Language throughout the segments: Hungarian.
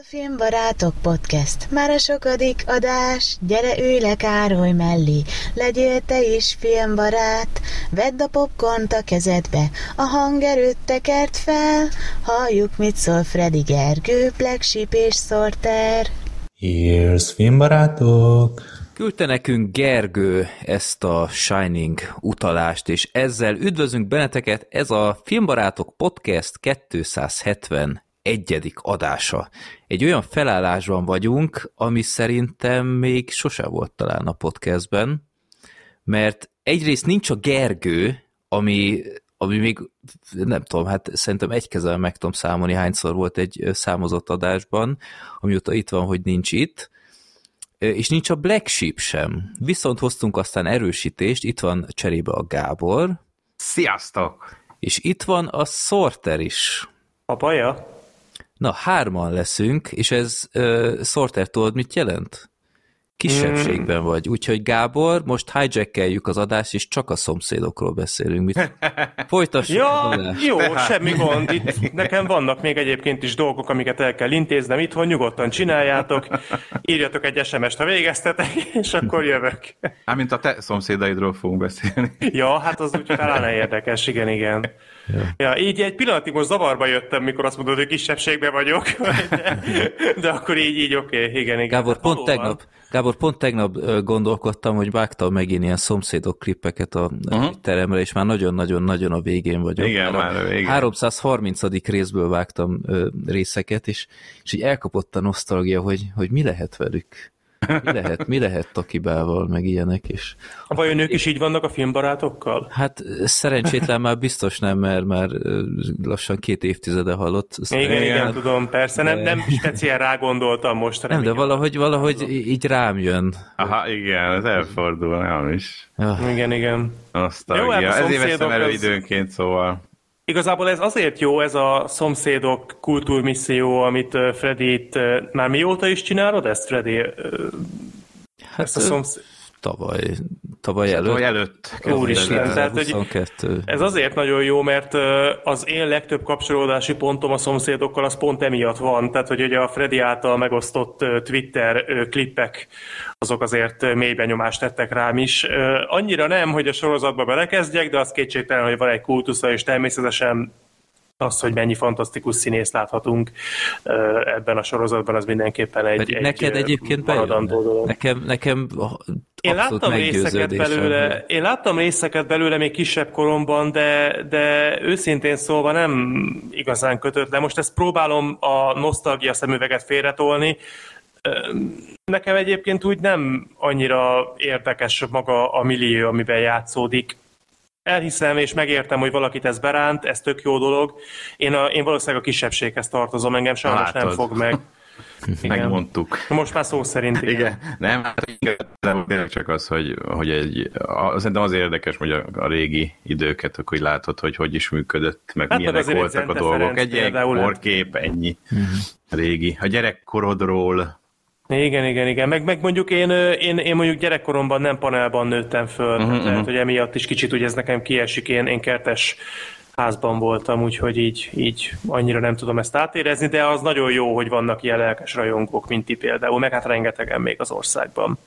a Filmbarátok Podcast. Már a sokadik adás, gyere ülj le Károly mellé, legyél te is filmbarát, vedd a popcornt a kezedbe, a hangerőt tekert fel, halljuk mit szól Freddy Gergő, Black Sheep és Sorter. Here's filmbarátok! Küldte nekünk Gergő ezt a Shining utalást, és ezzel üdvözlünk benneteket, ez a Filmbarátok Podcast 270 egyedik adása. Egy olyan felállásban vagyunk, ami szerintem még sose volt talán a podcastben, mert egyrészt nincs a Gergő, ami, ami még nem tudom, hát szerintem egy kezel meg tudom számolni, hányszor volt egy számozott adásban, amióta itt van, hogy nincs itt, és nincs a Black Sheep sem. Viszont hoztunk aztán erősítést, itt van cserébe a Gábor. Sziasztok! És itt van a Sorter is. A baja? Na, hárman leszünk, és ez uh, Sorter tudod, mit jelent? Kisebbségben vagy. Úgyhogy Gábor, most hijackeljük az adást, és csak a szomszédokról beszélünk. Mit? Folytassuk. Ja, jó, Tehát. semmi gond. Itt nekem vannak még egyébként is dolgok, amiket el kell intéznem itthon, nyugodtan csináljátok. Írjatok egy SMS-t, ha végeztetek, és akkor jövök. Hát, mint a te szomszédaidról fogunk beszélni. Ja, hát az úgy talán érdekes, igen, igen. Ja. ja, így egy pillanatig most zavarba jöttem, mikor azt mondod, hogy kisebbségben vagyok, de, de akkor így, így oké, okay, igen, igen. Gábor, hát pont tegnap, Gábor, pont tegnap gondolkodtam, hogy vágtam megint ilyen szomszédok klippeket a uh-huh. teremre, és már nagyon-nagyon-nagyon a végén vagyok. Igen, már a végén. 330. részből vágtam részeket, és, és így elkapott a nosztalgia, hogy, hogy mi lehet velük. Mi lehet, mi lehet Takibával, meg ilyenek is. Vajon ők is így vannak a filmbarátokkal? Hát szerencsétlen már biztos nem, mert már lassan két évtizede halott. Igen, igen, igen, tudom, persze, de... nem, nem speciál rá gondoltam most. Nem, de valahogy, valahogy így rám jön. Aha, igen, ez elfordul, nem is. Ja. Igen, igen. Nosztalgia. Jó, hát Ezért veszem elő az... időnként, szóval. Igazából ez azért jó, ez a szomszédok kultúrmisszió, amit Freddy itt, már mióta is csinálod ezt, Freddy? Hát ezt a szomszéd tavaly, tavaly előtt. Tavaly előtt. Úristen, tehát hogy ez azért nagyon jó, mert az én legtöbb kapcsolódási pontom a szomszédokkal az pont emiatt van, tehát hogy ugye a Freddy által megosztott Twitter klippek azok azért mély benyomást tettek rám is. Annyira nem, hogy a sorozatba belekezdjek, de az kétségtelen, hogy van egy kultusza, és természetesen az, hogy mennyi fantasztikus színész láthatunk ebben a sorozatban, az mindenképpen egy, egy Neked egyébként dolog. Nekem, nekem én láttam részeket belőle, én láttam részeket belőle még kisebb koromban, de, de őszintén szólva nem igazán kötött le. Most ezt próbálom a nosztalgia szemüveget félretolni. Nekem egyébként úgy nem annyira érdekes maga a millió, amiben játszódik elhiszem és megértem, hogy valakit ez beránt, ez tök jó dolog. Én, a, én valószínűleg a kisebbséghez tartozom, engem sajnos Látod. nem fog meg. Igen. Megmondtuk. Most már szó szerint igen. igen. Nem, hát csak az, hogy, hogy egy, a, szerintem az érdekes, hogy a, a régi időket, akkor látod, hogy hogy is működött, meg hát milyenek voltak a dolgok. Ferenc egy ilyen korkép, ennyi uh-huh. régi. A gyerekkorodról igen, igen, igen. Meg, meg mondjuk én, én, én mondjuk gyerekkoromban nem panelban nőttem föl, uh-huh, tehát hogy emiatt is kicsit ugye ez nekem kiesik, én, én kertes házban voltam, úgyhogy így, így annyira nem tudom ezt átérezni, de az nagyon jó, hogy vannak ilyen lelkes rajongók, mint ti például, meg hát rengetegen még az országban.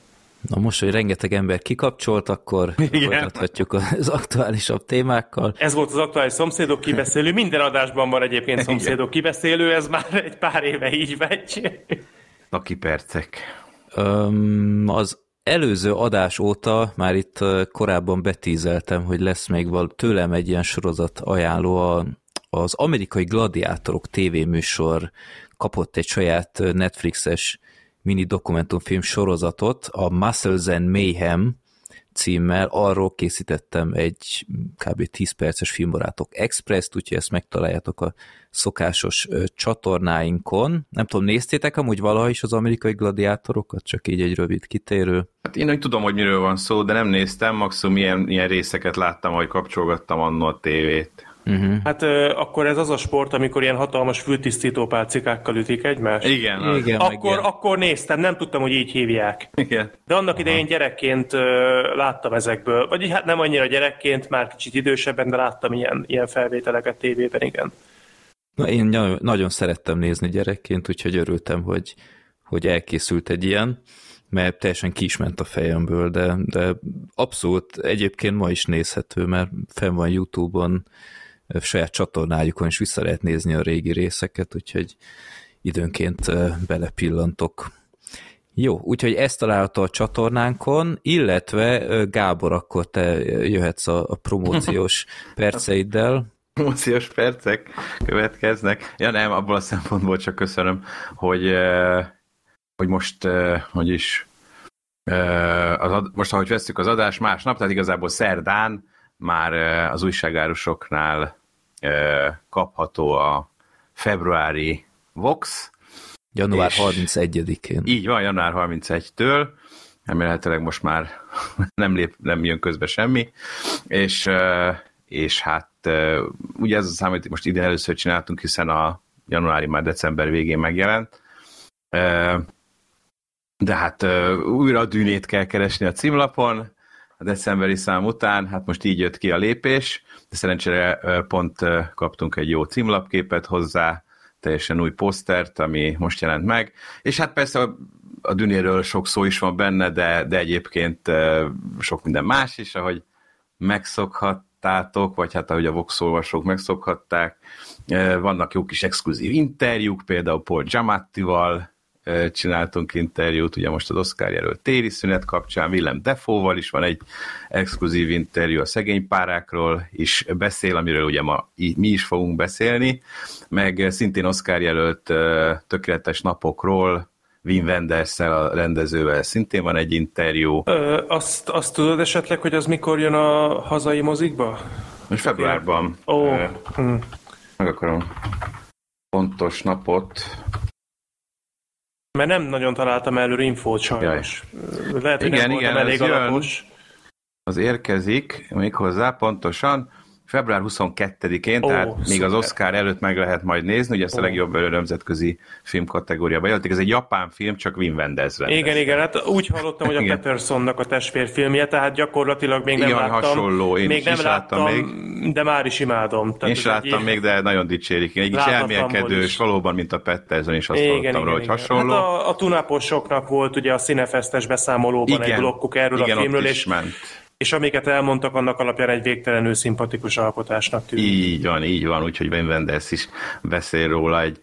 Na most, hogy rengeteg ember kikapcsolt, akkor Igen. folytathatjuk az aktuálisabb témákkal. Ez volt az aktuális szomszédok kibeszélő. Minden adásban van egyébként szomszédok kibeszélő, ez már egy pár éve így megy. Aki percek. Um, az előző adás óta már itt korábban betízeltem, hogy lesz még val- tőlem egy ilyen sorozat ajánló, a, az amerikai gladiátorok tévéműsor kapott egy saját Netflixes mini dokumentumfilm sorozatot, a Muscles and Mayhem címmel, arról készítettem egy kb. 10 perces filmbarátok express úgyhogy ezt megtaláljátok a szokásos csatornáinkon. Nem tudom, néztétek amúgy valaha is az amerikai gladiátorokat? Csak így egy rövid kitérő. Hát én úgy tudom, hogy miről van szó, de nem néztem, maximum ilyen, ilyen részeket láttam, hogy kapcsolgattam annó a tévét. Uh-huh. Hát ö, akkor ez az a sport, amikor ilyen hatalmas fültisztító pálcikákkal ütik egymást? Igen. Igen akkor, akkor néztem, nem tudtam, hogy így hívják. Igen. De annak Aha. idején gyerekként ö, láttam ezekből, vagy hát nem annyira gyerekként, már kicsit idősebben, de láttam ilyen, ilyen felvételeket tévében, igen. Na, én nagyon szerettem nézni gyerekként, úgyhogy örültem, hogy, hogy elkészült egy ilyen, mert teljesen ki is ment a fejemből, de, de abszolút egyébként ma is nézhető, mert fenn van Youtube-on, saját csatornájukon is vissza lehet nézni a régi részeket, úgyhogy időnként belepillantok. Jó, úgyhogy ezt található a csatornánkon, illetve Gábor, akkor te jöhetsz a, a promóciós perceiddel. Promóciós percek következnek. Ja nem, abból a szempontból csak köszönöm, hogy, hogy most, hogy is az ad, most ahogy veszük az adást, másnap, tehát igazából szerdán már az újságárusoknál kapható a februári Vox. Január 31-én. Így van, január 31-től. Remélhetőleg most már nem, lép, nem jön közbe semmi. És, és hát ugye ez a szám, amit most idén először csináltunk, hiszen a januári már december végén megjelent. De hát újra a dűnét kell keresni a címlapon, a decemberi szám után, hát most így jött ki a lépés, de szerencsére pont kaptunk egy jó címlapképet hozzá, teljesen új posztert, ami most jelent meg, és hát persze a, a Dünéről sok szó is van benne, de, de egyébként sok minden más is, ahogy megszokhattátok, vagy hát ahogy a Vox olvasók megszokhatták. Vannak jó kis exkluzív interjúk, például Paul Giamattival, csináltunk interjút, ugye most az Oscar jelölt téri szünet kapcsán, Willem Defóval is van egy exkluzív interjú a szegény párákról is beszél, amiről ugye ma mi is fogunk beszélni, meg szintén Oscar jelölt tökéletes napokról, Wim wenders a rendezővel szintén van egy interjú. Ö, azt, azt tudod esetleg, hogy az mikor jön a hazai mozikba? Most februárban. Ó. Oh. Ö, meg akarom pontos napot mert nem nagyon találtam előre infót sajnos. Jaj. Lehet, hogy igen, nem igen, elég alapos. Az érkezik, méghozzá pontosan február 22-én, oh, tehát szuper. még az Oscar előtt meg lehet majd nézni, ugye ezt oh. a legjobb nemzetközi film kategóriába jelölték. Ez egy japán film, csak Wim Wenders Igen, igen, hát úgy hallottam, hogy a Petersonnak a testvérfilmje, tehát gyakorlatilag még nem igen, láttam. hasonló, én még nem is láttam, még. de már is imádom. Tehát én is láttam egy... még, de nagyon dicsérik. Egy kis elmélkedős, valóban, mint a Petterson is azt igen, hallottam igen, róla, hogy hasonló. Hát a, a tunáposoknak volt ugye a színefesztes beszámolóban igen, egy blokkuk erről igen, a filmről, és ment és amiket elmondtak, annak alapján egy végtelenül szimpatikus alkotásnak tűnik. Így van, így van, úgyhogy Ben Wenders is beszél róla egy,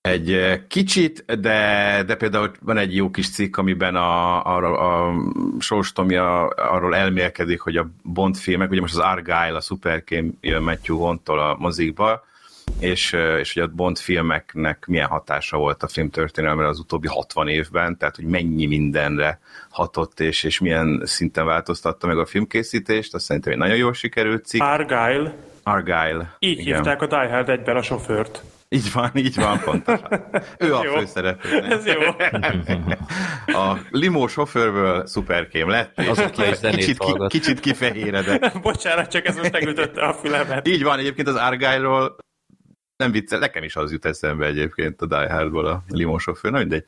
egy eh, kicsit, de, de például van egy jó kis cikk, amiben a, a, a Sós Tomi arról elmélkedik, hogy a Bond filmek, ugye most az Argyle, a Superkém jön Matthew Hontól a mozikba, és, és hogy a Bond filmeknek milyen hatása volt a filmtörténelemre az utóbbi 60 évben, tehát hogy mennyi mindenre hatott, és, és milyen szinten változtatta meg a filmkészítést, azt szerintem egy nagyon jól sikerült cikk. Argyle. Argyle. Így igen. hívták a Die Hard egyben a sofőrt. Így van, így van, pontosan. Ő a főszereplő. Ez jó. A limó sofőrből szuperkém lett. Azok is kicsit, ki, kicsit kifehéredett. Bocsánat, csak ez most megütötte a fülemet. Így van, egyébként az Argyle-ról nem viccel, nekem is az jut eszembe egyébként a Die Hardból a limósofőr, na mindegy.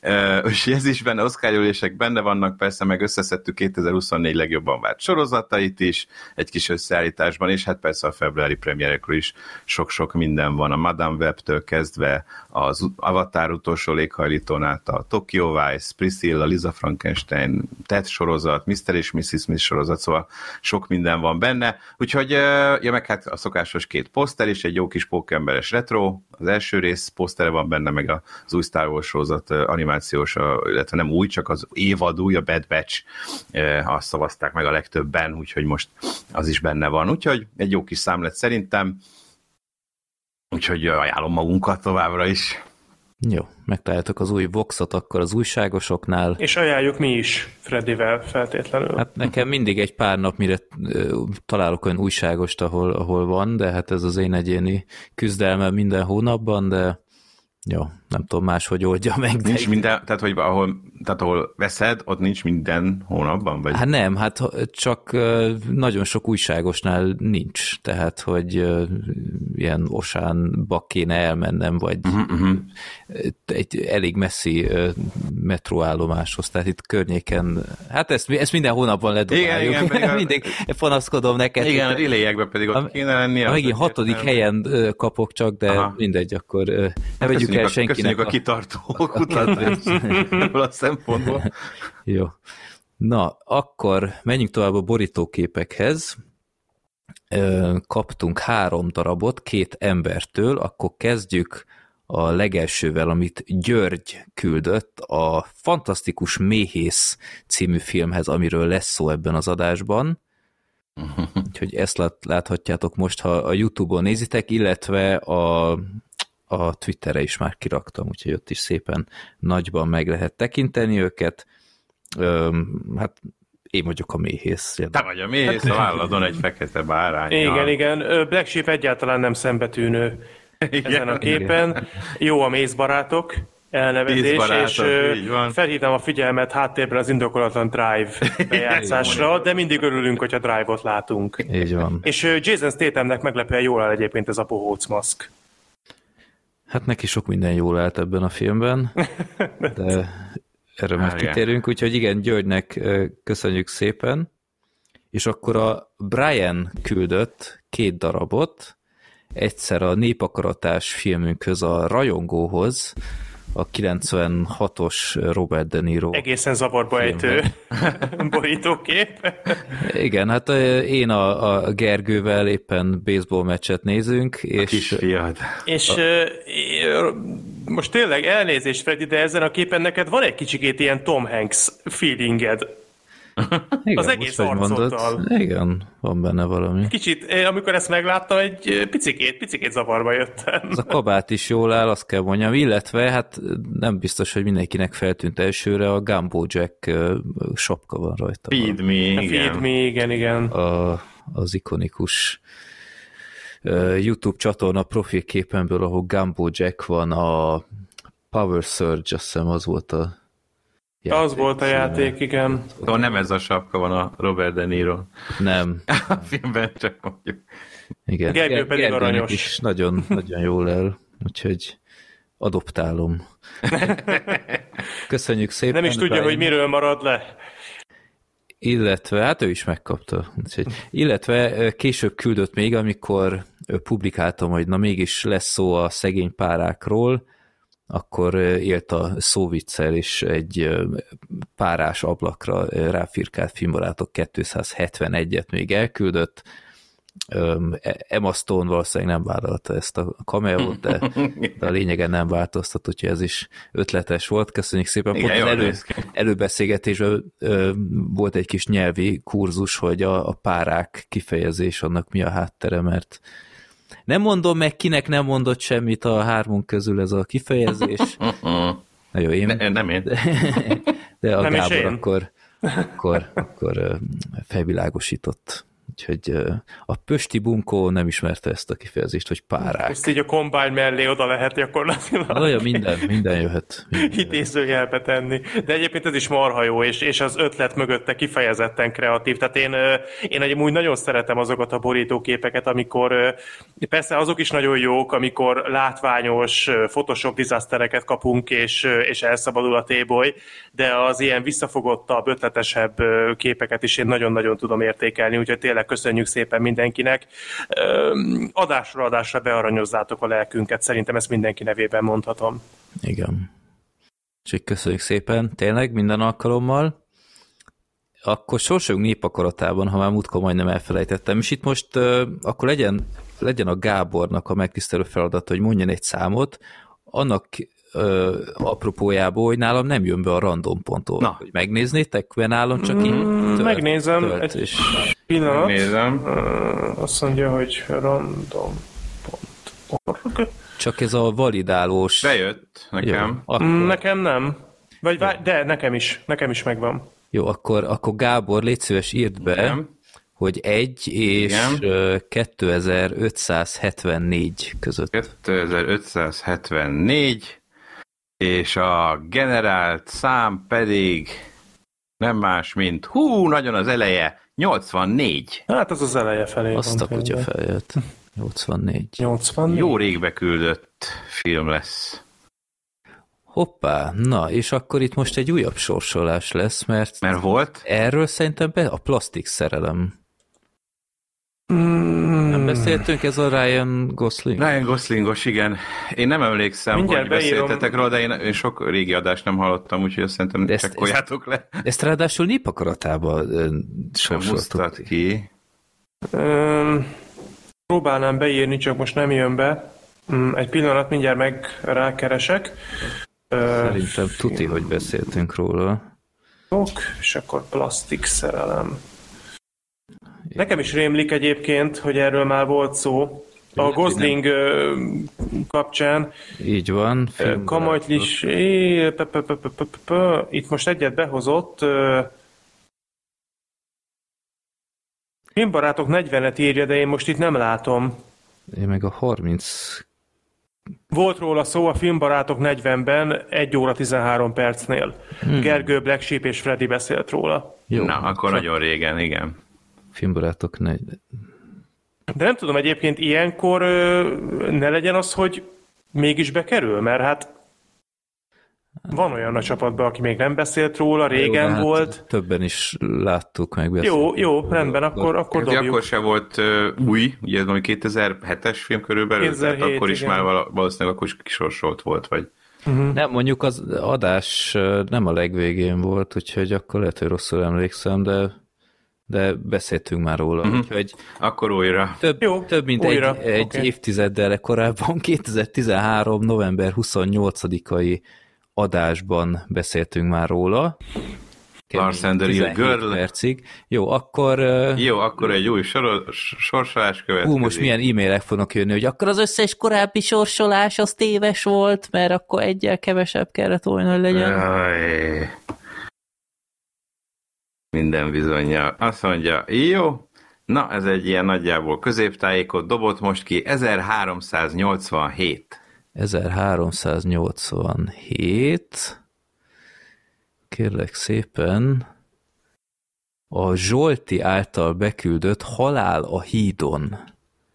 E, és ez is benne, Oscar benne vannak, persze meg összeszedtük 2024 legjobban várt sorozatait is, egy kis összeállításban, és hát persze a februári premierekről is sok-sok minden van, a Madame Web-től kezdve az Avatar utolsó léghajlítón át a Tokyo Vice, Priscilla, Lisa Frankenstein, Ted sorozat, Mr. és Mrs. Smith sorozat, szóval sok minden van benne, úgyhogy, ja meg hát a szokásos két poszter is, egy jó kis pókemberes retro, az első rész posztere van benne, meg az új Star Wars sorozat animációs, illetve nem új, csak az évad új, a Bad Batch, azt szavazták meg a legtöbben, úgyhogy most az is benne van, úgyhogy egy jó kis számlet szerintem, Úgyhogy ajánlom magunkat továbbra is. Jó, megtaláltok az új Voxot akkor az újságosoknál. És ajánljuk mi is Fredivel feltétlenül. Hát nekem mindig egy pár nap, mire találok olyan újságost, ahol, ahol van, de hát ez az én egyéni küzdelmem minden hónapban, de jó, nem tudom máshogy oldja meg. Nincs minden, tehát hogy ahol, tehát ahol veszed, ott nincs minden hónapban? Vagy? Hát nem, hát csak nagyon sok újságosnál nincs, tehát hogy ilyen osánba kéne elmennem, vagy uh-huh, uh-huh. egy elég messzi metróállomáshoz, tehát itt környéken, hát ezt, ezt minden hónapban ledobáljuk. Igen, igen, Mindig panaszkodom neked. Igen, a riléjekben pedig ott a, kéne lenni. A megint hatodik nem. helyen kapok csak, de Aha. mindegy, akkor ne hát vegyük el senkinek. Köszönjük a, a kitartó kutatás ebből a szempontból. Jó. Na, akkor menjünk tovább a borítóképekhez. Kaptunk három darabot két embertől, akkor kezdjük a legelsővel, amit György küldött, a Fantasztikus Méhész című filmhez, amiről lesz szó ebben az adásban. Úgyhogy ezt lát, láthatjátok most, ha a Youtube-on nézitek, illetve a, a Twitterre is már kiraktam, úgyhogy ott is szépen nagyban meg lehet tekinteni őket. Öm, hát én vagyok a méhész. Te vagy a méhész, a válladon egy fekete bárány. Igen, igen. Black Sheep egyáltalán nem szembetűnő igen, ezen a képen. Igen. Jó a mézbarátok elnevezés, barátok, és felhívnám a figyelmet háttérben az indokolatlan Drive bejátszásra, de mindig örülünk, hogyha Drive-ot látunk. Így van. És Jason Stathamnek meglepően jól áll egyébként ez a pohóc maszk. Hát neki sok minden jól állt ebben a filmben, de erre már kitérünk, úgyhogy igen, Györgynek köszönjük szépen. És akkor a Brian küldött két darabot, egyszer a népakaratás filmünkhöz, a rajongóhoz, a 96-os Robert De Niro. Egészen zavarba ejtő borítókép. Igen, hát én a, a Gergővel éppen baseball meccset nézünk. És, a kisfiad. És a... most tényleg elnézést, Freddy, de ezen a képen neked van egy kicsikét ilyen Tom Hanks feelinged. Igen, az egész arcottal. Igen, van benne valami. Kicsit, amikor ezt megláttam, egy picikét, picikét zavarba jöttem. Ez a kabát is jól áll, azt kell mondjam, illetve hát nem biztos, hogy mindenkinek feltűnt elsőre, a Gumbo Jack sapka van rajta. Feed me, igen. Feed me, igen, igen. A, az ikonikus YouTube csatorna profilképemből, ahol Gumbo Jack van, a Power Surge, azt hiszem az volt a Játék, az volt a játék, igen. Szóval nem ez a sapka van a Robert De Niro. Nem. a filmben csak mondjuk. Igen. Gergő Ger- pedig Gergőnek aranyos. is nagyon, nagyon jól el, úgyhogy adoptálom. Köszönjük szépen. Nem is tudja, Brian. hogy miről marad le. Illetve, hát ő is megkapta. Úgyhogy, illetve később küldött még, amikor publikáltam, hogy na mégis lesz szó a szegény párákról, akkor élt a szóviccel, és egy párás ablakra ráfirkált filmbarátok 271-et még elküldött. Emma Stone valószínűleg nem vállalta ezt a cameo de, de a lényegen nem változtat, úgyhogy ez is ötletes volt. Köszönjük szépen. Igen, Pont elő, előbeszélgetésben volt egy kis nyelvi kurzus, hogy a, a párák kifejezés annak mi a háttere, mert nem mondom meg, kinek nem mondott semmit a hármunk közül ez a kifejezés. Na jó, én... Ne, nem én. De, de a nem Gábor akkor, akkor, akkor felvilágosított Úgyhogy a Pösti Bunkó nem ismerte ezt a kifejezést, hogy párák. Ezt így a kombány mellé oda lehet gyakorlatilag. Olyan minden, minden jöhet. Idézőjelbe tenni. De egyébként ez is marha jó, és, és az ötlet mögötte kifejezetten kreatív. Tehát én, én úgy nagyon szeretem azokat a borítóképeket, amikor persze azok is nagyon jók, amikor látványos Photoshop disastereket kapunk, és, és elszabadul a téboly, de az ilyen visszafogottabb, ötletesebb képeket is én nagyon-nagyon tudom értékelni, úgyhogy tényleg köszönjük szépen mindenkinek. Adásra adásra bearanyozzátok a lelkünket, szerintem ezt mindenki nevében mondhatom. Igen. Úgyhogy köszönjük szépen, tényleg minden alkalommal. Akkor sorsolunk népakaratában, ha már múltkor majdnem elfelejtettem, és itt most akkor legyen, legyen a Gábornak a megtisztelő feladat, hogy mondjon egy számot, annak ö, apropójából, hogy nálam nem jön be a random ponttól. Na. Hogy megnéznétek, mert nálam csak így mm, tölt, Megnézem. Tölt, egy és... pillanat. Megnézem. azt mondja, hogy random pont. Csak ez a validálós... Bejött nekem. Jó, akkor... Mm, nekem nem. Vagy vár, de nekem is. Nekem is megvan. Jó, akkor, akkor Gábor, légy szíves, írd be, nem. hogy egy és Igen. 2574 között. 2574 és a generált szám pedig nem más, mint hú, nagyon az eleje, 84. Hát az az eleje felé Azt a kutya feljött. 84. 84. Jó rég beküldött film lesz. Hoppá, na, és akkor itt most egy újabb sorsolás lesz, mert... Mert volt? Erről szerintem be a plastik szerelem. Mm. Nem beszéltünk ez a Ryan Gosling? Ryan Goslingos, igen. Én nem emlékszem, Mindjárt hogy beírom. beszéltetek róla, de én, én sok régi adást nem hallottam, úgyhogy azt szerintem de ezt, csekkoljátok le. Ezt ráadásul nép akaratában sorsoltuk ki. Um, próbálnám beírni, csak most nem jön be. Um, egy pillanat, mindjárt meg rákeresek. Szerintem uh, tuti, hogy beszéltünk róla. És akkor plastik szerelem. Nekem is rémlik egyébként, hogy erről már volt szó. A Gosling kapcsán. Így van. Kamajtlis, itt most egyet behozott. Filmbarátok 40-et írja, de én most itt nem látom. Én meg a 30 volt róla szó a filmbarátok 40-ben, 1 óra 13 percnél. Hmm. Gergő, Black Sheep és Freddy beszélt róla. Jó. Na, akkor Csak... nagyon régen, igen. Filmbarátok 40. De nem tudom, egyébként ilyenkor ne legyen az, hogy mégis bekerül, mert hát van olyan a csapatban, aki még nem beszélt róla, régen jó, hát volt. Többen is láttuk meg. Jó, jó, rendben, akkor, akkor dobjuk. Akkor se volt uh, új, ugye ez 2007-es film körülbelül, 2007, tehát akkor is igen. már valószínűleg akkor is kisorsolt volt, vagy... Uh-huh. Nem, mondjuk az adás nem a legvégén volt, úgyhogy akkor lehet, hogy rosszul emlékszem, de de beszéltünk már róla, uh-huh. úgyhogy akkor újra. Több, Jó, több mint újra. egy, egy okay. évtizeddel korábban, 2013. november 28-ai adásban beszéltünk már róla. Lars and the Girl. percig. Jó, akkor... Jó, akkor egy új sor, sorsolás következik. Hú, most milyen e-mailek fognak jönni, hogy akkor az összes korábbi sorsolás az téves volt, mert akkor egyel kevesebb kellett volna, hogy legyen. Jaj. Minden bizonyja. Azt mondja, jó, na ez egy ilyen nagyjából középtájékot dobott most ki, 1387. 1387. Kérlek szépen. A Zsolti által beküldött Halál a hídon.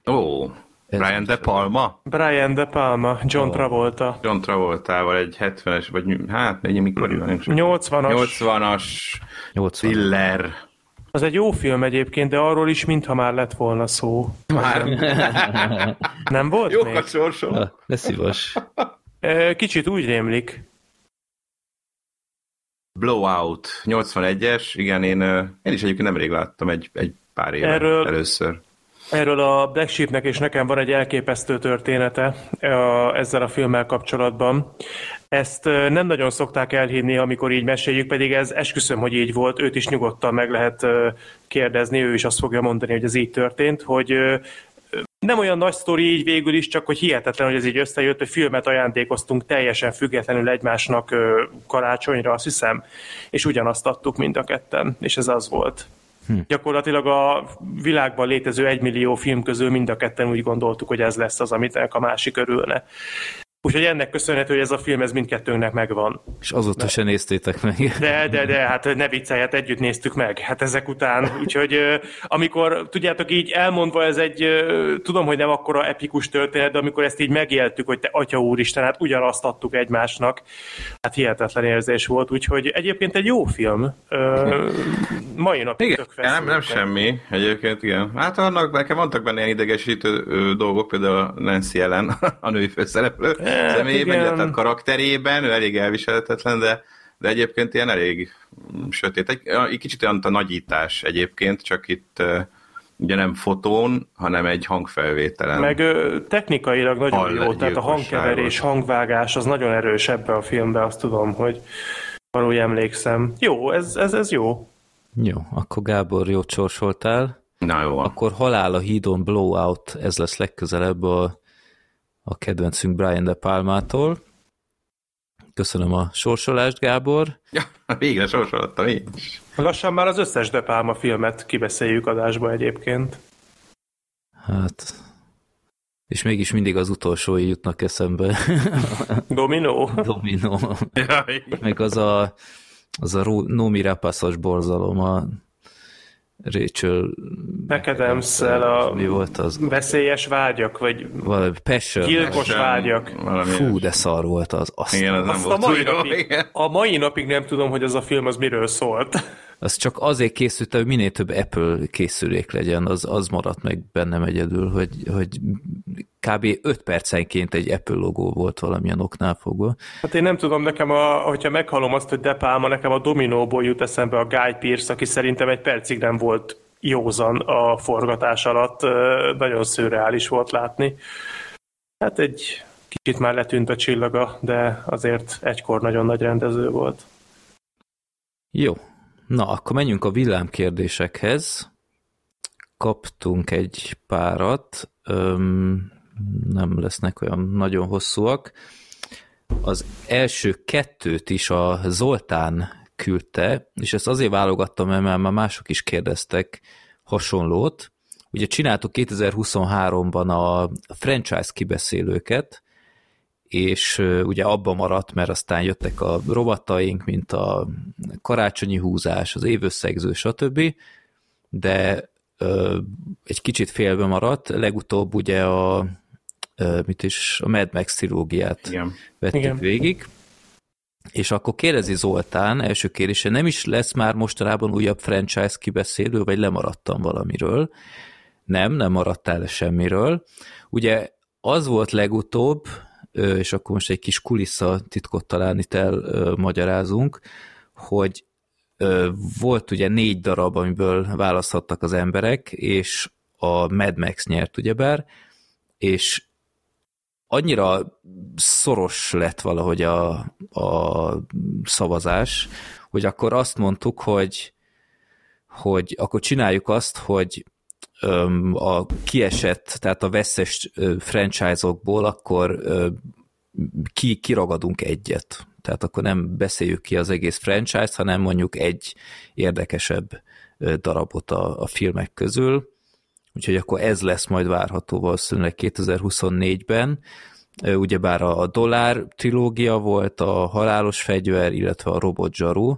Ó, Brian De Palma? Brian De Palma, John Travolta. John Travoltával egy 70-es, vagy hát egy mikor 80-as. 80-as 80 thriller. Az egy jó film egyébként, de arról is mintha már lett volna szó. Már. Nem volt Jókat még? sorsol. Ne szívas. Kicsit úgy rémlik. Blowout, 81-es, igen, én, én is egyébként nemrég láttam egy, egy pár éve Erről, először. Erről a Black Sheepnek és nekem van egy elképesztő története ezzel a filmmel kapcsolatban. Ezt nem nagyon szokták elhinni, amikor így meséljük, pedig ez esküszöm, hogy így volt, őt is nyugodtan meg lehet kérdezni, ő is azt fogja mondani, hogy ez így történt, hogy nem olyan nagy sztori így végül is, csak hogy hihetetlen, hogy ez így összejött, hogy filmet ajándékoztunk teljesen függetlenül egymásnak karácsonyra, azt hiszem, és ugyanazt adtuk mind a ketten, és ez az volt. Hm. Gyakorlatilag a világban létező egymillió film közül mind a ketten úgy gondoltuk, hogy ez lesz az, amit a másik örülne. Úgyhogy ennek köszönhető, hogy ez a film ez mindkettőnknek megvan. És azóta de, se néztétek meg. De, de, de, hát ne viccelj, hát együtt néztük meg, hát ezek után. Úgyhogy amikor, tudjátok így elmondva, ez egy, tudom, hogy nem akkora epikus történet, de amikor ezt így megéltük, hogy te atya úristen, hát ugyanazt adtuk egymásnak, hát hihetetlen érzés volt, úgyhogy egyébként egy jó film. mai napig igen, nem, nem semmi, egyébként igen. Hát annak nekem vannak benne ilyen idegesítő dolgok, például Nancy Ellen, a női főszereplő, hát, személyében, illetve karakterében, ő elég elviselhetetlen, de, de egyébként ilyen elég sötét. Egy, egy kicsit olyan a nagyítás egyébként, csak itt ugye nem fotón, hanem egy hangfelvételen. Meg ö, technikailag nagyon Hall jó, tehát a hangkeverés, hangvágás az nagyon erős ebbe a filmbe, azt tudom, hogy arról emlékszem. Jó, ez, ez, ez jó. Jó, akkor Gábor, jó csorsoltál. Na jó. Akkor Halál a hídon Blowout, ez lesz legközelebb a a kedvencünk Brian De Palmától. Köszönöm a sorsolást, Gábor. Ja, végre sorsolottam én is. Lassan már az összes De Palma filmet kibeszéljük adásba egyébként. Hát, és mégis mindig az utolsói jutnak eszembe. Domino. Domino. Jaj. Meg az a, az a Nomi Rapaszos borzalom, a Rachel mcadams a mi volt az? veszélyes vágyak, vagy valami passion. gyilkos passion, vágyak. Valami Fú, de szar volt az. Azt, igen, az azt nem a, mai napig, a mai napig nem tudom, hogy az a film az miről szólt. Az csak azért készült, hogy minél több Apple készülék legyen, az, az maradt meg bennem egyedül, hogy, hogy kb. 5 percenként egy Apple logó volt valamilyen oknál fogva. Hát én nem tudom, nekem, a, hogyha meghalom azt, hogy Depálma, nekem a Dominóból jut eszembe a Guy Pierce, aki szerintem egy percig nem volt józan a forgatás alatt, nagyon szürreális volt látni. Hát egy kicsit már letűnt a csillaga, de azért egykor nagyon nagy rendező volt. Jó, na akkor menjünk a villámkérdésekhez. Kaptunk egy párat, Öm, nem lesznek olyan nagyon hosszúak. Az első kettőt is a Zoltán küldte, és ezt azért válogattam, mert már mások is kérdeztek hasonlót. Ugye csináltuk 2023-ban a franchise kibeszélőket, és ugye abban maradt, mert aztán jöttek a robataink, mint a karácsonyi húzás, az évösszegző, stb., de ö, egy kicsit félbe maradt. Legutóbb ugye a, ö, mit is, a Mad Max trilógiát Igen. vettük Igen. végig, és akkor kérdezi Zoltán, első kérdése, nem is lesz már mostanában újabb franchise kibeszélő, vagy lemaradtam valamiről? Nem, nem maradtál semmiről. Ugye az volt legutóbb, és akkor most egy kis kulissza titkot talán itt elmagyarázunk, hogy volt ugye négy darab, amiből választhattak az emberek, és a Mad Max nyert ugyebár, és annyira szoros lett valahogy a, a szavazás, hogy akkor azt mondtuk, hogy, hogy akkor csináljuk azt, hogy a kiesett, tehát a veszes franchise-okból akkor ki, kiragadunk egyet. Tehát akkor nem beszéljük ki az egész franchise, hanem mondjuk egy érdekesebb darabot a, a filmek közül úgyhogy akkor ez lesz majd várható valószínűleg 2024-ben. Ugyebár a dollár trilógia volt, a halálos fegyver, illetve a robot zsaru.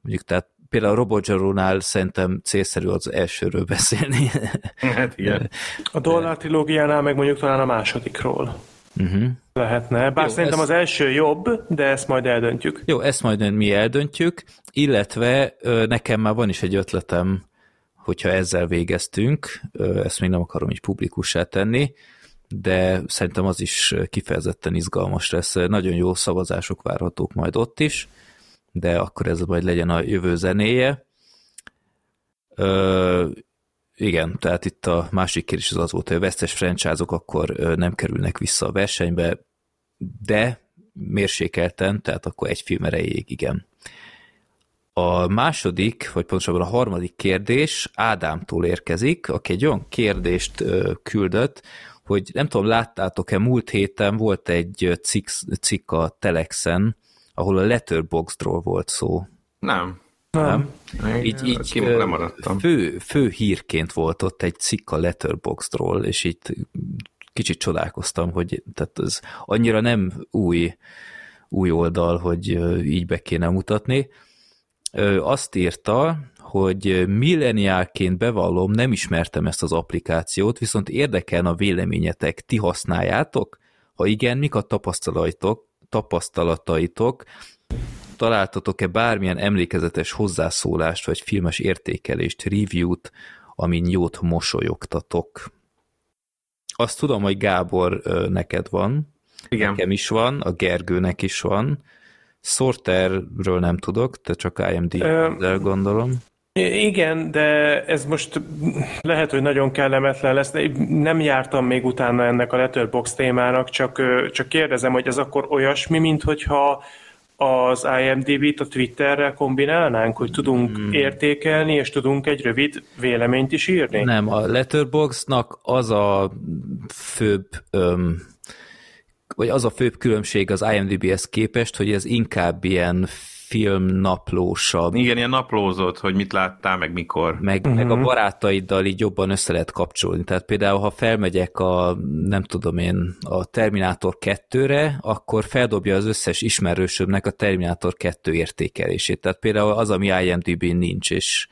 Mondjuk tehát például a robot zsarunál szerintem célszerű az elsőről beszélni. Hát igen. A dollár trilógiánál meg mondjuk talán a másodikról. Uh-huh. Lehetne. Bár Jó, szerintem ez... az első jobb, de ezt majd eldöntjük. Jó, ezt majd mi eldöntjük, illetve nekem már van is egy ötletem hogyha ezzel végeztünk, ezt még nem akarom így publikussá tenni, de szerintem az is kifejezetten izgalmas lesz. Nagyon jó szavazások várhatók majd ott is, de akkor ez majd legyen a jövő zenéje. Ö, igen, tehát itt a másik kérdés az az volt, hogy a vesztes franchise akkor nem kerülnek vissza a versenybe, de mérsékelten, tehát akkor egy film erejéig igen. A második, vagy pontosabban a harmadik kérdés Ádámtól érkezik, aki egy olyan kérdést küldött, hogy nem tudom, láttátok-e, múlt héten volt egy cikk, cikk a Telexen, ahol a Letterboxdról volt szó. Nem. Nem? nem. Így, így fő, fő hírként volt ott egy cikk a Letterboxdról, és itt kicsit csodálkoztam, hogy tehát ez annyira nem új, új oldal, hogy így be kéne mutatni azt írta, hogy milleniálként bevallom, nem ismertem ezt az applikációt, viszont érdekelne a véleményetek, ti használjátok? Ha igen, mik a tapasztalaitok, tapasztalataitok? Találtatok-e bármilyen emlékezetes hozzászólást, vagy filmes értékelést, review-t, amin jót mosolyogtatok? Azt tudom, hogy Gábor neked van, igen. nekem is van, a Gergőnek is van, Sorterről nem tudok, te csak IMD-zel gondolom. Igen, de ez most lehet, hogy nagyon kellemetlen lesz. Nem jártam még utána ennek a Letterbox témának, csak, csak kérdezem, hogy ez akkor olyasmi, mint hogyha az IMDb-t a Twitterrel kombinálnánk, hogy tudunk hmm. értékelni, és tudunk egy rövid véleményt is írni? Nem, a Letterboxnak az a főbb öm, vagy az a főbb különbség az IMDb-hez képest, hogy ez inkább ilyen filmnaplósabb. Igen, ilyen naplózott, hogy mit láttál, meg mikor. Meg, uh-huh. meg a barátaiddal így jobban össze lehet kapcsolni. Tehát például, ha felmegyek a, nem tudom én, a Terminátor 2-re, akkor feldobja az összes ismerősömnek a Terminátor 2 értékelését. Tehát például az, ami IMDb-n nincs, és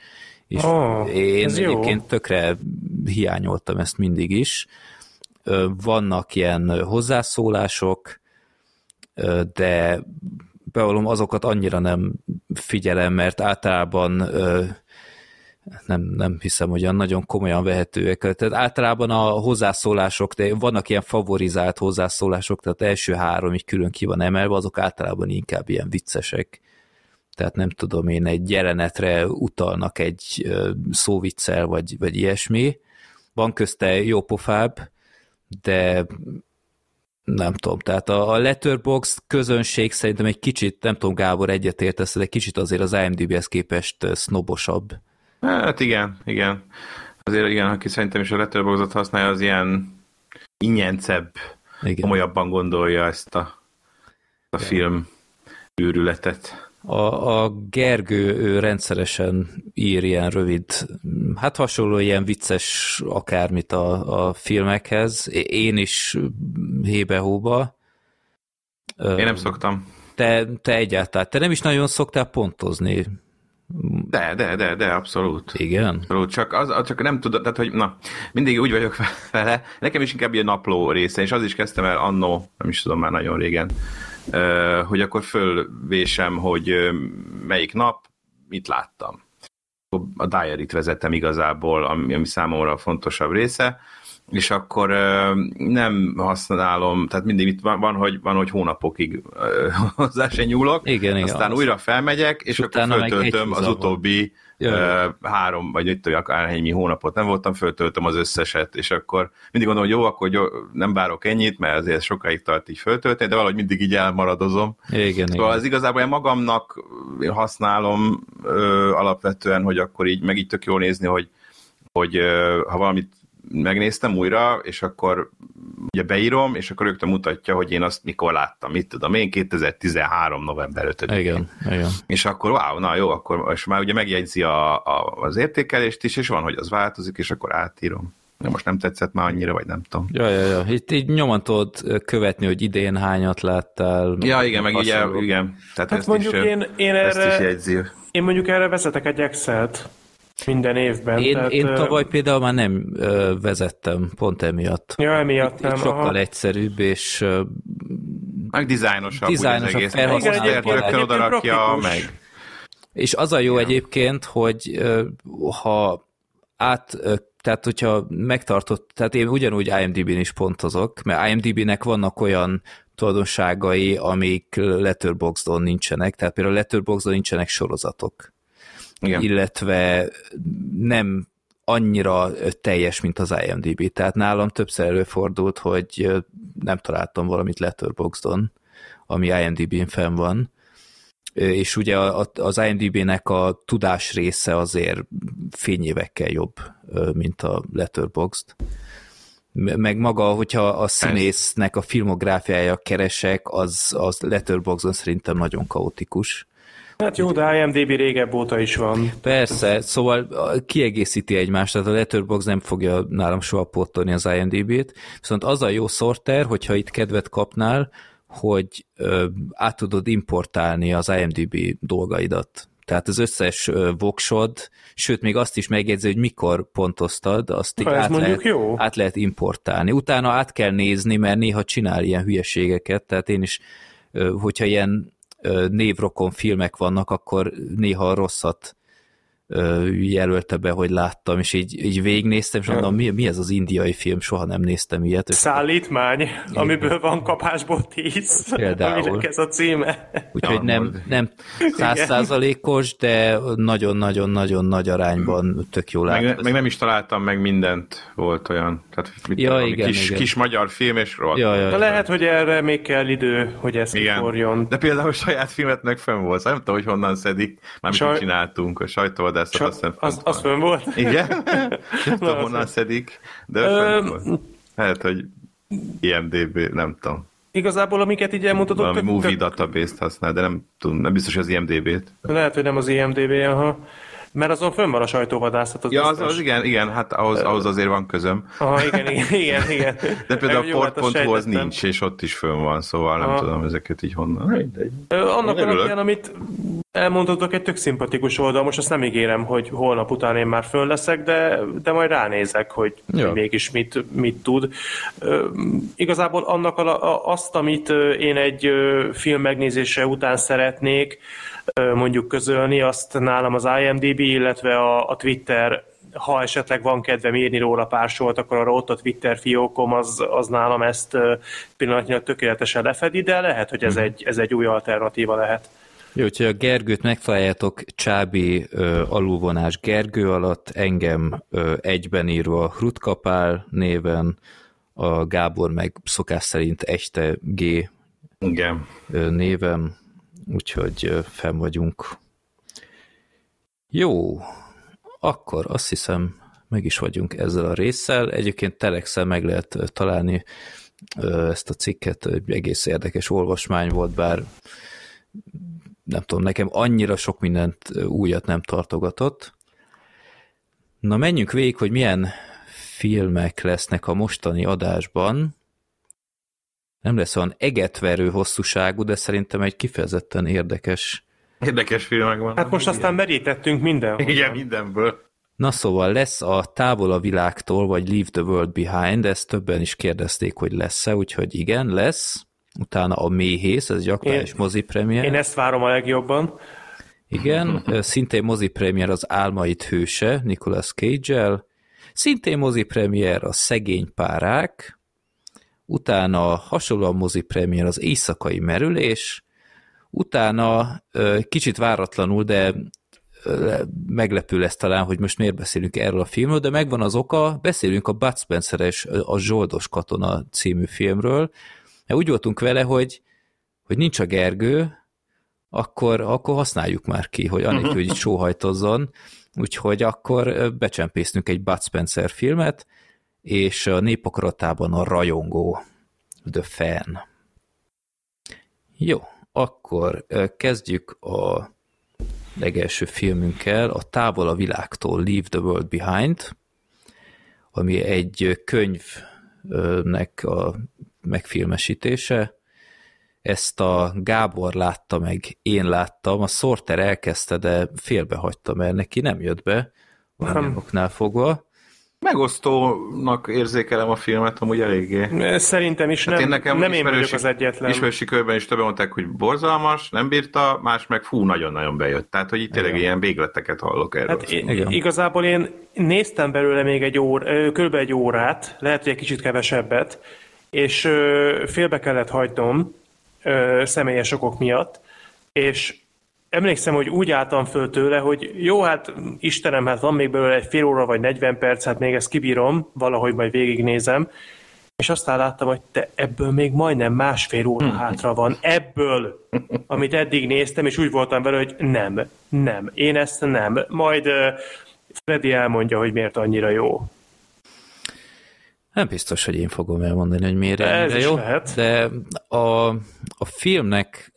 És oh, én egyébként jó. tökre hiányoltam ezt mindig is. Vannak ilyen hozzászólások, de bevallom, azokat annyira nem figyelem, mert általában nem, nem hiszem, hogy olyan nagyon komolyan vehetőek. Tehát általában a hozzászólások, de vannak ilyen favorizált hozzászólások, tehát első három így külön ki van emelve, azok általában inkább ilyen viccesek. Tehát nem tudom én, egy jelenetre utalnak egy szóviccel, vagy, vagy ilyesmi. Van közte jó pofább, de nem tudom, tehát a, Letterbox közönség szerintem egy kicsit, nem tudom, Gábor egyetértesz, de kicsit azért az IMDb-hez képest sznobosabb. Hát igen, igen. Azért igen, aki szerintem is a Letterboxot használja, az ilyen ingyencebb, igen. komolyabban gondolja ezt a, a film őrületet. A, a Gergő ő rendszeresen ír ilyen rövid, hát hasonló ilyen vicces akármit a, a filmekhez. Én is hébe-hóba. Én nem szoktam. Te, te egyáltalán, te nem is nagyon szoktál pontozni. De, de, de, de, abszolút. Igen? Abszolút, csak, az, csak nem tudod, tehát, hogy na, mindig úgy vagyok vele, nekem is inkább egy napló része, és az is kezdtem el annó, nem is tudom már nagyon régen, hogy akkor fölvésem, hogy melyik nap mit láttam. A diary-t vezettem igazából, ami, ami számomra a fontosabb része, és akkor nem használom, tehát mindig itt van, van hogy, van, hogy hónapokig hozzá se nyúlok, igen, igen, aztán az. újra felmegyek, és, és akkor föltöltöm az utóbbi Jaj. három, vagy itt akárhányi hónapot nem voltam, föltöltöm az összeset, és akkor mindig gondolom, hogy jó, akkor jó, nem várok ennyit, mert azért sokáig tart így föltölteni, de valahogy mindig így elmaradozom. Igen, szóval igen. az igazából én magamnak használom ö, alapvetően, hogy akkor így meg így tök jól nézni, hogy, hogy ha valamit megnéztem újra, és akkor ugye beírom, és akkor rögtön mutatja, hogy én azt mikor láttam, mit tudom én, 2013. november 5 Igen, igen. És akkor wow, na jó, akkor és már ugye megjegyzi a, a, az értékelést is, és van, hogy az változik, és akkor átírom. De most nem tetszett már annyira, vagy nem tudom. Ja, ja, ja. Itt így nyomon tudod követni, hogy idén hányat láttál. Ja, igen, meg így, igen. Tehát hát ezt mondjuk is, én, én ezt erre, is jegyzi. Én mondjuk erre vezetek egy Excel-t, minden évben. Én, tehát, én tavaly például már nem ö, vezettem, pont emiatt. Ja, emiatt nem. Sokkal aha. egyszerűbb, és ö, meg dizájnosabb, dizájnosabb egész. Rögtön oda rakja meg. És az a jó ja. egyébként, hogy ö, ha át, ö, tehát hogyha megtartott, tehát én ugyanúgy IMDb-n is pontozok, mert IMDb-nek vannak olyan tulajdonságai, amik Letterboxdon nincsenek, tehát például Letterboxdon nincsenek sorozatok igen. illetve nem annyira teljes, mint az IMDb. Tehát nálam többször előfordult, hogy nem találtam valamit Letterboxdon, ami IMDb-n fenn van, és ugye az IMDb-nek a tudás része azért fényévekkel jobb, mint a Letterboxd. Meg maga, hogyha a színésznek a filmográfiája keresek, az, az Letterboxdon szerintem nagyon kaotikus Hát jó, de IMDB régebb óta is van. Persze, szóval kiegészíti egymást, tehát a Letterbox nem fogja nálam soha pótolni az IMDB-t, viszont az a jó sorter, hogyha itt kedvet kapnál, hogy ö, át tudod importálni az IMDB dolgaidat. Tehát az összes voksod, sőt, még azt is megjegyzi, hogy mikor pontoztad, azt így át lehet, jó. át lehet importálni. Utána át kell nézni, mert néha csinál ilyen hülyeségeket, tehát én is, hogyha ilyen névrokon filmek vannak, akkor néha rosszat jelölte be, hogy láttam, és így, így végignéztem, és mondom, mi, mi ez az indiai film, soha nem néztem ilyet. Szállítmány, Igen. amiből van kapásból tíz, Például. aminek ez a címe. Úgyhogy nem, nem százszázalékos, de nagyon-nagyon-nagyon nagy arányban tök jól meg, meg nem is találtam meg mindent, volt olyan. Tehát mit ja, tudom, igen, kis, igen. kis magyar film, és rohadt. Ja, ja, de lehet, hogy erre még kell idő, hogy ezt igen. kiforjon. De például a saját filmet meg fönn volt, nem tudom, hogy honnan szedik, már Saj... csináltunk, a sajtóval vadászat, azt hiszem az, az fönn volt? Igen? nem tudom, honnan szedik, de Ö... volt. Lehet, hogy IMDB, nem tudom. Igazából, amiket így elmondhatok... Valami tök, movie database-t használ, de nem tudom, nem biztos, hogy az IMDB-t. Lehet, hogy nem az IMDB, aha. Mert azon fönn van a sajtóvadászat. Az ja, az, az, igen, igen, hát ahhoz, ahhoz azért van közöm. Aha, igen, igen, igen. igen. De például a port.hu az nincs, és ott is fönn van, szóval nem Aha. tudom ezeket így honnan. Annak alapján, amit Elmondhatok egy tök szimpatikus oldal, most azt nem ígérem, hogy holnap után én már föl leszek, de, de majd ránézek, hogy ja. mégis mit, mit tud. Igazából annak a, a, azt, amit én egy film megnézése után szeretnék mondjuk közölni, azt nálam az IMDB, illetve a, a Twitter ha esetleg van kedvem írni róla pár sort, akkor arra ott a Twitter fiókom, az, az nálam ezt pillanatnyilag tökéletesen lefedi, de lehet, hogy ez, hmm. egy, ez egy új alternatíva lehet. Jó, hogyha a Gergőt megtaláljátok Csábi ö, alulvonás Gergő alatt, engem ö, egyben írva Hrutkapál néven, a Gábor meg szokás szerint Este G Igen. Ö, néven, úgyhogy fenn vagyunk. Jó, akkor azt hiszem meg is vagyunk ezzel a résszel. Egyébként Telexel meg lehet találni ezt a cikket, egy egész érdekes olvasmány volt, bár nem tudom, nekem annyira sok mindent újat nem tartogatott. Na menjünk végig, hogy milyen filmek lesznek a mostani adásban. Nem lesz olyan egetverő hosszúságú, de szerintem egy kifejezetten érdekes Érdekes filmek van. Hát most igen. aztán merítettünk minden. Igen, mindenből. Na szóval lesz a Távol a világtól, vagy Leave the World Behind, ezt többen is kérdezték, hogy lesz-e, úgyhogy igen, lesz utána a Méhész, ez egy aktuális mozipremier. Én ezt várom a legjobban. Igen, szintén mozipremier az Álmait hőse, Nicolas Cage-el, szintén mozipremier a Szegény párák, utána hasonlóan mozipremier az Éjszakai merülés, utána kicsit váratlanul, de meglepő lesz talán, hogy most miért beszélünk erről a filmről, de megvan az oka, beszélünk a Bud Spencer-es A Zsoldos katona című filmről, mert úgy voltunk vele, hogy, hogy nincs a Gergő, akkor, akkor használjuk már ki, hogy anélkül, hogy itt sóhajtozzon, úgyhogy akkor becsempésztünk egy Bud Spencer filmet, és a népakaratában a rajongó, The Fan. Jó, akkor kezdjük a legelső filmünkkel, a Távol a világtól Leave the World Behind, ami egy könyvnek a megfilmesítése. Ezt a Gábor látta meg, én láttam, a Sorter elkezdte, de félbehagyta, mert neki nem jött be, oknál fogva. Megosztónak érzékelem a filmet amúgy eléggé. Szerintem is hát nem, én nekem nem én vagyok az egyetlen. Ismerősi körben is többen mondták, hogy borzalmas, nem bírta, más meg fú, nagyon-nagyon bejött. Tehát, hogy itt tényleg ilyen végleteket hallok erről. Hát én, igazából én néztem belőle még egy ór, kb. egy órát, lehet, hogy egy kicsit kevesebbet, és félbe kellett hagynom személyes okok miatt, és emlékszem, hogy úgy álltam föl tőle, hogy jó, hát Istenem, hát van még belőle egy fél óra vagy 40 perc, hát még ezt kibírom, valahogy majd végignézem, és aztán láttam, hogy te ebből még majdnem másfél óra hmm. hátra van. Ebből, amit eddig néztem, és úgy voltam vele, hogy nem, nem, én ezt nem. Majd uh, Freddy elmondja, hogy miért annyira jó. Nem biztos, hogy én fogom elmondani, hogy miért Ez jó, lehet. de a, a filmnek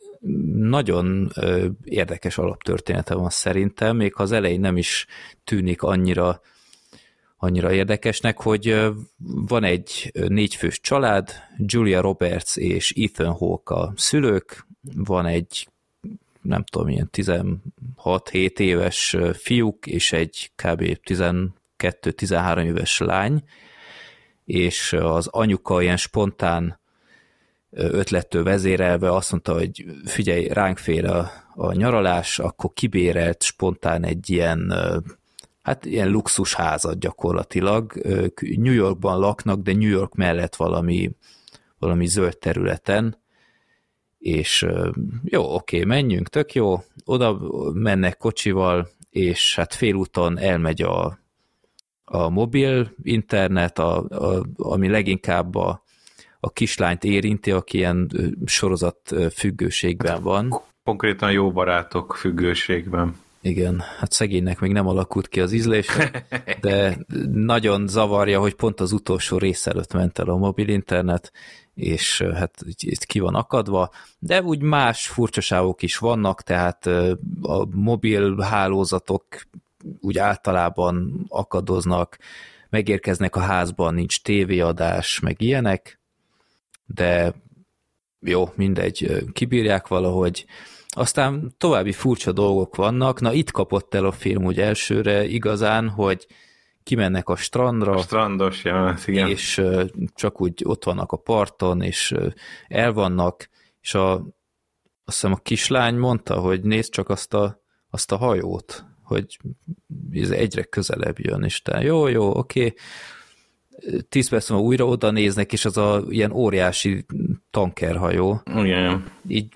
nagyon érdekes alaptörténete van szerintem, még ha az elején nem is tűnik annyira annyira érdekesnek, hogy van egy négyfős család, Julia Roberts és Ethan Hawke a szülők, van egy nem tudom, ilyen 16-7 éves fiúk és egy kb. 12-13 éves lány, és az anyuka ilyen spontán ötlettől vezérelve azt mondta, hogy figyelj, ránk fér a, a nyaralás, akkor kibérelt spontán egy ilyen, hát ilyen luxusházat gyakorlatilag. New Yorkban laknak, de New York mellett valami, valami zöld területen, és jó, oké, menjünk, tök jó, oda mennek kocsival, és hát félúton elmegy a, a mobil internet, a, a, ami leginkább a, a kislányt érinti, aki ilyen sorozat függőségben van. Konkrétan jó barátok függőségben. Igen, hát szegénynek még nem alakult ki az ízlése, de nagyon zavarja, hogy pont az utolsó rész előtt ment el a mobil internet, és hát itt ki van akadva, de úgy más furcsaságok is vannak, tehát a mobil hálózatok úgy általában akadoznak, megérkeznek a házban, nincs tévéadás, meg ilyenek, de jó, mindegy, kibírják valahogy, aztán további furcsa dolgok vannak. Na itt kapott el a film úgy elsőre igazán, hogy kimennek a strandra. A strandos jelenet, igen. És csak úgy ott vannak a parton, és elvannak, és a, azt hiszem a kislány mondta, hogy nézd csak azt a, azt a hajót, hogy ez egyre közelebb jön, és te jó, jó, oké. Okay. Tíz perc múlva újra oda néznek, és az a ilyen óriási tankerhajó. Igen. Így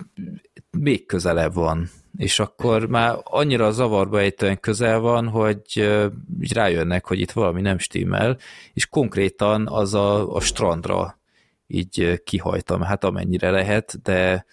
még közelebb van és akkor már annyira zavarba ejtően közel van, hogy így rájönnek, hogy itt valami nem stimmel, és konkrétan az a, a strandra így kihajtam, hát amennyire lehet, de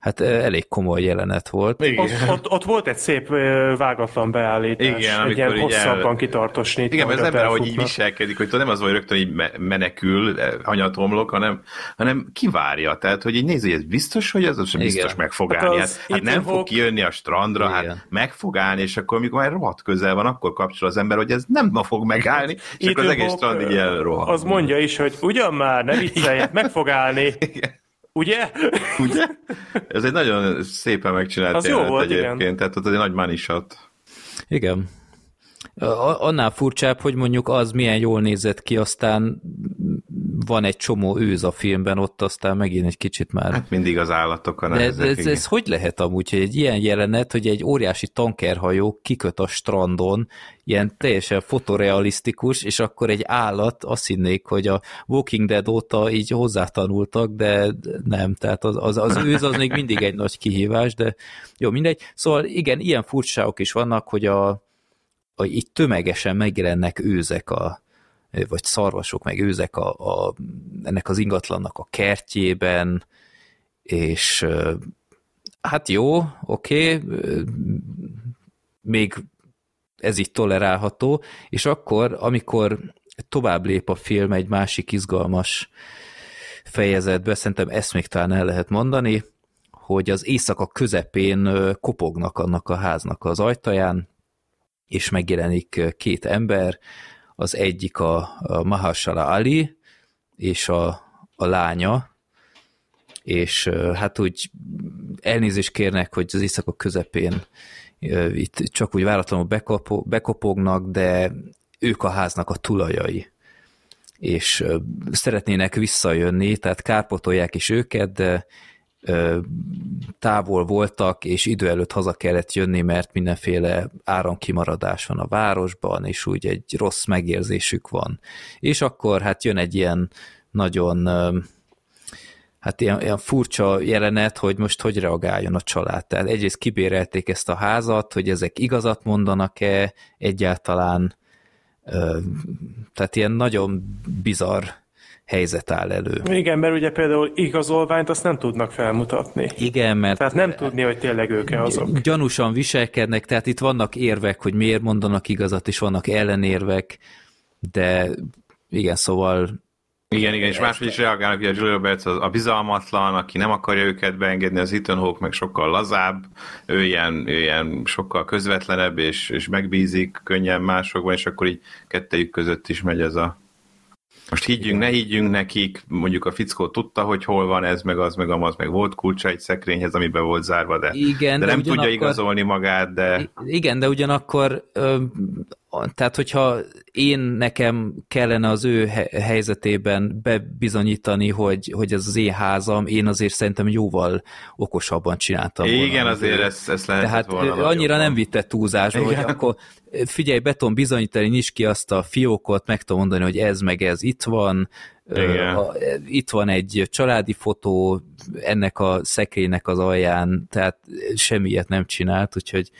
hát elég komoly jelenet volt. Igen. Ott, ott, ott volt egy szép vágatlan beállítás, Igen, egy ilyen hosszabban el... kitartosni. Igen, mert az ember, ahogy így viselkedik, hogy nem az, hogy rögtön így menekül, hanyatomlok, hanem, hanem kivárja. Tehát, hogy így nézi, hogy ez biztos, hogy az, az sem biztos meg fog hát állni. Hát, hát nem fog kijönni a strandra, hát Igen. hát meg fog állni, és akkor, amikor már rohadt közel van, akkor kapcsol az ember, hogy ez nem ma fog megállni, és akkor az egész strand így elrohan. Az mondja is, hogy ugyan már, ne viccelj, meg fog állni. Igen. Ugye? Ugye? Ez egy nagyon szépen megcsinált Az jó volt, egyébként, igen. tehát ott egy nagy money shot. Igen. Annál furcsább, hogy mondjuk az milyen jól nézett ki, aztán van egy csomó őz a filmben, ott aztán megint egy kicsit már... Hát mindig az állatok a De ez, ez, ez hogy lehet amúgy, hogy egy ilyen jelenet, hogy egy óriási tankerhajó kiköt a strandon, ilyen teljesen fotorealisztikus, és akkor egy állat, azt hinnék, hogy a Walking Dead óta így hozzátanultak, de nem, tehát az, az, az őz az még mindig egy nagy kihívás, de jó, mindegy. Szóval igen, ilyen furcsáok is vannak, hogy a, a így tömegesen megjelennek őzek a, vagy szarvasok, meg őzek a, a, ennek az ingatlannak a kertjében, és hát jó, oké, okay, még ez így tolerálható, és akkor, amikor tovább lép a film egy másik izgalmas fejezetbe, szerintem ezt még talán el lehet mondani, hogy az éjszaka közepén kopognak annak a háznak az ajtaján, és megjelenik két ember, az egyik a, a Mahershala Ali, és a, a lánya, és hát úgy elnézést kérnek, hogy az éjszaka közepén itt csak úgy váratlanul bekopognak, de ők a háznak a tulajai. És szeretnének visszajönni, tehát kárpotolják is őket, de távol voltak, és idő előtt haza kellett jönni, mert mindenféle áramkimaradás van a városban, és úgy egy rossz megérzésük van. És akkor hát jön egy ilyen nagyon hát ilyen, ilyen furcsa jelenet, hogy most hogy reagáljon a család. Tehát egyrészt kibérelték ezt a házat, hogy ezek igazat mondanak-e egyáltalán, tehát ilyen nagyon bizarr helyzet áll elő. Igen, mert ugye például igazolványt azt nem tudnak felmutatni. Igen, mert... Tehát nem tudni, hogy tényleg ők-e azok. Gyanúsan viselkednek, tehát itt vannak érvek, hogy miért mondanak igazat, és vannak ellenérvek, de igen, szóval igen, igen, és máshogy is reagálnak, hogy a Julia Roberts az a bizalmatlan, aki nem akarja őket beengedni, az Ethan Hawke meg sokkal lazább, ő ilyen, ő ilyen sokkal közvetlenebb, és, és megbízik könnyen másokban, és akkor így kettejük között is megy ez a most higgyünk, ne higgyünk nekik, mondjuk a fickó tudta, hogy hol van ez, meg az, meg amaz, meg volt kulcsa egy szekrényhez, amiben volt zárva, de, igen, de, de nem tudja igazolni magát, de... Igen, de ugyanakkor tehát hogyha én nekem kellene az ő helyzetében bebizonyítani, hogy, hogy ez az én házam, én azért szerintem jóval okosabban csináltam volna. Igen, azért ezt, ezt lehet Tehát volna annyira nem vitte túlzásba, hogy akkor figyelj, beton bizonyítani, nyisd ki azt a fiókot, meg tudom mondani, hogy ez meg ez itt van, igen. Itt van egy családi fotó ennek a szekrénynek az alján, tehát semmiet nem csinált, úgyhogy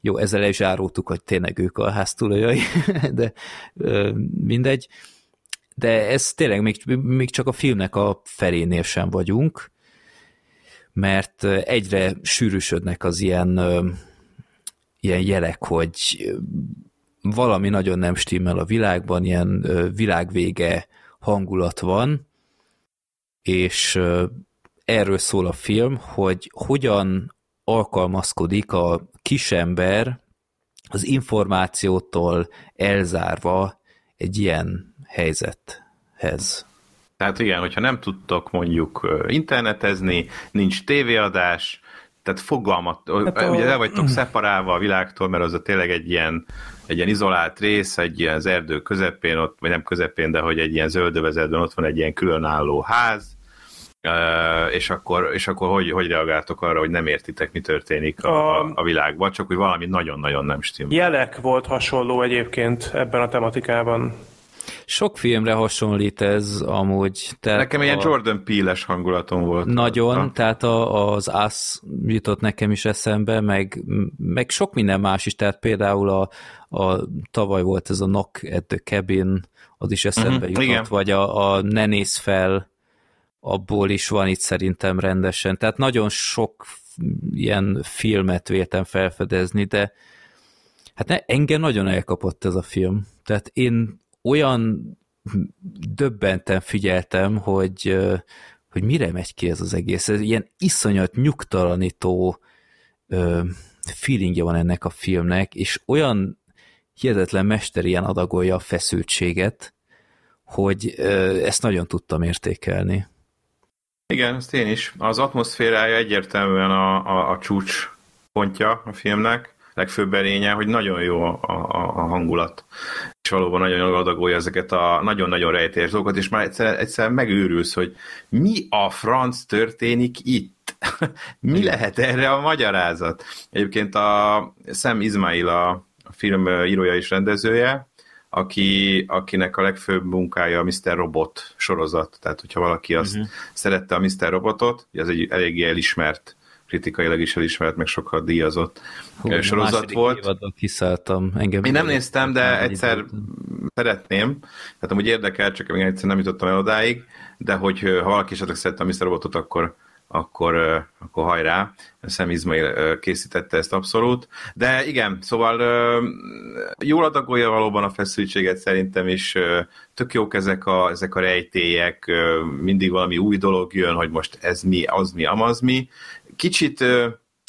jó, ezzel el is árultuk, hogy tényleg ők a háztulajai, de mindegy. De ez tényleg még, még csak a filmnek a felénél sem vagyunk, mert egyre sűrűsödnek az ilyen, ilyen jelek, hogy valami nagyon nem stimmel a világban, ilyen világvége hangulat van, és erről szól a film, hogy hogyan alkalmazkodik a kisember az információtól elzárva egy ilyen helyzethez. Tehát igen, hogyha nem tudtok mondjuk internetezni, nincs tévéadás, tehát fogalmat, hát a... ugye el vagytok szeparálva a világtól, mert az a tényleg egy ilyen, egy ilyen izolált rész, egy ilyen az erdő közepén, ott, vagy nem közepén, de hogy egy ilyen zöldövezetben ott van egy ilyen különálló ház, és akkor, és akkor hogy, hogy reagáltok arra, hogy nem értitek, mi történik a, a, a világban, csak hogy valami nagyon-nagyon nem stimmel. Jelek volt hasonló egyébként ebben a tematikában. Sok filmre hasonlít ez amúgy. Tehát nekem a... ilyen Jordan Peele-es hangulatom volt. Nagyon, a... tehát a, az Us jutott nekem is eszembe, meg, meg sok minden más is, tehát például a, a tavaly volt ez a Knock at the Cabin, az is eszembe uh-huh, jutott, igen. vagy a, a Ne néz fel, abból is van itt szerintem rendesen. Tehát nagyon sok ilyen filmet véltem felfedezni, de hát ne, engem nagyon elkapott ez a film. Tehát én olyan döbbenten figyeltem, hogy, hogy mire megy ki ez az egész. Ez ilyen iszonyat nyugtalanító feelingje van ennek a filmnek, és olyan hihetetlen mesterien adagolja a feszültséget, hogy ezt nagyon tudtam értékelni. Igen, ezt én is. Az atmoszférája egyértelműen a, a, a csúcs pontja a filmnek, legfőbb erénye, hogy nagyon jó a, a, a hangulat. És valóban nagyon adagolja ezeket a nagyon-nagyon rejtélyes dolgokat, és már egyszer, egyszer megőrülsz, hogy mi a franc történik itt? mi lehet erre a magyarázat? Egyébként a Sam Ismail, a, a film írója és rendezője, aki, akinek a legfőbb munkája a Mr. Robot sorozat. Tehát, hogyha valaki azt uh-huh. szerette a Mr. Robotot, ez egy eléggé elismert kritikailag is elismert, meg sokkal díjazott Hú, sorozat volt. kiszálltam. Engem Én nem néztem, de egyszer szeretném, tehát amúgy érdekel, csak még egyszer nem jutottam el odáig, de hogy ha valaki esetleg szerette a Mr. Robotot, akkor akkor, akkor hajrá, Sam Ismail készítette ezt abszolút. De igen, szóval jól adagolja valóban a feszültséget szerintem is, tök jók ezek a, ezek a rejtélyek, mindig valami új dolog jön, hogy most ez mi, az mi, amaz mi. Kicsit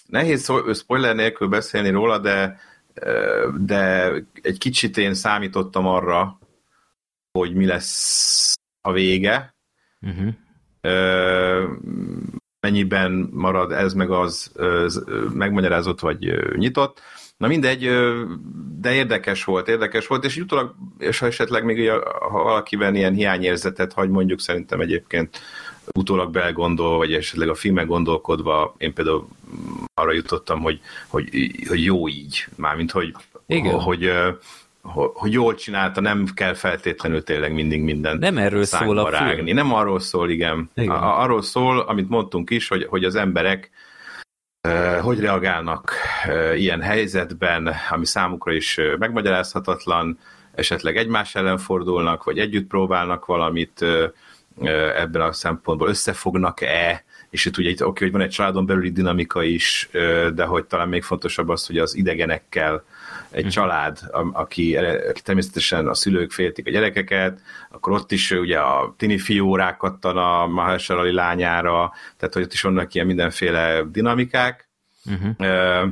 nehéz spoiler nélkül beszélni róla, de, de egy kicsit én számítottam arra, hogy mi lesz a vége. Uh-huh mennyiben marad ez meg az megmagyarázott vagy nyitott. Na mindegy, de érdekes volt, érdekes volt, és utólag, és ha esetleg még ha valakiben ilyen hiányérzetet hagy, mondjuk szerintem egyébként utólag belgondol, vagy esetleg a filmen gondolkodva, én például arra jutottam, hogy, hogy, hogy jó így, mármint hogy, Igen. hogy hogy jól csinálta, nem kell feltétlenül tényleg mindig minden Nem erről szól a rágni. film. Nem arról szól, igen. igen. A, arról szól, amit mondtunk is, hogy, hogy az emberek uh, hogy reagálnak uh, ilyen helyzetben, ami számukra is uh, megmagyarázhatatlan, esetleg egymás ellen fordulnak, vagy együtt próbálnak valamit ebben a szempontból összefognak-e, és itt ugye itt oké, hogy van egy családon belüli dinamika is, de hogy talán még fontosabb az, hogy az idegenekkel egy uh-huh. család, aki, aki természetesen a szülők féltik a gyerekeket, akkor ott is ugye a tini fiú rákattan a Mahershala lányára, tehát hogy ott is vannak ilyen mindenféle dinamikák. Uh-huh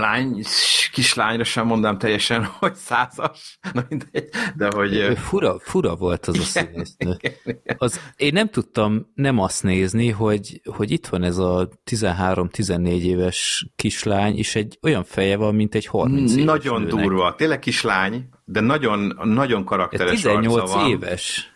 lány, kislányra sem mondám teljesen, hogy százas, na mindegy, de hogy... Fura, fura volt az a színésznő. Az, én nem tudtam nem azt nézni, hogy, hogy itt van ez a 13-14 éves kislány, és egy olyan feje van, mint egy 30 éves Nagyon nőnek. durva, tényleg kislány, de nagyon, nagyon karakteres 18 van. éves.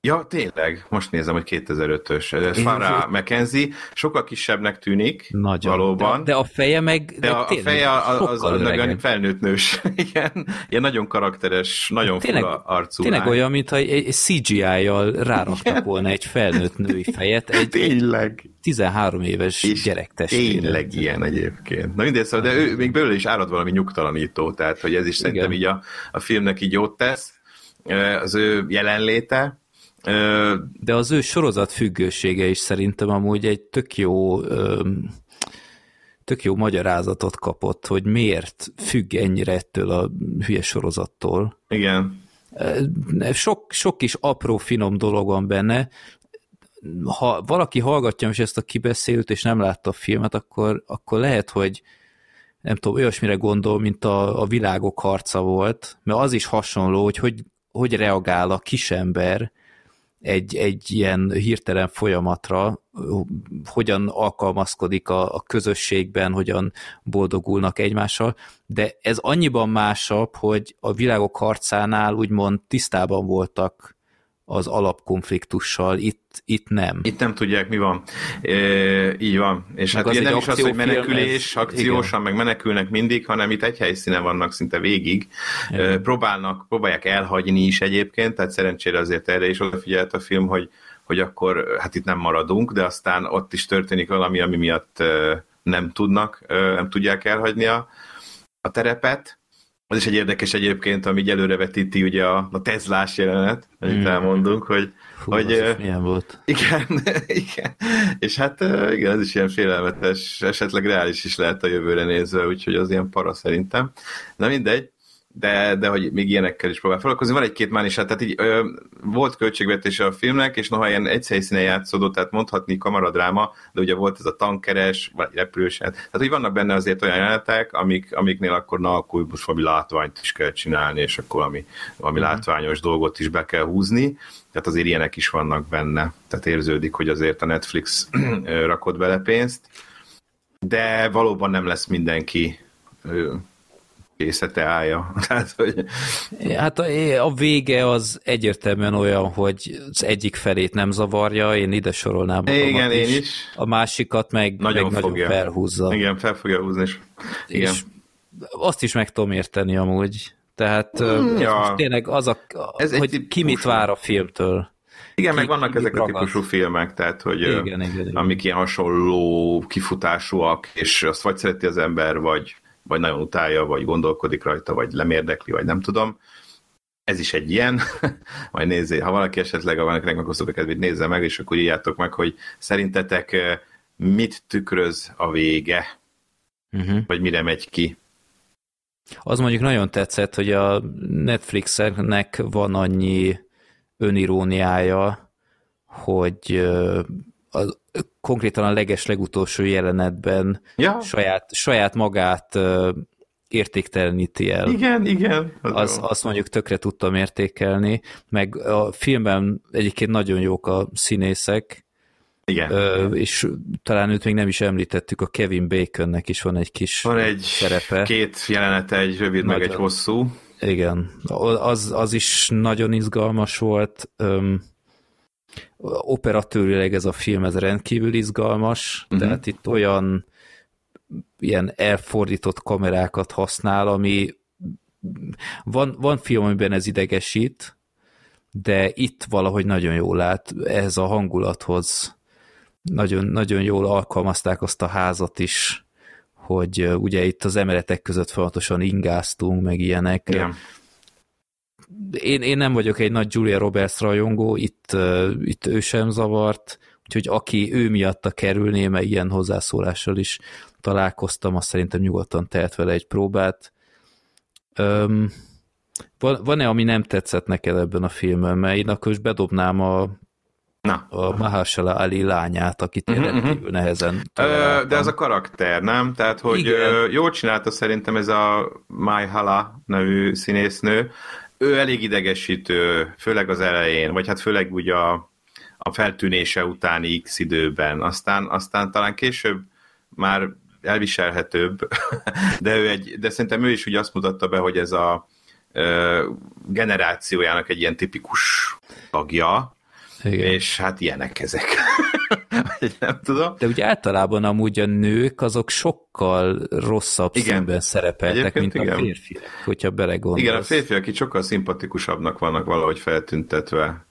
Ja, tényleg, most nézem, hogy 2005-ös. Farah McKenzie sokkal kisebbnek tűnik, Nagyon. valóban. De, de a feje meg De a, a feje az, az, az meg felnőtt nős. Igen, ilyen nagyon karakteres, nagyon tényleg, fura arcú Tényleg lány. olyan, mintha egy, egy CGI-jal ráraktak volna egy felnőtt női fejet. Egy tényleg. 13 éves és gyerek testvére. Tényleg ilyen egyébként. Na mindegy, szóval, de ő még belőle is árad valami nyugtalanító, tehát hogy ez is Igen. szerintem így a, a filmnek így jót tesz, az ő jelenléte, de az ő sorozat függősége is szerintem amúgy egy tök jó tök jó magyarázatot kapott, hogy miért függ ennyire ettől a hülye sorozattól. Igen. Sok, sok kis apró, finom dolog van benne. Ha valaki hallgatja most ezt a kibeszélőt, és nem látta a filmet, akkor, akkor lehet, hogy nem tudom, olyasmire gondol, mint a, a világok harca volt, mert az is hasonló, hogy hogy, hogy reagál a kisember egy, egy ilyen hirtelen folyamatra, hogyan alkalmazkodik a, a közösségben, hogyan boldogulnak egymással, de ez annyiban másabb, hogy a világok harcánál úgymond tisztában voltak az alapkonfliktussal, itt, itt nem. Itt nem tudják, mi van. E, így van. És meg hát ugye nem is az, hogy menekülés, ez, akciósan, igen. meg menekülnek mindig, hanem itt egy helyszínen vannak szinte végig. E, próbálnak, próbálják elhagyni is egyébként, tehát szerencsére azért erre is odafigyelt a film, hogy, hogy akkor hát itt nem maradunk, de aztán ott is történik valami, ami miatt nem tudnak, nem tudják elhagyni a, a terepet, az is egy érdekes egyébként, ami így előrevetíti ugye a, a Teslás jelenet, amit mm. elmondunk, hogy... Fú, hogy milyen volt. Igen, igen. És hát igen, ez is ilyen félelmetes, esetleg reális is lehet a jövőre nézve, úgyhogy az ilyen para szerintem. Na mindegy de, de hogy még ilyenekkel is próbál foglalkozni. Van egy-két mánisát, tehát így ö, volt költségvetése a filmnek, és noha ilyen egy helyszínen játszódott, tehát mondhatni kamaradráma, de ugye volt ez a tankeres, vagy repülős, tehát hogy vannak benne azért olyan jelenetek, amik, amiknél akkor na, akkor most valami látványt is kell csinálni, és akkor valami, valami uh-huh. látványos dolgot is be kell húzni, tehát azért ilyenek is vannak benne, tehát érződik, hogy azért a Netflix rakott bele pénzt, de valóban nem lesz mindenki készete állja. Tehát, hogy... Hát a, a vége az egyértelműen olyan, hogy az egyik felét nem zavarja, én ide sorolnám Igen, is. én is. A másikat meg nagyon, meg fogja. nagyon felhúzza. Igen, fel fogja húzni. És, igen. és azt is meg tudom érteni amúgy. Tehát mm, ja. tényleg az, a, Ez hogy egy ki mit vár a filmtől. Igen, ki, meg vannak ezek ragad. a típusú filmek, tehát hogy igen, igen, igen. amik ilyen hasonló kifutásúak, és azt vagy szereti az ember, vagy vagy nagyon utálja, vagy gondolkodik rajta, vagy lemérdekli, vagy nem tudom. Ez is egy ilyen, majd nézzé, ha valaki esetleg, ha valakinek megosztok a kedvét, nézze meg, és akkor írjátok meg, hogy szerintetek mit tükröz a vége, uh-huh. vagy mire megy ki. Az mondjuk nagyon tetszett, hogy a Netflixnek van annyi öniróniája, hogy az, konkrétan a leges legutolsó jelenetben ja. saját, saját magát értékteleníti el. Igen, igen. Az, az azt mondjuk tökre tudtam értékelni, meg a filmben egyébként nagyon jók a színészek, igen. Ö, és talán őt még nem is említettük, a Kevin Baconnek is van egy kis Van egy szerepe. két jelenete, egy rövid, nagyon, meg egy hosszú. Igen, az, az is nagyon izgalmas volt. Öm, operatőrileg ez a film ez rendkívül izgalmas, uh-huh. tehát itt olyan ilyen elfordított kamerákat használ, ami van, van film, amiben ez idegesít, de itt valahogy nagyon jól lát ehhez a hangulathoz. Nagyon, nagyon jól alkalmazták azt a házat is, hogy ugye itt az emeletek között folyamatosan ingáztunk, meg ilyenek. Igen én, én nem vagyok egy nagy Julia Roberts rajongó, itt, itt ő sem zavart, úgyhogy aki ő miatta kerülné, mert ilyen hozzászólással is találkoztam, azt szerintem nyugodtan tehet vele egy próbát. Um, van-e, ami nem tetszett neked ebben a filmben? Mert én akkor is bedobnám a, Na. a Mahershala Ali lányát, akit uh-huh, rendkívül nehezen Ö, De ez a karakter, nem? Tehát, hogy Igen. jól csinálta szerintem ez a Hala nevű színésznő, ő elég idegesítő, főleg az elején, vagy hát főleg úgy a, a feltűnése utáni x időben. Aztán, aztán talán később már elviselhetőbb, de, ő egy, de szerintem ő is úgy azt mutatta be, hogy ez a ö, generációjának egy ilyen tipikus tagja, igen. És hát ilyenek ezek. nem tudom. De úgy általában amúgy a nők azok sokkal rosszabb igen. színben szerepeltek, Egyébként mint igen. a férfiak, hogyha belegondolsz. Igen, a férfiak itt sokkal szimpatikusabbnak vannak valahogy feltüntetve,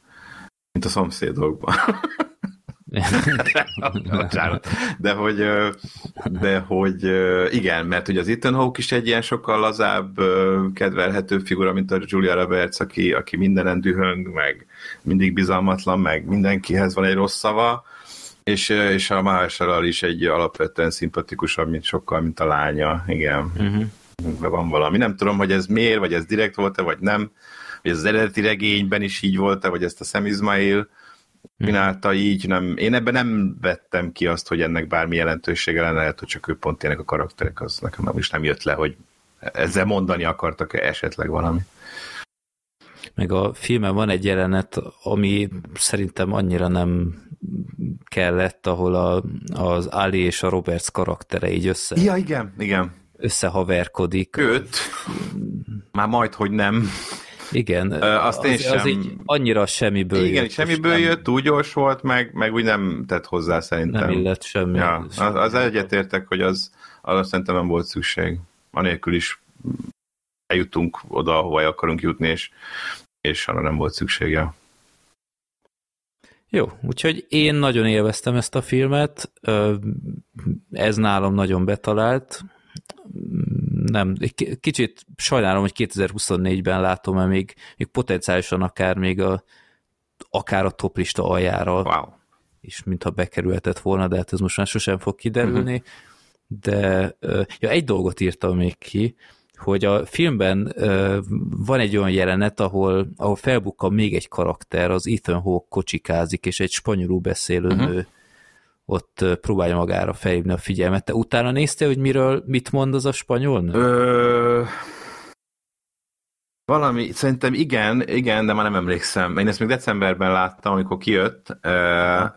mint a szomszédokban. de hogy, de hogy igen, mert ugye az Ethan Hawke is egy ilyen sokkal lazább, kedvelhető figura, mint a Julia Roberts, aki, aki mindenen dühöng, meg mindig bizalmatlan, meg mindenkihez van egy rossz szava, és, és a Mahershala is egy alapvetően szimpatikusabb, mint sokkal, mint a lánya, igen. Uh-huh. Van valami. Nem tudom, hogy ez miért, vagy ez direkt volt-e, vagy nem, vagy ez az eredeti regényben is így volt-e, vagy ezt a Sam Ismail csinálta így, nem, én ebben nem vettem ki azt, hogy ennek bármi jelentősége lenne, lehet, hogy csak ő pont ilyenek a karakterek, az nekem nem is nem jött le, hogy ezzel mondani akartak -e esetleg valami. Meg a filmen van egy jelenet, ami szerintem annyira nem kellett, ahol a, az Ali és a Roberts karaktere így össze... Ja, igen, igen. Összehaverkodik. Őt. Már majd, hogy nem. Igen, uh, azt az, én sem... az így annyira semmiből Igen, jött, semmiből nem... jött, túl gyors volt, meg, meg úgy nem tett hozzá szerintem. Nem illet semmi. Ja, az, az egyetértek, hogy az, az szerintem nem volt szükség. Anélkül is eljutunk oda, ahova akarunk jutni, és, és arra nem volt szüksége. Jó, úgyhogy én nagyon élveztem ezt a filmet, ez nálam nagyon betalált, nem, kicsit sajnálom, hogy 2024-ben látom, mert még, még potenciálisan akár még a, akár a toplista aljára wow. is, mintha bekerülhetett volna, de hát ez most már sosem fog kiderülni. Uh-huh. De ja, egy dolgot írtam még ki, hogy a filmben van egy olyan jelenet, ahol, ahol felbukkan még egy karakter, az Ethan Hawke kocsikázik, és egy spanyolul beszélő uh-huh. nő ott próbálja magára felhívni a figyelmet. Te utána néztél, hogy miről, mit mond az a spanyol nő? Ö... Valami, szerintem igen, igen, de már nem emlékszem. Én ezt még decemberben láttam, amikor kijött,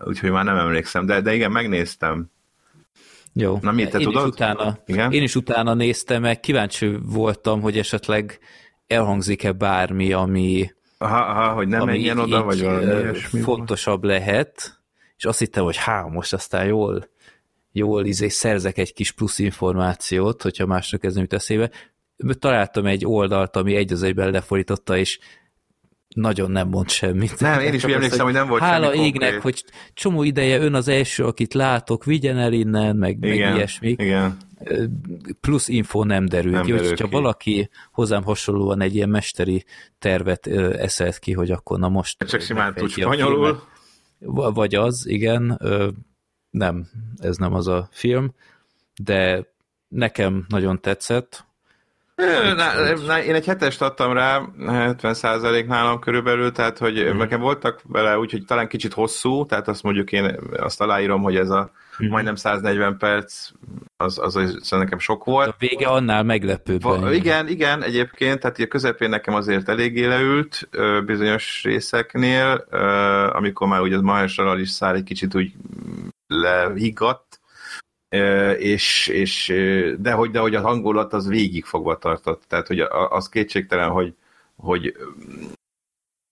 úgyhogy már nem emlékszem, de, de igen, megnéztem. Jó. Na mi, te én tudod? Is utána, Igen? Én is utána néztem, meg kíváncsi voltam, hogy esetleg elhangzik-e bármi, ami aha, aha, hogy nem menjen oda, vagy valami fontosabb volt. lehet, és azt hittem, hogy há, most aztán jól, jól izé szerzek egy kis plusz információt, hogyha másnak ez nem jut eszébe. Találtam egy oldalt, ami egy az egyben lefordította, és nagyon nem mond semmit. Nem, én is úgy emlékszem, hogy nem volt hála semmi égnek, konkrét. hogy csomó ideje ön az első, akit látok, vigyen el innen, meg, igen, meg ilyesmi. Igen. Plusz info nem derül nem ki, derül hogyha ki. valaki hozzám hasonlóan egy ilyen mesteri tervet eszelt ki, hogy akkor na most... Csak simán tud spanyolul. Vagy az, igen, nem, ez nem az a film, de nekem nagyon tetszett, Na, én egy hetest adtam rá, 70 százalék nálam körülbelül, tehát hogy mm. nekem voltak vele úgy, hogy talán kicsit hosszú, tehát azt mondjuk én azt aláírom, hogy ez a mm. majdnem 140 perc, az, az, az, nekem sok volt. A vége annál meglepőbb. Va, igen, igen, egyébként, tehát a közepén nekem azért eléggé leült bizonyos részeknél, amikor már ugye az Mahershalal is száll egy kicsit úgy lehiggadt, és, és de, hogy, de hogy a hangulat az végig fogva tartott, tehát hogy az kétségtelen, hogy, hogy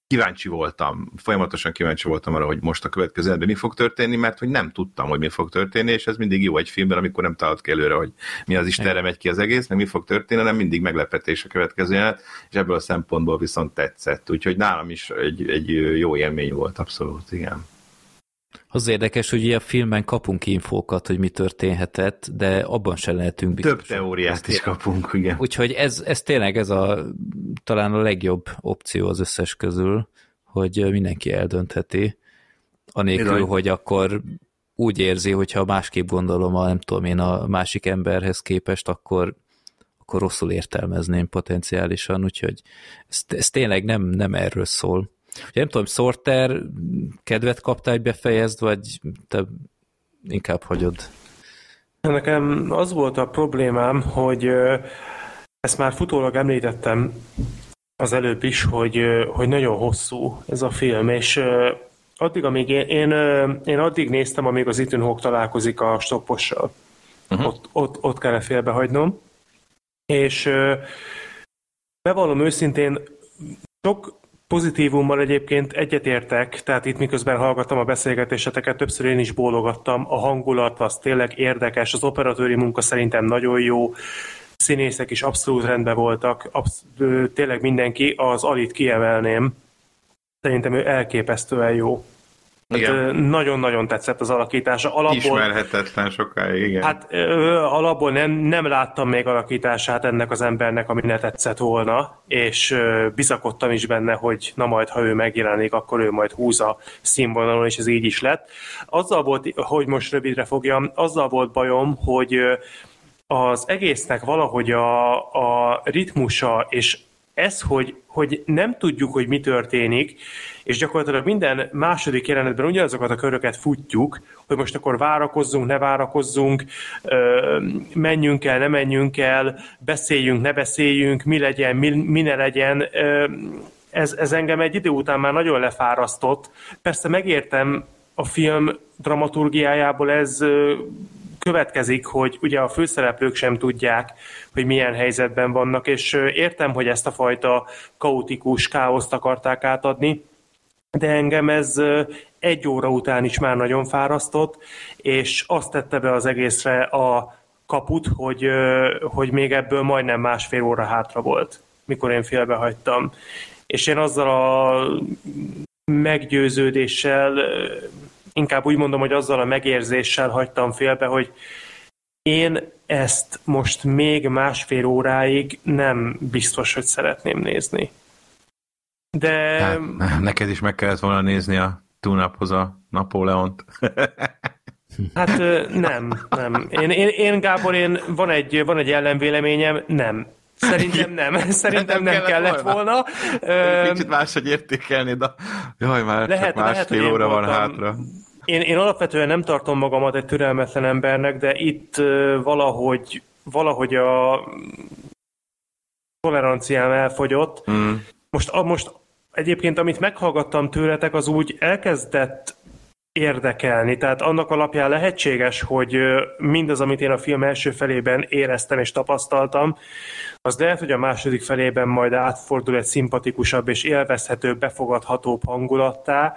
kíváncsi voltam, folyamatosan kíváncsi voltam arra, hogy most a következő mi fog történni, mert hogy nem tudtam, hogy mi fog történni, és ez mindig jó egy filmben, amikor nem találod ki előre, hogy mi az Istenre megy ki az egész, meg mi fog történni, nem mindig meglepetés a következő jelenet, és ebből a szempontból viszont tetszett. Úgyhogy nálam is egy, egy jó élmény volt, abszolút, igen. Az érdekes, hogy a filmben kapunk infókat, hogy mi történhetett, de abban se lehetünk biztosak. Több teóriát is kapunk, igen. Úgyhogy ez, ez tényleg ez a talán a legjobb opció az összes közül, hogy mindenki eldöntheti, anélkül, Bizony. hogy akkor úgy érzi, hogyha másképp gondolom a, nem tudom én, a másik emberhez képest, akkor, akkor rosszul értelmezném potenciálisan, úgyhogy ez, ez tényleg nem, nem erről szól. Ugye nem tudom, Sorter kedvet kaptál, hogy befejezd, vagy te inkább hagyod? Nekem az volt a problémám, hogy ezt már futólag említettem az előbb is, hogy, hogy nagyon hosszú ez a film, és addig, amíg én, én, én addig néztem, amíg az Ethan Hawke találkozik a stoppossal. Uh-huh. Ott, ott, ott kellene félbehagynom. És bevallom őszintén, sok Pozitívummal egyébként egyetértek, tehát itt miközben hallgattam a beszélgetéseteket, többször én is bólogattam, a hangulat az tényleg érdekes, az operatőri munka szerintem nagyon jó, színészek is abszolút rendben voltak, absz- tényleg mindenki, az Alit kiemelném, szerintem ő elképesztően jó. Nagyon-nagyon tetszett az alakítása. Alapból, Ismerhetetlen sokáig, igen. Hát ö, alapból nem, nem láttam még alakítását ennek az embernek, ami ne tetszett volna, és ö, bizakodtam is benne, hogy na majd, ha ő megjelenik, akkor ő majd húza színvonalon, és ez így is lett. Azzal volt, hogy most rövidre fogjam, azzal volt bajom, hogy az egésznek valahogy a, a ritmusa és ez, hogy, hogy nem tudjuk, hogy mi történik, és gyakorlatilag minden második jelenetben ugyanazokat a köröket futjuk, hogy most akkor várakozzunk, ne várakozzunk, menjünk el, ne menjünk el, beszéljünk, ne beszéljünk, mi legyen, mi, mi ne legyen. ez, ez engem egy idő után már nagyon lefárasztott. Persze megértem a film dramaturgiájából ez következik, hogy ugye a főszereplők sem tudják, hogy milyen helyzetben vannak, és értem, hogy ezt a fajta kaotikus káoszt akarták átadni, de engem ez egy óra után is már nagyon fárasztott, és azt tette be az egészre a kaput, hogy, hogy még ebből majdnem másfél óra hátra volt, mikor én félbehagytam. És én azzal a meggyőződéssel, inkább úgy mondom, hogy azzal a megérzéssel hagytam félbe, hogy én ezt most még másfél óráig nem biztos, hogy szeretném nézni. De... Hát, neked is meg kellett volna nézni a túnaphoz a Napóleont. Hát nem, nem. Én, én, én Gábor, én, van egy, van egy ellenvéleményem, nem. Szerintem nem. Szerintem nem, nem kellett, volna. volna. Kicsit máshogy értékelni, de jaj, már lehet, csak másfél lehet, óra van voltam, hátra. Én, én alapvetően nem tartom magamat egy türelmetlen embernek, de itt valahogy, valahogy a toleranciám elfogyott. Mm. Most, most egyébként, amit meghallgattam tőletek, az úgy elkezdett érdekelni. Tehát annak alapján lehetséges, hogy mindaz, amit én a film első felében éreztem és tapasztaltam, az lehet, hogy a második felében majd átfordul egy szimpatikusabb és élvezhetőbb, befogadhatóbb hangulattá.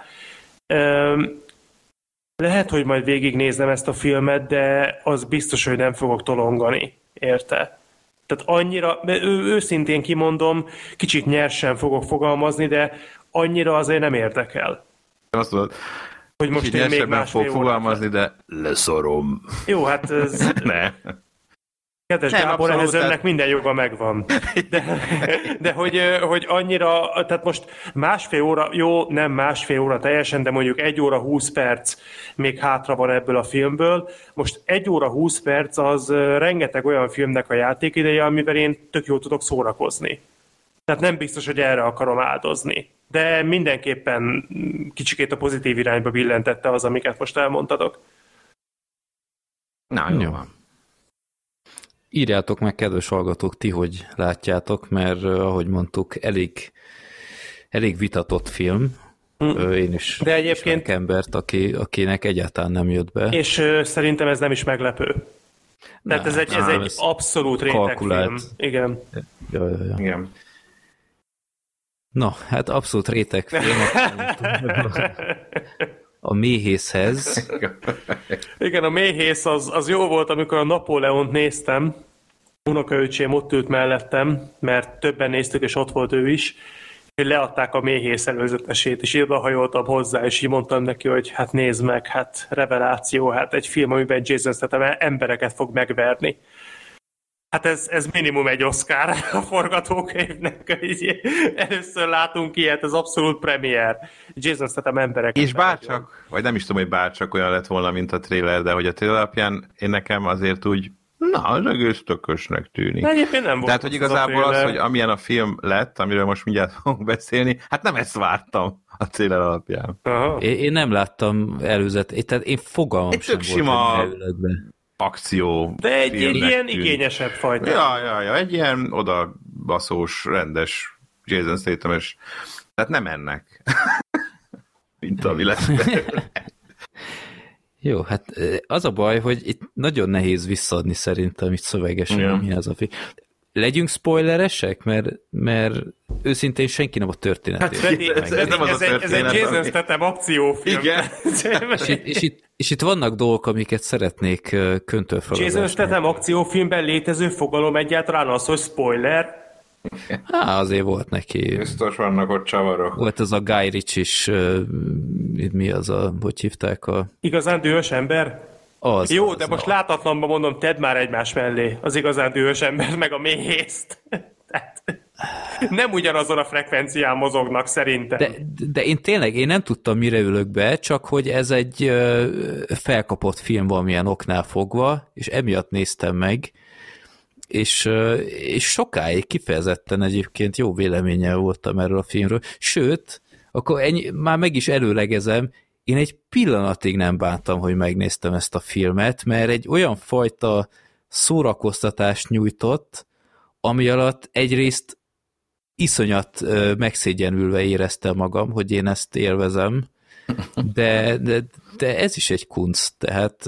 Lehet, hogy majd végignézem ezt a filmet, de az biztos, hogy nem fogok tolongani. Érte? Tehát annyira, ő, őszintén kimondom, kicsit nyersen fogok fogalmazni, de annyira azért nem érdekel. Azt mondod, hogy most én még fog fogalmazni, de leszorom. Jó, hát ez... ne. Kedves nem, Gábor, ehhez önnek minden joga megvan. De, de hogy, hogy annyira, tehát most másfél óra, jó, nem másfél óra teljesen, de mondjuk egy óra húsz perc még hátra van ebből a filmből. Most egy óra húsz perc az rengeteg olyan filmnek a játékideje, amivel én tök jól tudok szórakozni. Tehát nem biztos, hogy erre akarom áldozni. De mindenképpen kicsikét a pozitív irányba billentette az, amiket most elmondtatok. Na, jó, jó. Írjátok meg, kedves hallgatók, ti hogy látjátok, mert ahogy mondtuk, elég, elég vitatott film. Mm. Én is De egyébként embert, aki, akinek egyáltalán nem jött be. És ö, szerintem ez nem is meglepő. Tehát nem, ez egy, ez nem, egy ez abszolút rétegfilm. Igen. Ja, ja, ja. Igen. No, hát abszolút rétegfilm. a méhészhez. Igen, a méhész az, az jó volt, amikor a Napóleont néztem. Unokaöcsém ott ült mellettem, mert többen néztük, és ott volt ő is. Hogy leadták a méhész előzetesét, és írva hajoltam hozzá, és így mondtam neki, hogy hát nézd meg, hát reveláció, hát egy film, amiben Jason Statham embereket fog megverni. Hát ez, ez minimum egy Oscar a forgatókönyvnek. Először látunk ilyet, ez abszolút premier. Jason Statham emberek. És bárcsak, vagy nem is tudom, hogy bárcsak olyan lett volna, mint a trailer, de hogy a trailer alapján én nekem azért úgy Na, az egész tökösnek tűnik. De egyébként nem volt Tehát, hogy igazából az, az, hogy amilyen a film lett, amiről most mindjárt fogunk beszélni, hát nem ezt vártam a trailer alapján. Aha. Én, én nem láttam előzet, tehát én fogalmam Egy sem tök volt, sima akció. De egy ilyen tűnt. igényesebb fajta. Ja, ja, ja, egy ilyen odabaszós, rendes Jason statham és tehát nem ennek. Mint ami lesz. Jó, hát az a baj, hogy itt nagyon nehéz visszaadni szerintem itt szövegesen, ja. mi az a film legyünk spoileresek, mert, mert őszintén senki nem a történetét. Hát, ez, ez, nem az ez, a történet, ez egy Jason Statham akciófilm. Igen. és, itt, és, itt, és itt vannak dolgok, amiket szeretnék köntől felolvasni. Jason Statham akciófilmben létező fogalom egyáltalán az, hogy spoiler. Há, azért volt neki. Biztos vannak ott csavarok. Volt az a Guy Ritchie is, mi az a, hogy hívták a... Igazán dühös ember? Az, Jó, az, de most az. látatlanban mondom, tedd már egymás mellé az igazán dühös ember, meg a méhészt. nem ugyanazon a frekvencián mozognak szerintem. De, de én tényleg, én nem tudtam, mire ülök be, csak hogy ez egy felkapott film valamilyen oknál fogva, és emiatt néztem meg, és, és sokáig kifejezetten egyébként jó véleménye voltam erről a filmről, sőt, akkor ennyi, már meg is előlegezem, én egy pillanatig nem bántam, hogy megnéztem ezt a filmet, mert egy olyan fajta szórakoztatást nyújtott, ami alatt egyrészt iszonyat megszégyenülve éreztem magam, hogy én ezt élvezem, de, de, de ez is egy kunst, tehát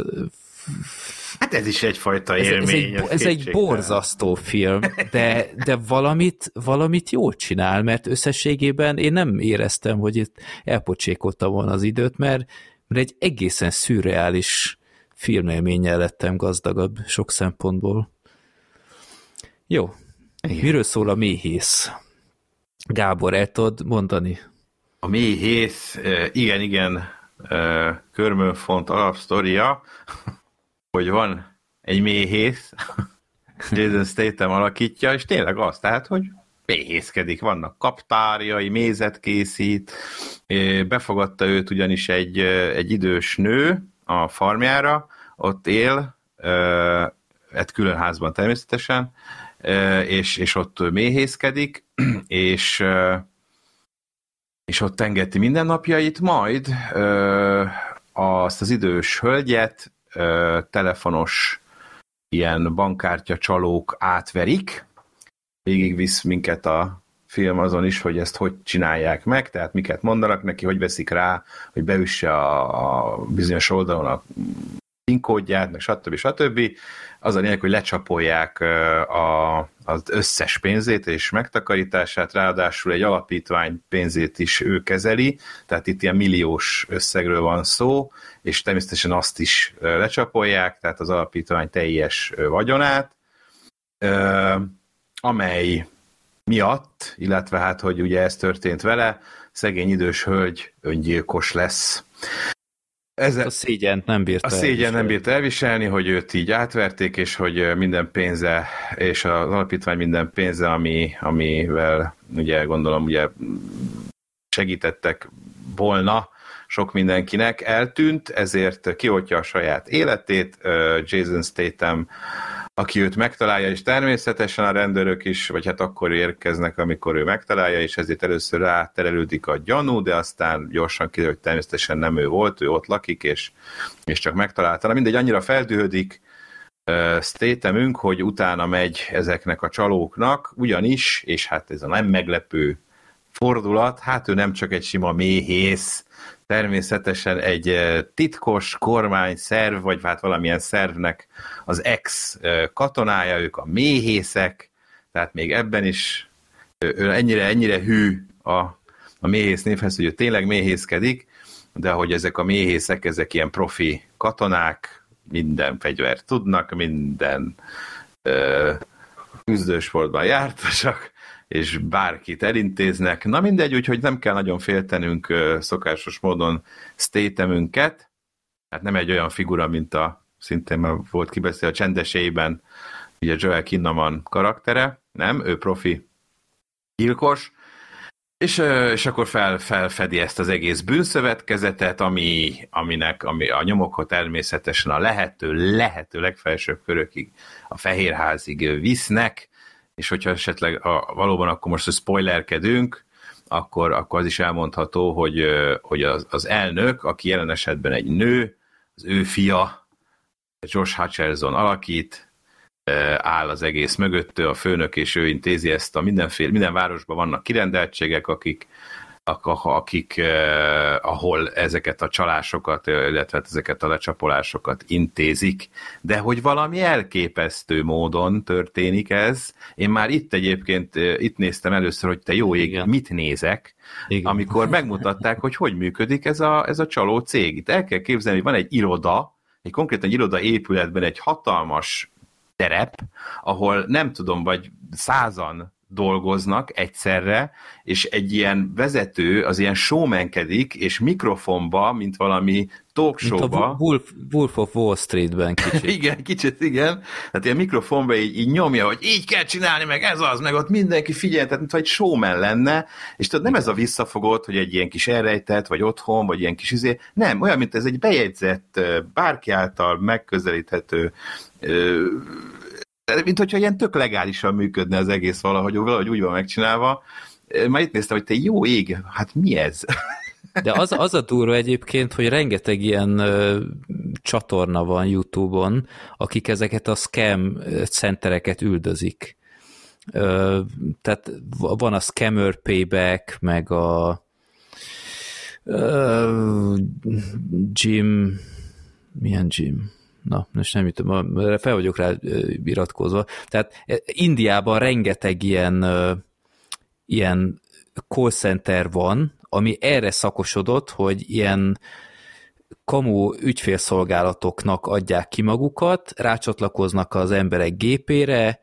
Hát ez is egyfajta élmény. Ez, ez, egy, ez egy borzasztó film, de, de valamit, valamit jól csinál, mert összességében én nem éreztem, hogy itt elpocsékoltam volna az időt, mert, mert egy egészen szürreális filmélménnyel lettem gazdagabb sok szempontból. Jó. Igen. Miről szól a méhész? Gábor, el tudod mondani? A méhész, igen, igen, körmönfont alapsztoria, hogy van egy méhész, Jason Statham alakítja, és tényleg az, tehát, hogy méhészkedik, vannak kaptárjai, mézet készít, befogadta őt ugyanis egy, egy idős nő a farmjára, ott él, egy külön házban természetesen, és, és ott méhészkedik, és, és ott engedti mindennapjait, majd azt az idős hölgyet telefonos ilyen bankkártya csalók átverik, végigvisz minket a film azon is, hogy ezt hogy csinálják meg, tehát miket mondanak neki, hogy veszik rá, hogy beüsse a, a bizonyos oldalon a PIN kódját, meg stb. stb. Az a lényeg, hogy lecsapolják a, az összes pénzét és megtakarítását, ráadásul egy alapítvány pénzét is ő kezeli, tehát itt ilyen milliós összegről van szó, és természetesen azt is lecsapolják, tehát az alapítvány teljes vagyonát, amely miatt, illetve hát, hogy ugye ez történt vele, szegény idős hölgy öngyilkos lesz. Ez a szégyen nem bírta A szégyen nem bírta elviselni, hogy őt így átverték, és hogy minden pénze, és az alapítvány minden pénze, ami, amivel ugye gondolom ugye segítettek volna sok mindenkinek, eltűnt, ezért kioltja a saját életét. Jason Statham aki őt megtalálja, és természetesen a rendőrök is, vagy hát akkor érkeznek, amikor ő megtalálja, és ezért először ráterelődik a gyanú, de aztán gyorsan kiderül, hogy természetesen nem ő volt, ő ott lakik, és, és csak megtalálta. Na mindegy, annyira feldühödik uh, Statemünk, hogy utána megy ezeknek a csalóknak, ugyanis, és hát ez a nem meglepő fordulat, hát ő nem csak egy sima méhész, természetesen egy titkos kormány szerv, vagy hát valamilyen szervnek az ex katonája, ők a méhészek, tehát még ebben is ő ennyire, ennyire hű a, a méhész névhez, hogy ő tényleg méhészkedik, de hogy ezek a méhészek, ezek ilyen profi katonák, minden fegyvert tudnak, minden ö, küzdősportban jártasak, és bárkit elintéznek. Na mindegy, úgyhogy nem kell nagyon féltenünk szokásos módon statemünket. Hát nem egy olyan figura, mint a szintén már volt kibeszél a csendesében, ugye Joel Kinnaman karaktere, nem, ő profi gyilkos, és, és akkor fel, felfedi ezt az egész bűnszövetkezetet, ami, aminek ami a nyomokhoz természetesen a lehető, lehető legfelsőbb körökig, a Fehérházig visznek, és hogyha esetleg a, valóban akkor most spoilerkedünk, akkor, akkor az is elmondható, hogy, hogy az, az elnök, aki jelen esetben egy nő, az ő fia, Josh Hutcherson alakít, áll az egész mögöttő, a főnök, és ő intézi ezt a mindenféle, minden városban vannak kirendeltségek, akik akik, eh, ahol ezeket a csalásokat, illetve ezeket a lecsapolásokat intézik, de hogy valami elképesztő módon történik ez. Én már itt egyébként, itt néztem először, hogy te jó ég, Igen. mit nézek, Igen. amikor megmutatták, hogy hogy működik ez a, ez a csaló cég. Itt el kell képzelni, hogy van egy iroda, egy konkrétan egy iroda épületben egy hatalmas terep, ahol nem tudom, vagy százan dolgoznak egyszerre, és egy ilyen vezető az ilyen showmankedik, és mikrofonba, mint valami talkshowba. Mint a Wolf, Wolf of Wall Streetben kicsit. igen, kicsit, igen. Tehát ilyen mikrofonba így, így nyomja, hogy így kell csinálni, meg ez az, meg ott mindenki figyel, tehát mintha egy showman lenne, és tudod, nem ez a visszafogott, hogy egy ilyen kis elrejtett, vagy otthon, vagy ilyen kis izé, nem, olyan, mint ez egy bejegyzett, bárki által megközelíthető mint hogyha ilyen tök legálisan működne az egész valahogy, valahogy úgy van megcsinálva. Már itt néztem, hogy te jó ég, hát mi ez? De az, az a durva egyébként, hogy rengeteg ilyen ö, csatorna van YouTube-on, akik ezeket a scam centereket üldözik. tehát van a Scammer Payback, meg a Jim milyen Jim? Na, most nem jutom, fel vagyok rá iratkozva. Tehát Indiában rengeteg ilyen, ilyen call center van, ami erre szakosodott, hogy ilyen kamu ügyfélszolgálatoknak adják ki magukat, rácsatlakoznak az emberek gépére,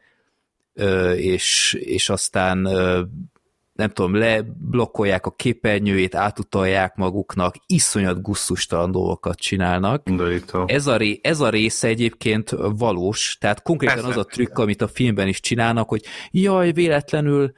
és, és aztán nem tudom, leblokkolják a képernyőjét, átutalják maguknak, iszonyat gusztustalan dolgokat csinálnak. Ez a, ré, ez a része egyébként valós, tehát konkrétan Persze. az a trükk, amit a filmben is csinálnak, hogy jaj, véletlenül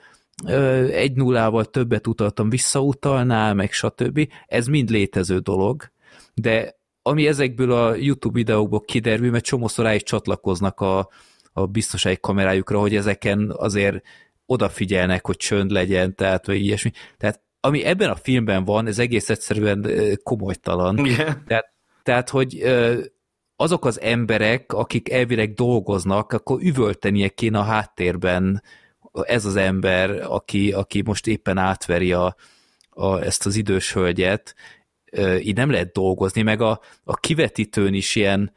egy nullával többet utaltam, visszautalnál, meg stb. Ez mind létező dolog, de ami ezekből a YouTube videókból kiderül, mert csomószor rá is csatlakoznak a, a biztonsági kamerájukra, hogy ezeken azért odafigyelnek, hogy csönd legyen, tehát vagy ilyesmi. Tehát ami ebben a filmben van, ez egész egyszerűen komolytalan. Yeah. Tehát, tehát, hogy azok az emberek, akik elvileg dolgoznak, akkor üvöltenie kéne a háttérben ez az ember, aki, aki most éppen átveri a, a, ezt az idős hölgyet, így nem lehet dolgozni, meg a, a kivetítőn is ilyen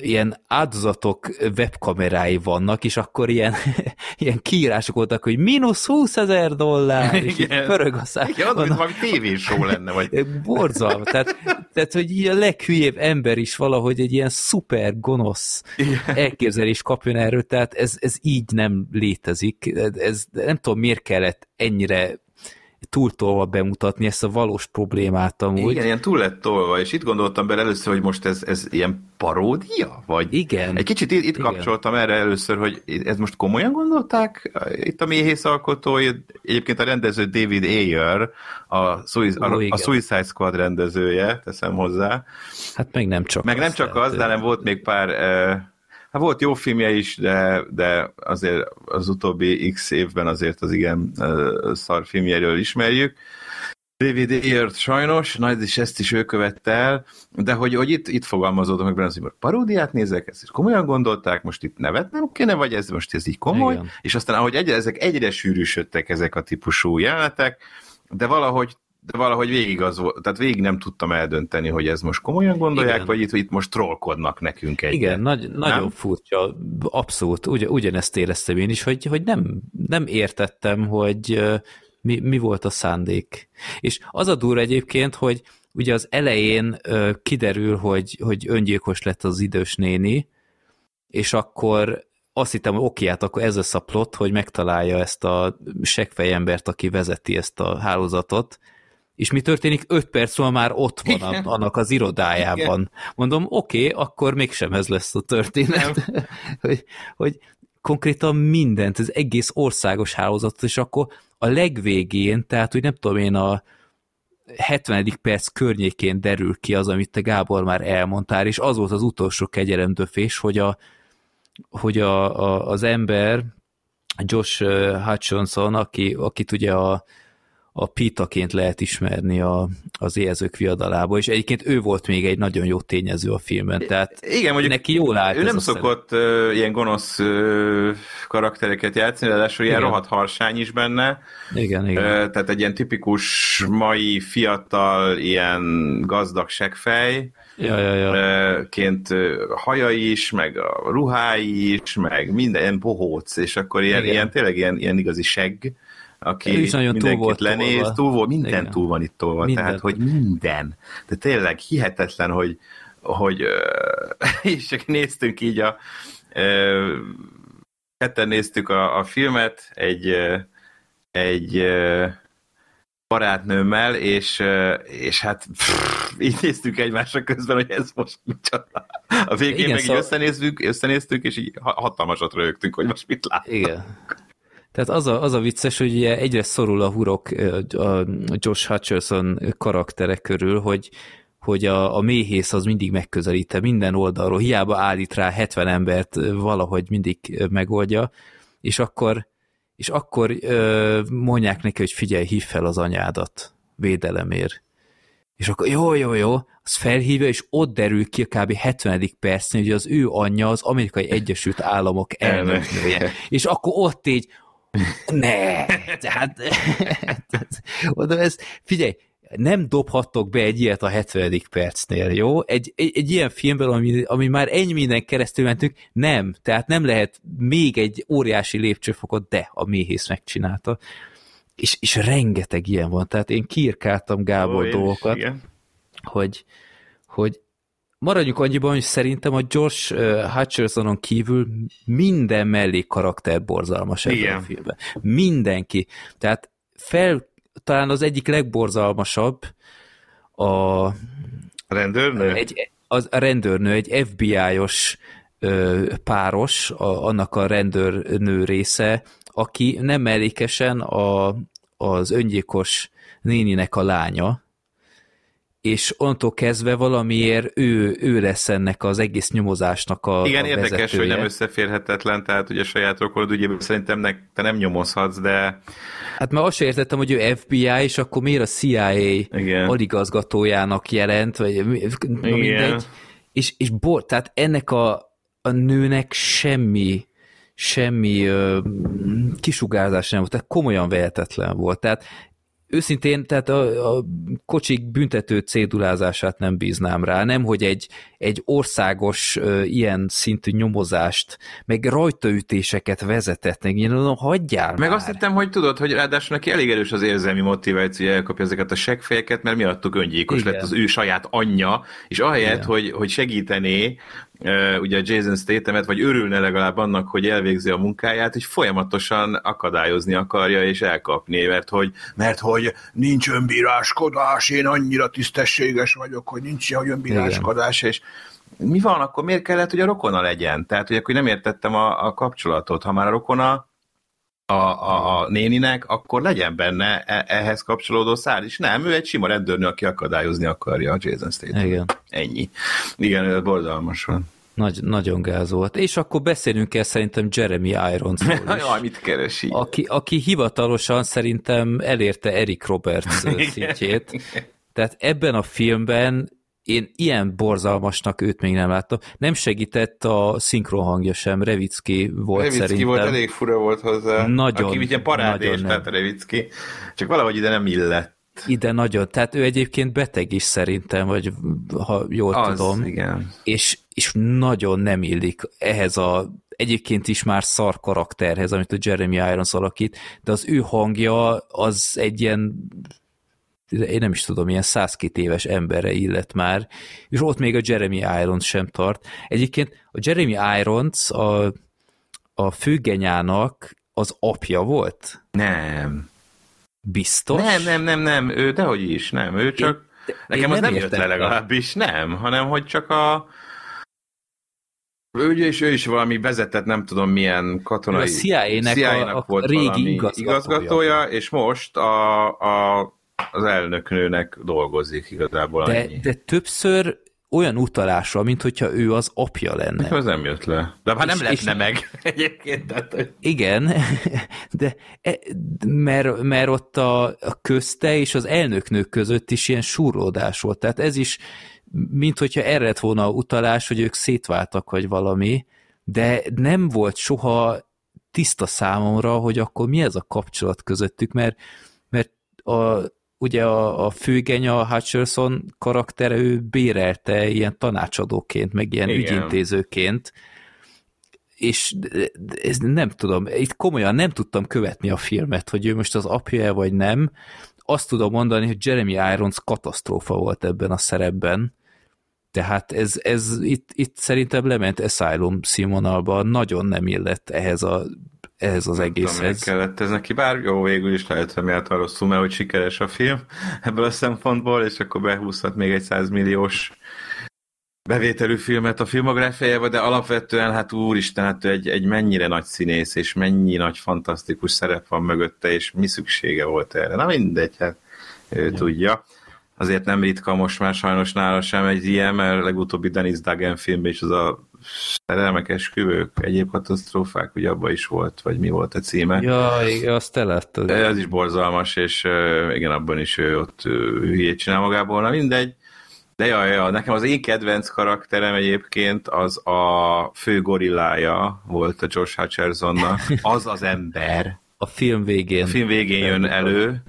ilyen áldozatok webkamerái vannak, és akkor ilyen, ilyen kiírások voltak, hogy mínusz 20 ezer dollár, és így pörög a szám. Igen, az, valami tévéshow lenne, vagy... Borzalma, tehát, tehát, hogy így a leghülyébb ember is valahogy egy ilyen szuper gonosz Igen. elképzelés kapjon erről, tehát ez, ez így nem létezik, ez nem tudom, miért kellett ennyire túltolva bemutatni ezt a valós problémát amúgy. Igen, ilyen túl lett tolva, és itt gondoltam bele először, hogy most ez, ez ilyen paródia? Vagy igen. Egy kicsit itt, itt igen. kapcsoltam erre először, hogy ez most komolyan gondolták itt a méhész alkotói, egyébként a rendező David Ayer, a, Suicide, Ó, a, a Suicide Squad rendezője, teszem hozzá. Hát meg nem csak Meg nem csak az, de nem volt még pár uh, Hát volt jó filmje is, de, de azért az utóbbi x évben azért az igen szar filmjéről ismerjük. David Ayer sajnos, nagy és ezt is ő követte el, de hogy, hogy itt, itt fogalmazódom meg benne, hogy paródiát nézek, ezt is komolyan gondolták, most itt nevet nem kéne, vagy ez most ez így komoly, Igen. és aztán ahogy egyre, ezek egyre sűrűsödtek ezek a típusú jelenetek, de valahogy de valahogy végig az volt, tehát végig nem tudtam eldönteni, hogy ez most komolyan gondolják, Igen. vagy itt, itt most trollkodnak nekünk egy. Igen, nagy, nagyon furcsa, abszolút, ugy, ugyanezt éreztem én is, hogy, hogy nem, nem értettem, hogy mi, mi volt a szándék. És az a durva egyébként, hogy ugye az elején kiderül, hogy, hogy öngyilkos lett az idős néni, és akkor azt hittem, hogy oké, hát akkor ez lesz a plot, hogy megtalálja ezt a seggfejembert, aki vezeti ezt a hálózatot, és mi történik? Öt perc múlva már ott van a, annak az irodájában. Igen. Mondom, oké, okay, akkor mégsem ez lesz a történet. hogy, hogy konkrétan mindent, az egész országos hálózatot, és akkor a legvégén, tehát hogy nem tudom én a 70. perc környékén derül ki az, amit te Gábor már elmondtál, és az volt az utolsó kegyelemdöfés, hogy, a, hogy a, a, az ember, Josh Hutchinson, aki, akit ugye a, a Pitaként lehet ismerni a, az éhezők viadalába, és egyébként ő volt még egy nagyon jó tényező a filmben, tehát Igen, mondjuk neki jól állt Ő nem szokott uh, ilyen gonosz karaktereket játszani, de ilyen rohadt harsány is benne. Igen, igen. Tehát egy ilyen tipikus mai fiatal, ilyen gazdag segfej, ja, ja, ja. ként haja is, meg a ruhái is, meg minden bohóc, és akkor ilyen, ilyen tényleg ilyen, ilyen igazi segg aki is nagyon túl volt lenéz, tolva. túl volt, minden Igen. túl van itt tolva, minden. tehát hogy minden. De tényleg hihetetlen, hogy, hogy és csak néztünk így a ketten néztük a, a filmet egy, egy barátnőmmel, és, és hát pff, így néztük egymásra közben, hogy ez most micsoda. A végén Igen, meg szóval... így összenéztük, összenéztük, és így hatalmasat rögtünk, hogy most mit látunk. Igen. Tehát az a, az a vicces, hogy ugye egyre szorul a hurok a Josh Hutcherson karaktere körül, hogy, hogy a, a méhész az mindig megközelíte minden oldalról, hiába állít rá 70 embert, valahogy mindig megoldja, és akkor, és akkor ö, mondják neki, hogy figyelj, hív fel az anyádat védelemért. és akkor jó, jó, jó, az felhívja, és ott derül ki a kb. 70. percnél, hogy az ő anyja az Amerikai Egyesült Államok elnöknője. és akkor ott így, ne, tehát, oda ez, figyelj, nem dobhattok be egy ilyet a 70. percnél, jó? Egy, egy, egy ilyen filmben, ami, ami már ennyi minden keresztül mentünk, nem. Tehát nem lehet még egy óriási lépcsőfokot, de a méhész megcsinálta. És, és rengeteg ilyen van. Tehát én kiirkáltam Gábor Ó, dolgokat, hogy, hogy maradjunk annyiban, hogy szerintem a Josh Hutchersonon kívül minden mellé karakter borzalmas ebben a filmben. Mindenki. Tehát fel talán az egyik legborzalmasabb a rendőrnő? Egy, az, a rendőrnő, egy FBI-os páros, a, annak a rendőrnő része, aki nem mellékesen a, az öngyilkos néninek a lánya, és onnantól kezdve valamiért ő, ő lesz ennek az egész nyomozásnak a Igen, a érdekes, vezetője. hogy nem összeférhetetlen, tehát ugye saját rokonod ügyében szerintem ne, te nem nyomozhatsz, de... Hát már azt sem értettem, hogy ő FBI, és akkor miért a CIA Igen. aligazgatójának jelent, vagy na Igen. mindegy. És, és bor, tehát ennek a, a nőnek semmi semmi ö, kisugárzás nem volt, tehát komolyan vehetetlen volt. Tehát őszintén, tehát a, a kocsik büntető cédulázását nem bíznám rá, nem, hogy egy, egy országos ö, ilyen szintű nyomozást, meg rajtaütéseket vezetett, meg ilyen, no, hagyjál Meg már. azt hittem, hogy tudod, hogy ráadásul neki elég erős az érzelmi motiváció, hogy elkapja ezeket a seggfejeket, mert miattuk öngyilkos Igen. lett az ő saját anyja, és ahelyett, hogy, hogy segítené ugye Jason Stathemet, vagy örülne legalább annak, hogy elvégzi a munkáját, hogy folyamatosan akadályozni akarja és elkapni, mert hogy, mert hogy nincs önbíráskodás, én annyira tisztességes vagyok, hogy nincs ilyen önbíráskodás, Igen. és mi van, akkor miért kellett, hogy a rokona legyen? Tehát, hogy akkor nem értettem a, a kapcsolatot. Ha már a rokona a, a, a néninek, akkor legyen benne e, ehhez kapcsolódó szár is. Nem, ő egy sima rendőrnő, aki akadályozni akarja a Jason Statham. Igen. Ennyi. Igen, ez borzalmas van. Nagy, nagyon gáz volt. És akkor beszélünk el szerintem Jeremy irons is. Jaj, mit keresi? Aki, aki hivatalosan szerintem elérte Eric Roberts szintjét. Tehát ebben a filmben én ilyen borzalmasnak őt még nem láttam. Nem segített a szinkron hangja sem, Revicki volt Revicki szerintem. volt, elég fura volt hozzá. Nagyon. Aki ugye parádés, tehát Revicki. Csak valahogy ide nem illett. Ide nagyon. Tehát ő egyébként beteg is szerintem, vagy ha jól Az, tudom. igen. És, és nagyon nem illik ehhez a egyébként is már szar karakterhez, amit a Jeremy Irons alakít, de az ő hangja az egy ilyen én nem is tudom, ilyen 102 éves emberre illet már, és ott még a Jeremy Irons sem tart. Egyébként a Jeremy Irons a, a főgenyának az apja volt? Nem. Biztos? Nem, nem, nem, nem, ő dehogy is, nem, ő csak, Én, nekem az nem jött le legalábbis, nem, hanem hogy csak a, ő is, ő is valami vezetett, nem tudom milyen katonai... A CIA-nek, CIA a, a volt régi igazgatója. igazgatója, és most a, a, az elnöknőnek dolgozik igazából De, annyi. de többször olyan utalásra, mint hogyha ő az apja lenne. Nekem ez nem jött le. De hát nem és- meg egyébként. Tehát, hogy- Igen, de e- mert, mert ott a, a közte és az elnöknők között is ilyen súródás volt. Tehát ez is, mint hogyha erre lett volna utalás, hogy ők szétváltak, vagy valami, de nem volt soha tiszta számomra, hogy akkor mi ez a kapcsolat közöttük, mert, mert a, ugye a, a főgenya, a Hutcherson karaktere, ő bérelte ilyen tanácsadóként, meg ilyen Igen. ügyintézőként, és ez nem tudom, itt komolyan nem tudtam követni a filmet, hogy ő most az apja vagy nem. Azt tudom mondani, hogy Jeremy Irons katasztrófa volt ebben a szerepben, tehát ez, ez itt, itt szerintem lement Asylum színvonalba, nagyon nem illett ehhez, a, ehhez az Nem miért egészhez. kellett ez neki, bár jó, végül is lehet, hogy miatt rosszul, mert hogy sikeres a film ebből a szempontból, és akkor behúzhat még egy 100 milliós bevételű filmet a filmográfiájába, de alapvetően, hát úristen, hát egy, egy mennyire nagy színész, és mennyi nagy fantasztikus szerep van mögötte, és mi szüksége volt erre. Na mindegy, hát ő ja. tudja. Azért nem ritka most már sajnos nála sem egy ilyen, mert legutóbbi Dennis Duggan filmben is az a szerelmek, esküvők, egyéb katasztrófák, ugye abban is volt, vagy mi volt a címe. Ja, igen, azt te láttad. Ez is borzalmas, és igen, abban is ő ott hülyét csinál magából, na mindegy. De jaj, ja, nekem az én kedvenc karakterem egyébként az a fő gorillája volt a Josh Hutchersonnak. Az az ember. A film végén. A film végén jön elő,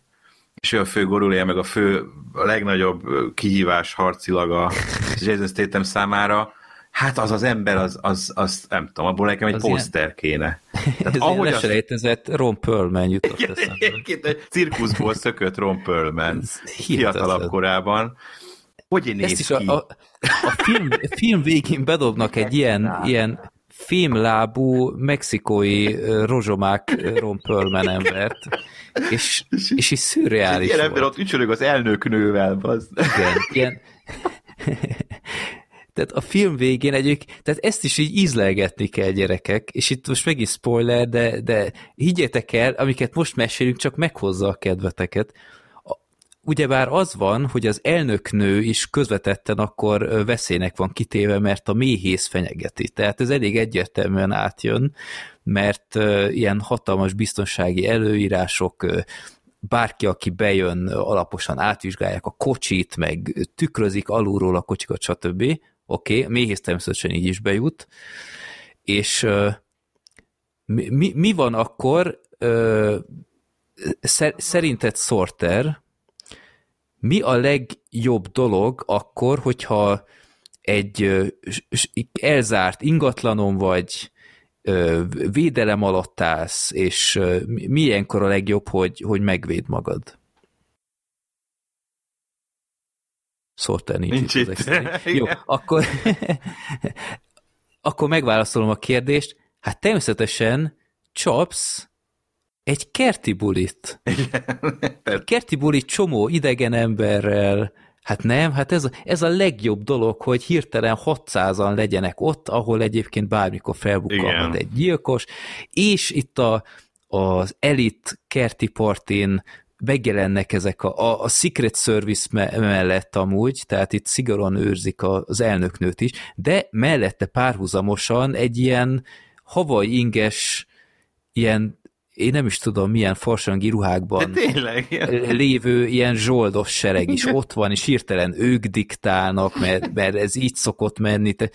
és ő a fő gorillája, meg a fő, a legnagyobb kihívás harcilag a Jason Statham számára. Hát az az ember, az, az, az nem tudom, abból nekem egy poszter ilyen... kéne. Tehát Ez ahogy az... Ron Perlman jutott eszembe. Egy cirkuszból szökött Ron Perlman fiatalabb korában. Hogy néz ki? A, a, a film, film végén bedobnak egy ilyen, ilyen fémlábú mexikói rozsomák Ron Perlman embert, és, és is szürreális Ilyen ember ott ücsörög az elnöknővel, az. Igen, ilyen... Tehát a film végén egyik, tehát ezt is így ízlelgetni kell gyerekek, és itt most megint spoiler, de, de higgyétek el, amiket most mesélünk, csak meghozza a kedveteket ugyebár az van, hogy az elnöknő is közvetetten akkor veszélynek van kitéve, mert a méhész fenyegeti. Tehát ez elég egyértelműen átjön, mert ilyen hatalmas biztonsági előírások, bárki, aki bejön, alaposan átvizsgálják a kocsit, meg tükrözik alulról a kocsikat, stb. Oké, okay, méhész természetesen így is bejut, és mi, mi van akkor, szerinted Sorter, mi a legjobb dolog akkor, hogyha egy elzárt ingatlanon vagy, védelem alatt állsz, és milyenkor a legjobb, hogy, hogy megvéd magad? Sorter nincs, nincs itt. itt. Jó, akkor, akkor megválaszolom a kérdést. Hát természetesen csapsz egy kerti bulit. Egy kerti bulit csomó idegen emberrel, Hát nem, hát ez, ez a legjobb dolog, hogy hirtelen 600-an legyenek ott, ahol egyébként bármikor felbukkalhat egy gyilkos, és itt a, az elit kerti partin megjelennek ezek a, a, a Secret Service me mellett amúgy, tehát itt szigorúan őrzik az elnöknőt is, de mellette párhuzamosan egy ilyen havai inges ilyen én nem is tudom, milyen farsangi ruhákban De tényleg, lévő ilyen zsoldos sereg is ott van, és hirtelen ők diktálnak, mert, mert ez így szokott menni. Te,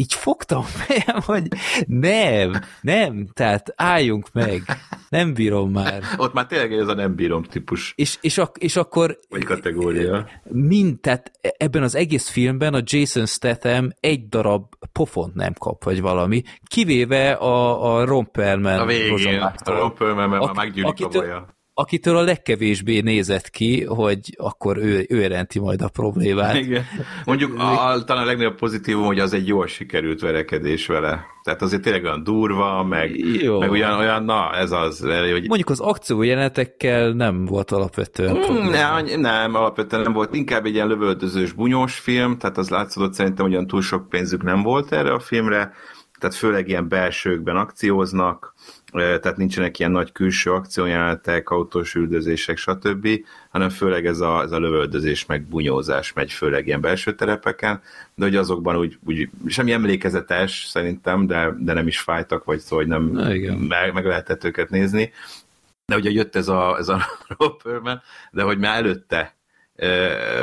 így fogtam fejem, hogy nem, nem, tehát álljunk meg, nem bírom már. Ott már tényleg ez a nem bírom típus. És, és, ak- és akkor... Vagy kategória. Mind, tehát ebben az egész filmben a Jason Statham egy darab pofont nem kap, vagy valami, kivéve a, a Romperman. A végén, a Romperman, már meggyűlik a baja akitől a legkevésbé nézett ki, hogy akkor ő, ő jelenti majd a problémát. Igen. Mondjuk a, talán a legnagyobb pozitívum, hogy az egy jól sikerült verekedés vele. Tehát azért tényleg olyan durva, meg, Jó. meg olyan, olyan, na, ez az. Hogy... Mondjuk az akciójelenetekkel nem volt alapvetően mm, nem, nem, alapvetően nem volt. Inkább egy ilyen lövöldözős, bunyós film, tehát az látszódott szerintem, hogy olyan túl sok pénzük nem volt erre a filmre, tehát főleg ilyen belsőkben akcióznak, tehát nincsenek ilyen nagy külső akciójelenetek, autós üldözések, stb., hanem főleg ez a, ez a lövöldözés, meg bunyózás megy főleg ilyen belső terepeken, de hogy azokban úgy, úgy semmi emlékezetes szerintem, de, de nem is fájtak, vagy szó, hogy nem meg, meg lehetett őket nézni. De ugye jött ez a, ez a Roperman, de hogy már előtte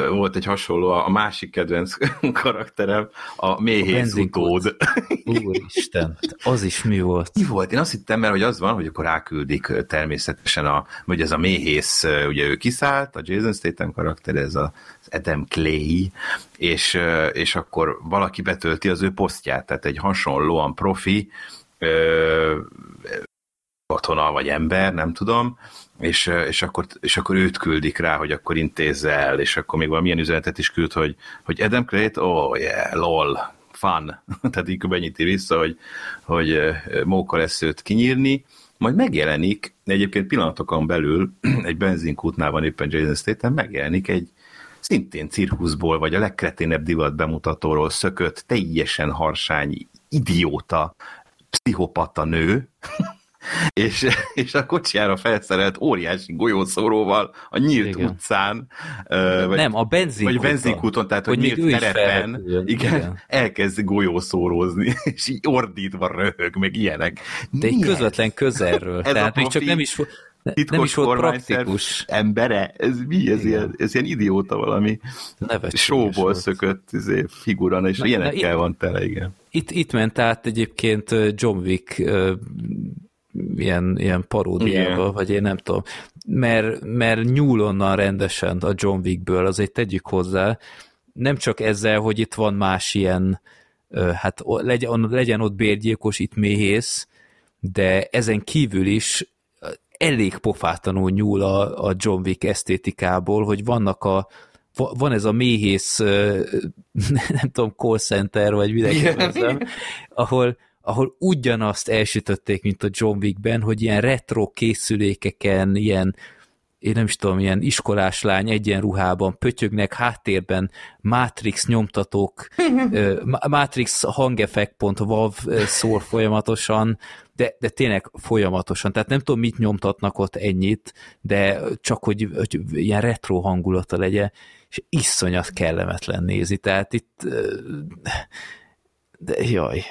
volt egy hasonló, a másik kedvenc karakterem, a méhész utód. Úristen, az is mi volt? Mi volt? Én azt hittem, mert hogy az van, hogy akkor ráküldik természetesen, a, hogy ez a méhész, ugye ő kiszállt, a Jason Statham karakter, ez az Adam Clay, és, és akkor valaki betölti az ő posztját, tehát egy hasonlóan profi katona vagy ember, nem tudom, és, és, akkor, és akkor őt küldik rá, hogy akkor intézze el, és akkor még valamilyen üzenetet is küld, hogy, hogy Adam Crate, oh yeah, lol, fun. Tehát így benyíti vissza, hogy, hogy móka lesz őt kinyírni, majd megjelenik, egyébként pillanatokon belül egy benzinkútnál van éppen Jason Statham, megjelenik egy szintén cirkuszból, vagy a legkreténebb divat bemutatóról szökött, teljesen harsány, idióta, pszichopata nő, és, és a kocsiára felszerelt óriási golyószóróval a nyílt igen. utcán, vagy, nem, a benzinkúton. Vagy benzinkúton, tehát hogy, hogy nyílt terepen, igen, igen, elkezd golyószórózni, és így ordítva röhög, meg ilyenek. De egy közvetlen közelről. Ez tehát még csak nem is nem is volt praktikus. embere? Ez mi? Ez, ilyen, ez ilyen idióta valami showból szökött izé, figura, és na, ilyenekkel na, van tele, igen. Itt, itt ment át egyébként John Wick ilyen, ilyen paródiába, igen. vagy én nem tudom, mert, mert nyúl onnan rendesen a John Wickből, azért tegyük hozzá, nem csak ezzel, hogy itt van más ilyen, hát legyen, legyen ott bérgyilkos, itt méhész, de ezen kívül is elég pofátlanul nyúl a, a John Wick esztétikából, hogy vannak a van ez a méhész, nem tudom, call center, vagy mindenki ahol, ahol ugyanazt elsütötték, mint a John Wickben, hogy ilyen retro készülékeken, ilyen én nem is tudom, ilyen iskolás lány egyenruhában pötyögnek, háttérben Matrix nyomtatók, Matrix hangeffekt.wav szór folyamatosan, de, de tényleg folyamatosan, tehát nem tudom, mit nyomtatnak ott ennyit, de csak, hogy, hogy ilyen retro hangulata legyen, és iszonyat kellemetlen nézi, tehát itt de jaj,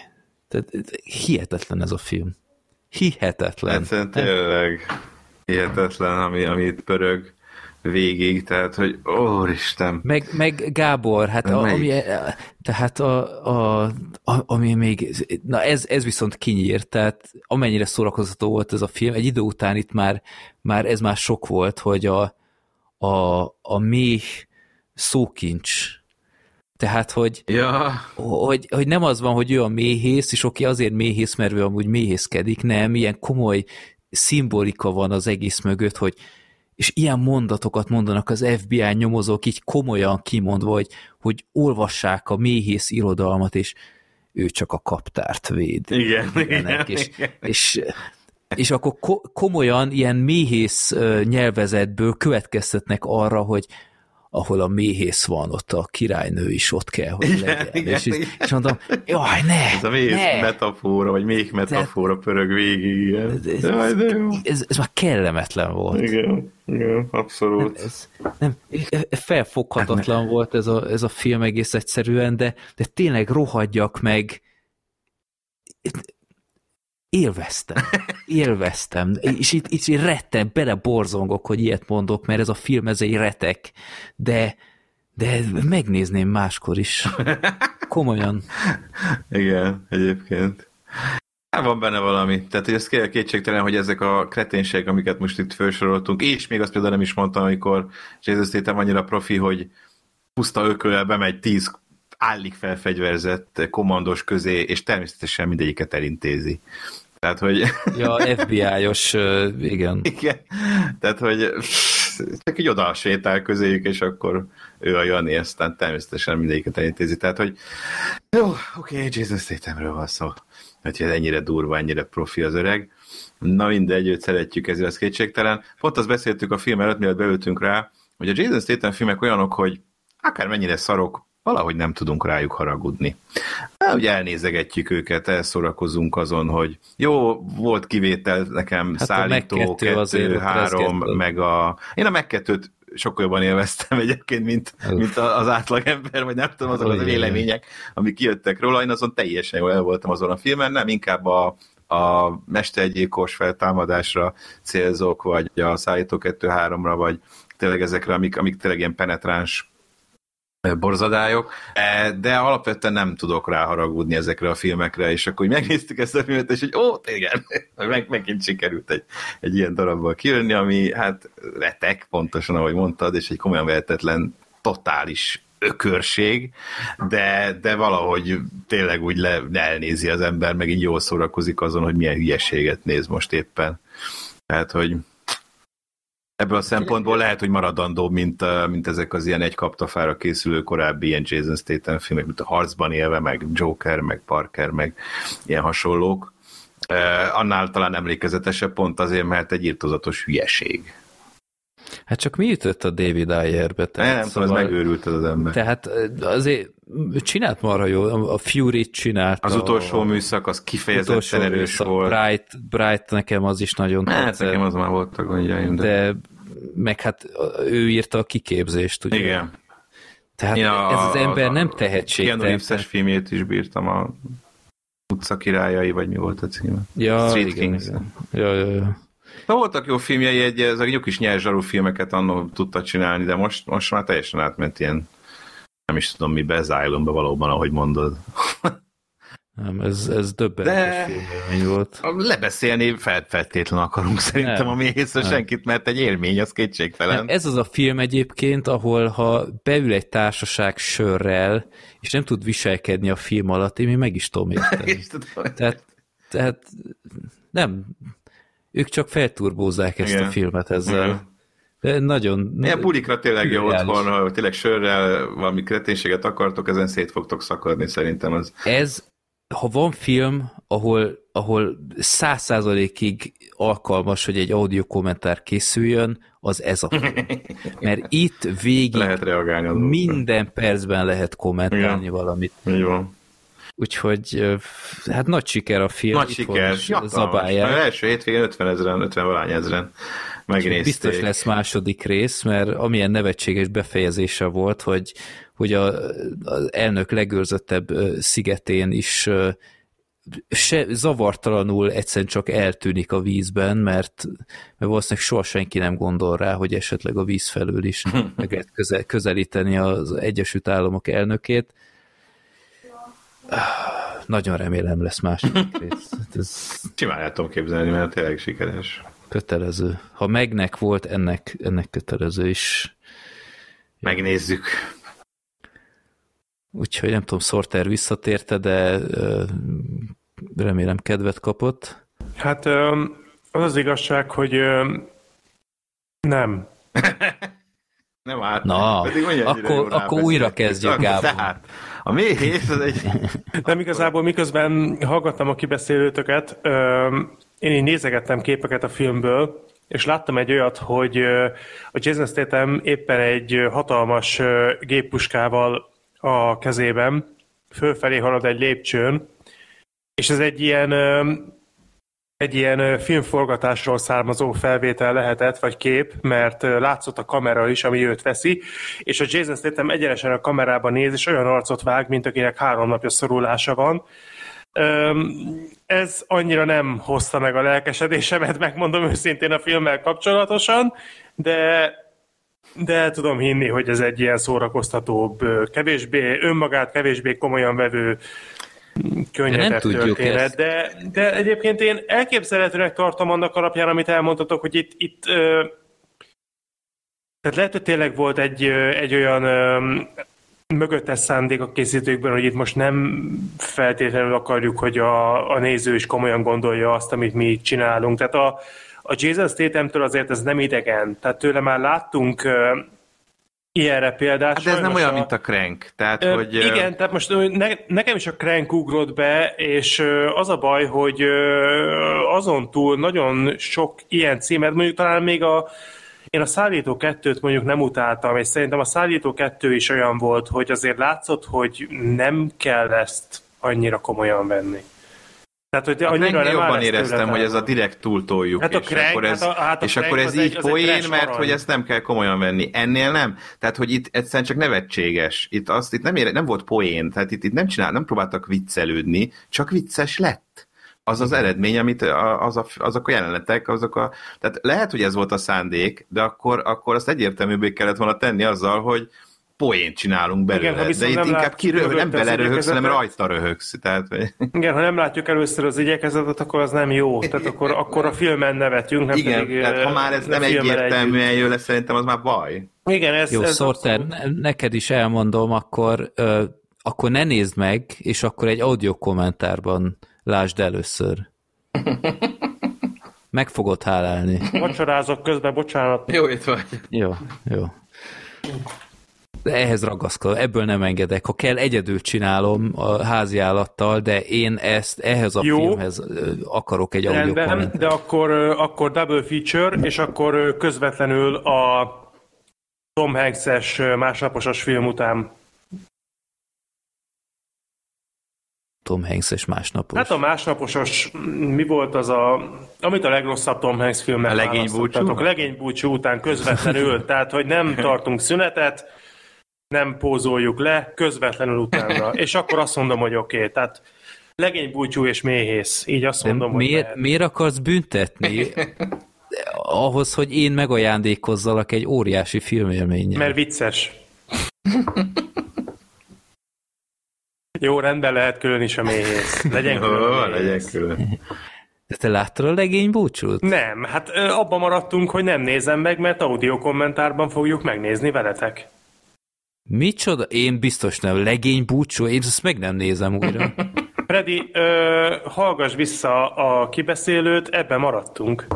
tehát hihetetlen ez a film. Hihetetlen. Hát tényleg hihetetlen, ami, ami itt pörög végig, tehát, hogy Isten. Meg, meg Gábor, hát a, ami, tehát a, a, a, ami még, na ez, ez viszont kinyírt, tehát amennyire szórakozató volt ez a film, egy idő után itt már, már ez már sok volt, hogy a, a, a méh szókincs, tehát, hogy, ja. hogy, hogy nem az van, hogy ő a méhész, és oké, azért méhész, mert ő amúgy méhészkedik, nem, ilyen komoly szimbolika van az egész mögött, hogy és ilyen mondatokat mondanak az FBI nyomozók így komolyan kimondva, hogy, hogy olvassák a méhész irodalmat, és ő csak a kaptárt véd. Igen, igen, és, igen. És, és akkor ko- komolyan ilyen méhész nyelvezetből következtetnek arra, hogy ahol a méhész van, ott a királynő is ott kell, hogy igen, legyen. Igen, és, igen. és mondom, jaj, ne! Ez a méhész ne. metafora, vagy még metafora de, pörög végig, igen. Ez, jaj, de jó. Ez, ez már kellemetlen volt. Igen, igen, abszolút. Ez, nem, felfoghatatlan hát, volt ez a, ez a film egész egyszerűen, de, de tényleg rohadjak meg élveztem, élveztem, és itt, itt rettem, borzongok, hogy ilyet mondok, mert ez a film, ez egy retek, de, de megnézném máskor is. Komolyan. Igen, egyébként. Hát van benne valami. Tehát, ez kétségtelen, hogy ezek a kreténségek, amiket most itt felsoroltunk, és még azt például nem is mondtam, amikor Statham annyira profi, hogy puszta ököllel bemegy tíz állik felfegyverzett komandos közé, és természetesen mindegyiket elintézi. Tehát, hogy... Ja, FBI-os, igen. Igen. Tehát, hogy csak így oda sétál közéjük, és akkor ő a Jani, aztán természetesen mindegyiket elintézi. Tehát, hogy jó, oké, okay, Jason Stathamről van szó. Hogy ez ennyire durva, ennyire profi az öreg. Na mindegy, őt szeretjük, ezért az kétségtelen. Pont azt beszéltük a film előtt, mielőtt beültünk rá, hogy a Jason Statham filmek olyanok, hogy akár mennyire szarok, valahogy nem tudunk rájuk haragudni. Hát, ugye elnézegetjük őket, elszórakozunk azon, hogy jó, volt kivétel nekem hát szállító, kettő, három, meg a... Én a megkettőt sokkal jobban élveztem egyébként, mint, mint az átlagember, vagy nem tudom, azok az vélemények, amik kijöttek róla, én azon teljesen jól el voltam azon a filmen, nem inkább a, a mestergyilkos feltámadásra célzok, vagy a szállító 2-3-ra, vagy tényleg ezekre, amik, amik tényleg ilyen penetráns borzadályok, e, de alapvetően nem tudok ráharagudni ezekre a filmekre, és akkor megnéztük ezt a filmet, és hogy ó, igen, meg, megint sikerült egy, egy ilyen darabból kijönni, ami hát retek, pontosan ahogy mondtad, és egy komolyan vehetetlen, totális ökörség, de, de valahogy tényleg úgy le, elnézi az ember, meg így jól szórakozik azon, hogy milyen hülyeséget néz most éppen. Tehát, hogy Ebből a szempontból lehet, hogy maradandó, mint, mint ezek az ilyen egy kaptafára készülő korábbi ilyen Jason Statham filmek, mint a Harcban élve, meg Joker, meg Parker, meg ilyen hasonlók. Annál talán emlékezetesebb pont azért, mert egy írtozatos hülyeség. Hát csak mi ütött a David Ayerbe? Tehát, nem, szóval, az megőrült az, az ember. Tehát azért csinált marha jó, a Fury-t csinált. Az utolsó a, műszak, az kifejezetten erős műszak, volt. Bright, Bright nekem az is nagyon hát, tetszett. nekem az már voltak gondjaim. De... de meg hát ő írta a kiképzést, ugye? Igen. Tehát ja, ez az ember a, nem tehetségtelen. Keanu Reeves-es filmjét is bírtam, a utca királyai, vagy mi volt a címe? Ja, Street igen, Kings. Igen. Ja, ja, ja. Na, voltak jó filmjei, egy, ez a jó kis nyerzsarú filmeket annó tudta csinálni, de most, most már teljesen átment ilyen, nem is tudom mi, bezálomba valóban, ahogy mondod. Nem, ez, ez döbbenetes élmény volt. Lebeszélni feltétlenül akarunk szerintem nem, a méhészre senkit, mert egy élmény, az kétségtelen. Nem, ez az a film egyébként, ahol ha beül egy társaság sörrel, és nem tud viselkedni a film alatt, én még meg is tudom érteni. tehát, tehát nem, ők csak felturbózzák ezt Igen. a filmet ezzel. Igen. De nagyon... Ilyen bulikra tényleg jó otthon, ha tényleg sörrel valami kreténséget akartok, ezen szét fogtok szakadni szerintem. Az... Ez ha van film, ahol, ahol száz százalékig alkalmas, hogy egy audio kommentár készüljön, az ez a film. Mert itt végig lehet reagálni minden percben lehet kommentálni Igen. valamit. Így van. Úgyhogy hát nagy siker a film. Nagy siker, zabálják. Az első hétvégén 50 ezeren, 50 valány ezeren megnézték. Biztos lesz második rész, mert amilyen nevetséges befejezése volt, hogy hogy a, az elnök legőrzöttebb szigetén is se, zavartalanul egyszerűen csak eltűnik a vízben, mert, mert valószínűleg soha senki nem gondol rá, hogy esetleg a víz felől is meg lehet közel, közelíteni az Egyesült Államok elnökét. Nagyon remélem lesz második rész. Hát ez... Csináljátom képzelni, mert tényleg sikeres. Kötelező. Ha megnek volt, ennek, ennek kötelező is. Megnézzük. Úgyhogy nem tudom, Sorter visszatérte, de remélem kedvet kapott. Hát az az igazság, hogy nem. nem árt. Na, akkor, akkor újra kezdjük, Gábor. A méhész az egy... Nem igazából miközben hallgattam a kibeszélőtöket, én így nézegettem képeket a filmből, és láttam egy olyat, hogy a Jason Statham éppen egy hatalmas géppuskával a kezében, fölfelé halad egy lépcsőn, és ez egy ilyen egy ilyen filmforgatásról származó felvétel lehetett, vagy kép, mert látszott a kamera is, ami őt veszi, és a Jason Statham egyenesen a kamerába néz, és olyan arcot vág, mint akinek három napja szorulása van. Ez annyira nem hozta meg a lelkesedésemet, megmondom őszintén a filmmel kapcsolatosan, de de tudom hinni, hogy ez egy ilyen szórakoztatóbb, kevésbé önmagát kevésbé komolyan vevő könnyedebb történet, ezt. de, de egyébként én elképzelhetőnek tartom annak alapján, amit elmondhatok, hogy itt, itt tehát lehet, hogy tényleg volt egy, egy olyan mögöttes szándék a készítőkben, hogy itt most nem feltétlenül akarjuk, hogy a, a néző is komolyan gondolja azt, amit mi itt csinálunk. Tehát a, a Jason Statham-től azért ez nem idegen. Tehát tőle már láttunk ilyenre példát. Hát de ez nem olyan, a... mint a Crank. Tehát, uh, hogy, igen, tehát most ne, nekem is a Crank ugrott be, és uh, az a baj, hogy uh, azon túl nagyon sok ilyen címet, mondjuk talán még a én a Szállító 2-t mondjuk nem utáltam, és szerintem a Szállító 2 is olyan volt, hogy azért látszott, hogy nem kell ezt annyira komolyan venni. Tehát, hogy hát annyira nem jobban éreztem, hogy ez a direkt túltoljuk, hát a és, crank, akkor ez, hát a, hát a és akkor ez így egy, poén, mert hogy ezt nem kell komolyan venni. Ennél nem. Tehát, hogy itt egyszerűen csak nevetséges. Itt, azt, itt nem, ére, nem volt poén, tehát itt, itt nem csinál, nem próbáltak viccelődni, csak vicces lett. Az az eredmény, amit az a, azok a jelenetek, azok a... Tehát lehet, hogy ez volt a szándék, de akkor, akkor azt egyértelműbbé kellett volna tenni azzal, hogy, poént csinálunk belőle, Igen, de itt inkább kiröhög, nem beleröhögsz, hanem rajta röhögsz. Tehát... Igen, ha nem látjuk először az igyekezetet, akkor az nem jó. Tehát akkor, akkor a filmen nevetünk, nem Igen, pedig, tehát ha már ez nem egyértelműen jön le, szerintem az már baj. Igen, ez, jó, ez Sorter, neked is elmondom, akkor, ö, akkor ne nézd meg, és akkor egy audio kommentárban lásd először. Meg fogod hálálni. Vacsorázok közben, bocsánat. Jó, itt vagy. Jó, jó. De ehhez ragaszkodom, ebből nem engedek. Ha kell, egyedül csinálom a házi állattal, de én ezt ehhez a Jó. filmhez akarok egy audio Rendben, de akkor, akkor double feature, és akkor közvetlenül a Tom Hanks-es másnaposos film után Tom Hanks-es másnapos. Hát a másnaposos, mi volt az a, amit a legrosszabb Tom Hanks filmnek A legény búcsú? A legény búcsú után közvetlenül, tehát hogy nem tartunk szünetet, nem pózoljuk le, közvetlenül utána. És akkor azt mondom, hogy oké, okay. tehát legény búcsú és méhész, így azt De mondom, miért, hogy miért akarsz büntetni? ahhoz, hogy én megajándékozzalak egy óriási filmélménnyel. Mert vicces. Jó, rendben lehet külön is a méhész. Legyen külön Jó, a legyen külön. De te láttad a legény búcsút? Nem, hát abban maradtunk, hogy nem nézem meg, mert audio kommentárban fogjuk megnézni veletek. Micsoda? Én biztos nem. Legény búcsú? Én ezt meg nem nézem újra. Freddy, ö, hallgass vissza a kibeszélőt, ebben maradtunk.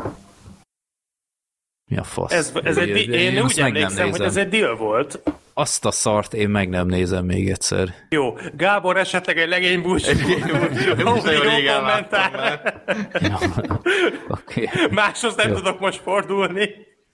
Mi a fasz? Ez, ez egy, én, én úgy emlékszem, hogy ez egy deal volt. Azt a szart én meg nem nézem még egyszer. Jó, Gábor esetleg egy legény búcsú. Okay. Máshoz nem tudok most fordulni.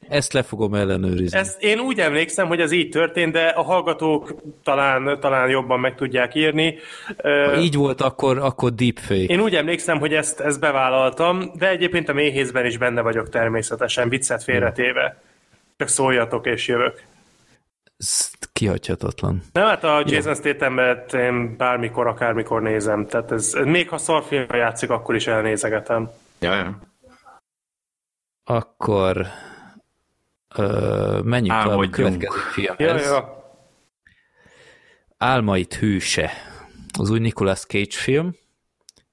Ezt le fogom ellenőrizni. Ezt én úgy emlékszem, hogy ez így történt, de a hallgatók talán, talán jobban meg tudják írni. Ha így volt, akkor, akkor deepfake. Én úgy emlékszem, hogy ezt, ezt bevállaltam, de egyébként a méhészben is benne vagyok természetesen, viccet félretéve. Csak szóljatok és jövök. Ez kihagyhatatlan. Nem, hát a Jason statham én bármikor, akármikor nézem. Tehát ez, még ha szarfilmben játszik, akkor is elnézegetem. Ja, ja. Akkor ö, menjünk a következő filmhez. Ja, ja. Álmait hűse. Az új Nicolas Cage film.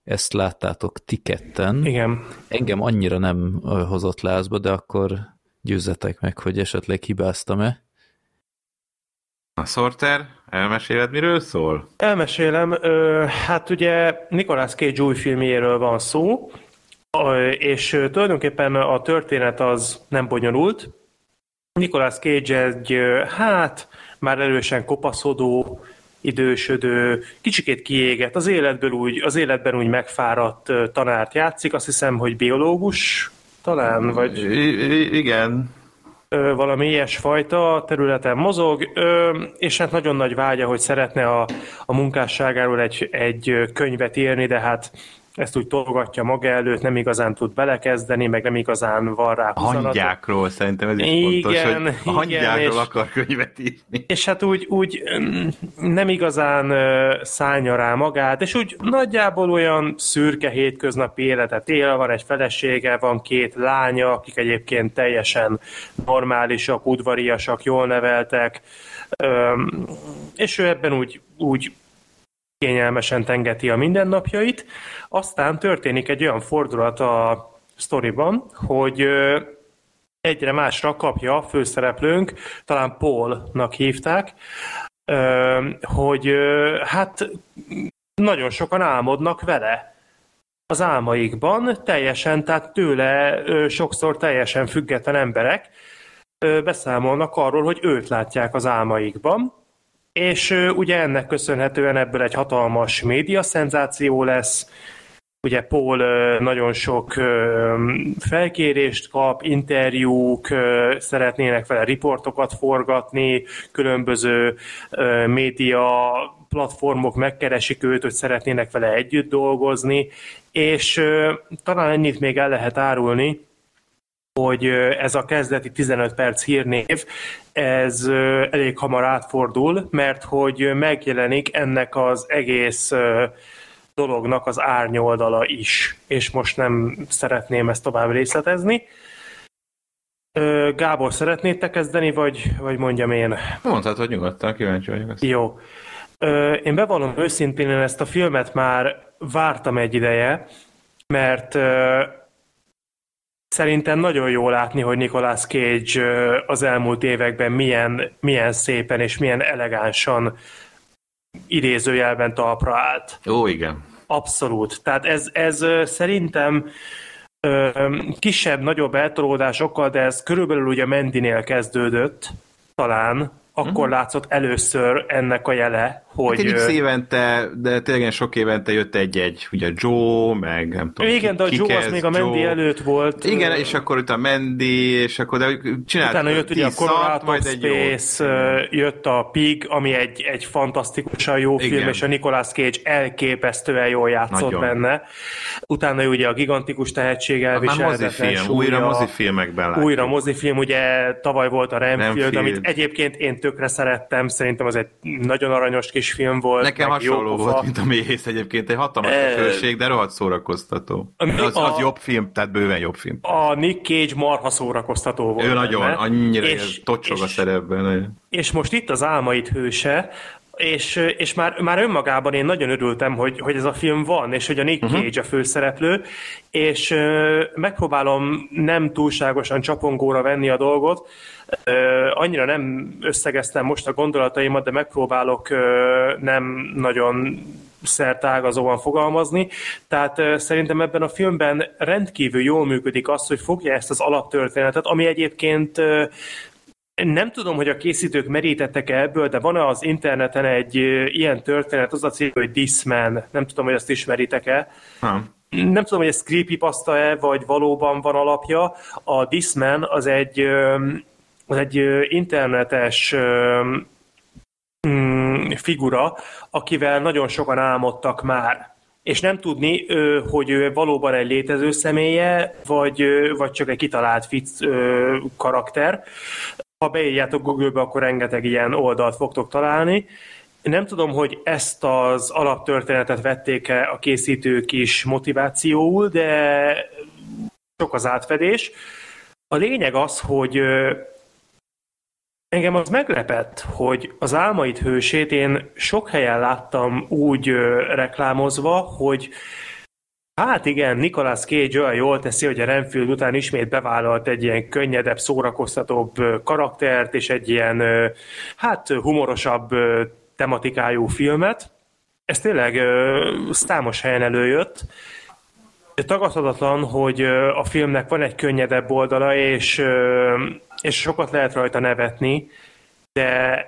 Ezt láttátok tiketten. Igen. Engem annyira nem hozott lázba, de akkor győzzetek meg, hogy esetleg hibáztam-e. A Sorter, elmeséled, miről szól? Elmesélem. Hát ugye Nicolas Cage új filmjéről van szó, és tulajdonképpen a történet az nem bonyolult. Nicolas Cage egy, hát, már erősen kopaszodó, idősödő, kicsikét kiégett, az életből úgy, az életben úgy megfáradt tanárt játszik, azt hiszem, hogy biológus talán, vagy... I- igen, valami ilyesfajta területen mozog, és hát nagyon nagy vágya, hogy szeretne a, a munkásságáról egy, egy könyvet írni, de hát ezt úgy tolgatja maga előtt, nem igazán tud belekezdeni, meg nem igazán van rá Hangyákról szerintem ez is igen, fontos, hogy a hangyákról és, akar könyvet írni. És hát úgy, úgy mm, nem igazán szállja rá magát, és úgy nagyjából olyan szürke hétköznapi életet él, van egy felesége, van két lánya, akik egyébként teljesen normálisak, udvariasak, jól neveltek, és ő ebben úgy, úgy kényelmesen tengeti a mindennapjait, aztán történik egy olyan fordulat a sztoriban, hogy egyre másra kapja a főszereplőnk, talán Paulnak hívták, hogy hát nagyon sokan álmodnak vele az álmaikban, teljesen, tehát tőle sokszor teljesen független emberek beszámolnak arról, hogy őt látják az álmaikban, és ugye ennek köszönhetően ebből egy hatalmas média szenzáció lesz, Ugye Paul nagyon sok felkérést kap, interjúk, szeretnének vele riportokat forgatni, különböző média platformok megkeresik őt, hogy szeretnének vele együtt dolgozni, és talán ennyit még el lehet árulni, hogy ez a kezdeti 15 perc hírnév, ez elég hamar átfordul, mert hogy megjelenik ennek az egész dolognak az árnyoldala is, és most nem szeretném ezt tovább részletezni. Gábor, szeretnéd te kezdeni, vagy, vagy mondjam én? Mondhatod nyugodtan, kíváncsi vagyok. Ezt. Jó. Én bevallom őszintén, én ezt a filmet már vártam egy ideje, mert Szerintem nagyon jó látni, hogy Nicolas Cage az elmúlt években milyen, milyen szépen és milyen elegánsan idézőjelben talpra állt. Ó, igen. Abszolút. Tehát ez, ez szerintem kisebb, nagyobb eltolódásokkal, de ez körülbelül ugye Mendinél kezdődött, talán, akkor uh-huh. látszott először ennek a jele, hogy... Hát egy évente, de tényleg sok évente jött egy-egy, ugye Joe, meg nem tudom Igen, de a Joe az még a Joe. előtt volt. Igen, és akkor itt a Mandy, és akkor de csinált Utána jött ugye a Colorado majd egy Space, jó. jött a Pig, ami egy, egy fantasztikusan jó Igen. film, és a Nicolas Cage elképesztően jól játszott Nagyon. benne. Utána ugye a gigantikus tehetség elviselhetetlen mozifilm, újra mozifilmekben látjuk. Újra mozifilm, ugye tavaly volt a Renfield, Renfield, amit egyébként én tökre szerettem, szerintem az egy nagyon aranyos kis film volt. Nekem hasonló volt, mint a Méhész egyébként, egy hatalmas e... főség, de rohadt szórakoztató. Az, az jobb film, tehát bőven jobb film. A Nick Cage marha szórakoztató volt. Ő benne. nagyon, annyira és, tocsog és, a szerepben. És most itt az álmait hőse, és, és már, már önmagában én nagyon örültem, hogy, hogy ez a film van, és hogy a Nick uh-huh. Cage a főszereplő, és uh, megpróbálom nem túlságosan csapongóra venni a dolgot, annyira nem összegeztem most a gondolataimat, de megpróbálok nem nagyon szertágazóan fogalmazni. Tehát szerintem ebben a filmben rendkívül jól működik az, hogy fogja ezt az alaptörténetet, ami egyébként nem tudom, hogy a készítők merítettek-e ebből, de van az interneten egy ilyen történet, az a cím, hogy This Man. Nem tudom, hogy ezt ismeritek-e. Nem. Nem tudom, hogy ez creepypasta-e, vagy valóban van alapja. A This Man az egy, az egy internetes mm, figura, akivel nagyon sokan álmodtak már és nem tudni, hogy ő valóban egy létező személye, vagy, vagy csak egy kitalált fic karakter. Ha beírjátok Google-be, akkor rengeteg ilyen oldalt fogtok találni. Nem tudom, hogy ezt az alaptörténetet vették-e a készítők is motivációul, de sok az átfedés. A lényeg az, hogy engem az meglepett, hogy az álmait hősét én sok helyen láttam úgy reklámozva, hogy Hát igen, Nicolas Cage olyan jól teszi, hogy a Renfield után ismét bevállalt egy ilyen könnyedebb, szórakoztatóbb karaktert, és egy ilyen, hát humorosabb tematikájú filmet. Ez tényleg számos helyen előjött. Tagadhatatlan, hogy a filmnek van egy könnyedebb oldala, és, és sokat lehet rajta nevetni, de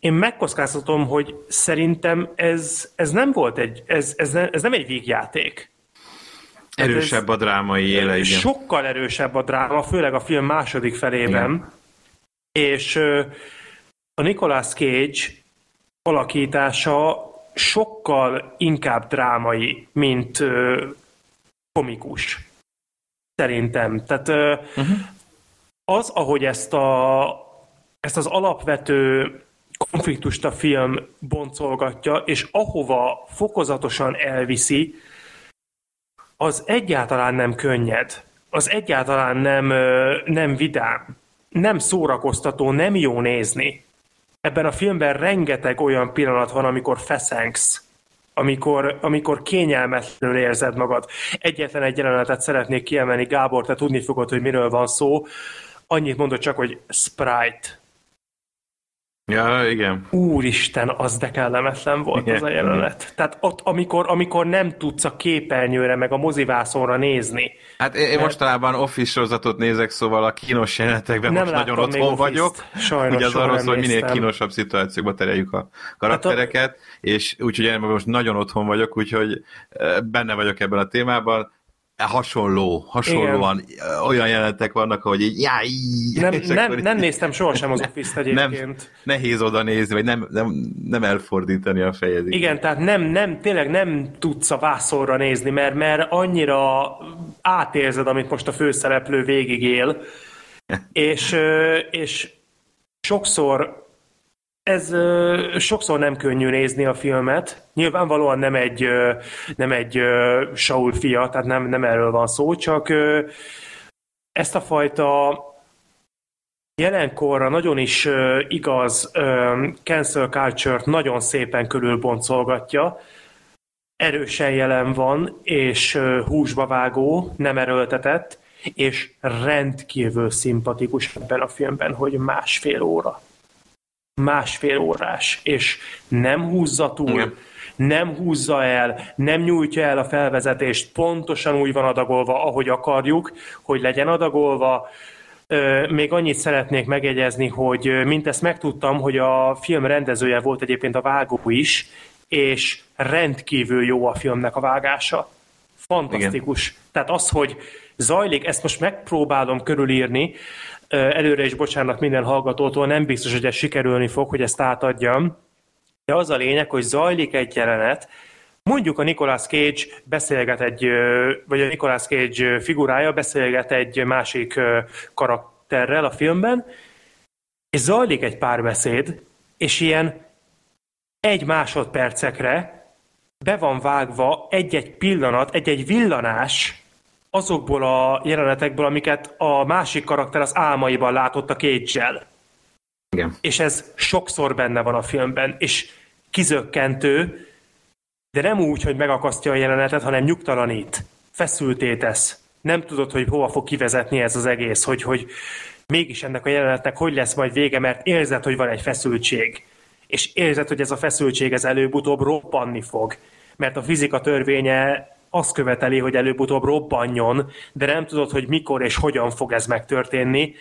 én megkockáztatom, hogy szerintem ez, ez nem volt egy, ez, ez, ne, ez nem egy végjáték. Erősebb a drámai éle, igen. Sokkal erősebb a dráma, főleg a film második felében. Igen. És a Nicolas Cage alakítása sokkal inkább drámai, mint komikus. Szerintem. Tehát uh-huh. Az, ahogy ezt, a, ezt az alapvető konfliktust a film boncolgatja, és ahova fokozatosan elviszi, az egyáltalán nem könnyed, az egyáltalán nem, nem vidám, nem szórakoztató, nem jó nézni. Ebben a filmben rengeteg olyan pillanat van, amikor feszengsz, amikor, amikor kényelmetlenül érzed magad. Egyetlen egy jelenetet szeretnék kiemelni, Gábor, te tudni fogod, hogy miről van szó. Annyit mondod csak, hogy Sprite. Ja, igen. Úristen, az de kellemetlen volt igen. az a jelenet. Tehát ott, amikor, amikor nem tudsz a képernyőre, meg a mozivászonra nézni. Hát én, mert... mostanában office sorozatot nézek, szóval a kínos jelenetekben nem most nagyon otthon vagyok. Sajnos Ugye az arról szól, hogy minél kínosabb szituációkba tereljük a karaktereket, hát a... és úgyhogy én most nagyon otthon vagyok, úgyhogy eh, benne vagyok ebben a témában hasonló, hasonlóan Igen. olyan jelenetek vannak, hogy így, já, így, nem, nem, így, nem néztem sohasem az Office-t egyébként. Nem, nehéz oda nézni, vagy nem, nem, nem elfordítani a fejed. Igen, tehát nem, nem, tényleg nem tudsz a vászorra nézni, mert, mert annyira átérzed, amit most a főszereplő végigél, és, és sokszor ez ö, sokszor nem könnyű nézni a filmet. Nyilvánvalóan nem egy, ö, nem egy ö, Saul fia, tehát nem, nem erről van szó, csak ö, ezt a fajta jelenkorra nagyon is ö, igaz ö, cancel culture-t nagyon szépen körülboncolgatja. Erősen jelen van, és ö, húsba vágó, nem erőltetett, és rendkívül szimpatikus ebben a filmben, hogy másfél óra másfél órás, és nem húzza túl, Igen. nem húzza el, nem nyújtja el a felvezetést, pontosan úgy van adagolva, ahogy akarjuk, hogy legyen adagolva, Még annyit szeretnék megjegyezni, hogy mint ezt megtudtam, hogy a film rendezője volt egyébként a vágó is, és rendkívül jó a filmnek a vágása. Fantasztikus. Igen. Tehát az, hogy zajlik, ezt most megpróbálom körülírni, előre is bocsánat minden hallgatótól, nem biztos, hogy ez sikerülni fog, hogy ezt átadjam, de az a lényeg, hogy zajlik egy jelenet, mondjuk a Nicolas Cage beszélget egy, vagy a Nicolas Cage figurája beszélget egy másik karakterrel a filmben, és zajlik egy párbeszéd, és ilyen egy másodpercekre be van vágva egy-egy pillanat, egy-egy villanás azokból a jelenetekből, amiket a másik karakter az álmaiban látott a cage Igen. És ez sokszor benne van a filmben, és kizökkentő, de nem úgy, hogy megakasztja a jelenetet, hanem nyugtalanít, feszülté tesz. Nem tudod, hogy hova fog kivezetni ez az egész, hogy, hogy mégis ennek a jelenetnek hogy lesz majd vége, mert érzed, hogy van egy feszültség. És érzed, hogy ez a feszültség ez előbb-utóbb robbanni fog. Mert a fizika törvénye azt követeli, hogy előbb-utóbb robbanjon, de nem tudod, hogy mikor és hogyan fog ez megtörténni,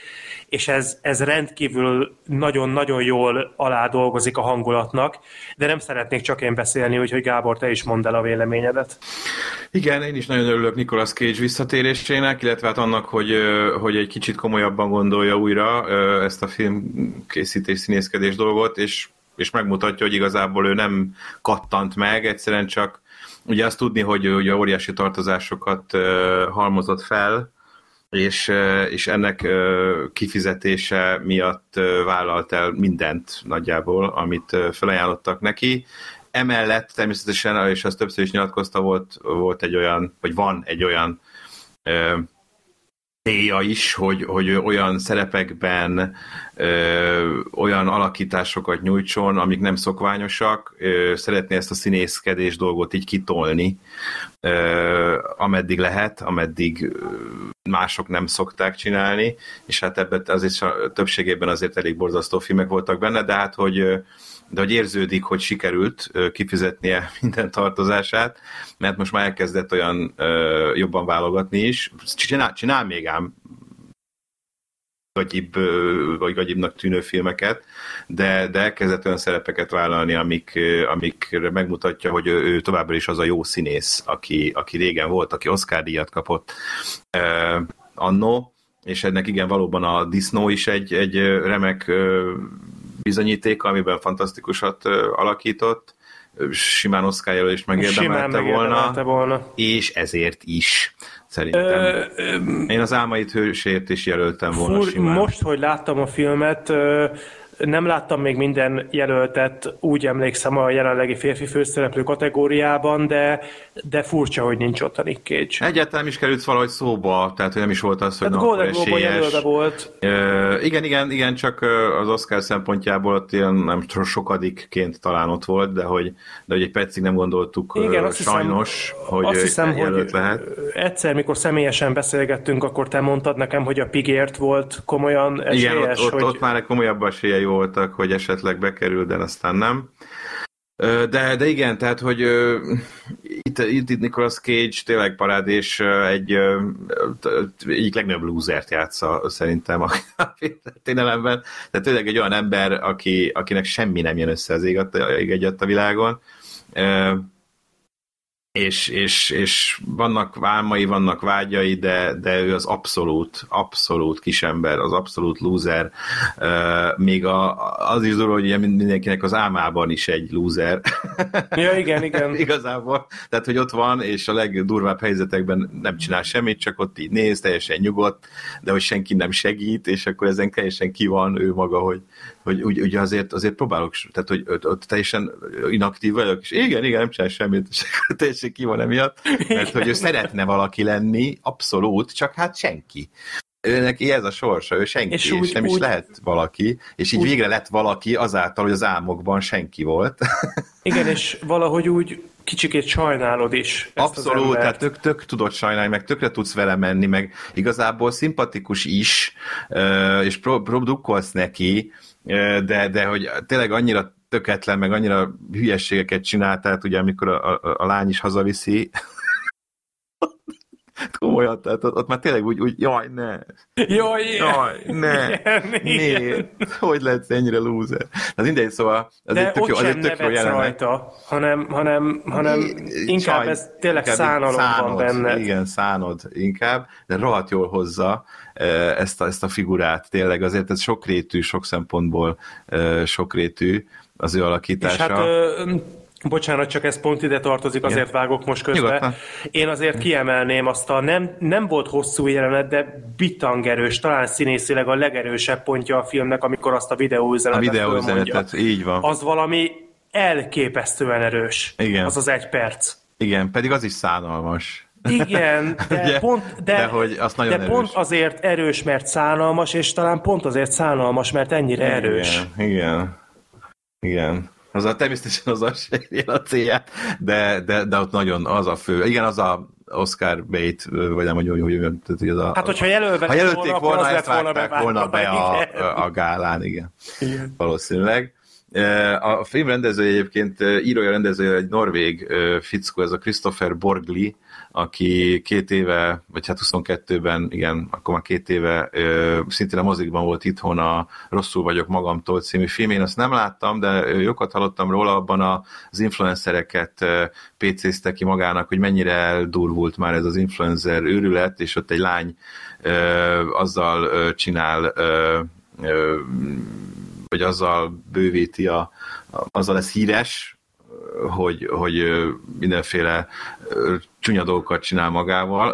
és ez, ez rendkívül nagyon-nagyon jól alá dolgozik a hangulatnak, de nem szeretnék csak én beszélni, úgyhogy Gábor, te is mondd el a véleményedet. Igen, én is nagyon örülök Nicolas Cage visszatérésének, illetve hát annak, hogy, hogy egy kicsit komolyabban gondolja újra ezt a filmkészítés, színészkedés dolgot, és, és megmutatja, hogy igazából ő nem kattant meg, egyszerűen csak ugye azt tudni, hogy ugye óriási tartozásokat halmozott fel, és, és ennek kifizetése miatt vállalt el mindent nagyjából, amit felajánlottak neki. Emellett természetesen, és azt többször is nyilatkozta, volt, volt egy olyan, vagy van egy olyan célja is, hogy, hogy olyan szerepekben ö, olyan alakításokat nyújtson, amik nem szokványosak, ö, szeretné ezt a színészkedés dolgot így kitolni, ö, ameddig lehet, ameddig mások nem szokták csinálni, és hát ebben azért többségében azért elég borzasztó filmek voltak benne, de hát, hogy de hogy érződik, hogy sikerült kifizetnie minden tartozását, mert most már elkezdett olyan jobban válogatni is. Csinál, csinál még ám gagyibb, vagy gagyibbnak tűnő filmeket, de, de elkezdett olyan szerepeket vállalni, amik, amik megmutatja, hogy ő továbbra is az a jó színész, aki, aki régen volt, aki Oscar díjat kapott uh, annó, és ennek igen, valóban a disznó is egy, egy remek bizonyítéka, amiben fantasztikusat alakított, simán Oscar jelölést megérdemelte volna, volna, és ezért is szerintem. Ö, ö, Én az álmait hősért is jelöltem volna fur, simán. Most, hogy láttam a filmet, nem láttam még minden jelöltet, úgy emlékszem a jelenlegi férfi főszereplő kategóriában, de, de furcsa, hogy nincs ott a Nick Cage. Egyáltalán is került valahogy szóba, tehát hogy nem is volt az, hogy tehát Golden Globe volt. Uh, igen, igen, igen, csak az Oscar szempontjából ott ilyen nem sokadikként talán ott volt, de hogy, de hogy egy percig nem gondoltuk igen, uh, sajnos, hiszem, hogy azt hiszem, hogy lehet. egyszer, mikor személyesen beszélgettünk, akkor te mondtad nekem, hogy a Pigért volt komolyan esélyes. Igen, ott, ott, hogy... ott már komolyabb esélye voltak, hogy esetleg bekerül, de aztán nem. De, de igen, tehát, hogy itt, itt, itt Nicolas Cage tényleg parád, és egy uh, egyik legnagyobb lúzert játsza szerintem a, a történelemben. Tehát tényleg egy olyan ember, aki, akinek semmi nem jön össze az ég, ég a világon. És, és, és vannak vámai, vannak vágyai, de, de ő az abszolút, abszolút kisember, az abszolút loser. Uh, még a, az is durva, hogy ugye mindenkinek az álmában is egy loser. Ja, igen, igen. Igazából. Tehát, hogy ott van, és a legdurvább helyzetekben nem csinál semmit, csak ott így néz, teljesen nyugodt, de hogy senki nem segít, és akkor ezen teljesen ki van ő maga, hogy, hogy úgy, ugye azért, azért próbálok, tehát hogy ott, ott teljesen inaktív vagyok, és igen, igen, nem csinál semmit, és teljesen ki van emiatt, mert hogy ő szeretne valaki lenni, abszolút, csak hát senki. Ő neki ez a sorsa, ő senki, és, úgy, és nem úgy, is lehet valaki, és így úgy, végre lett valaki azáltal, hogy az álmokban senki volt. Igen, és valahogy úgy kicsikét sajnálod is. Abszolút, tehát tök, tök tudod sajnálni, meg tökre tudsz vele menni, meg igazából szimpatikus is, és produkkolsz neki, de, de hogy tényleg annyira töketlen, meg annyira hülyességeket csinál, tehát ugye amikor a, a, a lány is hazaviszi, Komolyan, tehát ott, ott már tényleg úgy, úgy jaj, ne. Jaj, jaj ne. Miért? Hogy lehetsz ennyire loser? Az mindegy, szóval azért De tök jó, azért tök jó jelenet. rajta, hanem, hanem, hanem inkább Csaj, ez tényleg inkább szánalom szánod, van benne. Igen, szánod inkább, de rohadt jól hozza ezt a, ezt a figurát. Tényleg azért ez sokrétű, sok szempontból sokrétű az ő alakítása. És hát Bocsánat, csak ez pont ide tartozik, azért Igen. vágok most közbe. Nyugodtan. Én azért kiemelném azt a nem, nem volt hosszú jelenet, de bitangerős, talán színészileg a legerősebb pontja a filmnek, amikor azt a videóüzenetet A videóüzenetet, így van. Az valami elképesztően erős. Igen. Az az egy perc. Igen, pedig az is szánalmas. Igen, de, Ugye? pont, de, de, hogy azt nagyon de erős. pont azért erős, mert szánalmas, és talán pont azért szánalmas, mert ennyire igen, erős. Igen, igen. Az a, természetesen az a a célját, de, de, de ott nagyon az a fő. Igen, az a Oscar bait, vagy nem, hogy, hogy, hogy, hogy az a, Hát, hogyha jelölve ha jelölték volna, volna ezt volna, volna be a, a gálán, igen. igen. Valószínűleg. A film rendezője egyébként, írója rendezője egy norvég fickó, ez a Christopher Borgli, aki két éve, vagy hát 22-ben, igen, akkor már két éve ö, szintén a mozikban volt itthon a Rosszul vagyok magamtól című film. Én azt nem láttam, de jókat hallottam róla, abban az influencereket PC-zte ki magának, hogy mennyire eldurvult már ez az influencer őrület, és ott egy lány ö, azzal ö, csinál ö, ö, vagy azzal bővíti a, azzal lesz híres, hogy, hogy mindenféle csúnya dolgokat csinál magával.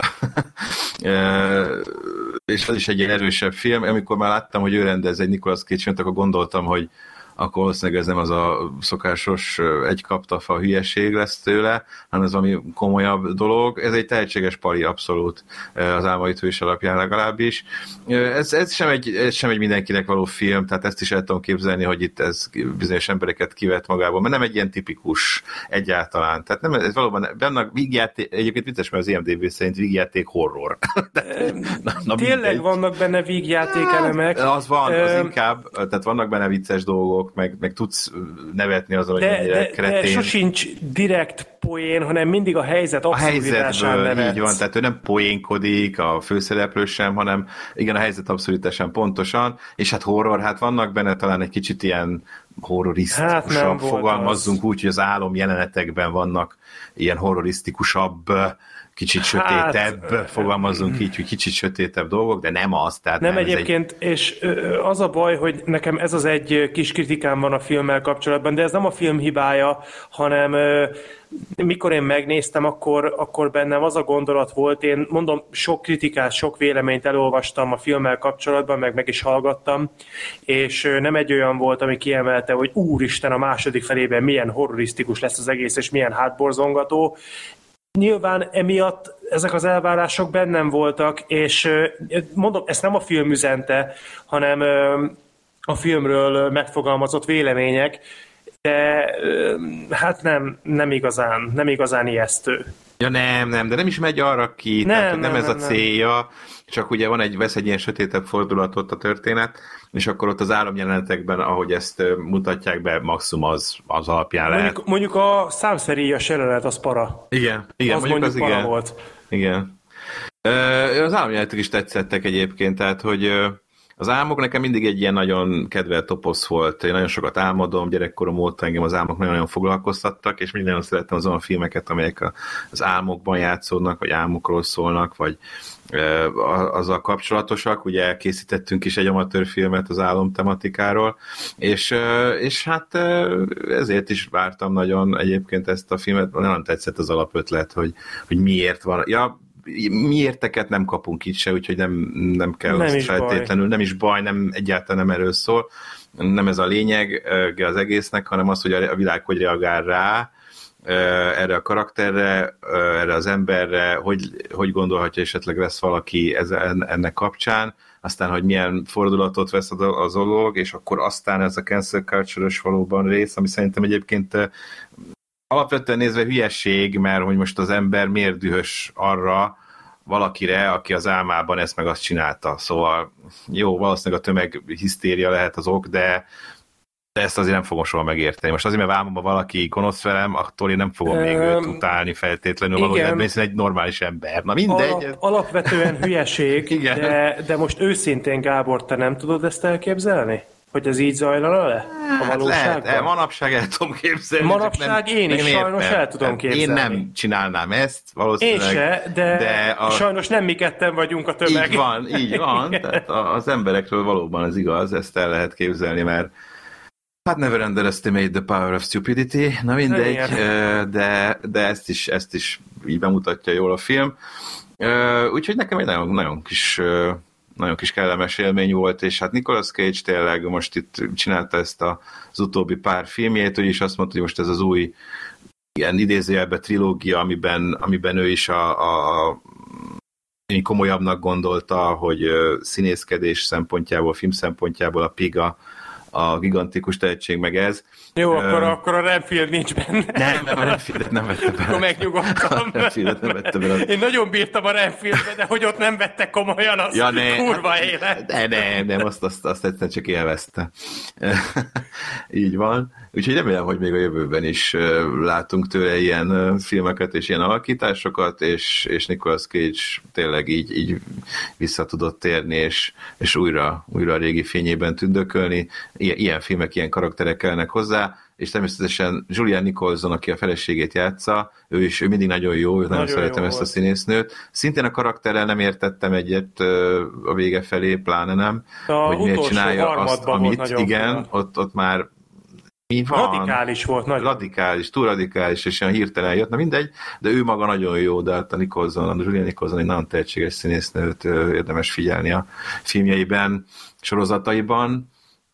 és az is egy erősebb film. Amikor már láttam, hogy ő rendez egy Nicolas Cage akkor gondoltam, hogy akkor valószínűleg ez nem az a szokásos egy kaptafa hülyeség lesz tőle, hanem ez valami komolyabb dolog. Ez egy tehetséges pali abszolút az álmait hős alapján legalábbis. Ez, ez, sem egy, ez sem egy mindenkinek való film, tehát ezt is el tudom képzelni, hogy itt ez bizonyos embereket kivet magából, mert nem egy ilyen tipikus egyáltalán. Tehát nem, ez valóban benne vígjáték, egyébként vicces, mert az IMDB szerint vígjáték horror. na, na, Tényleg mindegy. vannak benne vígjáték elemek. Az van, az inkább, tehát vannak benne vicces dolgok, dolgok, meg, meg tudsz nevetni azon, de, hogy mennyire de, kretén. De sosincs direkt poén, hanem mindig a helyzet A helyzetből, nevetsz. így van, tehát ő nem poénkodik a főszereplő sem, hanem igen, a helyzet abszolútesen pontosan, és hát horror, hát vannak benne talán egy kicsit ilyen horrorisztikusabb, hát fogalmazzunk az. úgy, hogy az álom jelenetekben vannak ilyen horrorisztikusabb kicsit sötétebb, hát, fogalmazunk így, hogy kicsit sötétebb dolgok, de nem az. Tehát nem, nem egyébként, egy... és az a baj, hogy nekem ez az egy kis kritikám van a filmmel kapcsolatban, de ez nem a film hibája, hanem mikor én megnéztem, akkor, akkor bennem az a gondolat volt, én mondom, sok kritikát, sok véleményt elolvastam a filmmel kapcsolatban, meg meg is hallgattam, és nem egy olyan volt, ami kiemelte, hogy úristen, a második felében milyen horrorisztikus lesz az egész, és milyen hátborzongató. Nyilván emiatt ezek az elvárások bennem voltak, és mondom, ezt nem a film üzente, hanem a filmről megfogalmazott vélemények, de hát nem, nem igazán, nem igazán ijesztő. Ja nem, nem, de nem is megy arra ki, nem, tehát nem, nem ez nem, a célja, nem. csak ugye van egy, vesz egy ilyen sötétebb fordulatot a történet, és akkor ott az álomjelenetekben, ahogy ezt mutatják be, maximum az, az alapján mondjuk, lehet. Mondjuk a számszeríjas jelenet, az para. Igen, igen, az mondjuk, mondjuk az igen. volt. Igen. Az álomjelenetek is tetszettek egyébként, tehát hogy az álmok nekem mindig egy ilyen nagyon kedvelt toposz volt. Én nagyon sokat álmodom, gyerekkorom óta engem az álmok nagyon-nagyon foglalkoztattak, és mindig nagyon szerettem azon a filmeket, amelyek az álmokban játszódnak, vagy álmokról szólnak, vagy azzal kapcsolatosak. Ugye készítettünk is egy amatőr filmet az álom tematikáról, és, és hát ezért is vártam nagyon egyébként ezt a filmet. Nagyon tetszett az alapötlet, hogy, hogy miért van. Ja, miérteket nem kapunk itt se, úgyhogy nem, nem kell nem azt feltétlenül, baj. nem is baj, nem egyáltalán nem erről szól, nem ez a lényeg az egésznek, hanem az, hogy a világ hogy reagál rá, erre a karakterre, erre az emberre, hogy, hogy gondolhatja esetleg lesz valaki ez, ennek kapcsán, aztán, hogy milyen fordulatot vesz az dolog, és akkor aztán ez a cancel culture valóban rész, ami szerintem egyébként alapvetően nézve hülyesség, mert hogy most az ember miért dühös arra valakire, aki az álmában ezt meg azt csinálta. Szóval jó, valószínűleg a tömeg hisztéria lehet az ok, de de ezt azért nem fogom soha megérteni. Most azért, mert vámomban valaki gonosz velem, attól én nem fogom még őt utálni feltétlenül, valójában hiszen egy normális ember. Na mindegy. Alap, alapvetően hülyeség, igen. De, de most őszintén, Gábor, te nem tudod ezt elképzelni? Hogy ez így zajlana le? A hát lehet, el, manapság el tudom képzelni. Manapság nem, én is nem sajnos el tudom képzelni. Én nem csinálnám ezt, valószínűleg. Én se, de, de a... sajnos nem mi ketten vagyunk a tömeg. Így van, így van. Tehát az emberekről valóban ez igaz, ezt el lehet képzelni, mert Hát never underestimate the power of stupidity, na mindegy, de, de ezt, is, ezt is így bemutatja jól a film. Úgyhogy nekem egy nagyon, nagyon kis nagyon kis kellemes élmény volt, és hát Nicolas Cage tényleg most itt csinálta ezt az utóbbi pár filmjét, úgyis azt mondta, hogy most ez az új ilyen idézőjelbe trilógia, amiben, amiben ő is a, a, a komolyabbnak gondolta, hogy színészkedés szempontjából, film szempontjából a Piga a gigantikus tehetség, meg ez. Jó, uh, akkor, akkor a Renfield nincs benne. Nem, nem, a Renfieldet nem vette bele. Akkor megnyugodtam. A Renfieldet nem vette bele. Én nagyon bírtam a Renfieldbe, de hogy ott nem vette komolyan, az ja, ne, kurva hát, élet. De nem, nem, azt, azt, azt egyszerűen csak élvezte. Így van. Úgyhogy remélem, hogy még a jövőben is látunk tőle ilyen filmeket és ilyen alakításokat, és, és Nicolas Cage tényleg így, így vissza tudott térni, és, és újra, újra a régi fényében tündökölni. Ilyen, ilyen filmek, ilyen karakterek kellnek hozzá, és természetesen Julian Nicholson, aki a feleségét játsza, ő is ő mindig nagyon jó, nagyon, nagyon szeretem jó ezt volt. a színésznőt. Szintén a karakterrel nem értettem egyet a vége felé, pláne nem, a hogy miért csinálja azt, amit, igen, ott, ott már mi van? Radikális volt. Nagyon. Radikális, túl radikális, és olyan hirtelen jött, na mindegy, de ő maga nagyon jó, de hát a Nicholson, a Julian Nicholson egy nagyon tehetséges színésznőt érdemes figyelni a filmjeiben, sorozataiban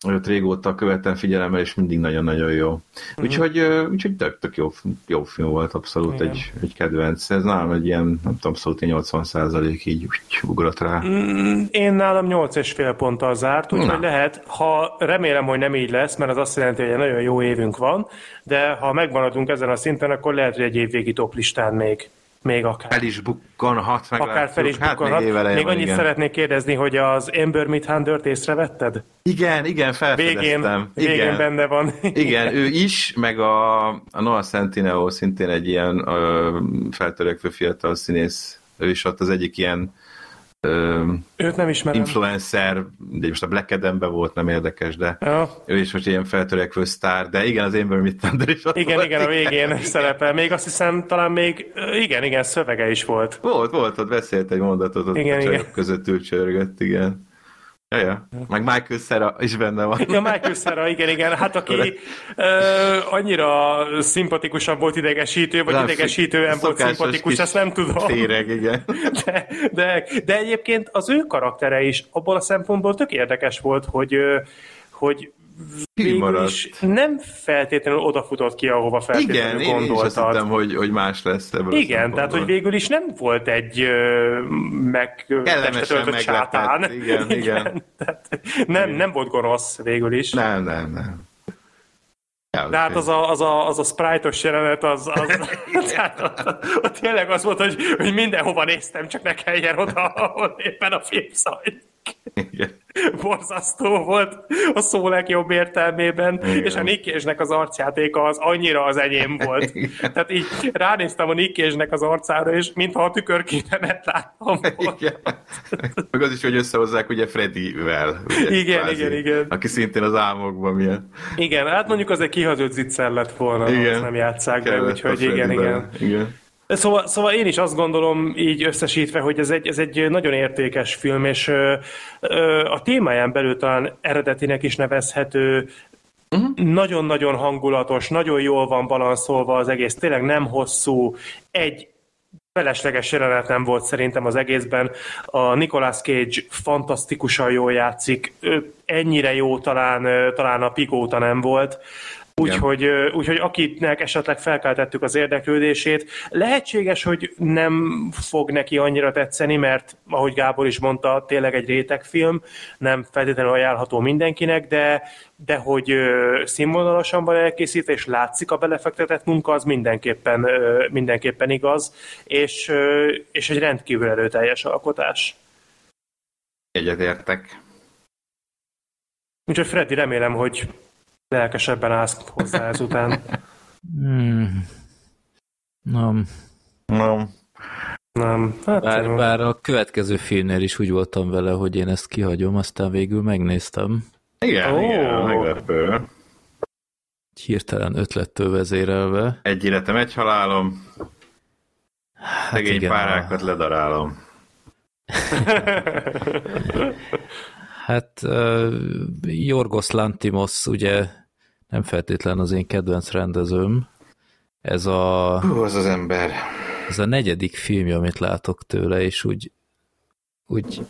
őt régóta követem figyelemmel, és mindig nagyon-nagyon jó. Uh-huh. Úgyhogy, úgyhogy tök, tök jó, jó film volt, abszolút egy, egy kedvenc. Ez nálam egy ilyen, nem tudom, abszolút 80 százalék így úgy ugrott rá. Mm, én nálam 8,5 ponttal zárt, úgyhogy lehet, ha remélem, hogy nem így lesz, mert az azt jelenti, hogy egy nagyon jó évünk van, de ha megmaradunk ezen a szinten, akkor lehet, hogy egy évvégi toplistán még még akár. Fel is bukkanhat, meg Akár fel is hát bukkanhat. Még, még annyit igen. szeretnék kérdezni, hogy az Ember Midhundert észrevetted? Igen, igen, felfedeztem. Végén, igen. végén benne van. igen, ő is, meg a, a Noah Centineo szintén egy ilyen ö, feltörekvő fiatal színész. Ő is ott az egyik ilyen Őt nem ismerem. influencer, de most a Black adam volt, nem érdekes, de ja. ő is most ilyen feltörekvő sztár, de igen, az Amber Midthunder is ott Igen, volt, igen, a végén igen. szerepel. Még azt hiszem, talán még, igen, igen, szövege is volt. Volt, volt, ott beszélt egy mondatot, ott igen, a igen. között csörgött, igen. Ja, ja. Meg Michael Cera is benne van. Ja, Michael Cera, igen, igen. Hát aki ö, annyira szimpatikusan volt idegesítő, vagy idegesítően volt szimpatikus, ezt nem tudom. Téreg, igen. De, de, de egyébként az ő karaktere is abból a szempontból tök érdekes volt, hogy hogy is nem feltétlenül odafutott ki, ahova feltétlenül Igen, gondoltad. Igen, én is hogy, hogy más lesz ebből Igen, tehát hogy végül is nem volt egy megtestetöltött sátán. Igen, igen. igen. Tehát nem, nem volt gonosz végül is. Nem, nem, nem. Ja, De hát az a, az a, az a sprite-os jelenet, az, az tehát ott, ott, tényleg az volt, hogy, hogy mindenhova néztem, csak ne kelljen oda, ahol éppen a film zajlik. Igen. Borzasztó volt a szó legjobb értelmében, Igen. és a Nick az arcjátéka az annyira az enyém volt. Igen. Tehát így ránéztem a Nick az arcára, és mintha a tükörképemet láttam Igen. Meg az is, hogy összehozzák ugye Freddy-vel. Ugye, igen, kvázi, igen, igen. Aki szintén az álmokban milyen. Igen, hát mondjuk az egy kihazott zicser lett volna, igen. nem játszák be, úgyhogy igen, igen. igen. Szóval, szóval én is azt gondolom így összesítve, hogy ez egy, ez egy nagyon értékes film, és ö, ö, a témáján belül talán eredetinek is nevezhető, Uh-huh. Nagyon-nagyon hangulatos, nagyon jól van balanszolva az egész, tényleg nem hosszú, egy felesleges jelenet nem volt szerintem az egészben. A Nicolas Cage fantasztikusan jól játszik, ennyire jó talán, talán a Pigóta nem volt. Úgyhogy, úgyhogy akinek esetleg felkeltettük az érdeklődését, lehetséges, hogy nem fog neki annyira tetszeni, mert ahogy Gábor is mondta, tényleg egy rétegfilm, nem feltétlenül ajánlható mindenkinek, de, de hogy színvonalasan van elkészítve, és látszik a belefektetett munka, az mindenképpen, mindenképpen igaz, és, és egy rendkívül erőteljes alkotás. Egyetértek. Úgyhogy Freddy, remélem, hogy lelkesebben állsz hozzá ezután. Hmm. Nem. Nem. Nem. Hát bár, bár a következő filmnél is úgy voltam vele, hogy én ezt kihagyom, aztán végül megnéztem. Igen, oh. igen, meglepő. Hirtelen ötlettől vezérelve. Egy életem, egy halálom. Hát Szegény igen, párákat a... ledarálom. hát uh, Jorgos Lantimos ugye nem feltétlen az én kedvenc rendezőm. Ez a... Hú, az az ember. Ez a negyedik film, amit látok tőle, és úgy, úgy,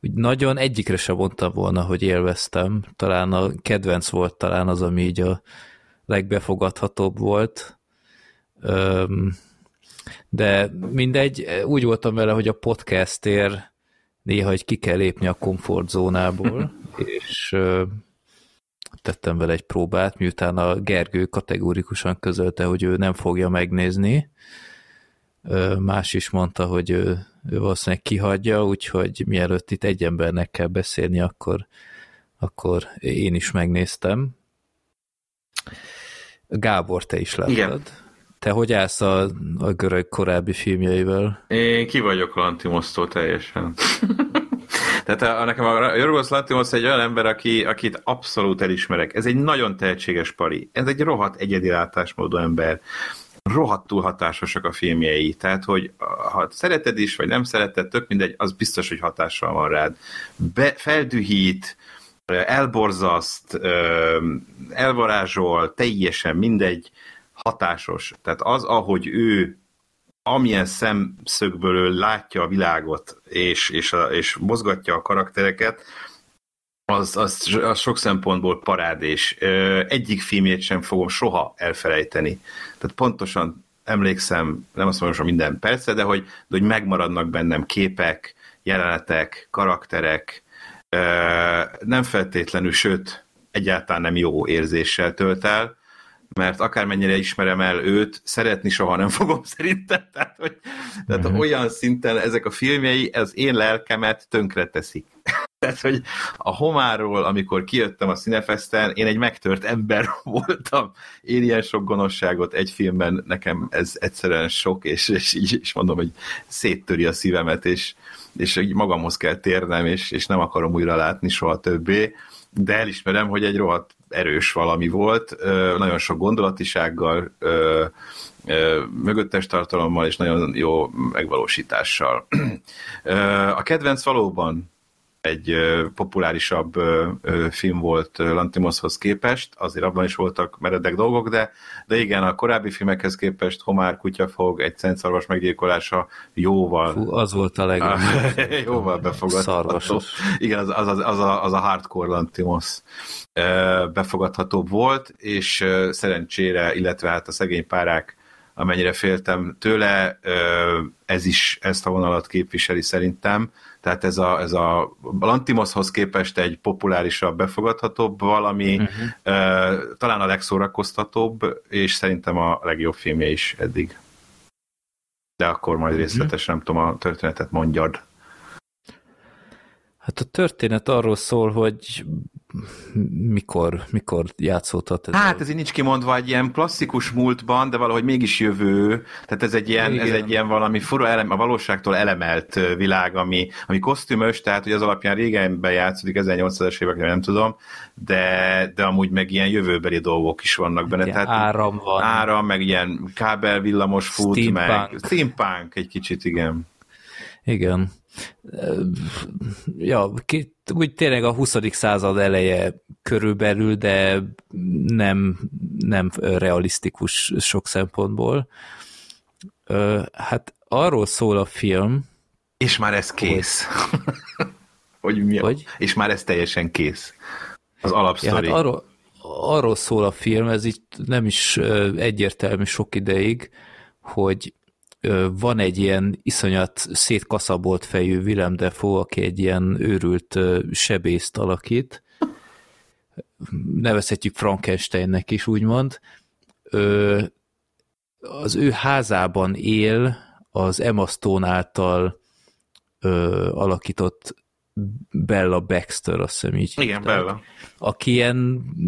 úgy nagyon egyikre sem mondtam volna, hogy élveztem. Talán a kedvenc volt talán az, ami így a legbefogadhatóbb volt. De mindegy, úgy voltam vele, hogy a podcastért néha hogy ki kell lépni a komfortzónából, és tettem vele egy próbát, miután a Gergő kategórikusan közölte, hogy ő nem fogja megnézni. Más is mondta, hogy ő, ő valószínűleg kihagyja, úgyhogy mielőtt itt egy embernek kell beszélni, akkor, akkor én is megnéztem. Gábor, te is láttad. Igen. Te hogy állsz a, a görög korábbi filmjeivel? Én ki vagyok Lantimosztól teljesen. Tehát a, nekem a Jorgos Lantimos egy olyan ember, aki, akit abszolút elismerek. Ez egy nagyon tehetséges pari. Ez egy rohadt egyedi látásmódú ember. Rohadtul hatásosak a filmjei. Tehát, hogy ha szereted is, vagy nem szereted, tök mindegy, az biztos, hogy hatással van rád. Be, feldühít, elborzaszt, elvarázsol, teljesen mindegy, hatásos. Tehát az, ahogy ő amilyen szemszögből ő látja a világot, és, és, a, és mozgatja a karaktereket, az, az, az sok szempontból parádés. Egyik filmjét sem fogom soha elfelejteni. Tehát pontosan emlékszem, nem azt mondom, hogy minden perce, de hogy, de hogy megmaradnak bennem képek, jelenetek, karakterek, nem feltétlenül, sőt, egyáltalán nem jó érzéssel tölt el, mert akármennyire ismerem el őt, szeretni soha nem fogom szerintem. Tehát, hogy, tehát mm-hmm. olyan szinten ezek a filmjei az én lelkemet tönkre teszik. Tehát, hogy a homáról, amikor kijöttem a Cinefesten, én egy megtört ember voltam. Én ilyen sok gonoszságot egy filmben, nekem ez egyszerűen sok, és, és így is mondom, hogy széttöri a szívemet, és, és így magamhoz kell térnem, és, és nem akarom újra látni soha többé de elismerem, hogy egy rohadt erős valami volt, nagyon sok gondolatisággal, mögöttes tartalommal és nagyon jó megvalósítással. A kedvenc valóban egy populárisabb film volt Lantimoshoz képest, azért abban is voltak meredek dolgok, de, de igen, a korábbi filmekhez képest Homár kutyafog, egy szentszarvas meggyilkolása jóval... Fú, az volt a legjobb. jóval befogadható. Szarvasos. Igen, az, az, az, az, a, az a hardcore Lantimos befogadhatóbb volt, és szerencsére, illetve hát a szegény párák amennyire féltem tőle, ez is ezt a vonalat képviseli szerintem, tehát ez a, ez a Lantimoshoz képest egy populárisabb, befogadhatóbb valami, uh-huh. talán a legszórakoztatóbb, és szerintem a legjobb filmje is eddig. De akkor majd mhm. részletesen, uh-huh. nem tudom, a történetet mondjad. Hát a történet arról szól, hogy mikor, mikor játszódhat ez? Hát ez így nincs kimondva egy ilyen klasszikus múltban, de valahogy mégis jövő, tehát ez egy ilyen, ez egy ilyen valami fura elem, a valóságtól elemelt világ, ami, ami kosztümös, tehát hogy az alapján régenben játszódik, 1800-es években nem tudom, de, de amúgy meg ilyen jövőbeli dolgok is vannak benne. tehát áram van. Áram, meg ilyen kábelvillamos fut, steampunk. meg steampunk egy kicsit, igen. Igen. Ja, úgy tényleg a 20. század eleje körülbelül, de nem, nem realisztikus sok szempontból. Hát arról szól a film... És már ez kész. Hogy, hogy mi a... hogy? És már ez teljesen kész. Az alapsztori. Ja, hát arról, arról szól a film, ez így nem is egyértelmű sok ideig, hogy van egy ilyen iszonyat szétkaszabolt fejű Willem Dafoe, aki egy ilyen őrült sebészt alakít, nevezhetjük Frankensteinnek is, úgymond. Az ő házában él az Emma Stone által alakított Bella Baxter, azt hiszem így Igen, hívták, Bella. Aki ilyen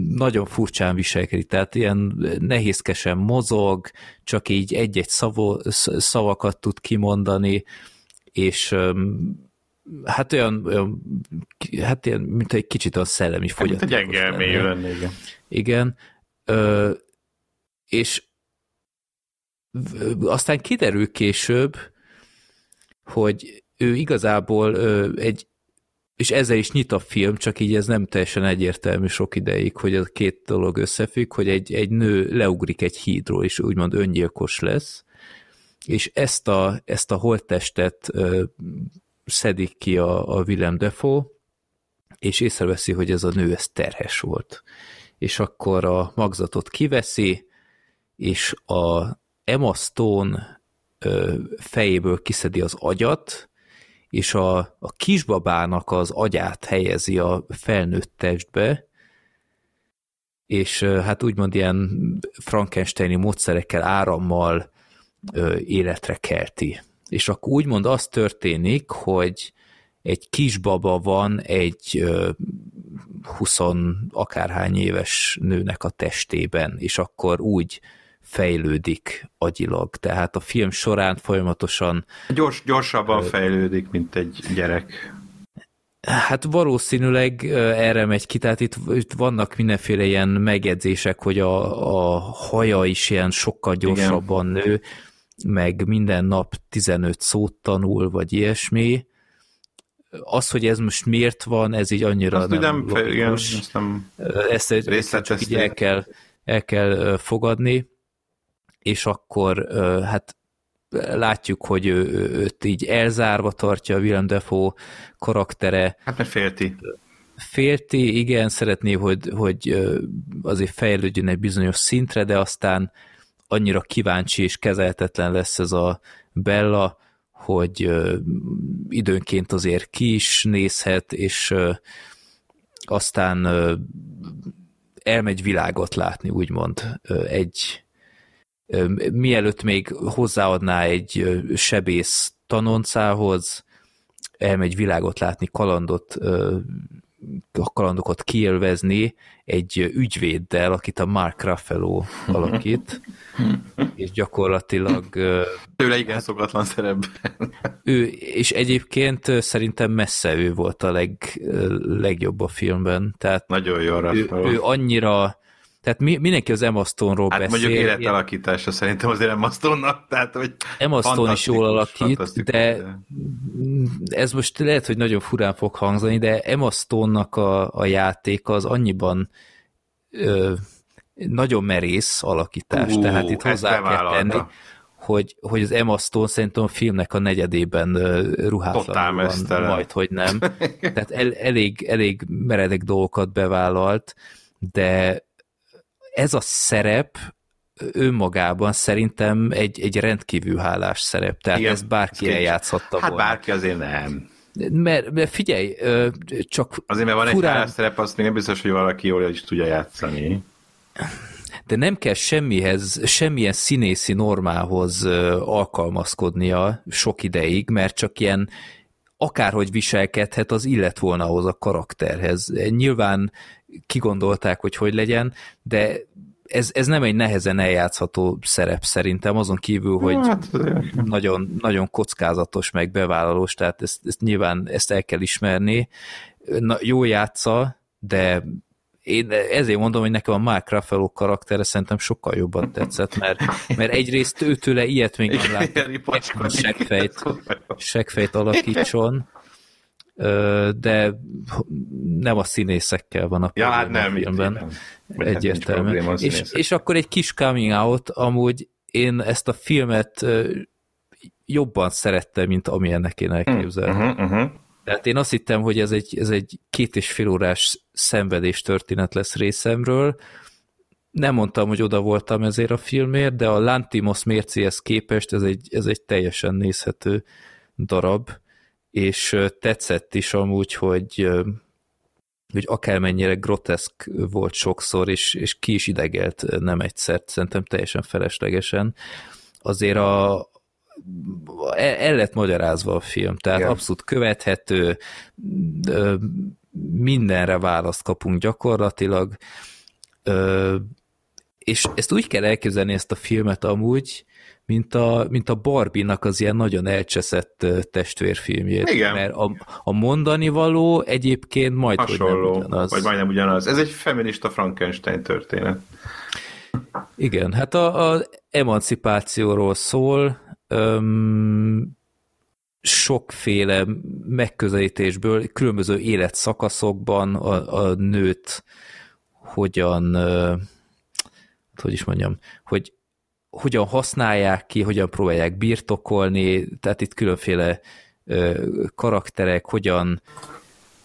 nagyon furcsán viselkedik, tehát ilyen nehézkesen mozog, csak így egy-egy szavo, szavakat tud kimondani, és hát olyan, olyan hát ilyen, mint egy kicsit a szellemi fogyatékos. Hát, gyenge elmélyű lenne, igen. Igen, ö, és aztán kiderül később, hogy ő igazából egy, és ezzel is nyit a film, csak így ez nem teljesen egyértelmű sok ideig, hogy a két dolog összefügg, hogy egy, egy nő leugrik egy hídról, és úgymond öngyilkos lesz, és ezt a, ezt a holttestet ö, szedik ki a, a Willem Defoe, és észreveszi, hogy ez a nő ez terhes volt. És akkor a magzatot kiveszi, és a Emma Stone ö, fejéből kiszedi az agyat, és a, a kisbabának az agyát helyezi a felnőtt testbe, és hát úgymond ilyen frankensteini módszerekkel, árammal ö, életre kelti. És akkor úgymond az történik, hogy egy kisbaba van egy 20 akárhány éves nőnek a testében, és akkor úgy fejlődik agyilag. Tehát a film során folyamatosan... Gyors, gyorsabban ö, fejlődik, mint egy gyerek. Hát valószínűleg erre megy ki, tehát itt, itt vannak mindenféle ilyen megjegyzések, hogy a, a haja is ilyen sokkal gyorsabban Igen. nő, meg minden nap 15 szót tanul, vagy ilyesmi. Az, hogy ez most miért van, ez így annyira azt nem, nem igen, ezt nem ezt, ezt csak így el kell, el kell fogadni, és akkor hát látjuk, hogy ő, őt így elzárva tartja a Willem Dafoe karaktere. Hát mert félti. Félti, igen, szeretné, hogy, hogy azért fejlődjön egy bizonyos szintre, de aztán annyira kíváncsi és kezeltetlen lesz ez a Bella, hogy időnként azért ki is nézhet, és aztán elmegy világot látni, úgymond egy mielőtt még hozzáadná egy sebész tanoncához, elmegy világot látni, kalandot, a kalandokat kielvezni egy ügyvéddel, akit a Mark Ruffalo alakít, és gyakorlatilag... Tőle igen szokatlan szerepben. Ő, és egyébként szerintem messze ő volt a leg, legjobb a filmben. Tehát Nagyon jó ő, ő annyira tehát mi, mindenki az Emma Stone-ról hát beszél. mondjuk életalakítása szerintem azért Emma Stone-nak, tehát hogy Emma Stone is jól alakít, de ez most lehet, hogy nagyon furán fog hangzani, de Emma Stone-nak a, a játéka az annyiban ö, nagyon merész alakítás, uh, tehát itt hozzá kell tenni, hogy, hogy az Emma Stone szerintem a filmnek a negyedében ruhátlan van, majd, hogy nem. Tehát el, elég, elég meredek dolgokat bevállalt, de ez a szerep önmagában szerintem egy, egy rendkívül hálás szerep, tehát Igen, ez bárki ez eljátszhatta hát volna. Hát bárki azért nem. Mert, mert figyelj, csak Azért, mert van furán... egy hálás szerep, azt még nem biztos, hogy valaki jól is tudja játszani. De nem kell semmihez, semmilyen színészi normához alkalmazkodnia sok ideig, mert csak ilyen akárhogy viselkedhet, az illet volna ahhoz a karakterhez. Nyilván kigondolták, hogy hogy legyen, de ez, ez nem egy nehezen eljátszható szerep szerintem, azon kívül, hogy hát, nagyon, nagyon kockázatos, meg bevállalós, tehát ezt, ezt nyilván ezt el kell ismerni. Na, jó játsza, de én ezért mondom, hogy nekem a Mark Ruffalo karaktere szerintem sokkal jobban tetszett, mert, mert egyrészt őtőle ilyet még nem láttam, segfejt, segfejt alakítson, de nem a színészekkel van a ja, hát nem, a filmben. Nem. Egyértelműen. És, és akkor egy kis coming out, amúgy én ezt a filmet jobban szerettem, mint amilyennek én elképzeltem. Uh-huh, uh-huh. Tehát én azt hittem, hogy ez egy, ez egy két és fél órás szenvedés történet lesz részemről. Nem mondtam, hogy oda voltam ezért a filmért, de a Lantimos mércéhez képest ez egy, ez egy teljesen nézhető darab és tetszett is amúgy, hogy, hogy akármennyire groteszk volt sokszor, és, és ki is idegelt nem egyszer, szerintem teljesen feleslegesen. Azért a, el lett magyarázva a film, tehát Igen. abszolút követhető, mindenre választ kapunk gyakorlatilag, és ezt úgy kell elképzelni ezt a filmet amúgy, mint a, mint a Barbie-nak az ilyen nagyon elcseszett testvérfilmjét. Igen. Mert a, a mondani való egyébként majd, Hasonló, hogy nem ugyanaz. vagy majdnem ugyanaz. Ez egy feminista Frankenstein történet. Igen, hát a, a emancipációról szól, öm, sokféle megközelítésből, különböző életszakaszokban a, a nőt hogyan, hogy is mondjam, hogy hogyan használják ki, hogyan próbálják birtokolni, tehát itt különféle karakterek, hogyan,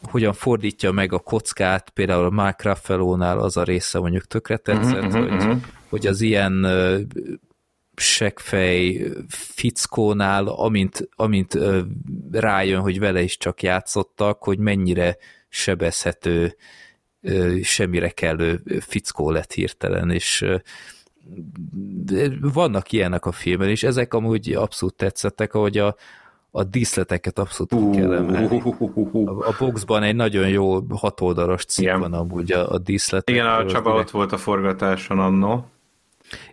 hogyan fordítja meg a kockát, például a Mark Ruffalo-nál az a része mondjuk tökre tetszett, mm-hmm, hogy, mm-hmm. hogy az ilyen seggfej fickónál, amint, amint rájön, hogy vele is csak játszottak, hogy mennyire sebezhető, semmire kellő fickó lett hirtelen, és vannak ilyenek a filmben, és ezek amúgy abszolút tetszettek, ahogy a, a díszleteket abszolút uh, kell emelni. A, a boxban egy nagyon jó hatoldalas cikk Igen. van amúgy a, a díszletek. Igen, a Csaba ott volt a forgatáson annó.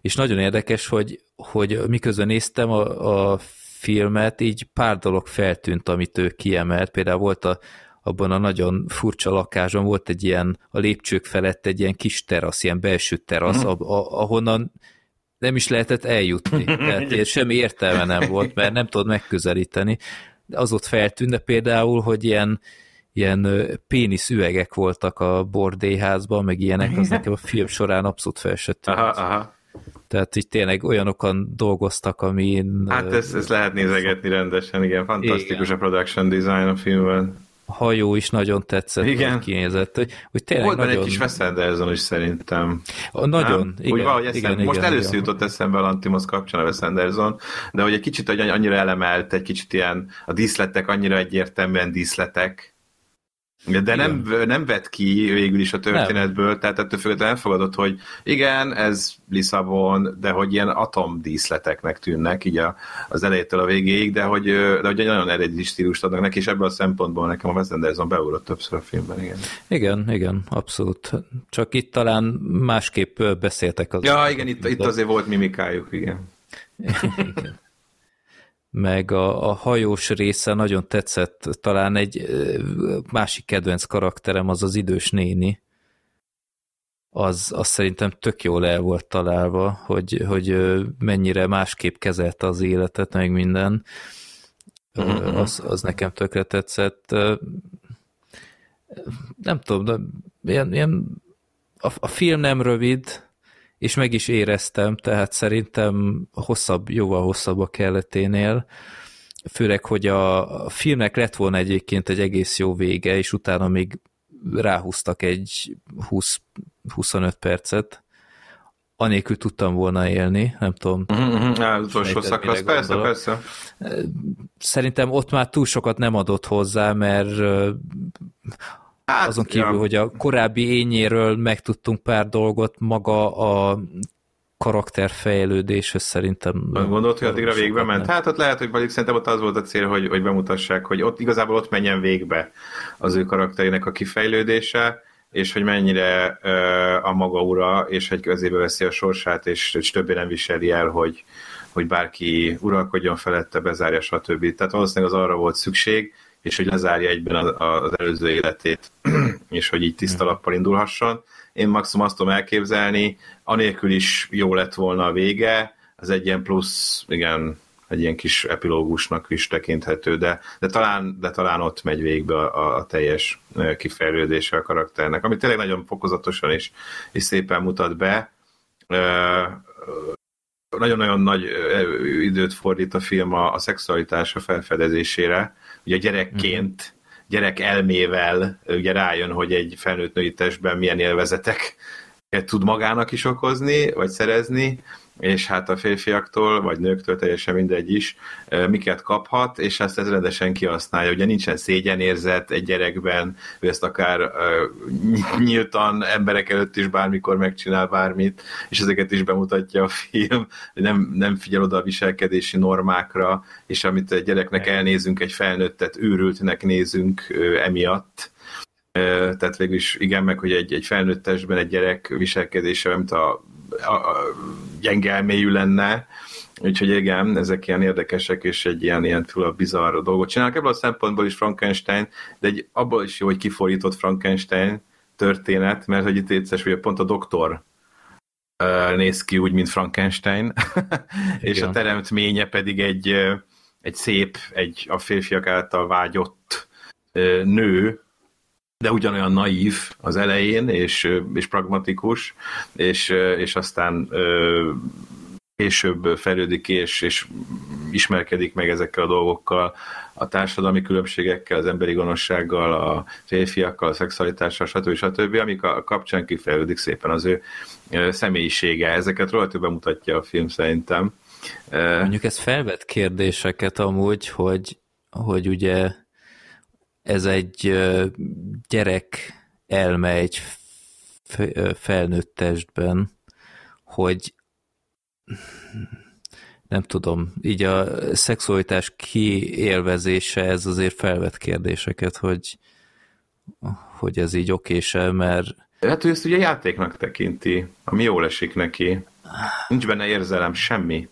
És nagyon érdekes, hogy, hogy miközben néztem a, a filmet, így pár dolog feltűnt, amit ő kiemelt. Például volt a, abban a nagyon furcsa lakáson volt egy ilyen, a lépcsők felett egy ilyen kis terasz, ilyen belső terasz, uh-huh. ahonnan nem is lehetett eljutni. Tehát semmi értelme nem volt, mert nem tudod megközelíteni. De az ott feltűnt, de például, hogy ilyen, ilyen pénisz üvegek voltak a bordéházban, meg ilyenek, az nekem a film során abszolút fel se tűnt. Aha, aha. Tehát így tényleg olyanokan dolgoztak, amin... Hát ezt, ezt lehet nézegetni rendesen, igen, fantasztikus igen. a production design a filmben hajó is nagyon tetszett, igen. kinézett. Hogy, hogy tényleg Volt nagyon... egy kis Wes Anderson is szerintem. A, nagyon, nem? igen. Úgy valahogy eszem, igen, most igen, először igen. jutott eszembe a Lantimos kapcsán a Wes Anderson, de hogy egy kicsit hogy annyira elemelt, egy kicsit ilyen a díszletek annyira egyértelműen díszletek, de nem, nem vett ki végül is a történetből, nem. tehát ettől függetlenül elfogadott, hogy igen, ez Lisszabon, de hogy ilyen atomdíszleteknek tűnnek így a, az elejétől a végéig, de hogy, de hogy egy nagyon eredeti stílust adnak neki, és ebből a szempontból nekem a Wes Anderson beugrott többször a filmben, igen. Igen, igen, abszolút. Csak itt talán másképp beszéltek az. Ja, igen, itt, itt azért volt mimikájuk, igen. igen meg a, a hajós része nagyon tetszett, talán egy másik kedvenc karakterem az az idős néni, az, az szerintem tök jól el volt találva, hogy, hogy mennyire másképp kezelte az életet, meg minden. Uh-huh. Az, az nekem tökre tetszett. Nem tudom, de ilyen, ilyen a, a film nem rövid, és meg is éreztem, tehát szerintem hosszabb, jóval hosszabb a kelleténél, főleg, hogy a filmnek lett volna egyébként egy egész jó vége, és utána még ráhúztak egy 20, 25 percet, anélkül tudtam volna élni, nem tudom. Uh-huh, utolsó szakasz, persze, persze. Szerintem ott már túl sokat nem adott hozzá, mert Hát, Azon kívül, ja. hogy a korábbi ényéről megtudtunk pár dolgot, maga a karakterfejlődéshez szerintem... Gondolt, hogy addigra végbe ment? Nem. Hát ott lehet, hogy pedig szerintem ott az volt a cél, hogy, hogy bemutassák, hogy ott igazából ott menjen végbe az ő karakterének a kifejlődése, és hogy mennyire uh, a maga ura, és hogy közébe veszi a sorsát, és, és többé nem viseli el, hogy, hogy bárki uralkodjon felette, bezárja, stb. Tehát valószínűleg az arra volt szükség, és hogy lezárja egyben az előző életét, és hogy így tiszta hmm. lappal indulhasson. Én maximum azt tudom elképzelni, anélkül is jó lett volna a vége, az egy ilyen plusz, igen, egy ilyen kis epilógusnak is tekinthető, de, de, talán, de talán ott megy végbe a, a teljes kifejlődése a karakternek, ami tényleg nagyon fokozatosan és, és szépen mutat be. Nagyon-nagyon nagy időt fordít a film a, a szexualitás a felfedezésére, ugye gyerekként, gyerek elmével ugye rájön, hogy egy felnőtt női testben milyen élvezetek tud magának is okozni, vagy szerezni, és hát a férfiaktól, vagy nőktől teljesen mindegy is, miket kaphat, és ezt ez rendesen kihasználja. Ugye nincsen szégyenérzet egy gyerekben, ő ezt akár nyíltan emberek előtt is bármikor megcsinál bármit, és ezeket is bemutatja a film, nem, nem figyel oda a viselkedési normákra, és amit egy gyereknek elnézünk, egy felnőttet őrültnek nézünk emiatt, tehát végül is igen, meg hogy egy, egy felnőtt testben egy gyerek viselkedése, mint a a, a gyenge elmélyű lenne, úgyhogy igen, ezek ilyen érdekesek, és egy ilyen, ilyen túl bizarr dolgot csinálnak. Ebből a szempontból is Frankenstein, de egy, abból is jó, hogy kifordított Frankenstein történet, mert hogy itt egyszer, hogy pont a doktor néz ki úgy, mint Frankenstein, és a teremtménye pedig egy, egy szép, egy a férfiak által vágyott nő, de ugyanolyan naív az elején, és, és pragmatikus, és, és aztán később fejlődik és, és ismerkedik meg ezekkel a dolgokkal, a társadalmi különbségekkel, az emberi gonoszsággal, a férfiakkal, a szexualitással, stb. stb., amik a kapcsán kifejlődik szépen az ő személyisége. Ezeket rohadtul bemutatja a film szerintem. Mondjuk ez felvet kérdéseket amúgy, hogy, hogy ugye ez egy gyerek elme egy felnőtt testben, hogy nem tudom, így a szexualitás kiélvezése ez azért felvet kérdéseket, hogy, hogy ez így okése, mert... Hát ő ezt ugye játéknak tekinti, ami jól esik neki. Nincs benne érzelem, semmi.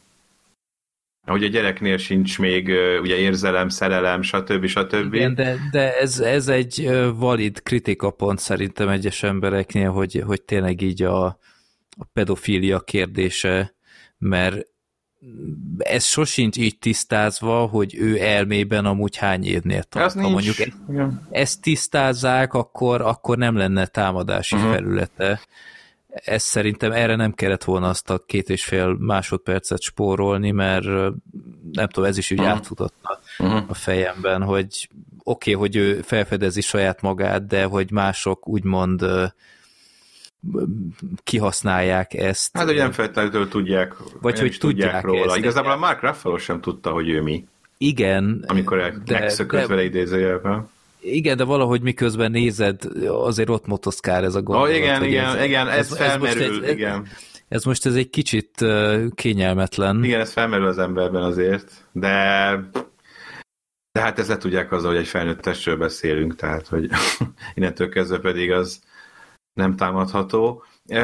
Ahogy a gyereknél sincs még ugye érzelem, szerelem, stb. stb. Igen, de, de ez, ez egy valid kritikapont szerintem egyes embereknél, hogy, hogy tényleg így a, a pedofília kérdése, mert ez sosincs így tisztázva, hogy ő elmében amúgy hány évnél tart. Ha mondjuk ezt, ezt tisztázzák, akkor, akkor nem lenne támadási uh-huh. felülete ez szerintem erre nem kellett volna azt a két és fél másodpercet spórolni, mert nem tudom, ez is úgy uh-huh. átfutott uh-huh. a fejemben, hogy oké, okay, hogy ő felfedezi saját magát, de hogy mások úgymond kihasználják ezt. Hát, hogy nem feltétlenül tudják, vagy hogy tudják, tudják róla. Ezt, Igazából a Mark Ruffalo sem tudta, hogy ő mi. Igen. Amikor megszökött vele idézőjelben. Igen, de valahogy miközben nézed, azért ott motoszkál ez a gondolat. Oh, igen, igen, ez, igen, ez, ez felmerül, ez igen. Ez most ez egy kicsit kényelmetlen. Igen, ez felmerül az emberben azért, de de hát ezzel tudják azzal, hogy egy felnőtt testről beszélünk, tehát hogy innentől kezdve pedig az nem támadható. E,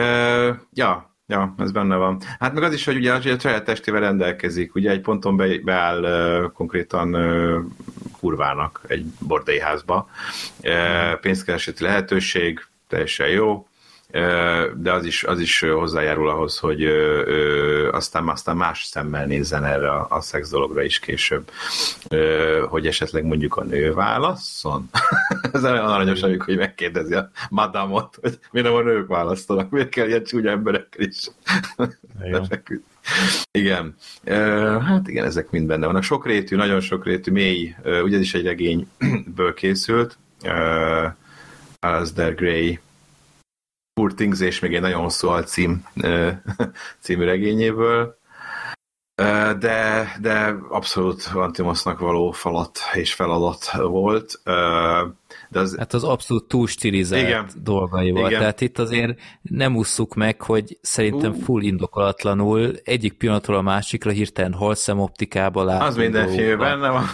ja, Ja, ez benne van. Hát meg az is, hogy ugye a saját testével rendelkezik, ugye egy ponton be, beáll uh, konkrétan uh, kurvának egy bordélyházba. Uh, pénzkereseti lehetőség, teljesen jó, de az is, az is hozzájárul ahhoz, hogy aztán, aztán más szemmel nézzen erre a, a szex dologra is később, hogy esetleg mondjuk a nő válasszon. Ez olyan aranyos, amikor hogy megkérdezi a madamot, hogy miért nem a nők választanak, miért kell ilyen csúnya emberekkel is. igen. Hát igen, ezek mind benne vannak. Sokrétű, nagyon sokrétű, mély, ugye is egy regényből készült, Alasdair Gray Poor Things, és még egy nagyon hosszú alcím című regényéből, de, de abszolút Antimosnak való falat és feladat volt. De az... Hát az abszolút túl stilizált Igen. dolgai volt. Igen. Tehát itt azért nem ússzuk meg, hogy szerintem uh. full indokolatlanul egyik pillanatról a másikra hirtelen halszemoptikába látunk. Az minden filmben benne van.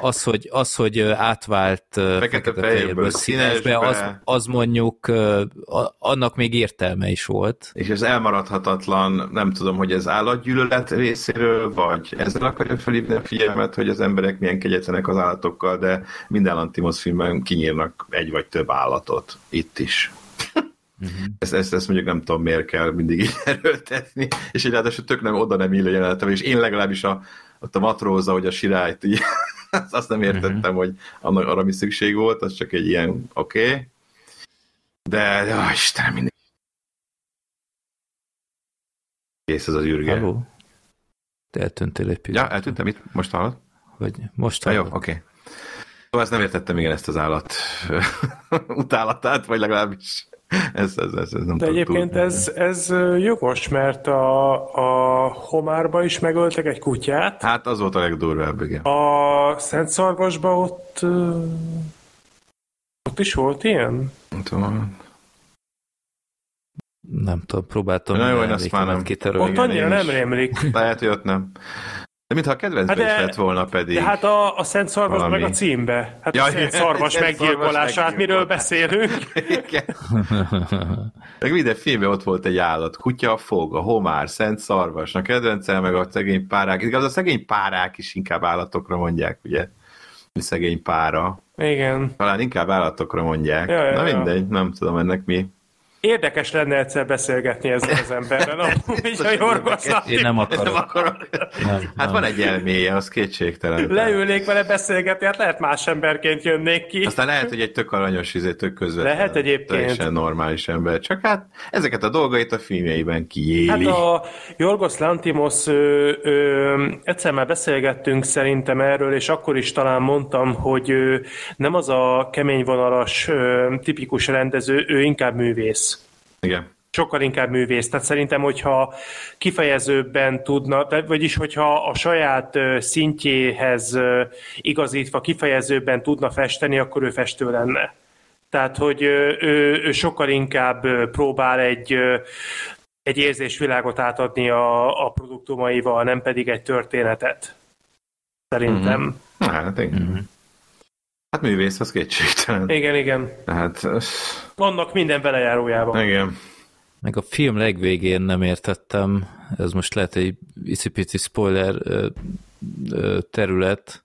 az, hogy, az, hogy átvált fekete-fehérből színesbe, az, az mondjuk annak még értelme is volt. És ez elmaradhatatlan, nem tudom, hogy ez állatgyűlölet részéről, vagy ezzel akarja felhívni a figyelmet, hogy az emberek milyen kegyetlenek az állatokkal, de minden Antimos filmben kinyírnak egy vagy több állatot. Itt is. Uh-huh. Ezt, ezt, ezt mondjuk nem tudom, miért kell mindig így erőltetni, és egy ráadásul tök nem oda nem illő jelenetem, és én legalábbis a, ott a matróza, hogy a sirályt így, azt nem értettem, uh-huh. hogy annak, arra mi szükség volt, az csak egy ilyen oké. Okay. De, de oh, Istenem, mindig. Kész ez az űrge. Halló? Te eltűntél egy pillanat. Ja, eltűntem itt? Most hallod? Vagy most hallod? Ja, jó, oké. Okay. Szóval ezt nem értettem igen ezt az állat utálatát, vagy legalábbis ez, ez, ez, ez nem De egyébként ez, ez jogos, mert a, a Homárba is megöltek egy kutyát. Hát az volt a legdurvább, igen. A Szent Szarvasba ott ott is volt ilyen? Nem tudom. Nem tudom, próbáltam. Na jó, én azt már nem. Ott annyira nem rémlik. Lehet, hogy ott nem. De mintha a kedvencbe hát de, is lett volna pedig. De hát a, a Szent Szarvas valami. meg a címbe. Hát ja, a Szent Szarvas meggyilkolását, miről beszélünk? meg minden filmben ott volt egy állat. Kutya, fog, a homár, Szent Szarvas, a kedvencel meg a szegény párák. Igaz, a szegény párák is inkább állatokra mondják, ugye? Szegény pára. Igen. Talán inkább állatokra mondják. Ja, ja, Na mindegy, nem tudom ennek mi Érdekes lenne egyszer beszélgetni ezzel az emberrel, amúgy a Jorgoszlát. Én nem akarok. Nem akarok. Nem, hát nem. van egy elméje, az kétségtelen. Leülnék vele beszélgetni, hát lehet más emberként jönnék ki. Aztán lehet, hogy egy tök aranyos, izé, tök közvetlen. Lehet egyébként. Teljesen normális ember. Csak hát ezeket a dolgait a filmjeiben kiéli. Hát a Jorgos Lantimos ö, ö, egyszer már beszélgettünk szerintem erről, és akkor is talán mondtam, hogy ö, nem az a kemény vonalas ö, tipikus rendező, ő inkább művész. Igen. Sokkal inkább művész. Tehát szerintem, hogyha kifejezőbben tudna, vagyis hogyha a saját szintjéhez igazítva kifejezőbben tudna festeni, akkor ő festő lenne. Tehát, hogy ő, ő sokkal inkább próbál egy, egy érzésvilágot átadni a, a produktumaival, nem pedig egy történetet. Szerintem. Mm-hmm. Hát, igen. Mm-hmm. Hát művész, az kétségtelen. Igen, igen. Tehát... Vannak minden belejárójában. Igen. Meg a film legvégén nem értettem, ez most lehet egy icipici spoiler terület,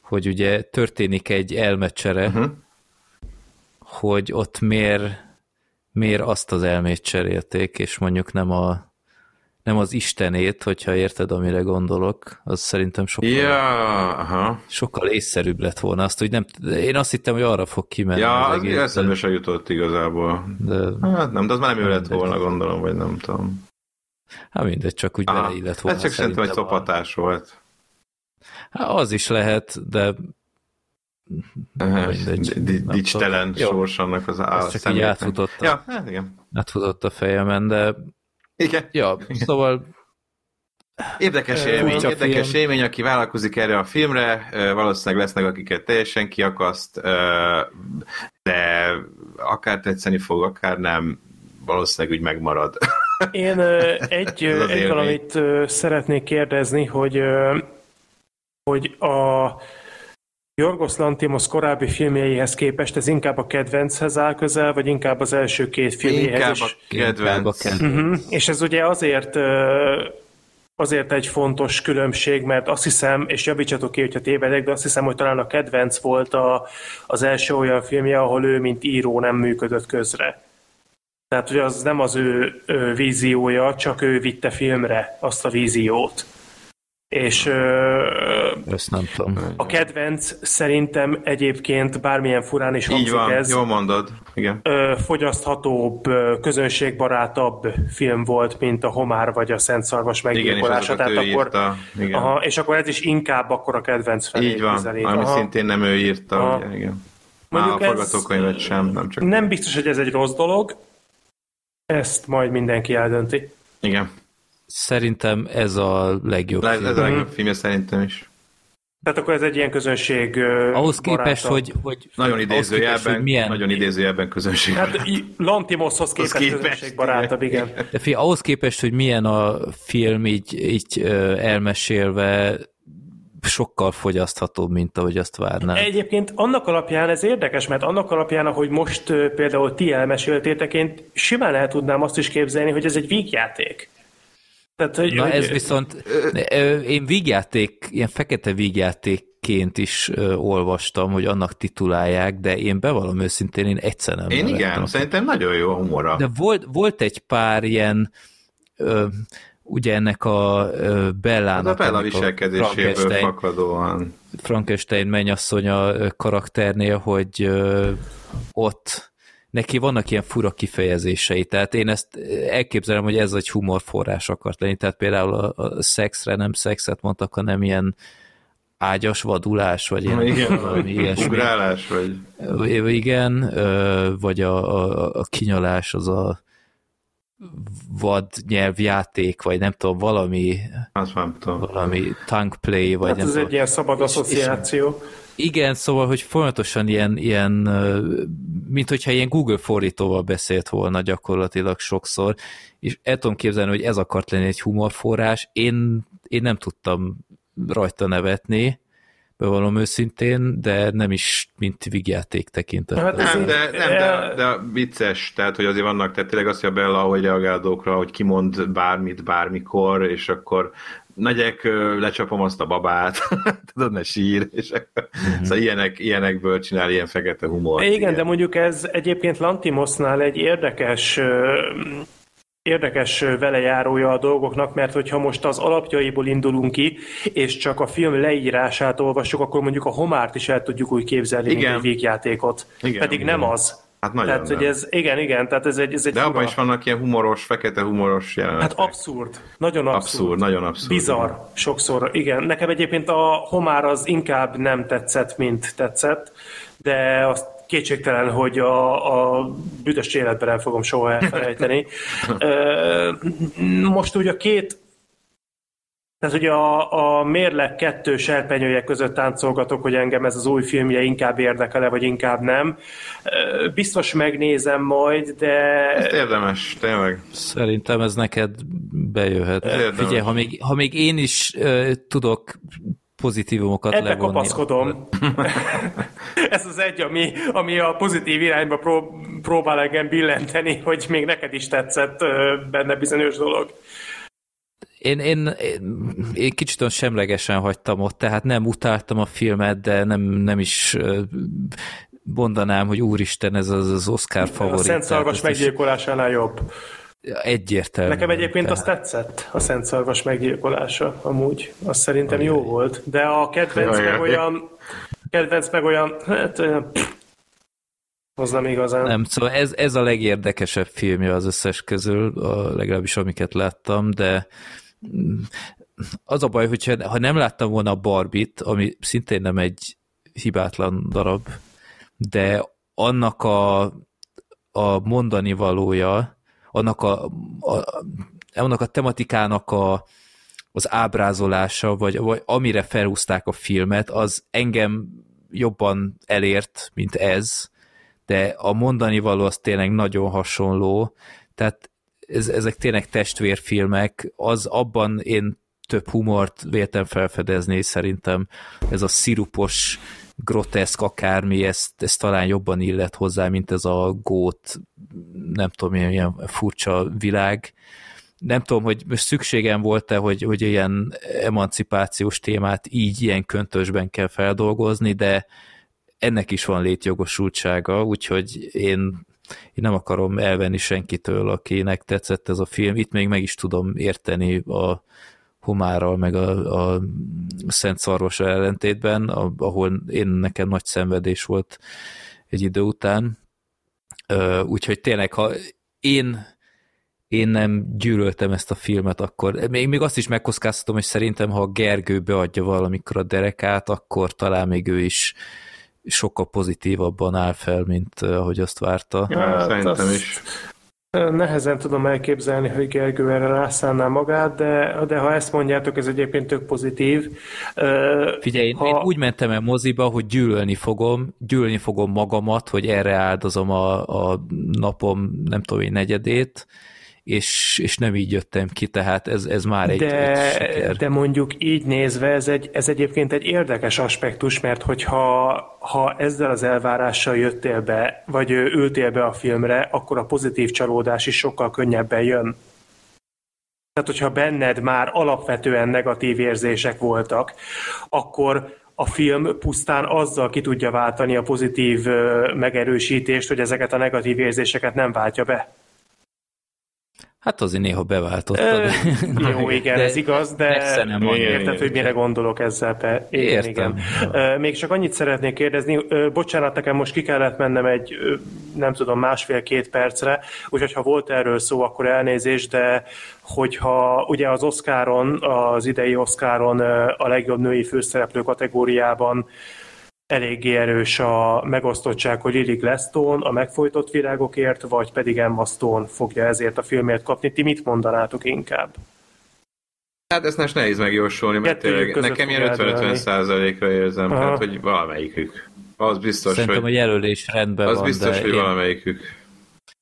hogy ugye történik egy elmecsere, uh-huh. hogy ott miért, miért azt az elmét cserélték, és mondjuk nem a nem az Istenét, hogyha érted, amire gondolok, az szerintem sokkal, ja, aha. sokkal észszerűbb lett volna azt, hogy nem, én azt hittem, hogy arra fog kimenni. Ja, az, az eszembe se jutott igazából. De, hát nem, de az már nem ő lett volna, gondolom, vagy nem tudom. Hát mindegy, csak úgy beleillett volna. Ez csak szerintem egy szopatás volt. Hát az is lehet, de Dicstelen sors annak az állat. Csak így átfutott, ja, hát igen. átfutott a fejemen, de igen. Ja, szóval Érdekes élmény, érdekes élmény, aki vállalkozik erre a filmre, valószínűleg lesznek, akiket teljesen kiakaszt, de akár tetszeni fog, akár nem, valószínűleg úgy megmarad. Én egy, egy valamit szeretnék kérdezni, hogy hogy a Jorgos Lantimos korábbi filmjeihez képest ez inkább a kedvenchez áll közel, vagy inkább az első két filmjéhez inkább is? A kedvenc. Inkább a kedvenc. Uh-huh. És ez ugye azért azért egy fontos különbség, mert azt hiszem, és javítsatok ki, hogyha tévedek, de azt hiszem, hogy talán a kedvenc volt a, az első olyan filmje, ahol ő, mint író nem működött közre. Tehát, hogy az nem az ő, ő víziója, csak ő vitte filmre azt a víziót. És ezt nem tudom. A kedvenc szerintem egyébként bármilyen furán is hangzik Így van, ez. jól mondod. Igen. Fogyaszthatóbb, közönségbarátabb film volt, mint a Homár vagy a Szent Szarvas meggyilkolása. Igen, és Tehát akkor, írta. Igen. Aha, és akkor ez is inkább akkor a kedvenc felé Így van, közelít. ami aha. szintén nem ő írta. Ugye, igen. Mondjuk a forgatókönyvet sem, nem csak... Nem biztos, hogy ez egy rossz dolog, ezt majd mindenki eldönti. Igen. Szerintem ez a legjobb Le, film. Ez a legjobb filmje szerintem is. Tehát akkor ez egy ilyen közönség Ahhoz képest, hogy, hogy nagyon idézőjelben, hogy milyen... nagyon idézőjelben közönség. Hát Lantimoshoz képest, képest közönségbarátabb, igen. De fi, ahhoz képest, hogy milyen a film így, így elmesélve, sokkal fogyaszthatóbb, mint ahogy azt várnám. Egyébként annak alapján ez érdekes, mert annak alapján, ahogy most például ti elmeséltétek, én simán el tudnám azt is képzelni, hogy ez egy vígjáték. Tehát, hogy, Na hogy... ez viszont, én vígjáték, ilyen fekete vígjátékként is olvastam, hogy annak titulálják, de én bevallom őszintén, én egyszer nem Én igen, szerintem nagyon jó a humora. De volt, volt egy pár ilyen ö, ugye ennek a Bellának... Hát a Bella viselkedéséből fakadóan. Frankenstein mennyasszonya karakternél, hogy ö, ott neki vannak ilyen fura kifejezései, tehát én ezt elképzelem, hogy ez egy humorforrás akart lenni, tehát például a, a szexre nem szexet mondtak, hanem ilyen ágyas vadulás, vagy ilyen, igen, valami ilyesmi. Ugrálás, vagy... Igen, vagy a, a, a kinyalás az a vad nyelvjáték, vagy nem tudom, valami Azt nem tudom. valami tank play, vagy hát nem ez tudom. egy ilyen szabad asszociáció. Igen, szóval, hogy folyamatosan ilyen, ilyen mint hogyha ilyen Google fordítóval beszélt volna gyakorlatilag sokszor, és el tudom képzelni, hogy ez akart lenni egy humorforrás. Én, én nem tudtam rajta nevetni, bevallom őszintén, de nem is mint vigjáték tekintetben. Hát nem, de, nem de, de, vicces, tehát hogy azért vannak, tehát tényleg azt, hogy a Bella, hogy reagál dolgokra, hogy kimond bármit, bármikor, és akkor megyek, lecsapom azt a babát, tudod, ne sír, és mm-hmm. szóval ilyenek, ilyenekből csinál ilyen fekete humor. Igen, ilyen. de mondjuk ez egyébként Lantimosnál egy érdekes érdekes velejárója a dolgoknak, mert hogyha most az alapjaiból indulunk ki, és csak a film leírását olvassuk, akkor mondjuk a homárt is el tudjuk úgy képzelni, igen. mint egy végjátékot. Igen, Pedig igen. nem az. Hát nagyon tehát, nem. hogy ez, igen, igen, tehát ez egy, ez egy De abban is vannak ilyen humoros, fekete humoros jelenetek. Hát abszurd, nagyon abszurd. Abszurd, nagyon abszurd. Bizarr, sokszor, igen. Nekem egyébként a homár az inkább nem tetszett, mint tetszett, de azt kétségtelen, hogy a, a büdös életben nem fogom soha elfelejteni. Most ugye a két tehát ugye a, a mérleg kettő serpenyője között táncolgatok, hogy engem ez az új filmje inkább érdekel-e, vagy inkább nem. Biztos megnézem majd, de... Ez érdemes, tényleg. Szerintem ez neked bejöhet. Figyelj, ha még, ha még én is uh, tudok pozitívumokat Ebbe levonni. kapaszkodom. Ez az egy, ami, ami a pozitív irányba pró, próbál engem billenteni, hogy még neked is tetszett benne bizonyos dolog. Én, én, én, én kicsit olyan semlegesen hagytam ott, tehát nem utáltam a filmet, de nem, nem is mondanám, hogy úristen, ez az, az Oscar favorit. A Szent Szarvas meggyilkolásánál jobb. Egyértelmű. Nekem egyébként tehát... azt tetszett, a Szent Szarvas meggyilkolása amúgy. Azt szerintem Ajaj. jó volt. De a kedvenc Ajaj. meg olyan kedvenc meg olyan, hát az nem igazán. Nem, szóval ez, ez a legérdekesebb filmje az összes közül, a, legalábbis amiket láttam, de az a baj, hogyha ha nem láttam volna a Barbit, ami szintén nem egy hibátlan darab, de annak a, a mondani valója, annak a, a, annak a tematikának a, az ábrázolása, vagy, vagy amire felhúzták a filmet, az engem jobban elért, mint ez, de a mondani való az tényleg nagyon hasonló, tehát ez, ezek tényleg testvérfilmek, az abban én több humort véltem felfedezni, szerintem ez a szirupos, groteszk akármi, ezt, ezt talán jobban illet hozzá, mint ez a gót, nem tudom, ilyen, ilyen furcsa világ. Nem tudom, hogy szükségem volt-e, hogy, hogy ilyen emancipációs témát így ilyen köntösben kell feldolgozni, de ennek is van létjogosultsága, úgyhogy én, én nem akarom elvenni senkitől, akinek tetszett ez a film. Itt még meg is tudom érteni a homárral, meg a, a Szent Szarvas ellentétben, ahol én nekem nagy szenvedés volt egy idő után. Úgyhogy tényleg, ha én én nem gyűlöltem ezt a filmet, akkor még, még azt is megkockáztatom, hogy szerintem, ha a Gergő beadja valamikor a derekát, akkor talán még ő is sokkal pozitívabban áll fel, mint ahogy azt várta. Ja, hát szerintem azt... is. Nehezen tudom elképzelni, hogy Gergő erre rászánná magát, de, de ha ezt mondjátok, ez egyébként tök pozitív. Figyelj, én, ha... én úgy mentem el moziba, hogy gyűlölni fogom, gyűlölni fogom magamat, hogy erre áldozom a, a napom, nem tudom én, negyedét, és, és nem így jöttem ki, tehát ez, ez már egy, de, egy siker. De mondjuk így nézve ez, egy, ez egyébként egy érdekes aspektus, mert hogyha ha ezzel az elvárással jöttél be, vagy ültél be a filmre, akkor a pozitív csalódás is sokkal könnyebben jön. Tehát, hogyha benned már alapvetően negatív érzések voltak, akkor a film pusztán azzal ki tudja váltani a pozitív megerősítést, hogy ezeket a negatív érzéseket nem váltja be. Hát azért néha beváltottad. Ö, jó, igen, de ez igaz, de nem érted, hogy mire gondolok ezzel. Be. Igen, Értem. igen. Még csak annyit szeretnék kérdezni, bocsánat, nekem most ki kellett mennem egy, nem tudom, másfél-két percre, úgyhogy ha volt erről szó, akkor elnézés, de hogyha ugye az Oscaron, az idei Oscaron a legjobb női főszereplő kategóriában eléggé erős a megosztottság, hogy Lily Gladstone a megfojtott virágokért, vagy pedig Emma Stone fogja ezért a filmért kapni. Ti mit mondanátok inkább? Hát ezt most nehéz megjósolni, mert tényleg nekem ilyen 50-50 százalékra érzem, Aha. hát, hogy valamelyikük. Az biztos, Szerintem hogy... a jelölés rendben az van, biztos, hogy én... valamelyikük.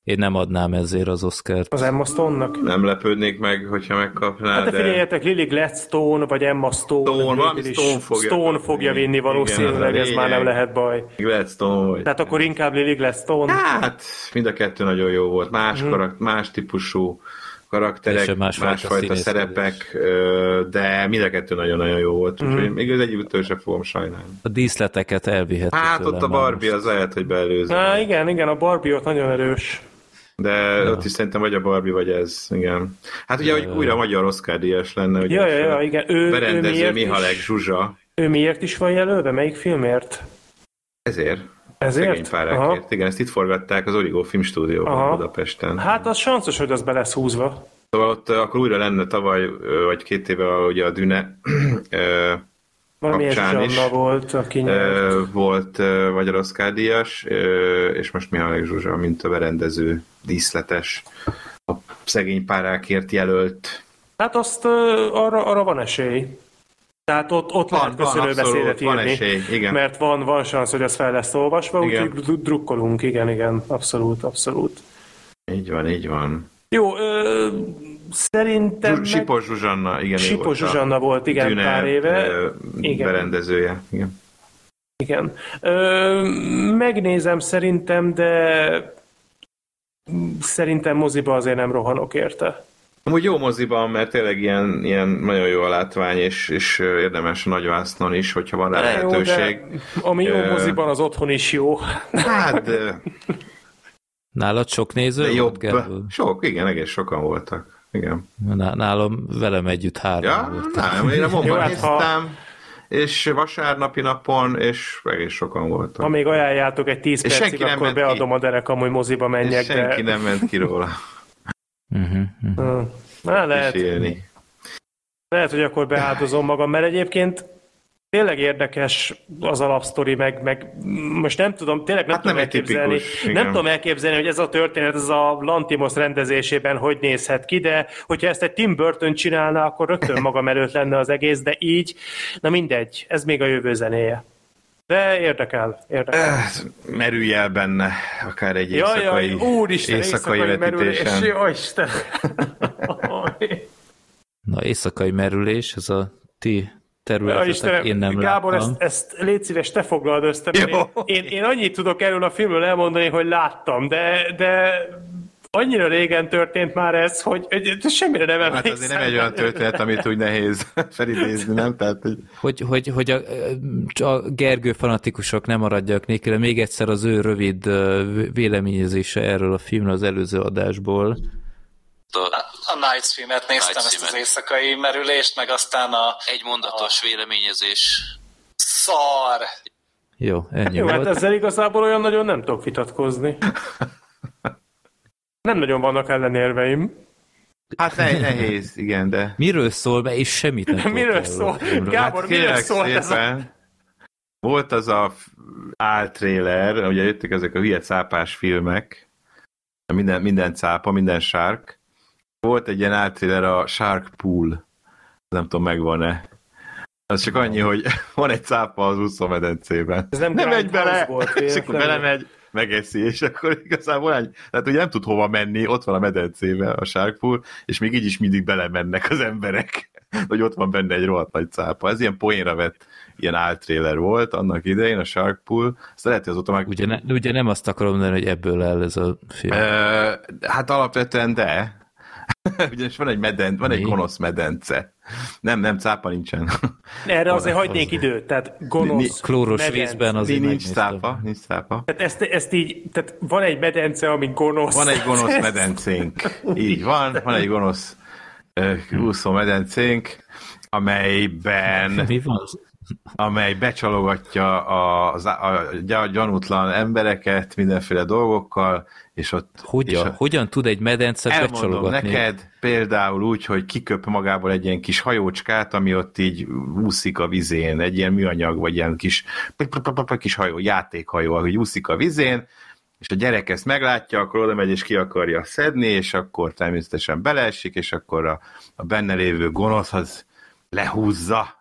Én nem adnám ezért az Oscar-t. Az Emma Stone-nak? Nem lepődnék meg, hogyha megkapná, Hát de, figyeljetek, Lily Gladstone, vagy Emma Stone. Stone, valami Stone fogja, Stone fogja vinni valószínűleg, Igen, ez már nem lehet baj. Gladstone vagy. Tehát akkor inkább Lily Gladstone? Hát, mind a kettő nagyon jó volt. Más, hmm. karak, más típusú karakterek, másfajta, másfajta szerepek, de mind a kettő nagyon-nagyon jó volt, úgyhogy mm. még az egyik sem fogom sajnálni. A díszleteket elvihető Hát ott a Barbie az lehet, hogy beelőző. Há, igen, igen, a Barbie ott nagyon erős. De ja. ott is szerintem vagy a Barbie, vagy ez, igen. Hát ugye, hogy újra magyar Oscar díjas lenne, ugye. Ja, ja, ja, igen. Ő, berendező ő Mihalek is, Zsuzsa. Ő miért is van jelölve? Melyik filmért? Ezért. Ezért? Szegény párákért. Igen, ezt itt forgatták az Origo Filmstúdióban Aha. Budapesten. Hát az sanszos, hogy az be lesz húzva. Szóval ott akkor újra lenne tavaly, vagy két éve ugye a Düne kapcsán is volt, aki nyert. Volt Magyar Oscar díjas, és most Mihály Zsuzsa, mint a berendező, díszletes, a szegény párákért jelölt. Hát azt arra, arra van esély. Tehát ott, ott van, lehet köszönő beszédet írni, van esély, igen. mert van, van szansz, hogy ez fel lesz olvasva, úgyhogy drukkolunk, igen, igen, abszolút, abszolút. Így van, így van. Jó, ö, szerintem... Zsuzs, Sipos Zsuzsanna, igen. Sipos Zsuzsanna volt, igen, Düne, pár éve. Ö, igen. Berendezője, igen. Igen. Ö, megnézem szerintem, de szerintem moziba azért nem rohanok érte. Amúgy jó moziban, mert tényleg ilyen, ilyen nagyon jó a látvány, és, és érdemes a nagyvásznon is, hogyha van rá lehetőség. Jó, ami jó moziban, az otthon is jó. Hát, de... Nálad sok néző de jobb. Volt, Sok, igen, egész sokan voltak. Igen. Nálam velem együtt három ja, volt. Nem, én a momban hát néztem, és vasárnapi napon, és egész sokan voltak. Ha még ajánljátok egy 10 percig, akkor beadom ki. a derek, amúgy moziba menjek. És senki de... nem ment ki róla. uh-huh, uh-huh. Na, lehet. Lehet, hogy akkor beáldozom magam, mert egyébként tényleg érdekes az alapsztori, meg, meg most nem tudom, tényleg nem, hát tudom nem elképzelni, tipikus, nem tudom elképzelni, hogy ez a történet, ez a Lantimos rendezésében hogy nézhet ki, de hogyha ezt egy Tim Burton csinálna, akkor rögtön magam előtt lenne az egész, de így, na mindegy, ez még a jövő zenéje. De érdekel, érdekel. Eh, merülj el benne, akár egy éjszakai, jaj, úristen, éjszakai, éjszakai vetítésen. Merülés, jó Isten. Na, éjszakai merülés, ez a ti területetek, ja, Istenem, én nem Gábor, láttam. ezt, ezt légy szíves, te foglald össze, én, én, én annyit tudok erről a filmről elmondani, hogy láttam, de, de annyira régen történt már ez, hogy semmire nem emlékszem. Hát azért nem egy olyan történet, amit úgy nehéz felidézni, nem? Tehát, hogy... Hogy, hogy, hogy a, a Gergő fanatikusok nem maradjak nélkül, még egyszer az ő rövid véleményezése erről a filmről az előző adásból. A Nights filmet néztem, Nights ezt az éjszakai merülést, meg aztán a... Egy mondatos a... véleményezés. Szar! Jó, ennyi Jó, hát volt. hát ezzel igazából olyan nagyon nem tudok vitatkozni. Nem nagyon vannak ellenérveim. Hát nehéz, igen, de... Miről szól be, és semmit nem Miről szól? Gábor, hát miről szól ez a... Volt az a áltréler, ugye jöttek ezek a hülye cápás filmek, minden, minden cápa, minden sárk, volt egy ilyen áltréler a Shark Pool. Nem tudom, megvan-e. Az csak annyi, hogy van egy cápa az úszómedencében. Ez nem, nem megy bele, volt, és akkor belemegy, megeszi, és akkor igazából egy, tehát ugye nem tud hova menni, ott van a medencében a Shark Pool, és még így is mindig belemennek az emberek, hogy ott van benne egy rohadt nagy cápa. Ez ilyen poénra vett ilyen áltréler volt annak idején, a Shark Pool. Azt lehet, hogy azóta meg... Ugye, ne, ugye nem azt akarom mondani, hogy ebből áll ez a film. E, hát alapvetően de, Ugyanis van egy, meden, van egy gonosz medence. Nem, nem, cápa nincsen. Erre azért hagynék időt, tehát gonosz Klóros medence. vízben azért Nincs cápa, nincs cápa. Tehát ezt, ezt így, tehát van egy medence, ami gonosz. Van egy gonosz medencénk. Így van, van egy gonosz úszó medencénk, amelyben... Mi van? Amely becsalogatja a, a, a gyanútlan embereket mindenféle dolgokkal, és ott... Hogyan, és a, hogyan tud egy medence becsalogatni? neked például úgy, hogy kiköp magából egy ilyen kis hajócskát, ami ott így úszik a vizén, egy ilyen műanyag, vagy ilyen kis, kis hajó, játékhajó, ahogy úszik a vizén, és a gyerek ezt meglátja, akkor oda megy és ki akarja szedni, és akkor természetesen beleesik, és akkor a, a benne lévő gonosz az lehúzza,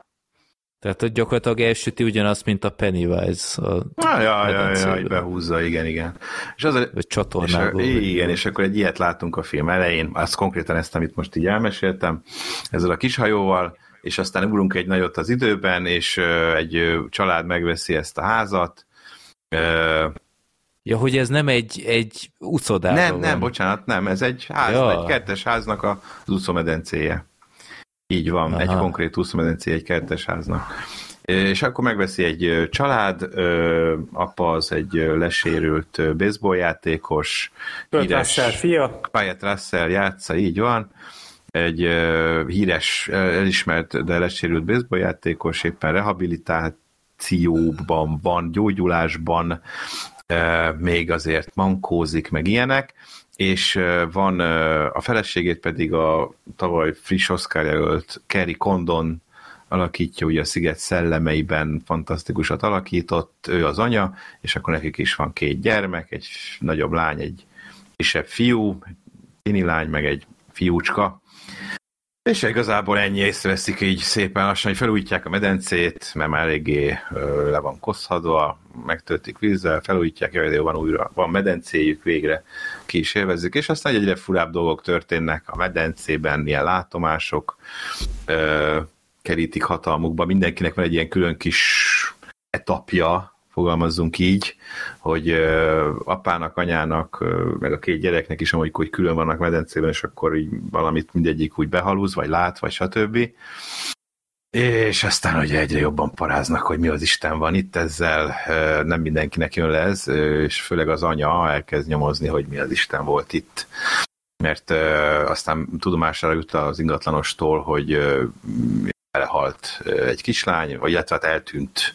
tehát hogy gyakorlatilag elsüti ugyanazt, mint a Pennywise. A ah, ja, ja, ja, ja, behúzza, igen, igen. És az a, csatornából. És a, igen, és akkor egy ilyet látunk a film elején, az konkrétan ezt, amit most így elmeséltem, ezzel a kis hajóval, és aztán ugrunk egy nagyot az időben, és egy család megveszi ezt a házat. Ja, hogy ez nem egy, egy uszodában Nem, van. nem, bocsánat, nem, ez egy ház, ja. egy kertes háznak az úszómedencéje. Így van, Aha. egy konkrét úszómedencé egy kertes háznak. És akkor megveszi egy család, apa az egy lesérült baseballjátékos. Payet Russell fia. Payet Russell játsza, így van. Egy híres, elismert, de lesérült baseballjátékos, éppen rehabilitációban van, gyógyulásban, még azért mankózik, meg ilyenek, és van a feleségét pedig a tavaly friss Oscar jelölt Kerry Condon alakítja, ugye a Sziget szellemeiben fantasztikusat alakított, ő az anya, és akkor nekik is van két gyermek, egy nagyobb lány, egy kisebb fiú, egy lány, meg egy fiúcska, és igazából ennyi észreveszik így szépen lassan, hogy felújítják a medencét, mert már eléggé le van koszhadva, megtöltik vízzel, felújítják, jaj, van újra, van medencéjük végre, ki is élvezik, és aztán egyre furább dolgok történnek a medencében, ilyen látomások ö, kerítik hatalmukba, mindenkinek van egy ilyen külön kis etapja, fogalmazzunk így, hogy apának, anyának, meg a két gyereknek is amúgy hogy külön vannak medencében, és akkor így valamit mindegyik úgy behalúz, vagy lát, vagy stb. És aztán ugye egyre jobban paráznak, hogy mi az Isten van itt ezzel, nem mindenkinek jön le ez, és főleg az anya elkezd nyomozni, hogy mi az Isten volt itt. Mert aztán tudomására jut az ingatlanostól, hogy elhalt egy kislány, vagy illetve hát eltűnt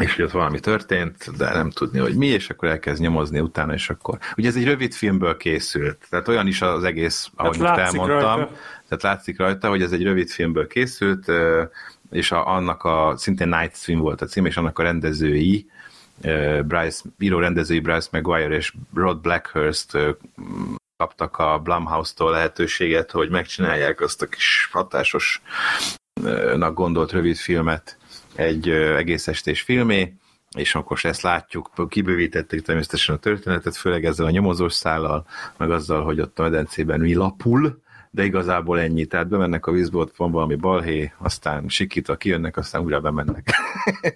és hogy ott valami történt, de nem tudni, hogy mi, és akkor elkezd nyomozni utána, és akkor... Ugye ez egy rövid filmből készült, tehát olyan is az egész, ahogy most elmondtam, rajta. tehát látszik rajta, hogy ez egy rövid filmből készült, és a, annak a, szintén Night Swim volt a cím, és annak a rendezői, Bryce, író rendezői Bryce Maguire és Rod Blackhurst kaptak a Blumhouse-tól lehetőséget, hogy megcsinálják azt a kis hatásosnak gondolt rövid filmet, egy egész estés filmé, és akkor ezt látjuk, kibővítették természetesen a történetet, főleg ezzel a nyomozós szállal, meg azzal, hogy ott a medencében mi lapul, de igazából ennyi. Tehát bemennek a vízbe, ott van valami balhé, aztán sikítva kijönnek, aztán újra bemennek.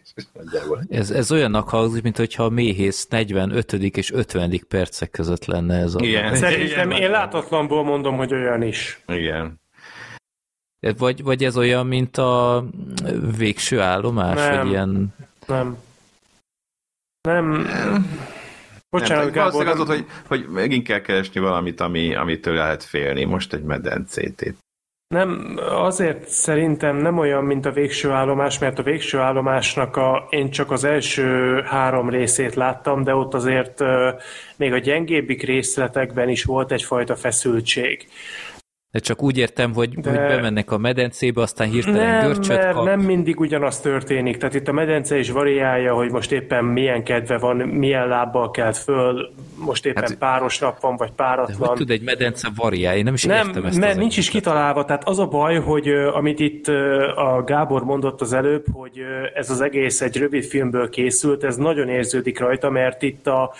ez, ez olyannak hangzik, mint hogyha a méhész 45. és 50. percek között lenne ez a... Igen. Szerintem én látatlanból mondom, hogy olyan is. Igen. Vagy, vagy ez olyan, mint a végső állomás? Nem. Vagy ilyen... Nem. Nem. Bocsánat, nem, Gábor. Nem... Az, hogy, hogy megint kell keresni valamit, ami, amitől lehet félni. Most egy medencét nem, azért szerintem nem olyan, mint a végső állomás, mert a végső állomásnak a, én csak az első három részét láttam, de ott azért uh, még a gyengébbik részletekben is volt egyfajta feszültség. De csak úgy értem, hogy, De... hogy bemennek a medencébe, aztán hirtelen nem, görcsöt mert kap. nem mindig ugyanaz történik. Tehát itt a medence is variálja, hogy most éppen milyen kedve van, milyen lábbal kelt föl, most éppen hát, páros nap van, vagy páratlan. De hogy tud egy medence variálni? Nem is nem, értem ezt mert nincs is kitalálva. Tehát az a baj, hogy amit itt a Gábor mondott az előbb, hogy ez az egész egy rövid filmből készült, ez nagyon érződik rajta, mert itt a,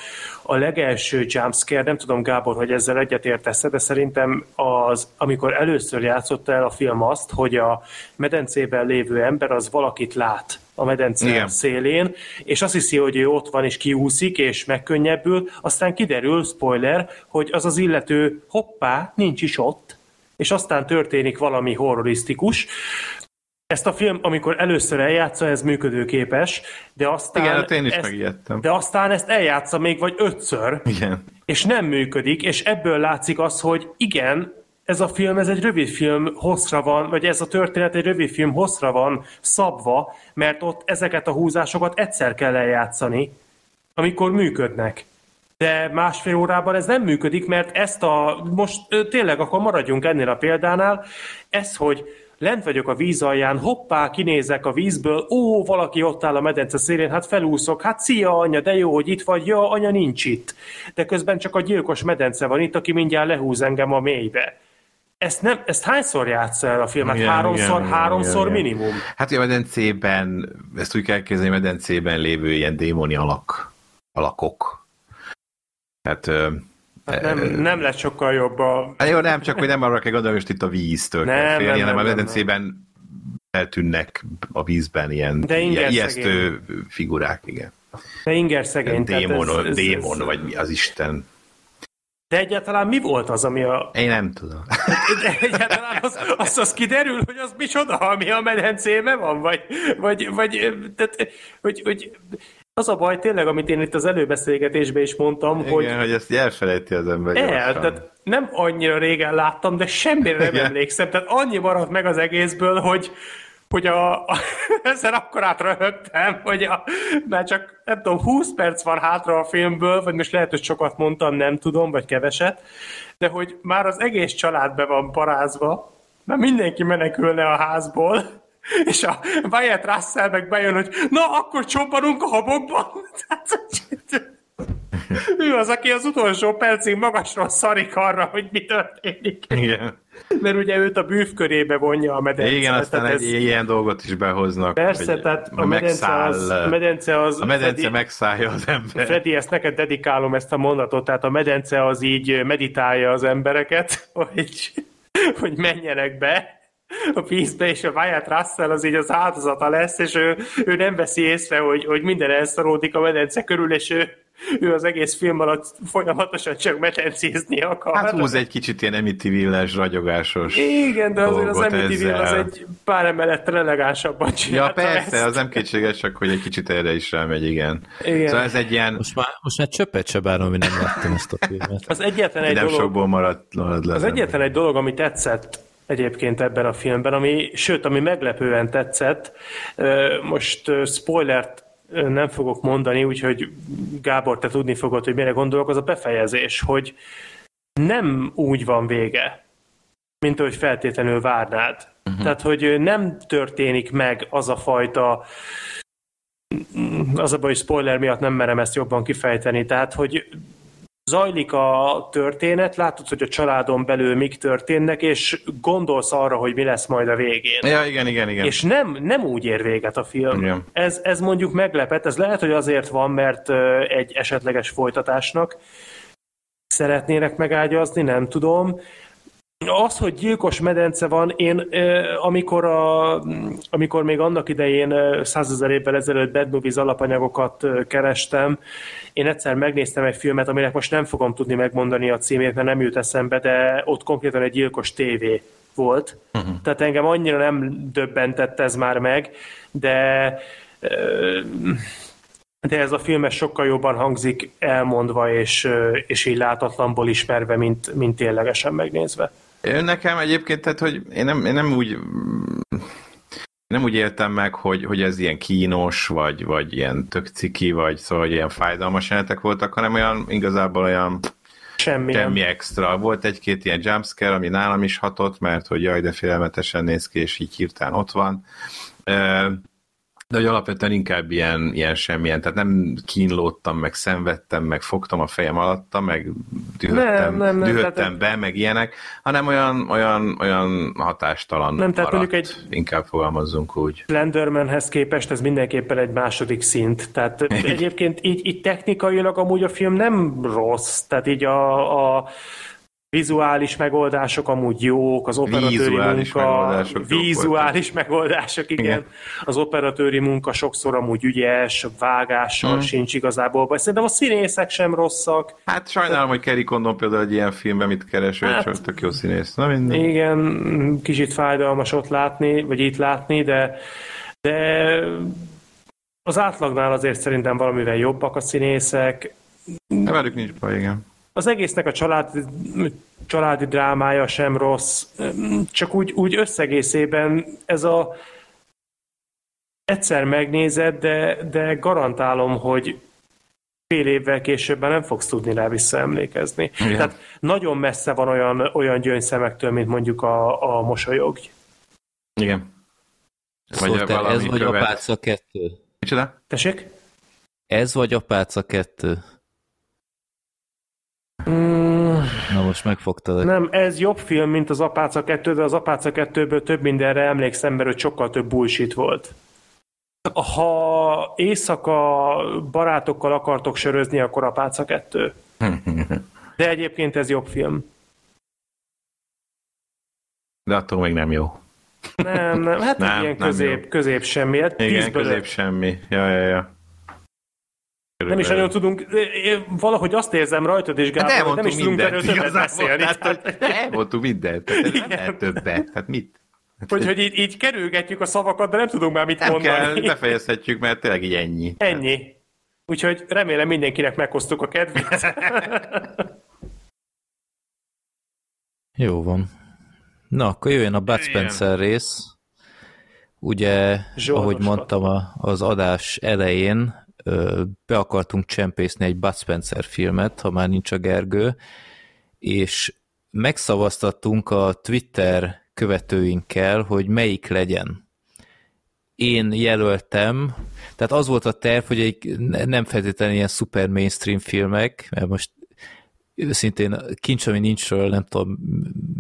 a legelső jumpscare, nem tudom Gábor, hogy ezzel egyetértesz de szerintem az, amikor először játszott el a film azt, hogy a medencében lévő ember az valakit lát. A medence Igen. szélén, és azt hiszi, hogy ő ott van, és kiúszik, és megkönnyebbül, aztán kiderül, spoiler, hogy az az illető hoppá, nincs is ott, és aztán történik valami horrorisztikus, ezt a film, amikor először eljátsza, ez működőképes, de aztán... Igen, hát én is ezt, megijedtem. De aztán ezt eljátsza még vagy ötször, Igen. és nem működik, és ebből látszik az, hogy igen, ez a film, ez egy rövid film hosszra van, vagy ez a történet egy rövid film hosszra van szabva, mert ott ezeket a húzásokat egyszer kell eljátszani, amikor működnek. De másfél órában ez nem működik, mert ezt a, most tényleg akkor maradjunk ennél a példánál, ez, hogy lent vagyok a víz alján, hoppá, kinézek a vízből, ó, valaki ott áll a medence szélén, hát felúszok, hát szia anya, de jó, hogy itt vagy, ja, anya nincs itt. De közben csak a gyilkos medence van itt, aki mindjárt lehúz engem a mélybe. Ezt, nem, ezt hányszor játsza el a filmet? Igen, háromszor, igen, háromszor igen, minimum? Igen. Hát a medencében, ezt úgy kell kezdeni, medencében lévő ilyen démoni alak, alakok. Hát Hát nem, nem lett sokkal jobb a... Hát jó, nem, csak hogy nem arra kell gondolni, hogy itt a víztől nem, kell félni, nem, hanem nem, a medencében eltűnnek a vízben ilyen, De ilyen ijesztő figurák, igen. De inger szegény. Démon, ez, ez, démon ez, vagy mi az Isten. De egyáltalán mi volt az, ami a... Én nem tudom. De egyáltalán az, az, az kiderül, hogy az micsoda, ami a medencébe van? Vagy, vagy, vagy tehát, hogy, hogy az a baj tényleg, amit én itt az előbeszélgetésben is mondtam, Igen, hogy... hogy ezt elfelejti az ember. El, tehát nem annyira régen láttam, de semmire nem Igen. emlékszem. Tehát annyi maradt meg az egészből, hogy, hogy a, a ezzel akkor átröhögtem, hogy a, már csak nem tudom, 20 perc van hátra a filmből, vagy most lehet, hogy sokat mondtam, nem tudom, vagy keveset, de hogy már az egész család be van parázva, mert mindenki menekülne a házból, és a Wyatt Russell meg bejön, hogy na, akkor csobbanunk a habokban. ő az, aki az utolsó percig magasról szarik arra, hogy mi történik. Igen. Mert ugye őt a bűv körébe vonja a medence. Igen, aztán egy ez... ilyen dolgot is behoznak. Persze, tehát a medence, az, a medence az... A medence Freddy, megszállja az ember. Freddy, ezt neked dedikálom ezt a mondatot, tehát a medence az így meditálja az embereket, hogy, hogy menjenek be, a vízbe, és a Wyatt Russell az így az áldozata lesz, és ő, ő nem veszi észre, hogy, hogy minden elszaródik a medence körül, és ő, ő az egész film alatt folyamatosan csak medencézni akar. Hát húz egy kicsit ilyen Amityville-es, ragyogásos Igen, de azért az Amityville az egy pár emelettel elegánsabban csinálta Ja, persze, ezt. az nem kétséges, csak hogy egy kicsit erre is rámegy, igen. igen. Szóval ez egy ilyen... Most már, most már csöppet se bánom, hogy nem láttam ezt a filmet. Az egyetlen egy nem dolog... sokból maradt, maradt le. Az egyetlen egy dolog, ami tetszett egyébként ebben a filmben, ami, sőt, ami meglepően tetszett. Most spoilert nem fogok mondani, úgyhogy Gábor, te tudni fogod, hogy mire gondolok, az a befejezés, hogy nem úgy van vége, mint ahogy feltétlenül várnád. Uh-huh. Tehát, hogy nem történik meg az a fajta az a baj, hogy spoiler miatt nem merem ezt jobban kifejteni, tehát, hogy zajlik a történet, látod, hogy a családon belül mik történnek, és gondolsz arra, hogy mi lesz majd a végén. Ja, igen, igen, igen. És nem, nem úgy ér véget a film. Igen. Ez, ez mondjuk meglepet, ez lehet, hogy azért van, mert egy esetleges folytatásnak szeretnének megágyazni, nem tudom, az, hogy gyilkos medence van, én amikor, a, amikor még annak idején százezer évvel ezelőtt Bad Movies alapanyagokat kerestem, én egyszer megnéztem egy filmet, aminek most nem fogom tudni megmondani a címét, mert nem jut eszembe, de ott konkrétan egy gyilkos tévé volt. Uh-huh. Tehát engem annyira nem döbbentett ez már meg, de de ez a film sokkal jobban hangzik elmondva és, és így látatlanból ismerve, mint, mint ténylegesen megnézve. Nekem egyébként, tehát, hogy én nem, én nem úgy nem úgy éltem meg, hogy, hogy ez ilyen kínos, vagy, vagy ilyen tök ciki, vagy szóval ilyen fájdalmas jelenetek voltak, hanem olyan igazából olyan semmi, semmi extra. Volt egy-két ilyen jumpscare, ami nálam is hatott, mert hogy jaj, de félelmetesen néz ki, és így hirtelen ott van de hogy alapvetően inkább ilyen, ilyen semmilyen, tehát nem kínlódtam, meg szenvedtem, meg fogtam a fejem alatta, meg dühöttem, nem, nem, nem, dühöttem tehát, be, meg ilyenek, hanem olyan, olyan, olyan hatástalan nem, tehát maradt, egy inkább fogalmazzunk úgy. Slendermanhez képest ez mindenképpen egy második szint, tehát egyébként így, így technikailag amúgy a film nem rossz, tehát így a, a vizuális megoldások amúgy jók, az operatőri vizuális munka, megoldások vizuális megoldások, igen. igen. Az operatőri munka sokszor amúgy ügyes, vágással hmm. sincs igazából baj. Szerintem a színészek sem rosszak. Hát sajnálom, hogy Kerry Condon például egy ilyen filmben mit keres, hát, csak tök jó színész. Na minden. Igen, kicsit fájdalmas ott látni, vagy itt látni, de de az átlagnál azért szerintem valamivel jobbak a színészek. Nem velük nincs baj, igen. Az egésznek a család, családi drámája sem rossz, csak úgy, úgy összegészében ez a egyszer megnézed, de, de garantálom, hogy fél évvel később nem fogsz tudni rá visszaemlékezni. Igen. Tehát nagyon messze van olyan, olyan gyöngyszemektől, mint mondjuk a, a mosolyog. Igen. Vagy szóval ez vagy követ. apáca kettő? Micsoda? Tessék? Ez vagy apáca kettő? Mm. Na most megfogtad. Nem, ez jobb film, mint az Apáca 2, de az Apáca 2-ből több mindenre emlékszem, mert sokkal több bullshit volt. Ha éjszaka barátokkal akartok sörözni, akkor Apáca 2. De egyébként ez jobb film. De attól még nem jó. Nem, nem, hát nem, ilyen nem közép, jó. közép semmi. Hát Igen, közép semmi. Ja, ja, ja. Nem is nagyon tudunk, valahogy azt érzem rajtad és Gábor, hát hogy nem is tudunk erről többet beszélni. Tehát, elmondtuk mindent, tehát nem lehet többet, hát mit? Hogy, hogy így, így kerülgetjük a szavakat, de nem tudunk már mit nem mondani. kell, befejezhetjük, mert tényleg így ennyi. Ennyi. Úgyhogy remélem mindenkinek meghoztuk a kedvét. Jó van. Na, akkor jöjjön a Bud Spencer rész. Ugye, Zsoldos ahogy mondtam az adás elején, be akartunk csempészni egy Bud Spencer filmet, ha már nincs a Gergő, és megszavaztattunk a Twitter követőinkkel, hogy melyik legyen. Én jelöltem, tehát az volt a terv, hogy egy nem feltétlenül ilyen super mainstream filmek, mert most őszintén kincs, ami nincsről nem tudom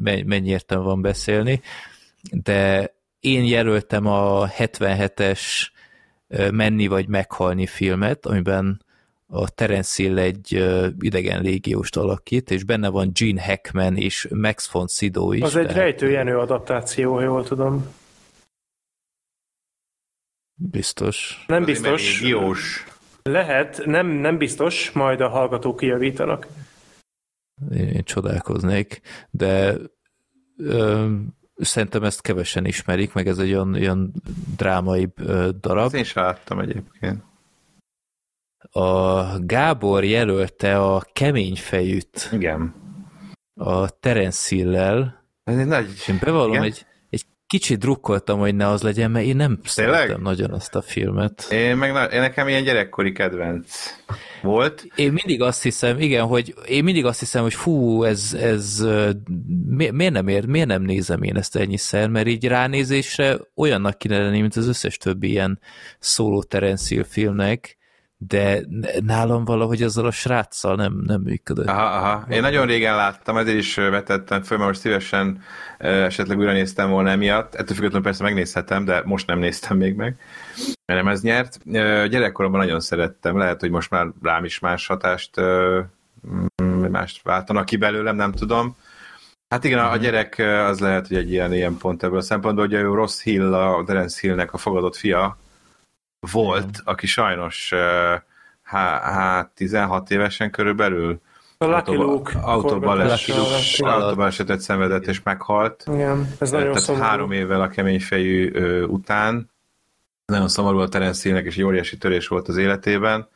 mennyi értem van beszélni, de én jelöltem a 77-es Menni vagy meghalni filmet, amiben a Terence Hill egy idegen légióst alakít, és benne van Gene Hackman és Max von Sydow is. Az egy rejtőjenő adaptáció, jól tudom. Biztos. Nem biztos. Lehet, nem, nem biztos, majd a hallgatók kijavítanak én csodálkoznék, de ö, szerintem ezt kevesen ismerik, meg ez egy olyan, olyan drámai darab. Ezt én is láttam egyébként. A Gábor jelölte a kemény fejűt. Igen. A Terence Hill-lel. Ez egy nagy... Én bevallom, Igen? egy, kicsit drukkoltam, hogy ne az legyen, mert én nem Tényleg? szeretem nagyon azt a filmet. Én meg én nekem ilyen gyerekkori kedvenc volt. Én mindig azt hiszem, igen, hogy én mindig azt hiszem, hogy fú, ez, ez mi, miért nem ér, miért nem nézem én ezt ennyiszer, mert így ránézésre olyannak kéne lenni, mint az összes többi ilyen szóló Terence filmnek, de nálam valahogy azzal a sráccal nem, nem működött. Aha, aha. Én nagyon régen láttam, ezért is vetettem föl, mert most szívesen esetleg újra néztem volna emiatt. Ettől függetlenül persze megnézhetem, de most nem néztem még meg. Mert nem ez nyert. Gyerekkoromban nagyon szerettem. Lehet, hogy most már rám is más hatást mást váltanak ki belőlem, nem tudom. Hát igen, a mhm. gyerek az lehet, hogy egy ilyen, ilyen pont ebből a szempontból, hogy a Ross Hill, a Terence Hillnek a fogadott fia, volt, Igen. aki sajnos hát 16 évesen körülbelül autóban esetet szenvedett és meghalt. Igen, ez nagyon Tehát szomorú. három évvel a kemény fejű után. Nagyon szomorú a Terence Hill-nek, és egy óriási törés volt az életében.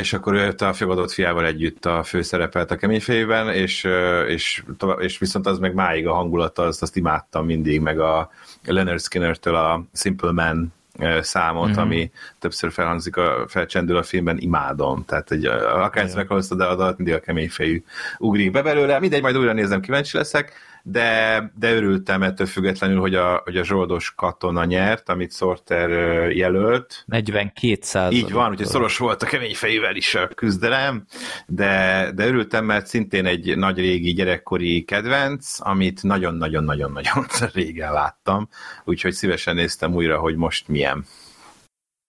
És akkor ő a fogadott fiával együtt a főszerepelt a keményfejében, és, és, és viszont az meg máig a hangulata, azt, azt imádtam mindig, meg a Leonard Skinner-től a Simple Man számot, mm-hmm. ami többször felhangzik, a, felcsendül a filmben, imádom. Tehát, egy, akárcsak meghalloztad a dalat, mindig a kemény fejű ugrik be belőle. Mindegy, majd újra nézem, kíváncsi leszek, de, de örültem ettől függetlenül, hogy a, hogy a zsoldos katona nyert, amit Sorter jelölt. 42 százalék. Így van, úgyhogy szoros volt a kemény fejével is a küzdelem, de, de örültem, mert szintén egy nagy régi gyerekkori kedvenc, amit nagyon-nagyon-nagyon-nagyon régen láttam, úgyhogy szívesen néztem újra, hogy most milyen.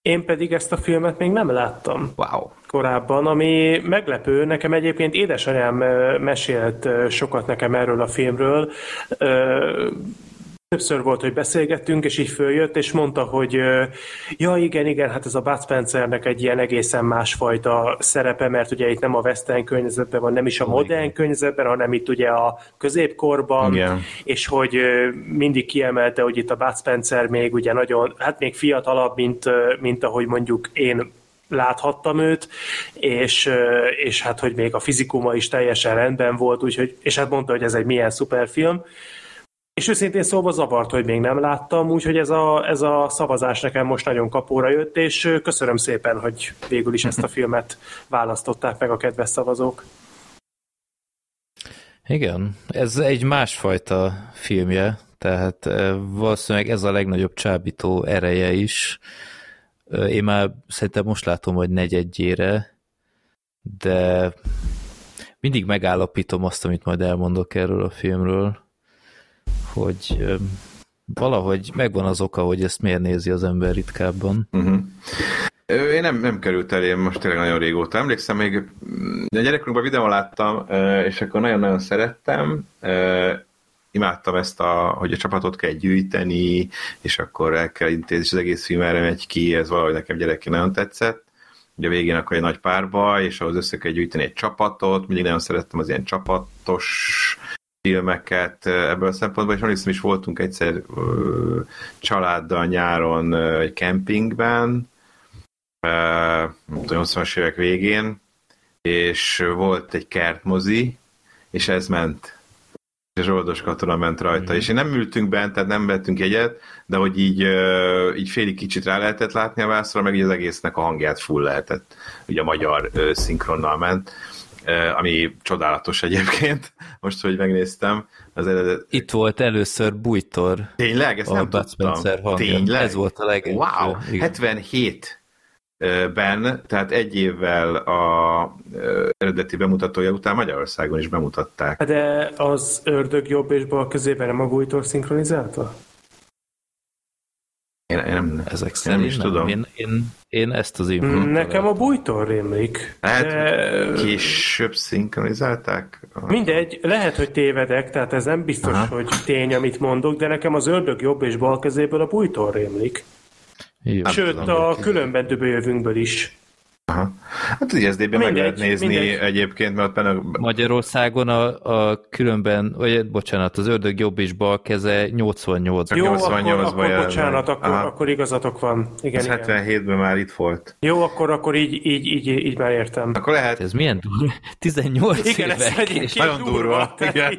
Én pedig ezt a filmet még nem láttam. Wow. Korábban, ami meglepő. Nekem egyébként édesanyám mesélt sokat nekem erről a filmről. Többször volt, hogy beszélgettünk, és így följött, és mondta, hogy ja, igen, igen, hát ez a Bud Spencernek egy ilyen egészen másfajta szerepe, mert ugye itt nem a western környezetben van, nem is a modern környezetben, hanem itt ugye a középkorban, igen. és hogy mindig kiemelte, hogy itt a Bud Spencer még ugye nagyon, hát még fiatalabb, mint, mint ahogy mondjuk én láthattam őt, és, és hát, hogy még a fizikuma is teljesen rendben volt, úgyhogy, és hát mondta, hogy ez egy milyen szuper film. És őszintén szóval zavart, hogy még nem láttam, úgyhogy ez a, ez a szavazás nekem most nagyon kapóra jött, és köszönöm szépen, hogy végül is ezt a filmet választották meg a kedves szavazók. Igen, ez egy másfajta filmje, tehát valószínűleg ez a legnagyobb csábító ereje is. Én már szerintem most látom, hogy negyedjére, de mindig megállapítom azt, amit majd elmondok erről a filmről hogy valahogy megvan az oka, hogy ezt miért nézi az ember ritkábban. Uh-huh. Én nem, nem került elém most tényleg nagyon régóta. Emlékszem, még a gyerekkorunkban videón láttam, és akkor nagyon-nagyon szerettem. Imádtam ezt, a, hogy a csapatot kell gyűjteni, és akkor el kell intézni, és az egész film erre megy ki, ez valahogy nekem gyerekként nagyon tetszett. Ugye a végén akkor egy nagy párba, és ahhoz össze kell gyűjteni egy csapatot, mindig nagyon szerettem az ilyen csapatos filmeket ebből a szempontból, és emlékszem is voltunk egyszer családdal nyáron egy kempingben, 80-as évek végén, és volt egy kertmozi, és ez ment. És Zsoldos katona ment rajta. Mm. És én nem ültünk bent, tehát nem vettünk egyet, de hogy így, így félig kicsit rá lehetett látni a vászra, meg így az egésznek a hangját full lehetett. Ugye a magyar szinkronnal ment ami csodálatos egyébként, most, hogy megnéztem. Az eredet... Itt volt először Bújtor. Tényleg? Ezt nem tudtam. Tényleg? Ez volt a legelső. Wow, igen. 77 ben, tehát egy évvel a eredeti bemutatója után Magyarországon is bemutatták. De az ördög jobb és bal közében nem a Bújtor szinkronizálta? Én, én nem, Ezek szerint nem is nem. tudom. Én, én, én ezt az infót Nekem a bújtól rémlik. Hát de... később szinkronizálták? Mindegy, lehet, hogy tévedek, tehát ez nem biztos, Aha. hogy tény, amit mondok, de nekem az ördög jobb és bal kezéből a bújtól rémlik. Jó, Sőt, a különben jövőből is. Aha. Hát az ISD-ben meg lehet nézni mindegy. egyébként, mert benne... Magyarországon a, a különben, vagy bocsánat, az ördög jobb és bal keze 88 Jó, 88 akkor, akkor bocsánat, akkor, akkor igazatok van. Igen, az igen. 77-ben már itt volt. Jó, akkor, akkor így, így, így, így már értem. Akkor lehet. Ez milyen durva? 18 igen, évek. Ez nagyon durva. durva. Igen.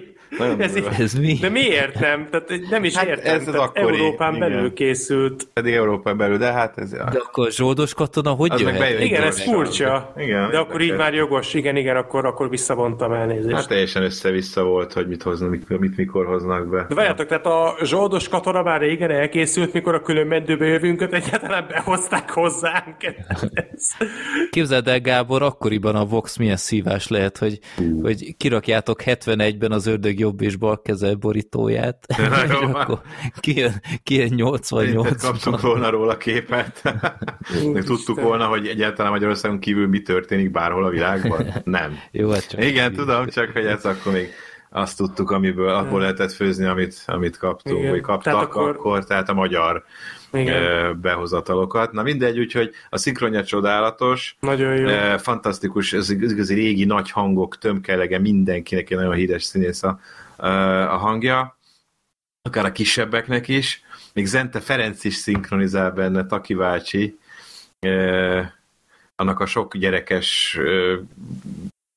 Ez, ez mi? De miért nem? Tehát nem is hát értem. Ez az akkori, Európán igen. belül készült. Pedig Európán belül, de hát ez... De akkor zsoldos katona hogy az jöhet? Igen, ez furcsa. Igen, de akkor így már jogos. Igen, igen, akkor, akkor visszavontam elnézést. Hát teljesen össze-vissza volt, hogy mit hoznak, mit, mit mikor hoznak be. De várjátok, tehát a zsoldos katona már régen elkészült, mikor a külön meddőbe jövőnket egyáltalán behozták hozzánk. Képzeld el, Gábor, akkoriban a Vox milyen szívás lehet, hogy, hogy kirakjátok 71-ben az ördög jobb és bal keze borítóját, és akkor kijön, kijön 88 Kaptunk volna róla képet. Meg tudtuk volna, hogy egyáltalán Magyarországon kívül mi történik bárhol a világban? Nem. Jó, hát csak Igen, tudom, csak hogy ez akkor még azt tudtuk, amiből abból lehetett főzni, amit, amit kaptunk, Igen. vagy kaptak tehát akkor... akkor, tehát a magyar igen. behozatalokat. Na mindegy, úgyhogy a szinkronja csodálatos. Nagyon jó. Fantasztikus, ez igazi régi nagy hangok tömkelege, mindenkinek egy nagyon híres színész a, a hangja, akár a kisebbeknek is. Még Zente Ferenc is szinkronizál benne, Taki bácsi, annak a sok gyerekes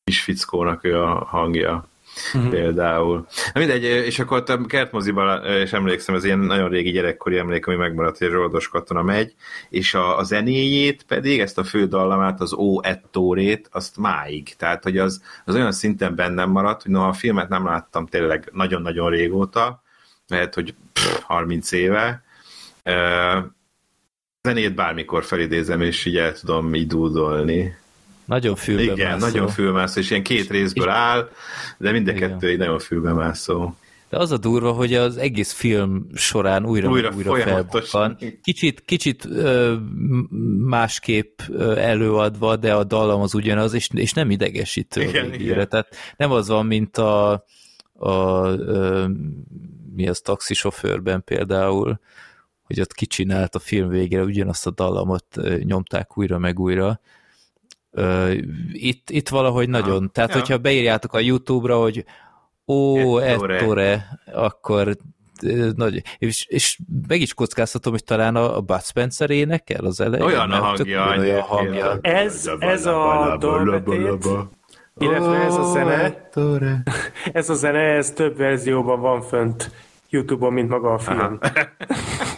kis fickónak ő a hangja uh-huh. például. Na mindegy, és akkor a kertmoziban, és emlékszem, ez ilyen nagyon régi gyerekkori emlék, ami megmaradt, hogy Zsoldos katona megy, és a, a zenéjét pedig, ezt a fő dallamát, az O Ettórét, azt máig. Tehát, hogy az, az olyan szinten bennem maradt, hogy noha a filmet nem láttam tényleg nagyon-nagyon régóta, lehet, hogy pff, 30 éve, zenét bármikor felidézem, és így el tudom így dúdolni. Nagyon fülbemászó. Igen, nagyon fülbemászó, és ilyen két részből áll, de mind a kettő egy nagyon fülbemászó. De az a durva, hogy az egész film során újra újra, újra felbukkan. Kicsit, kicsit ö, másképp előadva, de a dallam az ugyanaz, és, és nem idegesítő igen, igen. Tehát nem az van, mint a, a, a mi az taxisofőrben például, hogy ott kicsinált a film végére ugyanazt a dallamot nyomták újra meg újra. Itt, itt valahogy nagyon, ha, tehát ja. hogyha beírjátok a YouTube-ra, hogy ó, ettore, ettore akkor nagy, és, és meg is kockáztatom, hogy talán a, a Bud Spencer énekel az elején. Olyan a hangja. Olyan hangja. Ez, ez a dolbetét, illetve ez a zene, ez a zene, ez több verzióban van fönt YouTube-on, mint maga a film.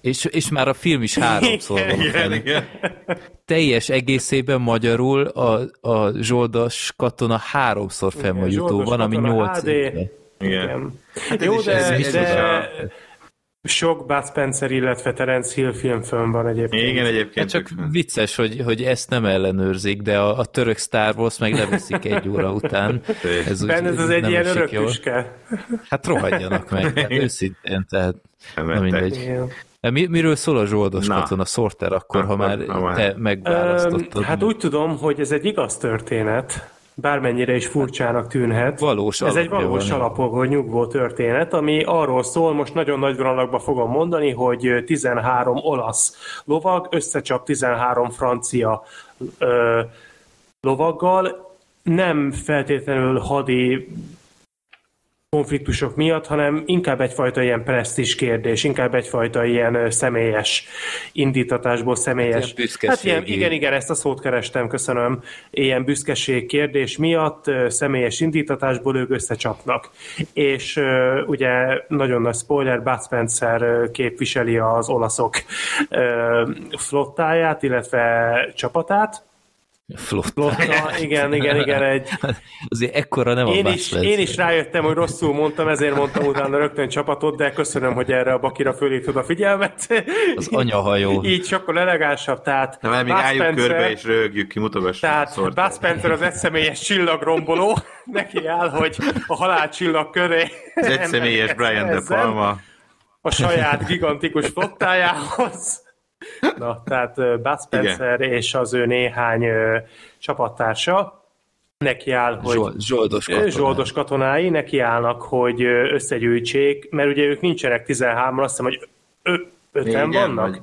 és, és már a film is háromszor van. Igen, igen. Teljes egészében magyarul a, a Zsoldas katona háromszor fenn a YouTube-on, ami nyolc. Igen. igen. Hát Jó, de, de, sok Bud Spencer, illetve Terence Hill film fönn van egyébként. Igen, egyébként. Hát csak vicces, hogy, hogy ezt nem ellenőrzik, de a, a török Star Wars meg leveszik egy óra után. Ez, úgy, Benne ez, ez egy ilyen örök tüske. Hát rohadjanak meg, hát őszintén, tehát nem mindegy. Mi, miről szól a zsoldos Na. katona Sorter akkor, Na, ha már te megválasztottad? Hát úgy tudom, hogy ez egy igaz történet, bármennyire is furcsának tűnhet. Valós Ez egy valós alapokból nyugvó történet, ami arról szól, most nagyon nagy vonalakban fogom mondani, hogy 13 olasz lovag összecsap 13 francia ö, lovaggal, nem feltétlenül hadi konfliktusok miatt, hanem inkább egyfajta ilyen presztis kérdés, inkább egyfajta ilyen személyes indítatásból, személyes... Ilyen hát ilyen, igen, igen, ezt a szót kerestem, köszönöm. Ilyen büszkeség kérdés miatt személyes indítatásból ők összecsapnak. És ugye nagyon nagy spoiler, Bud Spencer képviseli az olaszok flottáját, illetve csapatát, Flotta. Flotta. igen, igen, igen. Egy... Azért ekkora nem én a is, Én is rájöttem, hogy rosszul mondtam, ezért mondtam utána rögtön csapatot, de köszönöm, hogy erre a bakira fölítod a figyelmet. Az anyahajó. Így sokkal elegánsabb, tehát... Na, mert még álljuk Spencer, körbe és rögjük ki, mutogassuk. Tehát Bud Spencer az egyszemélyes csillagromboló, neki áll, hogy a halál csillag köré... Az egyszemélyes Brian De Palma. A saját gigantikus flottájához Na, tehát Bud Spencer Igen. és az ő néhány csapattársa neki áll, hogy zsoldos, katonái. zsoldos katonái neki állnak, hogy összegyűjtsék, mert ugye ők nincsenek 13 azt hiszem, hogy ö- öten vannak, vagy,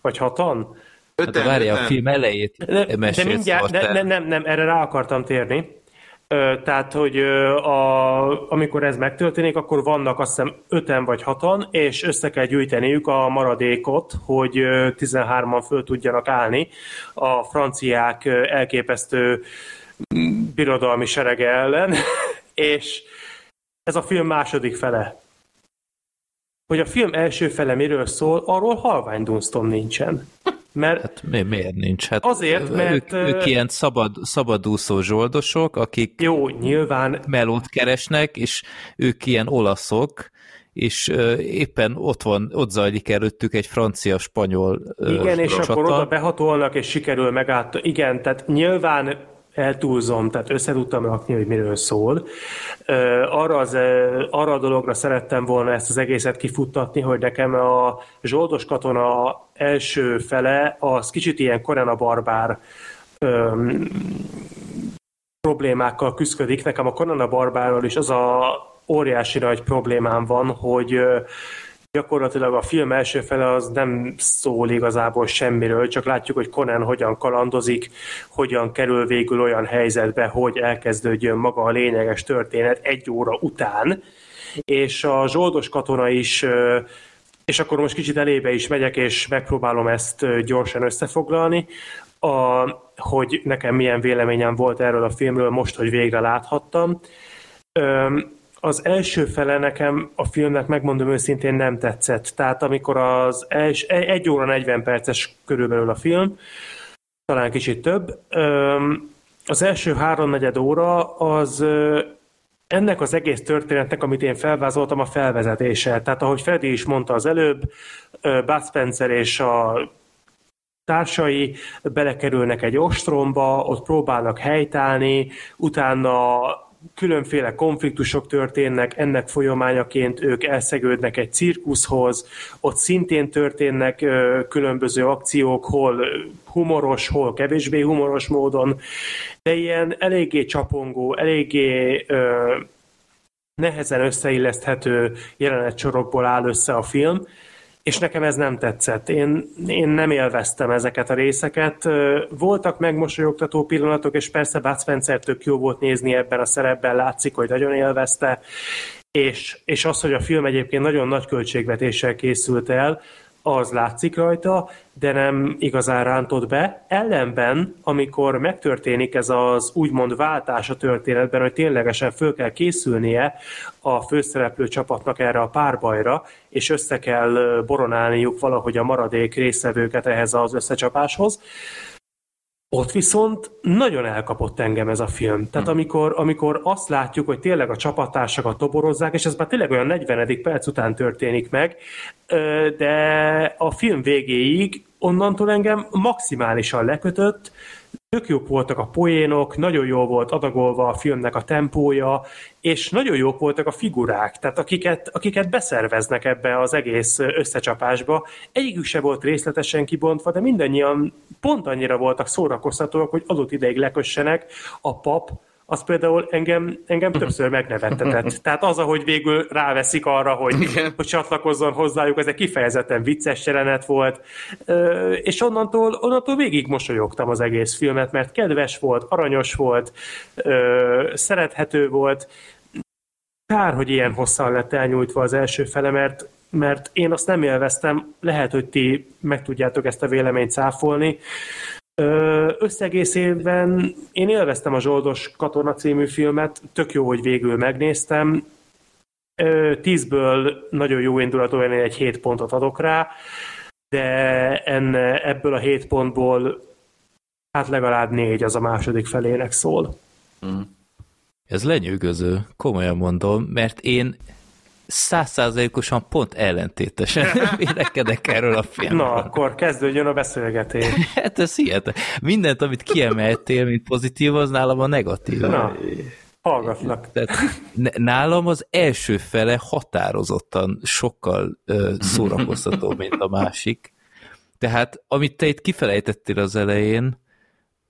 vagy hatan. Öten, hát várja, a film elejét de, de mindjárt, de, nem, nem, nem, erre rá akartam térni. Tehát, hogy a, amikor ez megtörténik, akkor vannak azt hiszem öten vagy hatan, és össze kell gyűjteniük a maradékot, hogy 13-an föl tudjanak állni a franciák elképesztő birodalmi serege ellen, és ez a film második fele. Hogy a film első fele miről szól, arról halvány Dunston nincsen. Mert hát mi, miért nincs? Hát azért, mert... Ők, ők ilyen szabad, szabadúszó zsoldosok, akik jó, nyilván... melót keresnek, és ők ilyen olaszok, és éppen ott van, ott zajlik előttük egy francia-spanyol Igen, és csata. akkor oda behatolnak, és sikerül megállt. Igen, tehát nyilván eltúlzom, tehát összetudtam rakni, hogy miről szól. Arra, az, arra a dologra szerettem volna ezt az egészet kifuttatni, hogy nekem a zsoldos katona első fele az kicsit ilyen Korena barbár problémákkal küzdik. Nekem a Korena barbárral is az a óriási nagy problémám van, hogy gyakorlatilag a film első fele az nem szól igazából semmiről, csak látjuk, hogy Conan hogyan kalandozik, hogyan kerül végül olyan helyzetbe, hogy elkezdődjön maga a lényeges történet egy óra után, és a zsoldos katona is és akkor most kicsit elébe is megyek, és megpróbálom ezt gyorsan összefoglalni, a, hogy nekem milyen véleményem volt erről a filmről most, hogy végre láthattam az első fele nekem a filmnek, megmondom őszintén, nem tetszett. Tehát amikor az els, egy óra 40 perces körülbelül a film, talán kicsit több, az első háromnegyed óra az ennek az egész történetnek, amit én felvázoltam, a felvezetése. Tehát ahogy Freddy is mondta az előbb, Bud Spencer és a társai belekerülnek egy ostromba, ott próbálnak helytállni, utána különféle konfliktusok történnek, ennek folyamányaként ők elszegődnek egy cirkuszhoz, ott szintén történnek különböző akciók, hol humoros, hol kevésbé humoros módon, de ilyen eléggé csapongó, eléggé nehezen összeilleszthető jelenetsorokból áll össze a film, és nekem ez nem tetszett. Én, én nem élveztem ezeket a részeket. Voltak megmosolyogtató pillanatok, és persze Bud Spencer tök jó volt nézni ebben a szerepben, látszik, hogy nagyon élvezte, és, és az, hogy a film egyébként nagyon nagy költségvetéssel készült el, az látszik rajta, de nem igazán rántott be. Ellenben, amikor megtörténik ez az úgymond váltás a történetben, hogy ténylegesen föl kell készülnie a főszereplő csapatnak erre a párbajra, és össze kell boronálniuk valahogy a maradék részevőket ehhez az összecsapáshoz, ott viszont nagyon elkapott engem ez a film. Tehát hmm. amikor, amikor azt látjuk, hogy tényleg a csapattársakat toborozzák, és ez már tényleg olyan 40. perc után történik meg, de a film végéig onnantól engem maximálisan lekötött, tök jók voltak a poénok, nagyon jó volt adagolva a filmnek a tempója, és nagyon jók voltak a figurák, tehát akiket, akiket beszerveznek ebbe az egész összecsapásba. Egyikük se volt részletesen kibontva, de mindannyian pont annyira voltak szórakoztatóak, hogy adott ideig lekössenek a pap, az például engem, engem többször megnevettetett. Tehát az, ahogy végül ráveszik arra, hogy, hogy csatlakozzon hozzájuk, ez egy kifejezetten vicces jelenet volt, és onnantól, onnantól végig mosolyogtam az egész filmet, mert kedves volt, aranyos volt, szerethető volt. Kár, hogy ilyen hosszan lett elnyújtva az első fele, mert, mert én azt nem élveztem, lehet, hogy ti meg tudjátok ezt a véleményt cáfolni, Összegészében én élveztem a Zsoldos Katona című filmet, tök jó, hogy végül megnéztem. Tízből nagyon jó indulatú, én egy 7 pontot adok rá, de enne, ebből a 7 pontból hát legalább négy az a második felének szól. Mm. Ez lenyűgöző, komolyan mondom, mert én százszázalékosan pont ellentétesen vélekedek erről a filmről. Na, akkor kezdődjön a beszélgetés. hát ez hihetetlen. Mindent, amit kiemeltél, mint pozitív, az nálam a negatív. Na, hallgatlak. Tehát nálam az első fele határozottan sokkal ö, szórakoztató, mint a másik. Tehát, amit te itt kifelejtettél az elején,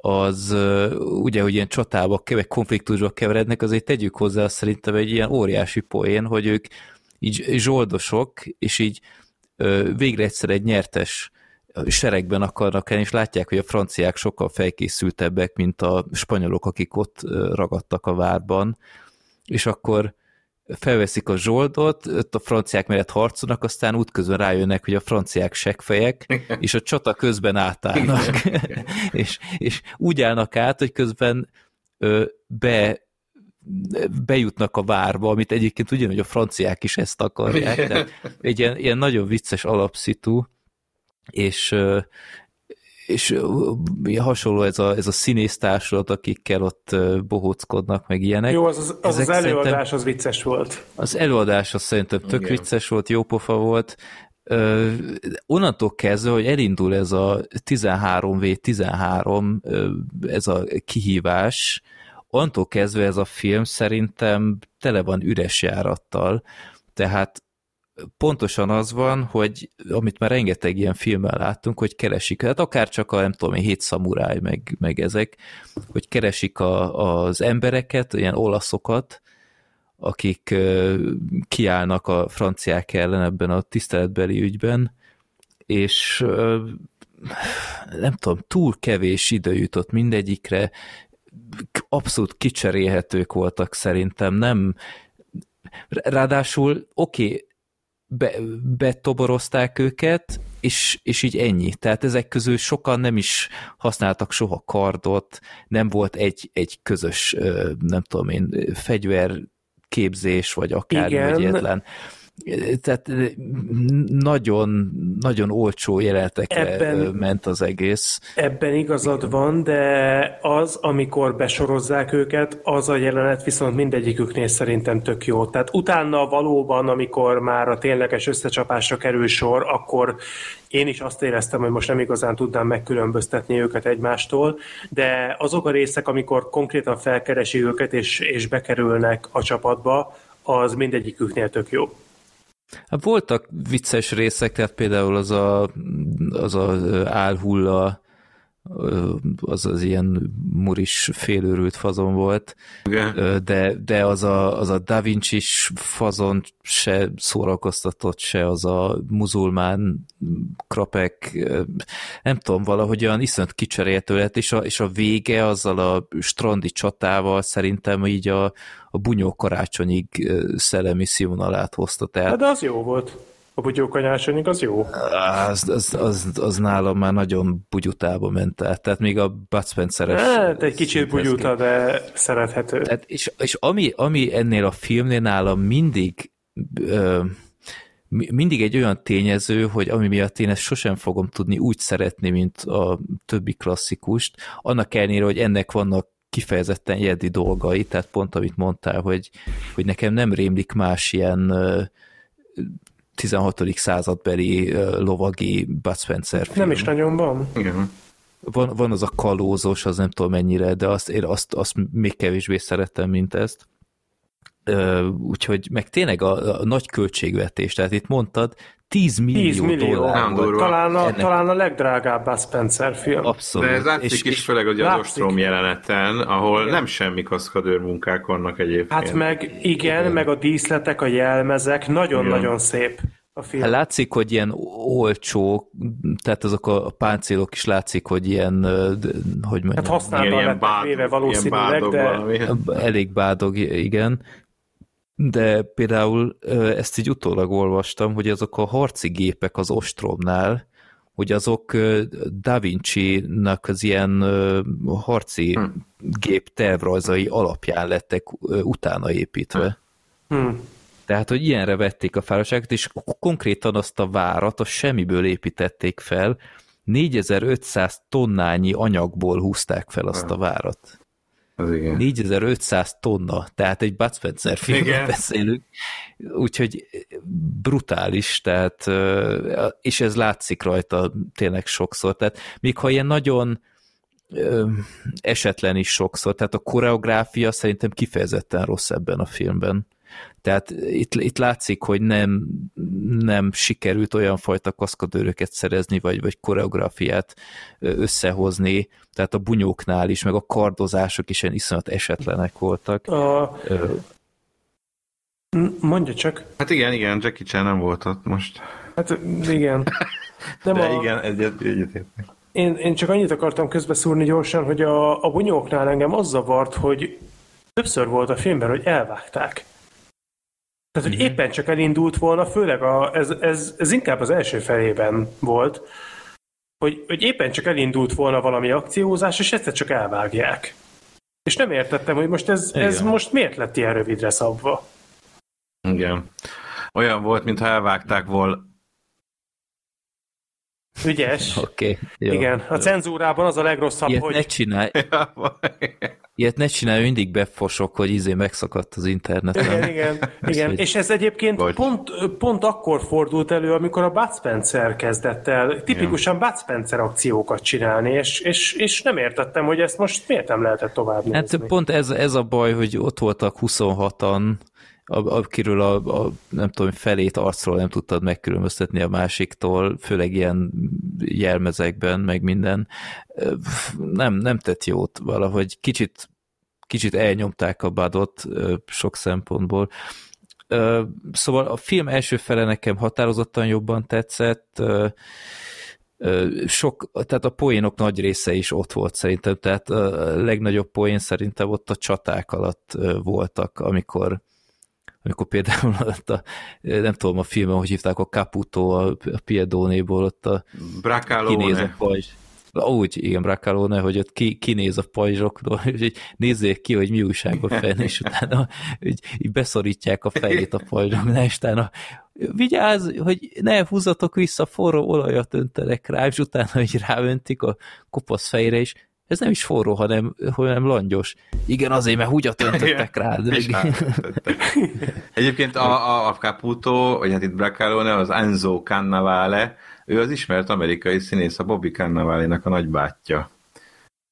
az ugye, hogy ilyen csatába, vagy konfliktusba keverednek, azért tegyük hozzá szerintem egy ilyen óriási poén, hogy ők így zsoldosok, és így végre egyszer egy nyertes seregben akarnak el, és látják, hogy a franciák sokkal felkészültebbek, mint a spanyolok, akik ott ragadtak a várban, és akkor felveszik a zsoldot, ott a franciák mellett harcolnak, aztán útközben rájönnek, hogy a franciák seggfejek, és a csata közben átállnak. és, és úgy állnak át, hogy közben ö, be bejutnak a várba, amit egyébként ugyanúgy a franciák is ezt akarják. Tehát egy ilyen, ilyen nagyon vicces alapszitu, és és hasonló ez a, ez a színésztársulat, akikkel ott bohóckodnak, meg ilyenek. Jó, az az, az, az előadás az vicces volt. Az előadás az szerintem tök Igen. vicces volt, jó pofa volt. Ö, onnantól kezdve, hogy elindul ez a 13v13, ez a kihívás, onnantól kezdve ez a film szerintem tele van üres járattal, tehát pontosan az van, hogy amit már rengeteg ilyen filmmel láttunk, hogy keresik, hát akár csak a nem tudom, hét szamuráj, meg, meg ezek, hogy keresik a, az embereket, ilyen olaszokat, akik kiállnak a franciák ellen ebben a tiszteletbeli ügyben, és nem tudom, túl kevés idő jutott mindegyikre, abszolút kicserélhetők voltak szerintem, nem ráadásul oké, okay, be, betoborozták őket, és, és így ennyi. Tehát ezek közül sokan nem is használtak soha kardot, nem volt egy, egy közös, nem tudom én, fegyverképzés, vagy akár egyetlen. Tehát nagyon, nagyon olcsó jelenetekre ebben, ment az egész. Ebben igazad van, de az, amikor besorozzák őket, az a jelenet viszont mindegyiküknél szerintem tök jó. Tehát utána valóban, amikor már a tényleges összecsapásra kerül sor, akkor én is azt éreztem, hogy most nem igazán tudnám megkülönböztetni őket egymástól, de azok a részek, amikor konkrétan felkeresi őket és, és bekerülnek a csapatba, az mindegyiküknél tök jó. Hát voltak vicces részek, tehát például az a, az a álhulla az az ilyen muris félőrült fazon volt, Igen. de, de az a, az a Da vinci fazon se szórakoztatott, se az a muzulmán krapek, nem tudom, valahogy olyan iszonyat kicseréltő lett, és a, és a vége azzal a strandi csatával szerintem így a, a bunyó karácsonyig szellemi színvonalát hozta. Tehát... Hát de az jó volt. A bugyókanyásonyig az jó? Az, az, az, az nálam már nagyon bugyutába ment át. Tehát még a Bud Spencer-es... Hát, egy kicsit bugyuta, de szerethető. Tehát, és és ami, ami ennél a filmnél nálam mindig ö, mindig egy olyan tényező, hogy ami miatt én ezt sosem fogom tudni úgy szeretni, mint a többi klasszikust, annak ellenére, hogy ennek vannak kifejezetten jedi dolgai, tehát pont amit mondtál, hogy, hogy nekem nem rémlik más ilyen 16. századbeli lovagi Bud Spencer film. Nem is nagyon van. Igen. Van, van az a kalózos, az nem tudom mennyire, de azt, én azt, azt még kevésbé szerettem, mint ezt. Úgyhogy meg tényleg a, a nagy költségvetés, tehát itt mondtad, 10 millió, 10 millió dollár volt. Talán a, ennek... talán a legdrágább a Spencer film. Abszolút. De ez látszik és, is, főleg hogy az ostrom jeleneten, ahol igen. nem semmi kaszkadőr munkák vannak egyébként. Hát meg igen, igen. meg a díszletek, a jelmezek, nagyon-nagyon szép a film. Hát látszik, hogy ilyen olcsó, tehát azok a páncélok is látszik, hogy ilyen, hogy mondjam. Hát használva lettek véve valószínűleg, de... Valami. Elég bádog, igen de például ezt így utólag olvastam, hogy azok a harci gépek az ostromnál, hogy azok Da Vinci-nak az ilyen harci hmm. gép tervrajzai alapján lettek utána építve. Hmm. Tehát, hogy ilyenre vették a fáradtságot, és konkrétan azt a várat a semmiből építették fel, 4500 tonnányi anyagból húzták fel azt a várat. Az igen. 4500 tonna, tehát egy Bud Spencer filmről beszélünk, úgyhogy brutális, tehát, és ez látszik rajta tényleg sokszor, tehát még ha ilyen nagyon esetlen is sokszor, tehát a koreográfia szerintem kifejezetten rossz ebben a filmben. Tehát itt, itt látszik, hogy nem, nem sikerült olyan fajta kaszkadőröket szerezni, vagy, vagy koreográfiát összehozni, tehát a bunyóknál is, meg a kardozások is ilyen iszonyat esetlenek voltak. A... Mondja csak. Hát igen, igen, Jackie Chan nem volt ott most. Hát igen. Nem De a... igen, egyet, egyet én, én csak annyit akartam közbeszúrni gyorsan, hogy a, a bunyóknál engem az zavart, hogy többször volt a filmben, hogy elvágták. Tehát, hogy mhm. éppen csak elindult volna, főleg a, ez, ez, ez inkább az első felében volt, hogy, hogy éppen csak elindult volna valami akciózás, és ezt csak elvágják. És nem értettem, hogy most ez, ez most miért lett ilyen rövidre szabva. Igen. Olyan volt, mintha elvágták volna Ügyes. Oké. Okay, Igen, a cenzúrában az a legrosszabb, Ilyet hogy... ne csinálj. Ilyet ne csinálj, mindig befosok, hogy izé megszakadt az interneten. Igen, igen, igen. Hogy... és ez egyébként pont, pont akkor fordult elő, amikor a Bud Spencer kezdett el tipikusan Bud Spencer akciókat csinálni, és, és, és nem értettem, hogy ezt most miért nem lehetett tovább hát nézni. Hát pont ez, ez a baj, hogy ott voltak 26-an, akiről a, a, nem tudom, felét arcról nem tudtad megkülönböztetni a másiktól, főleg ilyen jelmezekben, meg minden. Nem, nem tett jót valahogy. Kicsit, kicsit elnyomták a badot sok szempontból. Szóval a film első fele nekem határozottan jobban tetszett, sok, tehát a poénok nagy része is ott volt szerintem, tehát a legnagyobb poén szerintem ott a csaták alatt voltak, amikor amikor például ott a, nem tudom a filmben, hogy hívták a Caputo a, a Piedónéból, ott a kinéz a pajzs. Úgy, igen, Bracalone, hogy ott ki, kinéz a pajzsokról, hogy nézzék ki, hogy mi újság a fenn, és utána hogy így beszorítják a fejét a pajzsoknál, és utána vigyázz, hogy ne húzatok vissza, forró olajat öntelek rá, és utána, hogy ráöntik a kopasz fejre is, ez nem is forró, hanem, hanem langyos. Igen, azért, mert húgyat öntöttek rá. Egyébként a, a, a Caputo, vagy hát itt Bracalone, az Enzo Cannavale, ő az ismert amerikai színész, a Bobby Cannavale-nak a nagybátyja.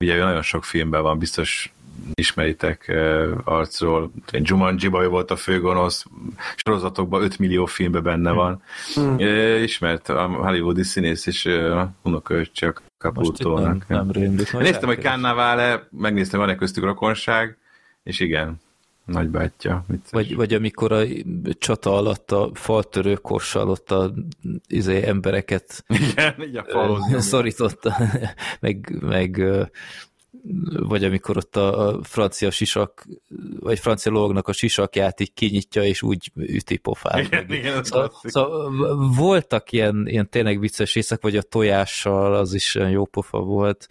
Ugye ő nagyon sok filmben van, biztos ismeritek uh, arcról. jumanji ő volt a főgonosz, sorozatokban 5 millió filmben benne van. Hmm. Uh, ismert a hollywoodi színész és uh, Caputónak. Nem, nem Néztem, hogy Cannavale, megnéztem, van-e köztük rokonság, és igen, nagybátyja. Vagy, vagy amikor a csata alatt a faltörő kossal ott a izé, embereket igen, így a szorította, meg, meg vagy amikor ott a francia sisak, vagy francia lógnak a sisakját így kinyitja, és úgy üti pofát. Igen, meg. igen, szóval, szóval voltak ilyen, ilyen tényleg vicces részek, vagy a tojással, az is jó pofa volt,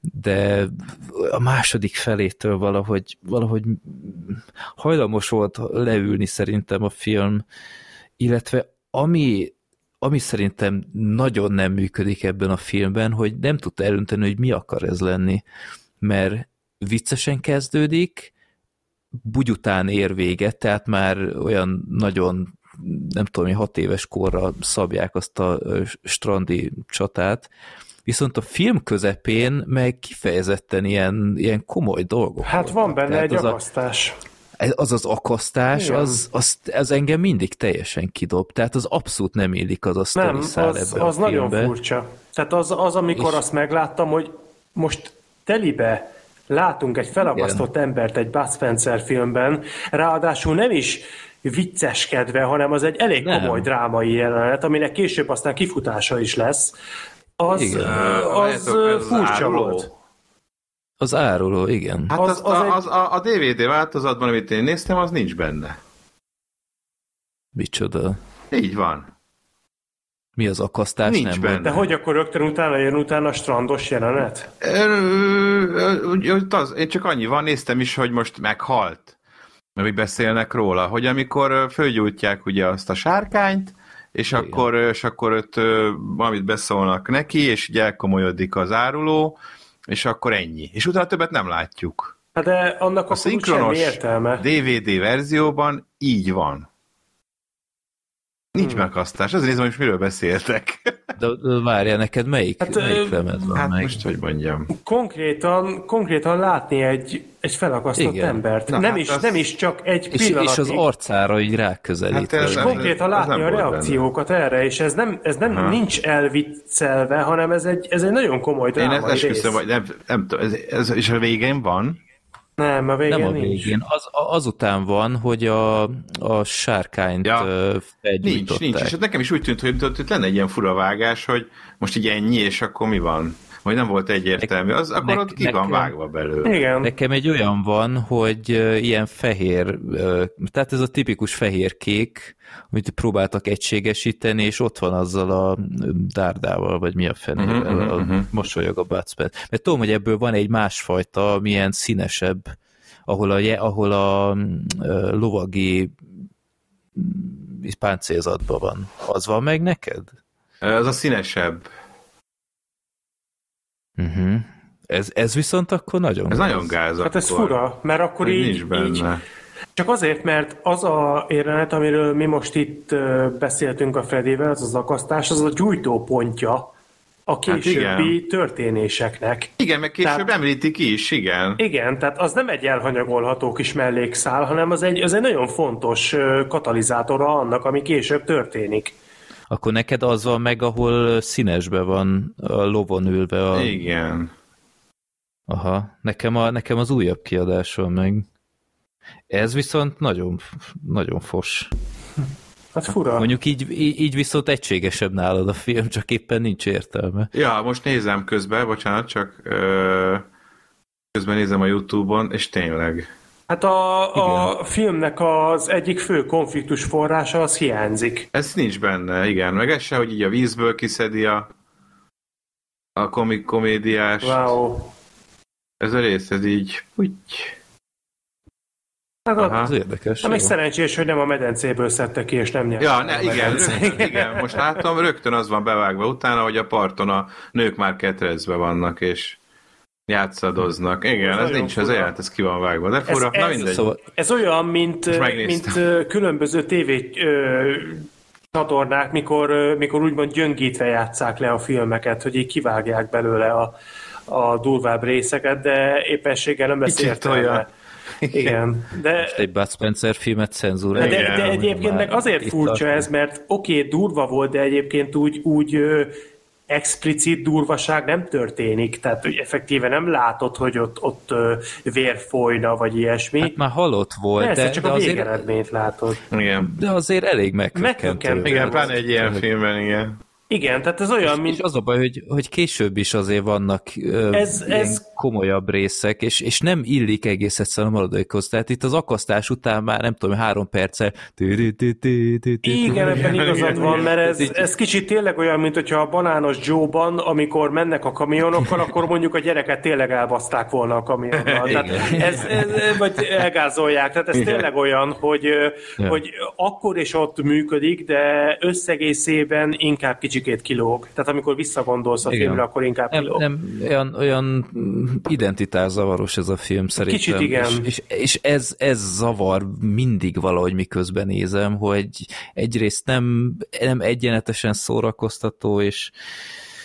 de a második felétől valahogy, valahogy hajlamos volt leülni szerintem a film, illetve ami, ami szerintem nagyon nem működik ebben a filmben, hogy nem tudta elönteni, hogy mi akar ez lenni mert viccesen kezdődik, bugy után ér véget, tehát már olyan nagyon nem tudom, hat éves korra szabják azt a strandi csatát, viszont a film közepén meg kifejezetten ilyen, ilyen komoly dolgok. Hát van benne Tehát egy az akasztás. A, az az akasztás, az, az, az engem mindig teljesen kidob. Tehát az abszolút nem illik az a sztori Nem, az, az nagyon furcsa. Tehát az, az amikor és... azt megláttam, hogy most telibe látunk egy felakasztott Igen. embert egy Bud Spencer filmben, ráadásul nem is vicceskedve, hanem az egy elég nem. komoly drámai jelenet, aminek később aztán kifutása is lesz. Az, igen. az, az furcsa volt. Az áruló, igen. Hát az, az, az, az, egy... a, a DVD változatban, amit én néztem, az nincs benne. Micsoda? Így van. Mi az akasztás? Nincs nem benne. De hogy akkor rögtön utána jön utána a strandos jelenet? Az, én csak annyi van, néztem is, hogy most meghalt. Mert beszélnek róla, hogy amikor fölgyújtják ugye azt a sárkányt, és akkor, és akkor ott valamit beszólnak neki, és ugye elkomolyodik az áruló, és akkor ennyi. És utána többet nem látjuk. Hát de annak a szinkronos értelme. DVD verzióban így van. Nincs hmm. megasztás, azért nézem, hogy miről beszéltek. De, de várja, neked melyik, hát, melyik lemez van Hát meg? most, hogy mondjam. Konkrétan, konkrétan látni egy, egy felakasztott Igen. embert. Na, nem, hát is, az... nem is csak egy és, pillanatig. És az arcára így ráközelít. Hát és konkrétan látni a reakciókat benne. erre, és ez nem, ez nem nincs elviccelve, hanem ez egy, ez egy nagyon komoly drámai Én ezt esküszöm, vagy nem, nem tudom, ez, ez, és a végén van, nem, a végén Nem a végén. Az, azután van, hogy a, a sárkányt ja. Nincs, nincs. És nekem is úgy tűnt, hogy hogy lenne egy ilyen fura vágás, hogy most így ennyi, és akkor mi van? Vagy nem volt egyértelmű, az, akkor ne, ott ki nekem, van vágva belőle. Igen. Nekem egy olyan van, hogy ilyen fehér, tehát ez a tipikus fehér-kék, amit próbáltak egységesíteni, és ott van azzal a dárdával, vagy mi a fenével, uh-huh, uh-huh. a mhm. mosolyog a Budspet. Mert tudom, hogy ebből van egy másfajta, milyen színesebb, ahol a, ahol a lovagi páncélzatban van. Az van meg neked? Ez a színesebb. Uh-huh. Ez, ez viszont akkor nagyon Ez gáz. nagyon gáz Hát ez fura, mert akkor így, nincs benne. így csak azért, mert az a érenet, amiről mi most itt beszéltünk a Fredivel, az az akasztás, az a gyújtópontja a későbbi hát történéseknek. Igen, meg később tehát, említik is, igen. Igen, tehát az nem egy elhanyagolható kis mellékszál, hanem az egy, az egy nagyon fontos katalizátora annak, ami később történik. Akkor neked az van meg, ahol színesbe van a lovon ülve. A... Igen. Aha, nekem, a, nekem az újabb kiadás van meg. Ez viszont nagyon, nagyon fos. Hát fura. Mondjuk így, így viszont egységesebb nálad a film, csak éppen nincs értelme. Ja, most nézem közben, bocsánat, csak ö, közben nézem a Youtube-on, és tényleg. Hát a, a filmnek az egyik fő konfliktus forrása az hiányzik. Ez nincs benne, igen. Meg ez se, hogy így a vízből kiszedi a, a komik komédiás. Wow. Ez a rész, ez így úgy Hát Aha. az érdekes. Még szerencsés, hogy nem a medencéből szedte ki, és nem nyert. Ja, ne, igen, rögtön, igen, most láttam, rögtön az van bevágva utána, hogy a parton a nők már ketrezve vannak, és játszadoznak. Igen, ez, ez nincs, az élet, ez ki van vágva, de fura, ez, na mindegy. Szóval... Ez olyan, mint, mint különböző tévé csatornák, mikor, mikor úgymond gyöngítve játszák le a filmeket, hogy így kivágják belőle a, a durvább részeket, de éppenséggel nem lesz értelme. Igen. De, Most egy Bud Spencer filmet cenzúrálják. De, de, de egyébként meg azért furcsa ez, mert oké, okay, durva volt, de egyébként úgy, úgy explicit durvaság nem történik, tehát hogy effektíve nem látod, hogy ott, ott vér folyna, vagy ilyesmi. Hát már halott volt, Persze, de, csak de a végeredményt látod. Igen. De azért elég megkökkentő. Igen, pláne egy ilyen filmben, igen. Igen, tehát ez olyan, és, mint... És az a baj, hogy, hogy később is azért vannak ez, ez... komolyabb részek, és, és nem illik egész egyszerűen a maradékhoz. Tehát itt az akasztás után már nem tudom, három perccel... Igen, ebben igazad van, mert ez, ez kicsit tényleg olyan, mint hogyha a banános Joe-ban, amikor mennek a kamionokkal, akkor mondjuk a gyereket tényleg elbaszták volna a kamionnal. Tehát ez, ez, vagy elgázolják. Tehát ez tényleg olyan, hogy, hogy akkor is ott működik, de összegészében inkább kicsit kicsikét kilóg. Tehát amikor visszagondolsz a Igen. filmre, akkor inkább kilóg. Nem, nem olyan, olyan identitászavaros ez a film szerintem. Kicsit igen. És, és, és ez, ez zavar mindig valahogy miközben nézem, hogy egyrészt nem, nem egyenletesen szórakoztató, és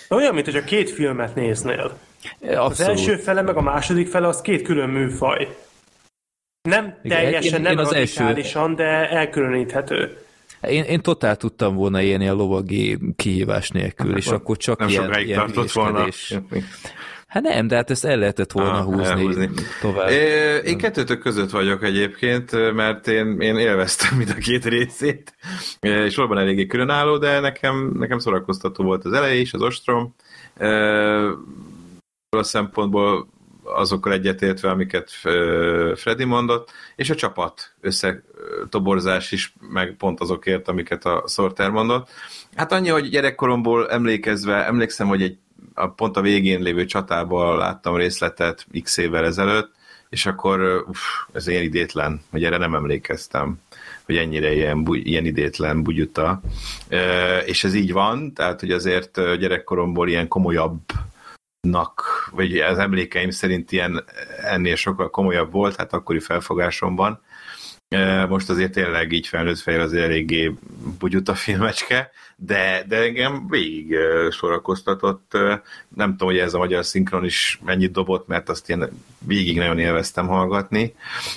olyan, mint hogy a két filmet néznél. Abszolút. Az első fele, meg a második fele, az két külön műfaj. Nem teljesen, én, nem én az első... de elkülöníthető. Én, én totál tudtam volna élni a lovagi kihívás nélkül, hát, és akkor csak nem ilyen, ilyen tartott volna. Hát nem, de hát ezt el lehetett volna ah, húzni elhúzni. tovább. É, én kettőtök között vagyok egyébként, mert én, én élveztem mind a két részét, és valóban eléggé különálló, de nekem, nekem szórakoztató volt az eleje is, az ostrom. A szempontból azokkal egyetértve, amiket Freddy mondott, és a csapat összetoborzás is, meg pont azokért, amiket a Sorter mondott. Hát annyi, hogy gyerekkoromból emlékezve, emlékszem, hogy egy a, pont a végén lévő csatában láttam részletet x évvel ezelőtt, és akkor uff, ez ilyen idétlen, hogy erre nem emlékeztem hogy ennyire ilyen, ilyen idétlen bugyuta. E, és ez így van, tehát hogy azért gyerekkoromból ilyen komolyabb nak, vagy az emlékeim szerint ilyen ennél sokkal komolyabb volt, hát akkori felfogásomban. Most azért tényleg így felnőtt fejl az eléggé bugyuta filmecske, de, de engem végig sorakoztatott. Nem tudom, hogy ez a magyar szinkron is mennyit dobott, mert azt én végig nagyon élveztem hallgatni,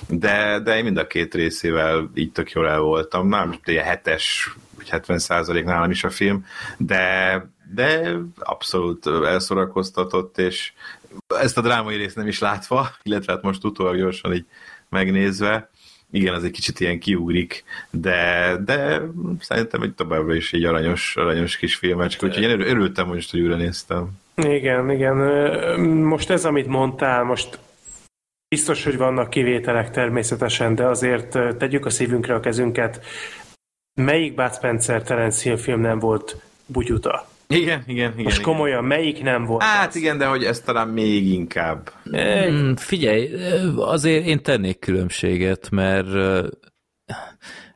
de, de én mind a két részével így tök jól el voltam. Nem, ilyen hetes vagy 70 százalék nálam is a film, de de abszolút elszorakoztatott, és ezt a drámai részt nem is látva, illetve hát most utólag gyorsan így megnézve, igen, az egy kicsit ilyen kiugrik, de, de szerintem egy továbbra is egy aranyos, aranyos kis filmecske, úgyhogy én örültem most, hogy újra néztem. Igen, igen. Most ez, amit mondtál, most biztos, hogy vannak kivételek természetesen, de azért tegyük a szívünkre a kezünket. Melyik Bud Spencer Terence Hill film nem volt bugyuta? Igen, igen, igen. Most komolyan, igen. melyik nem volt Hát az? igen, de hogy ez talán még inkább. Mm, figyelj, azért én tennék különbséget, mert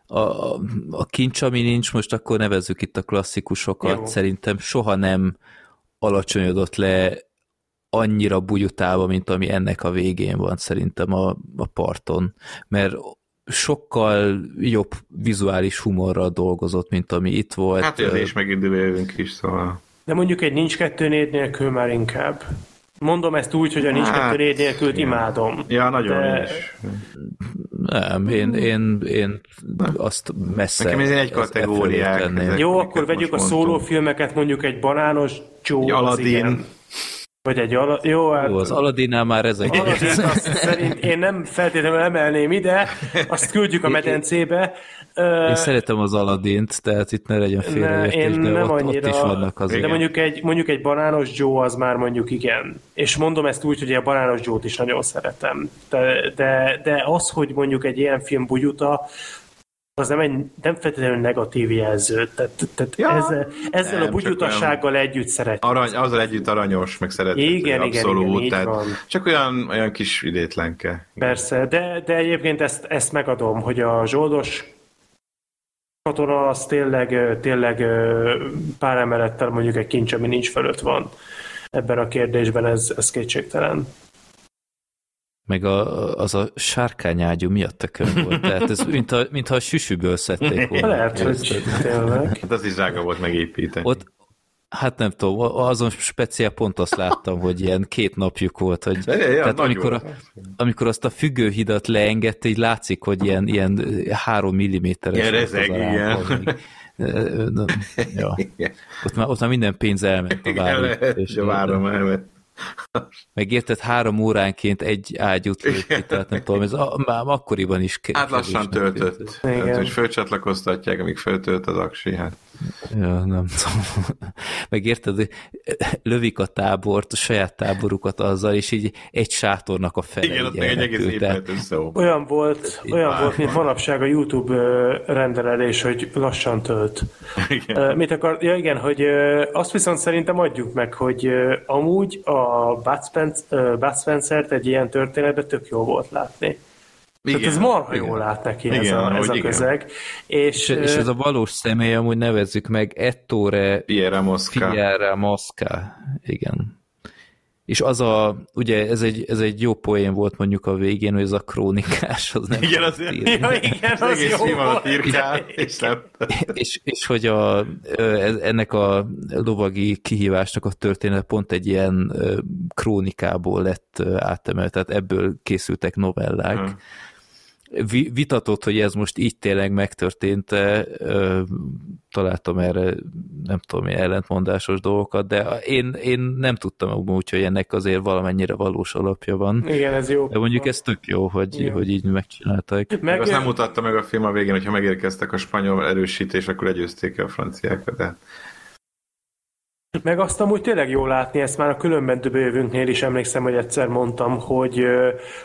a, a, a kincs, ami nincs, most akkor nevezzük itt a klasszikusokat, Jó. szerintem soha nem alacsonyodott le annyira bugyutába, mint ami ennek a végén van szerintem a, a parton. Mert sokkal jobb vizuális humorral dolgozott, mint ami itt volt. Hát ez is megint jövünk is, szóval... De mondjuk egy nincs kettő négy nélkül már inkább. Mondom ezt úgy, hogy a nincs hát, kettő négy nélkül imádom. Ja, nagyon de... is. Nem, én, én, én azt messze... Nekem ez egy kategóriák. Jó, akkor vegyük a szólófilmeket, mondjuk egy banános Joe, Aladdin. Vagy egy ala... Jó, hát... Jó, az Aladinnál már ez a Aladin, szerint én nem feltétlenül emelném ide, azt küldjük a medencébe. Én szeretem az Aladint, tehát itt ne legyen félreértés, én de nem ott, annyira, ott is vannak azért. De mondjuk egy, mondjuk egy banános Joe az már mondjuk igen. És mondom ezt úgy, hogy a banános Joe-t is nagyon szeretem. De, de, de az, hogy mondjuk egy ilyen film bugyuta, az nem, egy, nem feltétlenül negatív jelző. Tehát, tehát ja, ezzel, ezzel nem, a bugyutassággal együtt szeret. Arany, azzal együtt aranyos, meg szerethető, igen, abszolút. Igen, igen, tehát van. Csak olyan, olyan kis idétlenke. Persze, de, de egyébként ezt, ezt megadom, hogy a zsoldos katona az tényleg, tényleg pár emelettel mondjuk egy kincs, ami nincs fölött van. Ebben a kérdésben ez, ez kétségtelen. Meg a, az a sárkányágyú miatt a könyv volt. Tehát ez mintha, mintha a süsűből szedték volna. Lehet, hogy tényleg. Hát az is drága volt megépíteni. Ott, Hát nem tudom, azon speciál pont azt láttam, hogy ilyen két napjuk volt, hogy ja, ja, tehát amikor, a, amikor azt a függőhidat leengedte, így látszik, hogy ilyen, ilyen három milliméteres. Ilyen rezeg, igen. Ja. Ott, már, ott már minden pénz elment a várom. elment. Meg érted, három óránként egy ágyút lőtt, tehát nem tudom, ez a, már akkoriban is Hát lassan töltött. Tehát, hogy fölcsatlakoztatják, amíg föltölt az aksi, hát. Ja, nem tudom. Meg érted, lövik a tábort, a saját táborukat azzal, és így egy sátornak a fele. Igen, ott egy egész épület Olyan volt, olyan volt, mint manapság a YouTube rendelés, hogy lassan tölt. Igen. Mit akar? Ja igen, hogy azt viszont szerintem adjuk meg, hogy amúgy a Bud Spencer-t egy ilyen történetben tök jó volt látni. Igen, Tehát ez marha igen. jól lát neki igen, ez a, ez a közeg. És, és, és ez a valós személy, amúgy nevezzük meg Ettore Pierre Mosca. Pierre Mosca. Igen. És az a, ugye ez egy, ez egy jó poén volt mondjuk a végén, hogy ez a krónikás, az nem Igen, az, ja, igen, az jó volt. Írkál, és, és, és, hogy a, ennek a lovagi kihívásnak a történet pont egy ilyen krónikából lett átemelt, tehát ebből készültek novellák. Hmm vitatott, hogy ez most így tényleg megtörtént-e, találtam erre nem tudom, ellentmondásos dolgokat, de én, én nem tudtam úgy, hogy ennek azért valamennyire valós alapja van. Igen, ez jó. De mondjuk ez tök jó, hogy, hogy így megcsinálták. Meg... Azt nem mutatta meg a film a végén, hogyha megérkeztek a spanyol erősítés, akkor legyőzték a franciákat, de meg azt amúgy tényleg jól látni, ezt már a különben jövőnknél is emlékszem, hogy egyszer mondtam, hogy,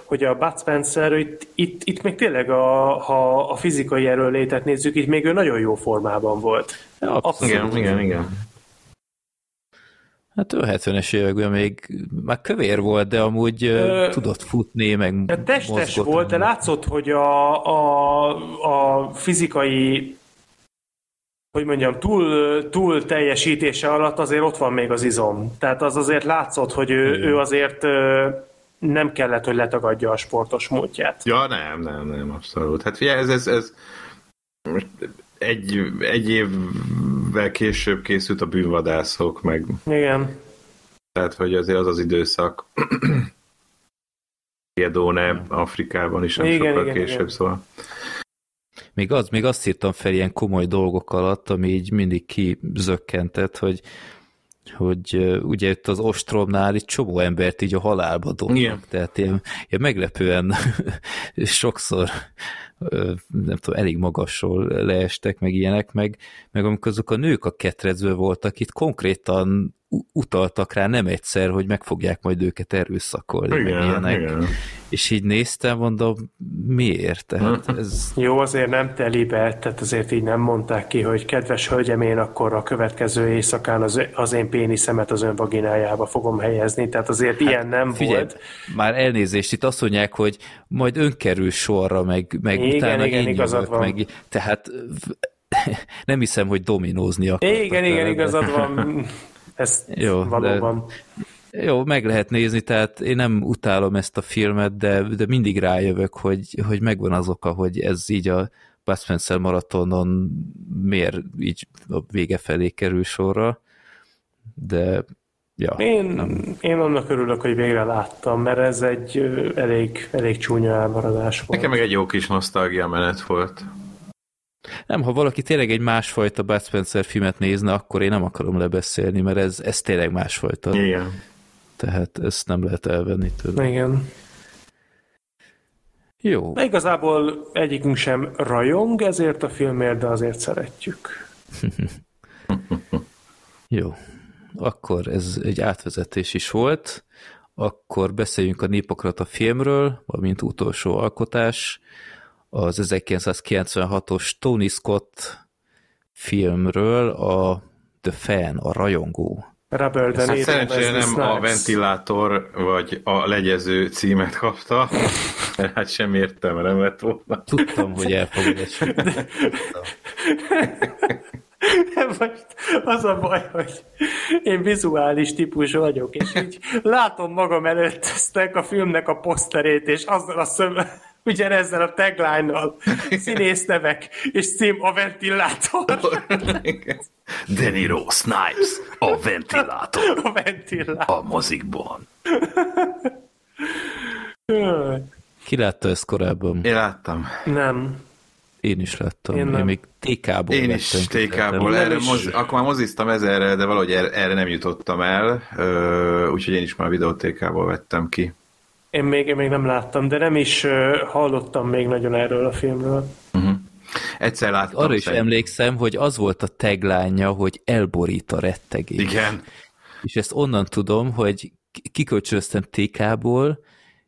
hogy a Bud Spencer itt, itt, itt még tényleg, a, ha a fizikai erőlétet nézzük, itt még ő nagyon jó formában volt. Ja, Abszolút. Igen, igen, igen. Hát ő 70-es években még már kövér volt, de amúgy Ö, tudott futni, meg de testes volt, de látszott, hogy a, a, a fizikai hogy mondjam, túl, túl teljesítése alatt azért ott van még az izom. Tehát az azért látszott, hogy ő, ő azért nem kellett, hogy letagadja a sportos múltját. Ja, nem, nem, nem, abszolút. Hát figyelj, ez, ez, ez egy, egy évvel később készült a bűnvadászok, meg... Igen. Tehát, hogy azért az az időszak Piedone Afrikában is nem igen, sokkal igen, később, igen. szóval... Még, az, még azt írtam fel ilyen komoly dolgok alatt, ami így mindig kizökkentett, hogy hogy uh, ugye itt az ostromnál itt csomó embert így a halálba dobnak, Igen. tehát ilyen, ilyen meglepően sokszor uh, nem tudom, elég magasról leestek, meg ilyenek, meg, meg amikor azok a nők a ketrecbe voltak, itt konkrétan utaltak rá nem egyszer, hogy meg fogják majd őket erőszakolni, igen, meg ilyenek. Igen. És így néztem, mondom, miért? Tehát hm. ez... Jó, azért nem telibe, tehát azért így nem mondták ki, hogy kedves hölgyem, én akkor a következő éjszakán az, az én péniszemet az ön vaginájába fogom helyezni, tehát azért hát, ilyen nem figyelj, volt. Már elnézést, itt azt mondják, hogy majd ön kerül sorra, meg, meg igen, utána igen, én jövök, van. meg, tehát nem hiszem, hogy dominózni akartak. Igen, igen, igazad van. Ez jó, valóban... De, jó, meg lehet nézni, tehát én nem utálom ezt a filmet, de, de mindig rájövök, hogy, hogy megvan az oka, hogy ez így a Bud Spencer maratonon miért így a vége felé kerül sorra, de ja. Én, nem. én annak örülök, hogy végre láttam, mert ez egy elég, elég csúnya elmaradás volt. Nekem meg egy jó kis nosztalgia menet volt. Nem, ha valaki tényleg egy másfajta Bud Spencer filmet nézne, akkor én nem akarom lebeszélni, mert ez, ez tényleg másfajta. Igen. Tehát ezt nem lehet elvenni tőle. Igen. Jó. De igazából egyikünk sem rajong ezért a filmért, de azért szeretjük. Jó. Akkor ez egy átvezetés is volt. Akkor beszéljünk a Népokrata filmről, valamint utolsó alkotás az 1996-os Tony Scott filmről, a The Fan, a rajongó. Rubber hát szerencsére nem Snipes. a ventilátor vagy a legyező címet kapta, mert hát sem értem, nem lett volna. Tudtam, hogy elfogod ezt. Most az a baj, hogy én vizuális típus vagyok, és így látom magam előtt ezt a filmnek a poszterét, és azzal a szöm, ugyanezzel a tagline-nal színésznevek és cím a ventilátor. De Niro Snipes, a ventilátor. A ventilátor. A mozikban. Ki látta ezt korábban? Én láttam. Nem. Én is láttam. Én, Én még TK-ból Én is TK-ból. Erre is... moz, akkor már moziztam ezerre, de valahogy erre, erre nem jutottam el, úgyhogy én is már videót TK-ból vettem ki. Én még, én még nem láttam, de nem is uh, hallottam még nagyon erről a filmről. Uh-huh. Egyszer láttam. Arra is szerint. emlékszem, hogy az volt a tagline hogy elborít a rettegés. Igen. És ezt onnan tudom, hogy kikölcsönöztem TK-ból,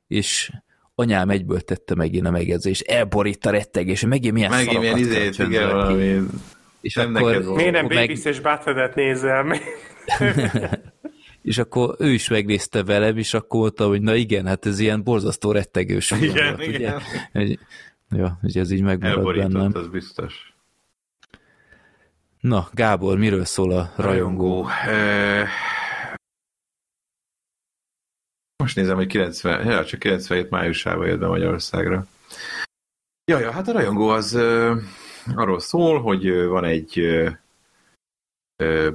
és anyám egyből tette megint a megjegyzést, elborít a rettegés, megint milyen Megint milyen izét, igen, valami... És nem akkor, neked Miért nem Babys meg... és Buttheadet nézem? és akkor ő is megnézte velem, és akkor mondta, hogy na igen, hát ez ilyen borzasztó rettegős. Igen, volt, igen. Ugye? Ja, hogy ez így megmaradt bennem. az biztos. Na, Gábor, miről szól a rajongó? rajongó. Most nézem, hogy 90, ja, csak 97 májusában jött be Magyarországra. Ja, ja, hát a rajongó az arról szól, hogy van egy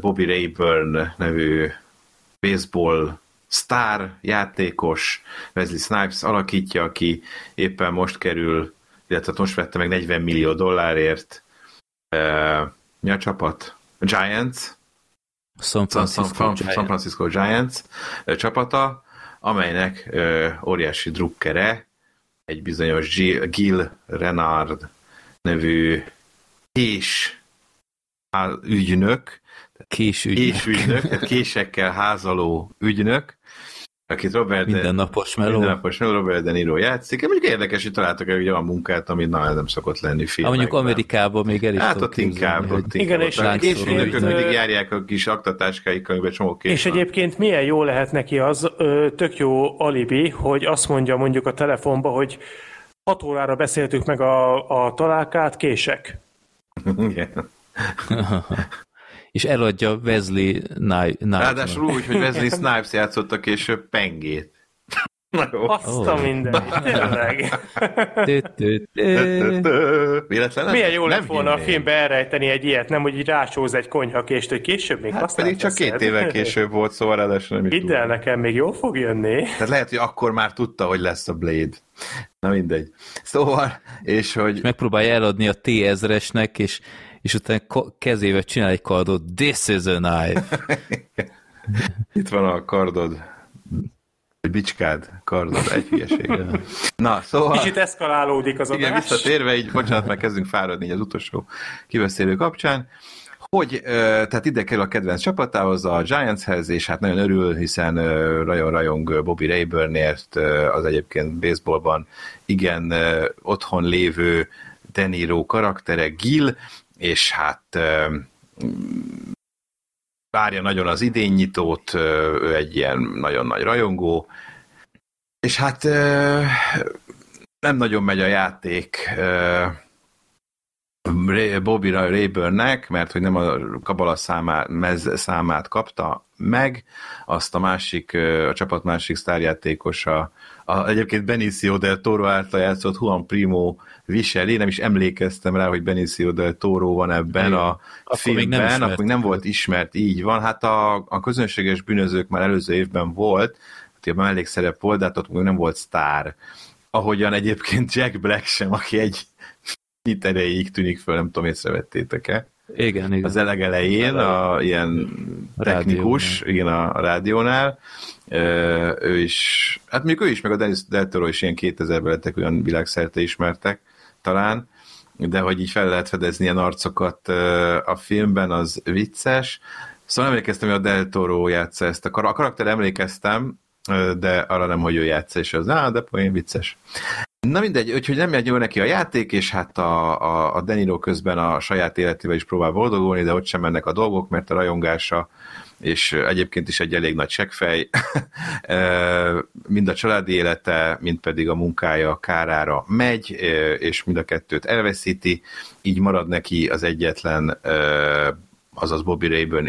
Bobby Rayburn nevű baseball sztár, játékos, Wesley Snipes alakítja, aki éppen most kerül, illetve most vette meg 40 millió dollárért. Uh, mi a csapat? Giants. San Francisco, San, San, San Francisco Giants uh, csapata, amelynek uh, óriási drukkere egy bizonyos Gil Renard nevű és ügynök, Késügynök. Késügynök, késekkel házaló ügynök, akit Robert Mindennapos meló. Mindennapos meló, Robert De Niro játszik. Mondjuk érdekes, hogy találtak egy olyan munkát, ami na, nem szokott lenni filmekben. mondjuk Amerikában még el is Hát ott inkább, ott Igen, és késügynökök mindig járják a kis aktatáskáikkal, amiben csomó És van. egyébként milyen jó lehet neki az, tök jó alibi, hogy azt mondja mondjuk a telefonba, hogy 6 órára beszéltük meg a, a találkát, kések. Igen. és eladja Wesley Snipes. Ráadásul úgy, hogy Wesley Snipes játszotta később pengét. Na jó. Azt a oh. minden, tényleg. Véletlen? Milyen jó lett volna a filmbe elrejteni egy ilyet, nem, hogy így rácsóz egy konyhakést, hogy később még hát pedig csak két éve később volt, szóval ráadásul nem Hidd el nekem, még jól fog jönni. Tehát lehet, hogy akkor már tudta, hogy lesz a Blade. Na mindegy. Szóval, és hogy... És megpróbálja eladni a T-ezresnek, és és utána kezével csinál egy kardot, this is a knife. Itt van a kardod. Egy bicskád, kardod, egy hülyeség. Na, szóval... Kicsit eszkalálódik az adás. Igen, visszatérve, így, bocsánat, meg kezdünk fáradni így az utolsó kiveszélő kapcsán, hogy tehát ide kerül a kedvenc csapatához, a Giantshez, és hát nagyon örül, hiszen rajon-rajong Bobby Rayburnért az egyébként baseballban igen otthon lévő Deniro karaktere Gil, és hát várja nagyon az idénnyitót, ő egy ilyen nagyon nagy rajongó, és hát nem nagyon megy a játék Bobby Rayburnnek, mert hogy nem a kabala számát, mez számát kapta meg, azt a másik, a csapat másik sztárjátékosa, a, egyébként Benicio del Toro által játszott Juan Primo viseli, nem is emlékeztem rá, hogy Benicio del Toro van ebben a akkor filmben, még nem akkor még nem volt ismert, így van. Hát a, a közönséges bűnözők már előző évben volt, hát a mellékszerep volt, de hát ott még nem volt sztár. Ahogyan egyébként Jack Black sem, aki egy itt erejéig tűnik föl, nem tudom, észrevettétek-e. Igen, igen. Az elegelején, a, ilyen technikus, rádiónál. igen, a, a rádiónál, ő is, hát mondjuk ő is, meg a Dennis Del Toro is ilyen 2000-ben lettek olyan világszerte ismertek talán, de hogy így fel lehet fedezni ilyen arcokat a filmben, az vicces. Szóval emlékeztem, hogy a Del Toro játsza ezt a, kar- a karakter emlékeztem, de arra nem, hogy ő játsza, és az, á, de poén vicces. Na mindegy, úgyhogy nem megy neki a játék, és hát a, a, a Deniro közben a saját életével is próbál boldogulni, de ott sem mennek a dolgok, mert a rajongása és egyébként is egy elég nagy seggfej, mind a családi élete, mind pedig a munkája kárára megy, és mind a kettőt elveszíti, így marad neki az egyetlen azaz Bobby Rayburn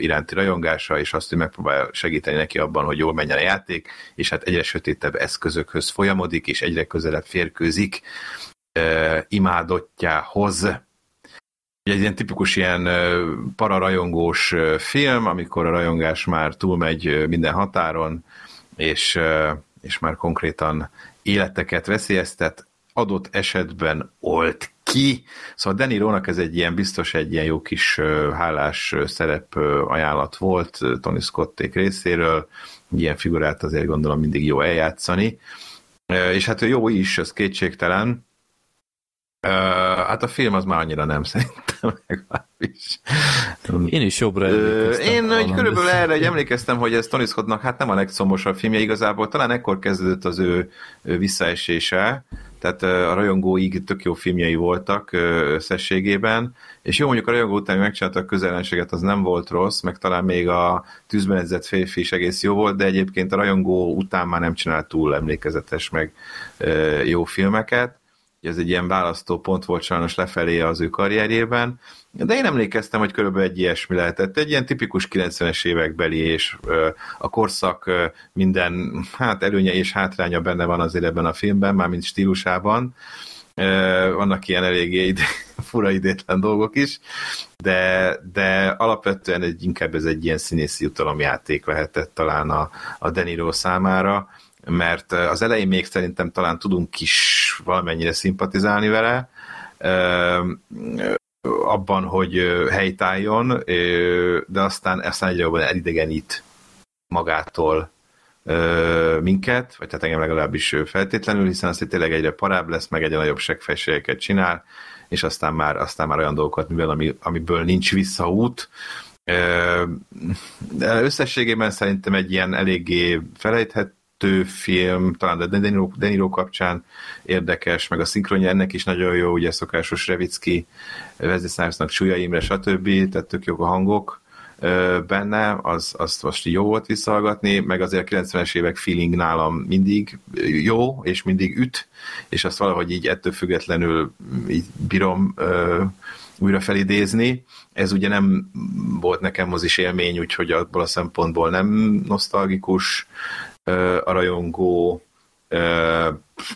iránti rajongása, és azt, hogy megpróbál segíteni neki abban, hogy jól menjen a játék, és hát egyre sötétebb eszközökhöz folyamodik, és egyre közelebb férkőzik imádottjához egy ilyen tipikus ilyen pararajongós film, amikor a rajongás már túlmegy minden határon, és, és már konkrétan életeket veszélyeztet, adott esetben olt ki. Szóval Danny Rónak ez egy ilyen biztos egy ilyen jó kis hálás szerep ajánlat volt Tony Scotték részéről, ilyen figurát azért gondolom mindig jó eljátszani. És hát jó is, az kétségtelen, Uh, hát a film az már annyira nem szerintem legalábbis. Én is jobbra uh, Én egy körülbelül erre egy emlékeztem, hogy ez Tony Scottnak hát nem a legszomorúsabb filmje igazából, talán ekkor kezdődött az ő, ő visszaesése, tehát a rajongóig tök jó filmjei voltak összességében, és jó mondjuk a rajongó után megcsinálta a közelenséget, az nem volt rossz, meg talán még a tűzben edzett férfi is egész jó volt, de egyébként a rajongó után már nem csinált túl emlékezetes, meg jó filmeket ez egy ilyen választó pont volt sajnos lefelé az ő karrierjében, de én emlékeztem, hogy körülbelül egy ilyesmi lehetett. Egy ilyen tipikus 90-es évekbeli, és a korszak minden hát előnye és hátránya benne van azért ebben a filmben, mármint stílusában. Vannak ilyen eléggé ide, fura idétlen dolgok is, de, de alapvetően egy, inkább ez egy ilyen színészi jutalomjáték lehetett talán a, a Deniro számára, mert az elején még szerintem talán tudunk is valamennyire szimpatizálni vele, abban, hogy helytálljon, de aztán, aztán egyre jobban elidegenít magától minket, vagy hát engem legalábbis feltétlenül, hiszen azt, hogy tényleg egyre parább lesz, meg egyre nagyobb segfejségeket csinál, és aztán már, aztán már olyan dolgokat művel, ami, amiből nincs visszaút. De összességében szerintem egy ilyen eléggé felejthet, kettő film, talán a Deniro, Deniro kapcsán érdekes, meg a szinkronja ennek is nagyon jó, ugye szokásos Revicki, Wesley Snipesnak Súlya Imre, stb. Tehát tök jók a hangok benne, az, azt most jó volt visszahallgatni, meg azért a 90-es évek feeling nálam mindig jó, és mindig üt, és azt valahogy így ettől függetlenül így bírom újra felidézni. Ez ugye nem volt nekem mozis élmény, úgyhogy abból a szempontból nem nosztalgikus, a rajongó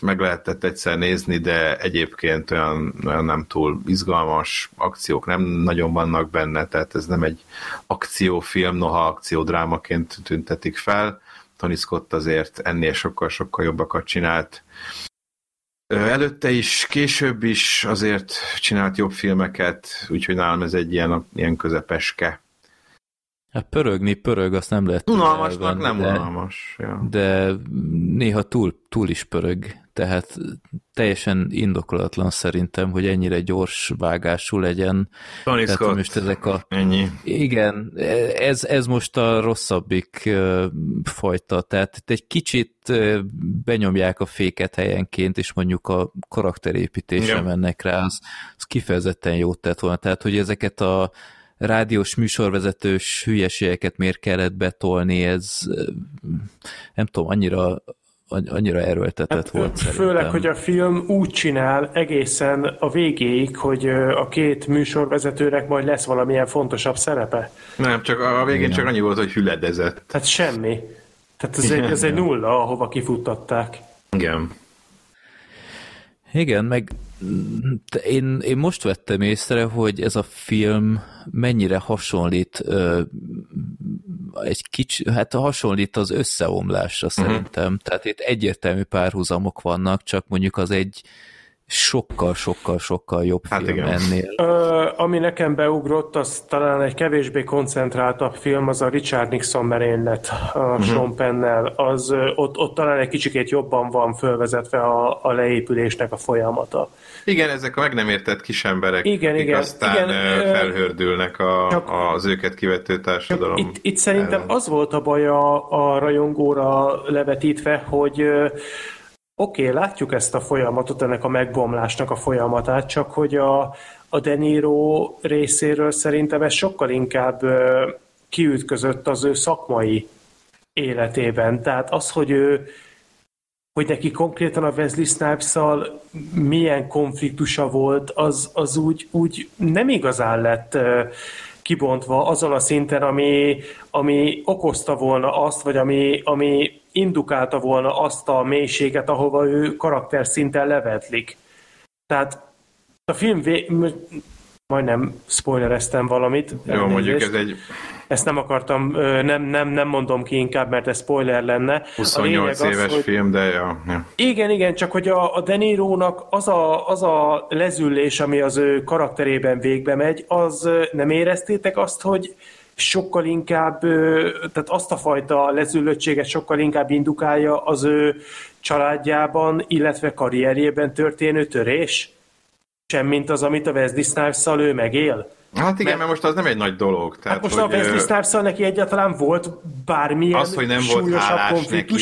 meg lehetett egyszer nézni, de egyébként olyan, olyan nem túl izgalmas akciók nem nagyon vannak benne, tehát ez nem egy akciófilm, noha akciódrámaként tüntetik fel. Tony Scott azért ennél sokkal-sokkal jobbakat csinált. Előtte is, később is azért csinált jobb filmeket, úgyhogy nálam ez egy ilyen, ilyen közepeske Hát pörögni pörög, azt nem lehet Unalmasnak nem de, unalmas. Ja. De néha túl, túl is pörög, tehát teljesen indokolatlan szerintem, hogy ennyire gyors vágású legyen. Tony tehát Scott. most ezek a... Ennyi. Igen, ez, ez most a rosszabbik fajta, tehát egy kicsit benyomják a féket helyenként, és mondjuk a karakterépítésre mennek rá, az, az kifejezetten jót tett volna. Tehát, hogy ezeket a rádiós műsorvezetős hülyeségeket miért kellett betolni, ez nem tudom, annyira annyira erőltetett hát, volt Főleg, szerintem. hogy a film úgy csinál egészen a végéig, hogy a két műsorvezetőnek majd lesz valamilyen fontosabb szerepe. Nem, csak a végén csak annyi volt, hogy hüledezett. Hát semmi. Tehát ez, egy, ez egy nulla, ahova kifuttatták. Igen. Igen, meg én, én most vettem észre, hogy ez a film mennyire hasonlít ö, egy kicsi, hát hasonlít az összeomlásra uh-huh. szerintem. Tehát itt egyértelmű párhuzamok vannak, csak mondjuk az egy sokkal-sokkal-sokkal jobb hát film igen. ennél. Ö, ami nekem beugrott, az talán egy kevésbé koncentráltabb film, az a Richard Nixon merénylet a uh-huh. Sean Pennel. Az, ott, ott talán egy kicsikét jobban van fölvezetve a, a leépülésnek a folyamata. Igen, ezek a meg nem értett kisemberek, igen, akik igen, aztán igen, felhördülnek a, csak, az őket kivető társadalom. Itt, itt szerintem ellen. az volt a baj a, a rajongóra levetítve, hogy Oké, okay, látjuk ezt a folyamatot, ennek a megbomlásnak a folyamatát, csak hogy a, a De Niro részéről szerintem ez sokkal inkább kiütközött az ő szakmai életében. Tehát az, hogy ő hogy neki konkrétan a Wesley snipes milyen konfliktusa volt, az, az úgy, úgy nem igazán lett kibontva azon a szinten, ami, ami okozta volna azt, vagy ami, ami indukálta volna azt a mélységet, ahova ő karakter szinten levetlik. Tehát a film vé... majdnem spoilereztem valamit. Jó, mondjuk ez egy ezt nem akartam, nem, nem, nem mondom ki inkább, mert ez spoiler lenne. 28 éves az, hogy... film, de ja, ja. Igen, igen, csak hogy a, a De Niro-nak az a, az a lezüllés, ami az ő karakterében végbe megy, az nem éreztétek azt, hogy sokkal inkább, tehát azt a fajta lezüllöttséget sokkal inkább indukálja az ő családjában, illetve karrierjében történő törés, semmint az, amit a Wesley snipes ő megél. Hát igen, mert, mert most az nem egy nagy dolog. Tehát, hát most hogy, a Wesley snipes neki egyáltalán volt bármilyen Az, hogy nem volt hálás neki,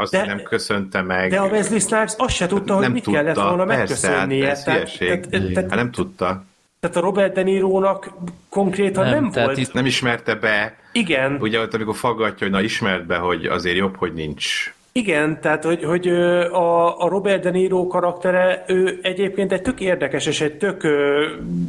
azt de, nem köszönte meg. De a Wesley Snipes azt se tudta, hogy nem mit tudta, kellett volna persze, megköszönnie. Hát, tehát, tehát, tehát, hát nem tudta. Tehát a Robert De Niro-nak konkrétan nem, nem volt. Itt nem ismerte be. Igen. Ugye ott, amikor faggatja, hogy na ismert be, hogy azért jobb, hogy nincs igen, tehát hogy, hogy a, a Robert De Niro karaktere, ő egyébként egy tök érdekes és egy tök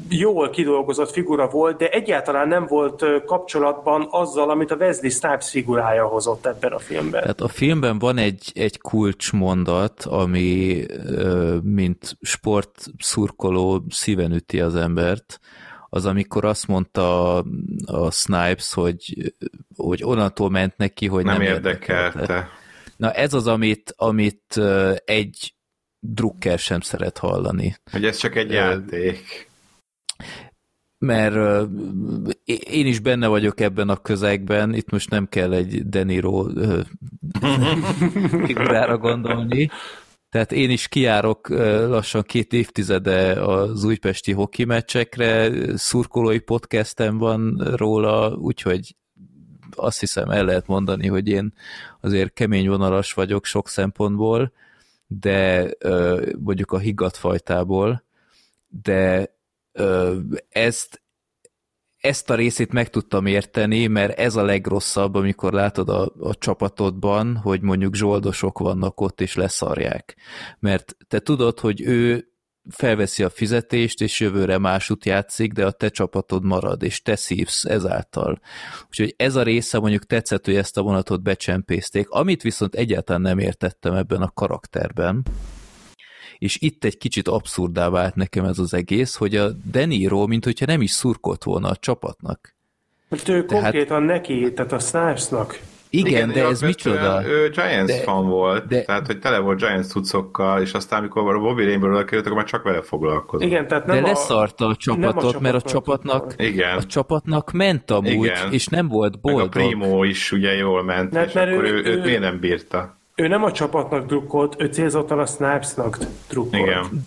jól kidolgozott figura volt, de egyáltalán nem volt kapcsolatban azzal, amit a Wesley Snipes figurája hozott ebben a filmben. Tehát a filmben van egy, egy kulcsmondat, ami mint sportszurkoló szíven üti az embert, az amikor azt mondta a Snipes, hogy, hogy onnantól ment neki, hogy nem, nem érdekelte. érdekelte Na ez az, amit, amit egy drukker sem szeret hallani. Hogy ez csak egy játék. Mert én is benne vagyok ebben a közegben, itt most nem kell egy Deniro figurára gondolni, tehát én is kiárok lassan két évtizede az újpesti hoki meccsekre, szurkolói podcastem van róla, úgyhogy azt hiszem el lehet mondani, hogy én azért kemény vonalas vagyok sok szempontból, de mondjuk a higgadt fajtából, de ezt, ezt a részét meg tudtam érteni, mert ez a legrosszabb, amikor látod a, a csapatodban, hogy mondjuk zsoldosok vannak ott, és leszarják. Mert te tudod, hogy ő felveszi a fizetést, és jövőre másút játszik, de a te csapatod marad, és te szívsz ezáltal. Úgyhogy ez a része mondjuk tetszett, hogy ezt a vonatot becsempészték, amit viszont egyáltalán nem értettem ebben a karakterben, és itt egy kicsit abszurdá vált nekem ez az egész, hogy a Deniro, mint hogyha nem is szurkolt volna a csapatnak. Mert ő tehát... konkrétan neki, tehát a Snipesnak igen, Igen de ez micsoda? Ő Giants de, fan volt, de, tehát hogy tele volt Giants cuccokkal, és aztán amikor a Bobby Rainbow került, akkor már csak vele foglalkozott. Igen, tehát nem de leszarta a csapatot, a mert a csapatnak, Igen. a csapatnak ment amúgy, Igen. és nem volt boldog. Meg a Primo is ugye jól ment, mert, és mert akkor ő, ő, őt miért nem bírta? Ő nem a csapatnak drukkolt, ő célzottan a Snipesnak drukkolt. Igen.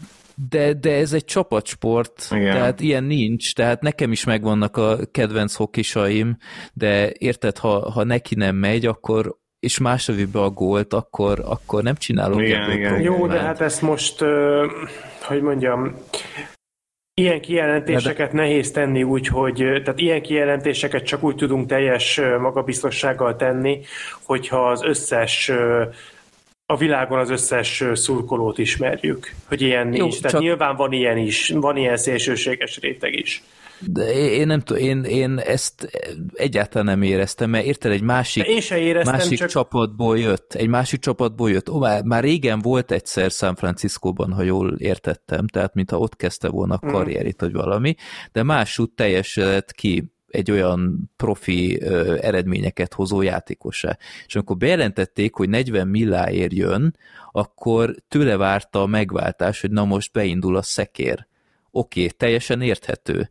De, de ez egy csapatsport, Igen. tehát ilyen nincs, tehát nekem is megvannak a kedvenc hokisaim, de érted, ha, ha neki nem megy, akkor és más be a gólt, akkor, akkor nem csinálok igen, ebből igen, problémát. Jó, de hát ezt most, hogy mondjam, Ilyen kijelentéseket de... nehéz tenni úgy, hogy tehát ilyen kijelentéseket csak úgy tudunk teljes magabiztossággal tenni, hogyha az összes a világon az összes szurkolót ismerjük, hogy ilyen Jó, nincs. Tehát csak... nyilván van ilyen is, van ilyen szélsőséges réteg is. De én nem tudom, én, én ezt egyáltalán nem éreztem, mert érted, egy másik, én se éreztem, másik csak... csapatból jött, egy másik csapatból jött. Ó, már, már régen volt egyszer San Franciscóban, ha jól értettem, tehát mintha ott kezdte volna a mm. karrierit, vagy valami, de másút teljesedett ki egy olyan profi eredményeket hozó játékosá. És amikor bejelentették, hogy 40 milláért jön, akkor tőle várta a megváltás, hogy na most beindul a szekér. Oké, okay, teljesen érthető.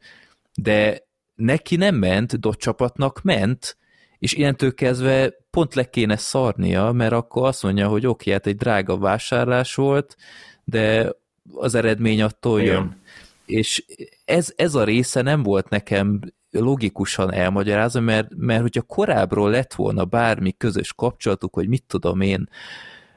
De neki nem ment, dot csapatnak ment, és ilyentől kezdve pont le kéne szarnia, mert akkor azt mondja, hogy oké, hát egy drága vásárlás volt, de az eredmény attól jön. Igen. És ez, ez a része nem volt nekem logikusan elmagyarázva, mert, mert hogyha korábbról lett volna bármi közös kapcsolatuk, hogy mit tudom én,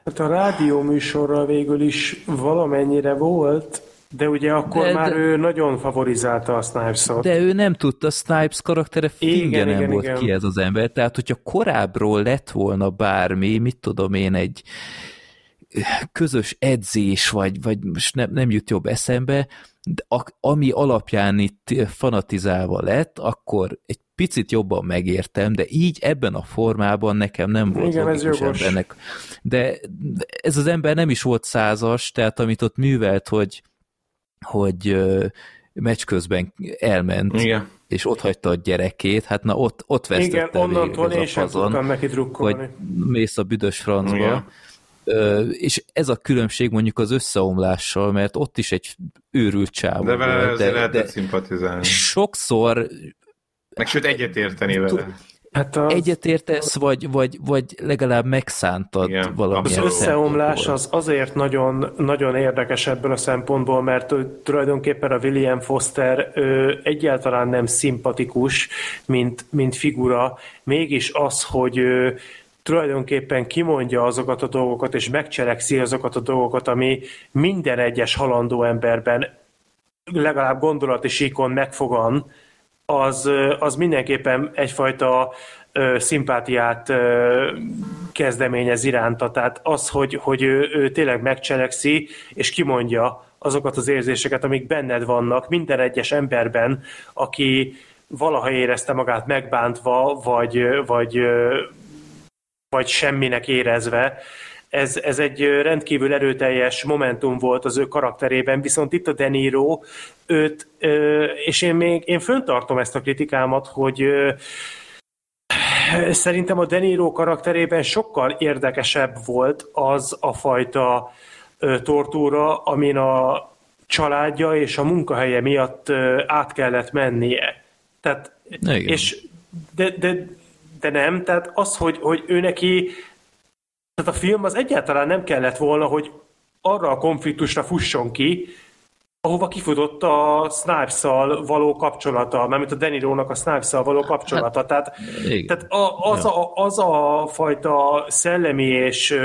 Hát a rádió műsorral végül is valamennyire volt, de ugye akkor de, már de, ő nagyon favorizálta a Snipes-ot. De ő nem tudta, Snipes karaktere finge nem igen, volt igen. ki ez az ember. Tehát, hogyha korábbról lett volna bármi, mit tudom én, egy közös edzés, vagy, vagy most nem, nem jut jobb eszembe, ami alapján itt fanatizálva lett, akkor egy picit jobban megértem, de így ebben a formában nekem nem volt Igen, ez jogos. embernek. De ez az ember nem is volt százas, tehát amit ott művelt, hogy, hogy meccs közben elment, Igen. és ott hagyta a gyerekét, hát na ott, ott vesztette Igen, onnantól én sem tudtam neki drukkolni. Hogy mész a büdös francba, Igen és ez a különbség mondjuk az összeomlással, mert ott is egy őrült csávó. De vele de, lehetett de szimpatizálni. Sokszor... Meg sőt egyetérteni vele. Hát az... Egyetértesz, vagy, vagy, vagy legalább megszántad Igen. valamilyen Az összeomlás az azért nagyon, nagyon érdekes ebből a szempontból, mert tulajdonképpen a William Foster ő egyáltalán nem szimpatikus, mint, mint figura, mégis az, hogy ő, tulajdonképpen kimondja azokat a dolgokat, és megcselekszi azokat a dolgokat, ami minden egyes halandó emberben legalább gondolati síkon megfogan, az, az mindenképpen egyfajta ö, szimpátiát ö, kezdeményez iránta. Tehát az, hogy, hogy ő, ő tényleg megcselekszi, és kimondja azokat az érzéseket, amik benned vannak, minden egyes emberben, aki valaha érezte magát megbántva, vagy, vagy vagy semminek érezve. Ez, ez egy rendkívül erőteljes momentum volt az ő karakterében, viszont itt a De Niro, őt, és én még én föntartom ezt a kritikámat, hogy szerintem a De Niro karakterében sokkal érdekesebb volt az a fajta tortúra, amin a családja és a munkahelye miatt át kellett mennie. Tehát, Igen. és de, de de nem, tehát az, hogy, hogy ő neki, tehát a film az egyáltalán nem kellett volna, hogy arra a konfliktusra fusson ki, ahova kifutott a snipes való kapcsolata, mármint a Denirónak a snipes való kapcsolata. Hát, tehát, tehát a, az, ja. a, az a fajta szellemi és,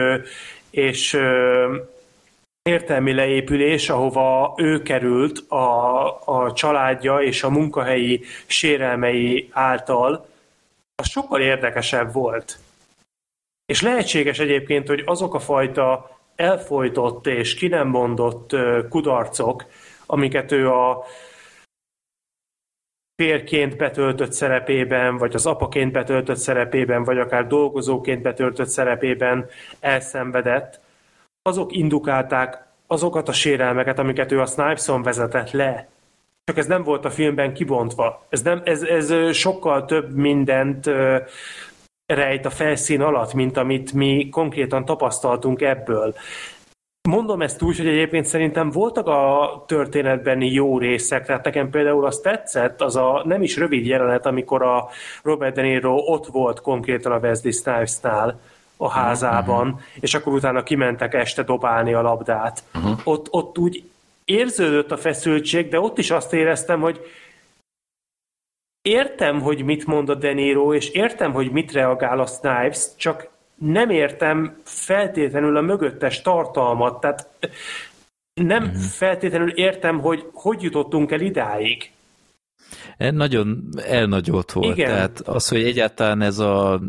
és értelmi leépülés, ahova ő került a, a családja és a munkahelyi sérelmei által, az sokkal érdekesebb volt. És lehetséges egyébként, hogy azok a fajta elfolytott és ki nem mondott kudarcok, amiket ő a férként betöltött szerepében, vagy az apaként betöltött szerepében, vagy akár dolgozóként betöltött szerepében elszenvedett, azok indukálták azokat a sérelmeket, amiket ő a Snipeson vezetett le csak ez nem volt a filmben kibontva. Ez, nem, ez, ez sokkal több mindent rejt a felszín alatt, mint amit mi konkrétan tapasztaltunk ebből. Mondom ezt úgy, hogy egyébként szerintem voltak a történetben jó részek, tehát nekem például az tetszett, az a nem is rövid jelenet, amikor a Robert De Niro ott volt konkrétan a Wesley Snipes-nál a házában, uh-huh. és akkor utána kimentek este dobálni a labdát. Uh-huh. Ott, ott úgy érződött a feszültség, de ott is azt éreztem, hogy értem, hogy mit mond a Deniro, és értem, hogy mit reagál a Snipes, csak nem értem feltétlenül a mögöttes tartalmat, tehát nem mm-hmm. feltétlenül értem, hogy hogy jutottunk el idáig. Nagyon elnagyolt volt. Igen. Tehát az, hogy egyáltalán ez a,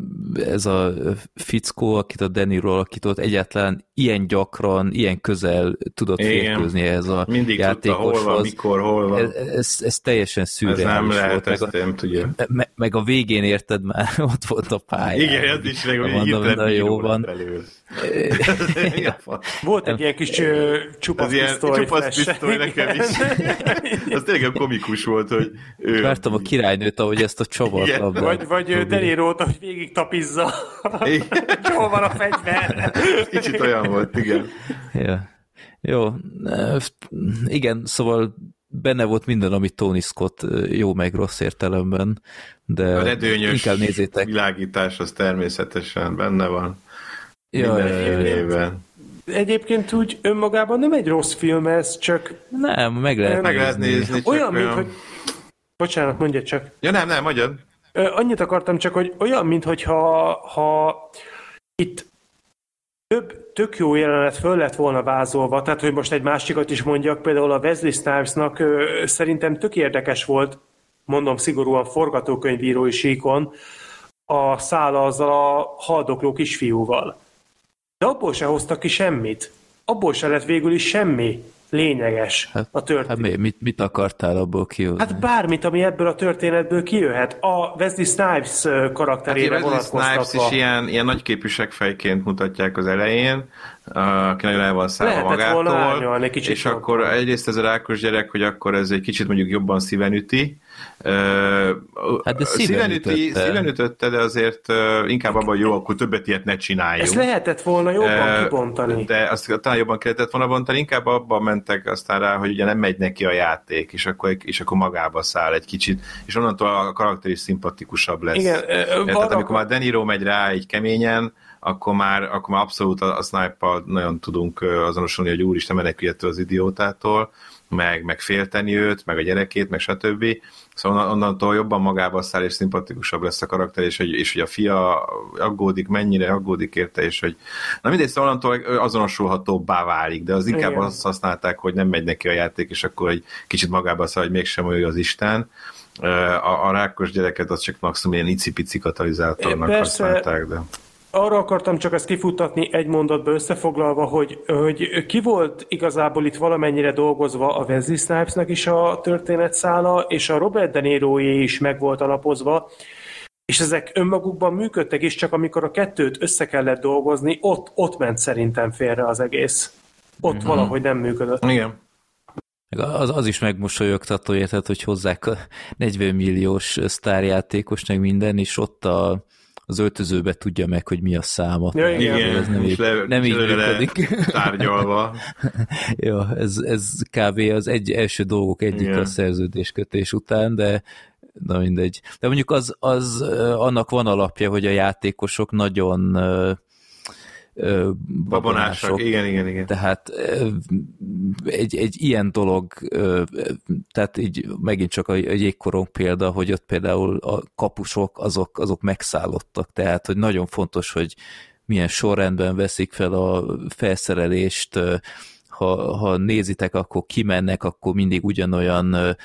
ez a fickó, akit a Deniro alakított, egyáltalán ilyen gyakran, ilyen közel tudott férkőzni ez a Mindig játékoshoz. Tudta, hol van, mikor, hol van. Ez, ez, ez teljesen szürreális Ez nem lehet, volt. ezt meg a, nem tudja. Me, meg a végén érted már, ott volt a pálya. Igen, ez is meg, hogy mondom, jó van. Volt egy ilyen kis csupasz pisztoly. Csupasz pisztoly nekem is. az tényleg komikus volt, hogy ő... Vártam a királynőt, ahogy ezt a csavart labdát. Vagy, vagy Denirót, hogy végig tapizza. Hol van a fegyver? Kicsit olyan volt, igen. Ja. Jó, igen, szóval benne volt minden, amit Tony Scott jó meg rossz értelemben, de a inkább nézzétek. világítás az természetesen benne van. Ja, egyébként, egyébként úgy önmagában nem egy rossz film ez, csak... Nem, meg lehet, meg lehet nézni. Olyan, mint hogy... Bocsánat, mondja csak. Ja nem, nem, mondjad. Annyit akartam csak, hogy olyan, mintha ha itt több tök jó jelenet föl lett volna vázolva, tehát hogy most egy másikat is mondjak, például a Wesley Snipesnak ö, szerintem tök érdekes volt, mondom szigorúan forgatókönyvírói síkon, a szála azzal a haldokló kisfiúval. De abból se hoztak ki semmit. Abból se lett végül is semmi lényeges hát, a történet. Hát mi, mit, mit akartál abból kihozni? Hát bármit, ami ebből a történetből kijöhet. A Wesley Snipes karakterére hát vonatkoztatva. Snipes is ilyen, ilyen nagyképűség fejként mutatják az elején, aki nagyon el van szállva magától. Árnyalni, és jobban. akkor egyrészt ez a rákos gyerek, hogy akkor ez egy kicsit mondjuk jobban szíven üti, Hát de szíven, ütötte. szíven ütötte, de azért inkább abban jó, akkor többet ilyet ne csináljunk. Ez lehetett volna jobban uh, kibontani. De azt talán jobban kellett volna bontani, inkább abban mentek aztán rá, hogy ugye nem megy neki a játék, és akkor, és akkor magába száll egy kicsit, és onnantól a karakter is szimpatikusabb lesz. Igen, Tehát amikor már Deniro megy rá egy keményen, akkor már, akkor már abszolút a, a snipe nagyon tudunk azonosulni, hogy úristen meneküljettől az idiótától, meg, meg félteni őt, meg a gyerekét, meg stb. Szóval onnantól jobban magába száll, és szimpatikusabb lesz a karakter, és hogy, és hogy a fia aggódik, mennyire aggódik érte, és hogy na mindegy, szóval onnantól azonosulhatóbbá válik, de az inkább Igen. azt használták, hogy nem megy neki a játék, és akkor egy kicsit magába száll, hogy mégsem olyan az Isten. A, a rákos gyereket az csak maximum ilyen icipici katalizátornak Persze, használták, de arra akartam csak ezt kifuttatni egy mondatba összefoglalva, hogy, hogy ki volt igazából itt valamennyire dolgozva a Wesley Snipesnek is a történetszála, és a Robert De Niroé is meg volt alapozva, és ezek önmagukban működtek is, csak amikor a kettőt össze kellett dolgozni, ott, ott ment szerintem félre az egész. Ott mm-hmm. valahogy nem működött. Igen. Az, az is megmosolyogtató, érted, hogy hozzák a 40 milliós sztárjátékos, meg minden, és ott a, az öltözőbe tudja meg, hogy mi a száma. Ja, igen, igen, ez nem így, le, nem így működik. Tárgyalva. ja, ez, ez kb. az egy első dolgok egyik igen. a szerződéskötés után, de na mindegy. De mondjuk az, az annak van alapja, hogy a játékosok nagyon babonások. babonások. Igen, igen, igen. Tehát egy, egy ilyen dolog, tehát így megint csak a, a jégkorong példa, hogy ott például a kapusok azok, azok megszállottak, tehát hogy nagyon fontos, hogy milyen sorrendben veszik fel a felszerelést, ha, ha nézitek, akkor kimennek, akkor mindig ugyanolyan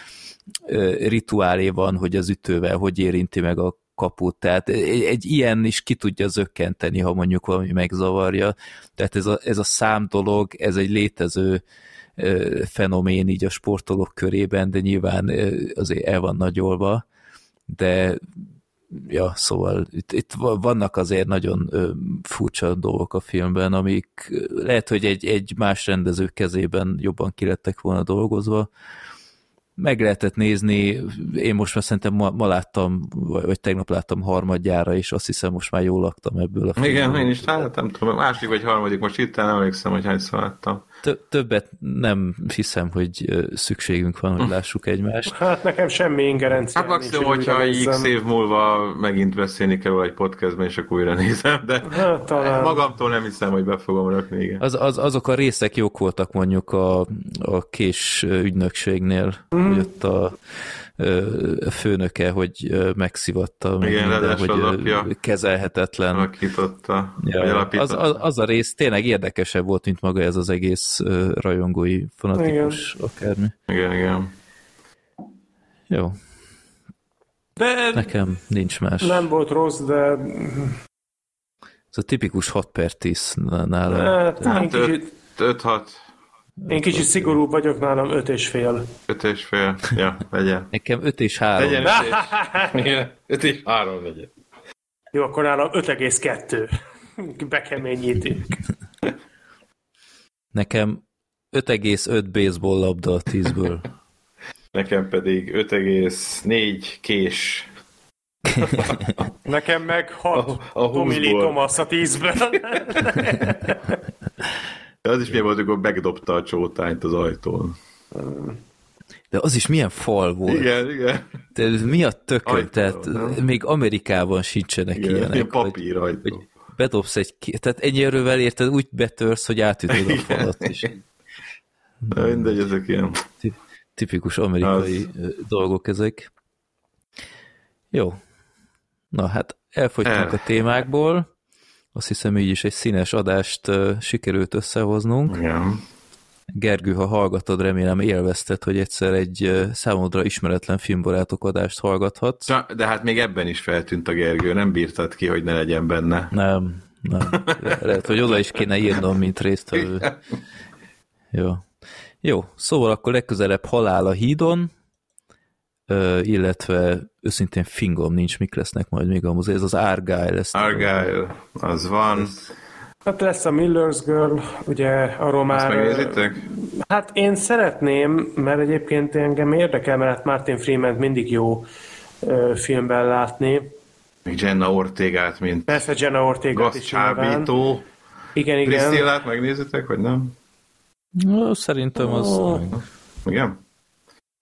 rituálé van, hogy az ütővel hogy érinti meg a kaput, tehát egy, egy ilyen is ki tudja zökkenteni, ha mondjuk valami megzavarja, tehát ez a, ez a szám dolog, ez egy létező fenomén így a sportolók körében, de nyilván azért el van nagyolva, de ja, szóval itt, itt vannak azért nagyon furcsa dolgok a filmben, amik lehet, hogy egy, egy más rendező kezében jobban kilettek volna dolgozva, meg lehetett nézni, én most már szerintem ma, ma láttam, vagy, vagy tegnap láttam harmadjára, és azt hiszem most már jól laktam ebből a filmből. Igen, én is láttam, tudom, második vagy harmadik, most itt nem emlékszem, hogy hányszor láttam többet nem hiszem, hogy szükségünk van, hogy lássuk egymást. Hát nekem semmi ingerencia. Hát maximum, hogyha x év múlva megint beszélni kell egy podcastben, és akkor újra nézem, de hát, talán. magamtól nem hiszem, hogy be fogom rakni. Igen. Az, az, azok a részek jók voltak mondjuk a, a kés ügynökségnél, mm. hogy ott a főnöke, hogy megszivatta, Igen, minden, hogy kezelhetetlen. Alakította, ja, az, az, az a rész tényleg érdekesebb volt, mint maga ez az egész rajongói, fanatikus igen. akármi. Igen, igen. Jó. De Nekem nincs más. Nem volt rossz, de... Ez a tipikus 6 per 10 nála. Hát, hát 5-6. Én kicsit szigorú vagyok, nálam öt és fél. Öt és fél, ja, legyen. Nekem öt és három. Legyen öt és, öt és három legyen. Jó, akkor nálam 5,2. Bekeményítünk. Nekem 5,5 baseball labda a 10-ből. Nekem pedig 5,4 kés. Nekem meg 6 a, a Tomili Thomas a 10-ből. De az is milyen volt, amikor megdobta a csótányt az ajtón. De az is milyen fal volt. Igen, igen. De ez mi a tököm? Tehát nem? még Amerikában sincsenek igen, ilyenek. Ilyen papír hogy, hogy bedobsz egy, tehát ennyi erővel érted, úgy betörsz, hogy átütöd a falat is. De mindegy, ezek ilyen. Tipikus amerikai az... dolgok ezek. Jó. Na hát elfogytunk El. a témákból azt hiszem így is egy színes adást sikerült összehoznunk. Igen. Gergő, ha hallgatod, remélem élvezted, hogy egyszer egy számodra ismeretlen filmbarátok adást hallgathatsz. De hát még ebben is feltűnt a Gergő, nem bírtad ki, hogy ne legyen benne. Nem, nem. Lehet, hogy oda is kéne írnom, mint résztvevő. Jó. Jó, szóval akkor legközelebb halál a hídon, illetve őszintén fingom nincs, mik lesznek majd még a mozi. Ez az Argyle lesz. Argyle, az van. Ez... Hát lesz a Miller's Girl, ugye arról már... Azt megnézitek? Hát én szeretném, mert egyébként engem érdekel, mert hát Martin Freeman mindig jó ö, filmben látni. Még Jenna Ortegát, mint Persze Jenna Ortegát is csábító. Igen, igen. Priscillát megnézitek, vagy nem? No, szerintem az... Oh. Igen?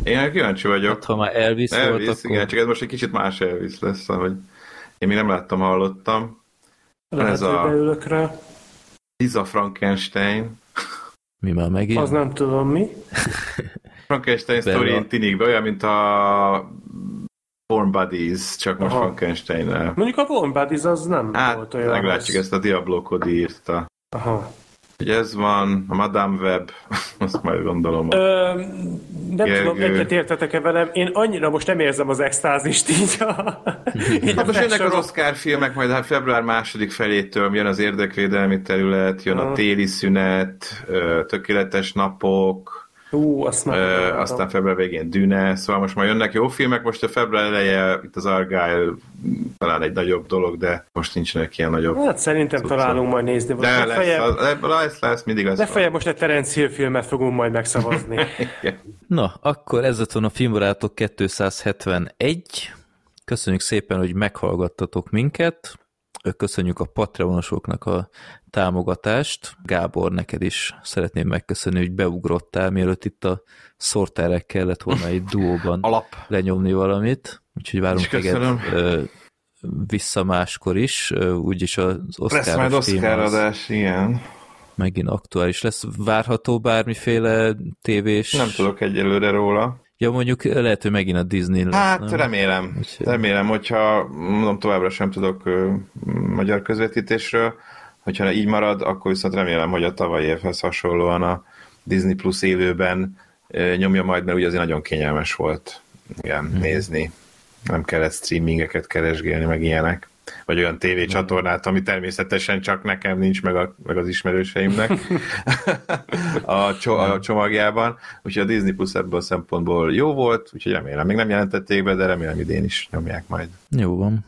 Én kíváncsi vagyok. Hát, ha már Elvis, Elvis volt, igen, csak ez most egy kicsit más Elvis lesz, hogy én még nem láttam, hallottam. Lehet, ez a... beülök rá. Liza Frankenstein. Mi már megint? Az nem tudom mi. Frankenstein story in tinikbe, olyan, mint a Born Buddies, csak most Aha. frankenstein -el. Mondjuk a Born Buddies az nem hát, volt olyan. meglátjuk, ezt a Diablo Cody írta. Aha. Hogy ez van, a Madame Web, azt majd gondolom. Ö, nem Gergő. tudom, egyet értetek-e velem, én annyira most nem érzem az extázist így a... így hát most jönnek az Oscar filmek, majd hát február második felétől jön az érdekvédelmi terület, jön a téli szünet, tökéletes napok, Ú, azt nem Ö, aztán február végén Düne, szóval most már jönnek jó filmek, most a február eleje, itt az Argyle talán egy nagyobb dolog, de most nincsenek ilyen nagyobb. Hát szerintem cuccok. találunk majd nézni. De lesz, feje... az, lesz, lesz, mindig az. De feje most egy Terence Hill filmet fogunk majd megszavazni. Na, akkor ez lett a Filmbarátok 271. Köszönjük szépen, hogy meghallgattatok minket. Köszönjük a Patreonosoknak a támogatást. Gábor, neked is szeretném megköszönni, hogy beugrottál, mielőtt itt a szorterek kellett volna egy duóban Alap. lenyomni valamit. Úgyhogy várunk téged vissza máskor is, úgyis az Oscar Lesz majd Oscar adás, igen. Megint aktuális lesz. Várható bármiféle tévés? Nem tudok egyelőre róla. Ja, mondjuk lehet, hogy megint a Disney lesz. Hát nem? remélem. Úgyhogy... Remélem, hogyha mondom, továbbra sem tudok magyar közvetítésről, hogyha így marad, akkor viszont remélem, hogy a tavalyi évhez hasonlóan a Disney Plus élőben nyomja majd, mert ugye azért nagyon kényelmes volt igen, hmm. nézni. Nem kellett streamingeket keresgélni, meg ilyenek vagy olyan tévécsatornát, ami természetesen csak nekem nincs, meg, a, meg az ismerőseimnek a, cso, a csomagjában. Úgyhogy a Disney Plus ebből a szempontból jó volt, úgyhogy remélem, még nem jelentették be, de remélem idén is nyomják majd. Jó van.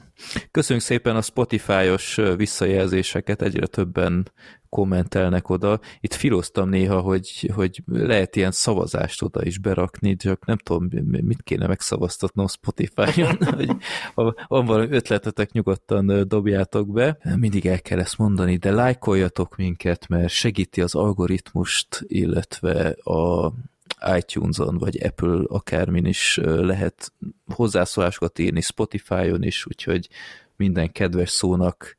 Köszönjük szépen a Spotify-os visszajelzéseket, egyre többen kommentelnek oda. Itt filoztam néha, hogy, hogy lehet ilyen szavazást oda is berakni, csak nem tudom, mit kéne megszavaztatnom Spotify-on, hogy ha van valami ötletetek, nyugodtan dobjátok be. Mindig el kell ezt mondani, de lájkoljatok minket, mert segíti az algoritmust, illetve a iTunes-on, vagy Apple akármin is lehet hozzászólásokat írni, Spotify-on is, úgyhogy minden kedves szónak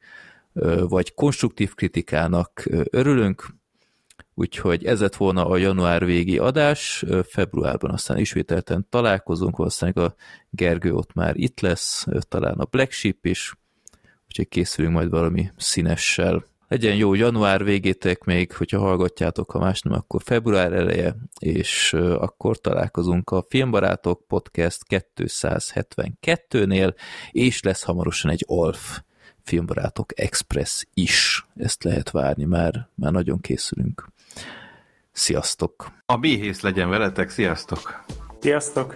vagy konstruktív kritikának örülünk, úgyhogy ez lett volna a január végi adás, februárban aztán ismételten találkozunk, valószínűleg a Gergő ott már itt lesz, talán a Black Sheep is, úgyhogy készülünk majd valami színessel. Legyen jó január végétek még, hogyha hallgatjátok, ha más nem, akkor február eleje, és akkor találkozunk a Filmbarátok Podcast 272-nél, és lesz hamarosan egy Olf Filmbarátok Express is. Ezt lehet várni, már, már nagyon készülünk. Sziasztok! A béhész legyen veletek, sziasztok! Sziasztok!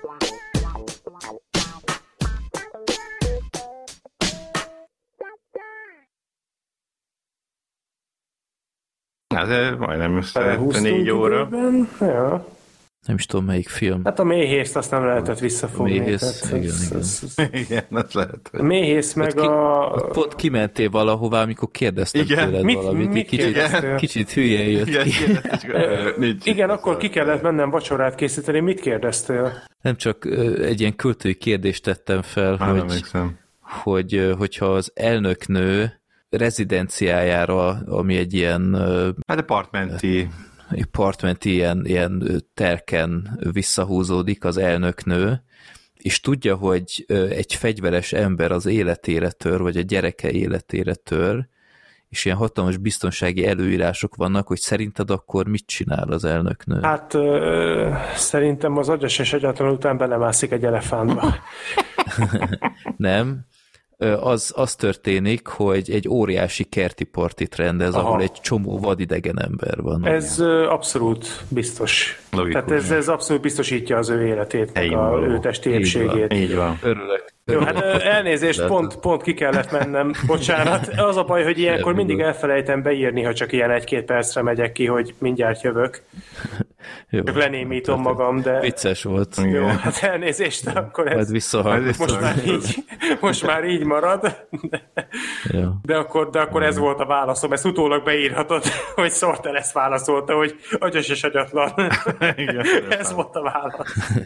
Hát majdnem négy óra. Ja. Nem is tudom, melyik film. Hát a méhészt azt nem lehetett visszafogni. Méhész, tehát, igen, ez, igen. ez, ez, Igen, az lehet. a méhész meg ki, a... ott pont kimentél valahová, amikor kérdeztem Igen. tőled Mit- valamit. mit kicsit, kérdeztél? kicsit hülyén jött Igen, ki. igen, nincs. Igen, akkor ki kellett mennem vacsorát készíteni. Mit kérdeztél? Nem csak egy ilyen költői kérdést tettem fel, Már hogy, hogy hogyha az elnöknő rezidenciájára, ami egy ilyen Hát apartmenti. apartmenti ilyen, ilyen terken visszahúzódik az elnöknő, és tudja, hogy egy fegyveres ember az életére tör, vagy a gyereke életére tör, és ilyen hatalmas biztonsági előírások vannak, hogy szerinted akkor mit csinál az elnöknő? Hát ö, szerintem az agyas és egyáltalán után belemászik egy elefántba. Nem. Az, az történik, hogy egy óriási kerti partit rendez, Aha. ahol egy csomó vadidegen ember van. Ez ö, abszolút biztos. Logikus. Tehát ez, ez abszolút biztosítja az ő életét, a való. ő testi Így van. épségét. Így van. Örülök. Jó, hát elnézést, pont, pont ki kellett mennem, bocsánat. Az a baj, hogy ilyenkor mindig elfelejtem beírni, ha csak ilyen egy-két percre megyek ki, hogy mindjárt jövök. Jó. Csak lenémítom magam, de Vicces volt. jó, hát elnézést, akkor ez Majd visszahallgatom. most már így, most már így marad. De, Jó. de akkor, de akkor ez volt a válaszom. Ezt utólag beírhatod, hogy Sorter ezt válaszolta, hogy agyas és agyatlan. Igen, ez volt a válasz.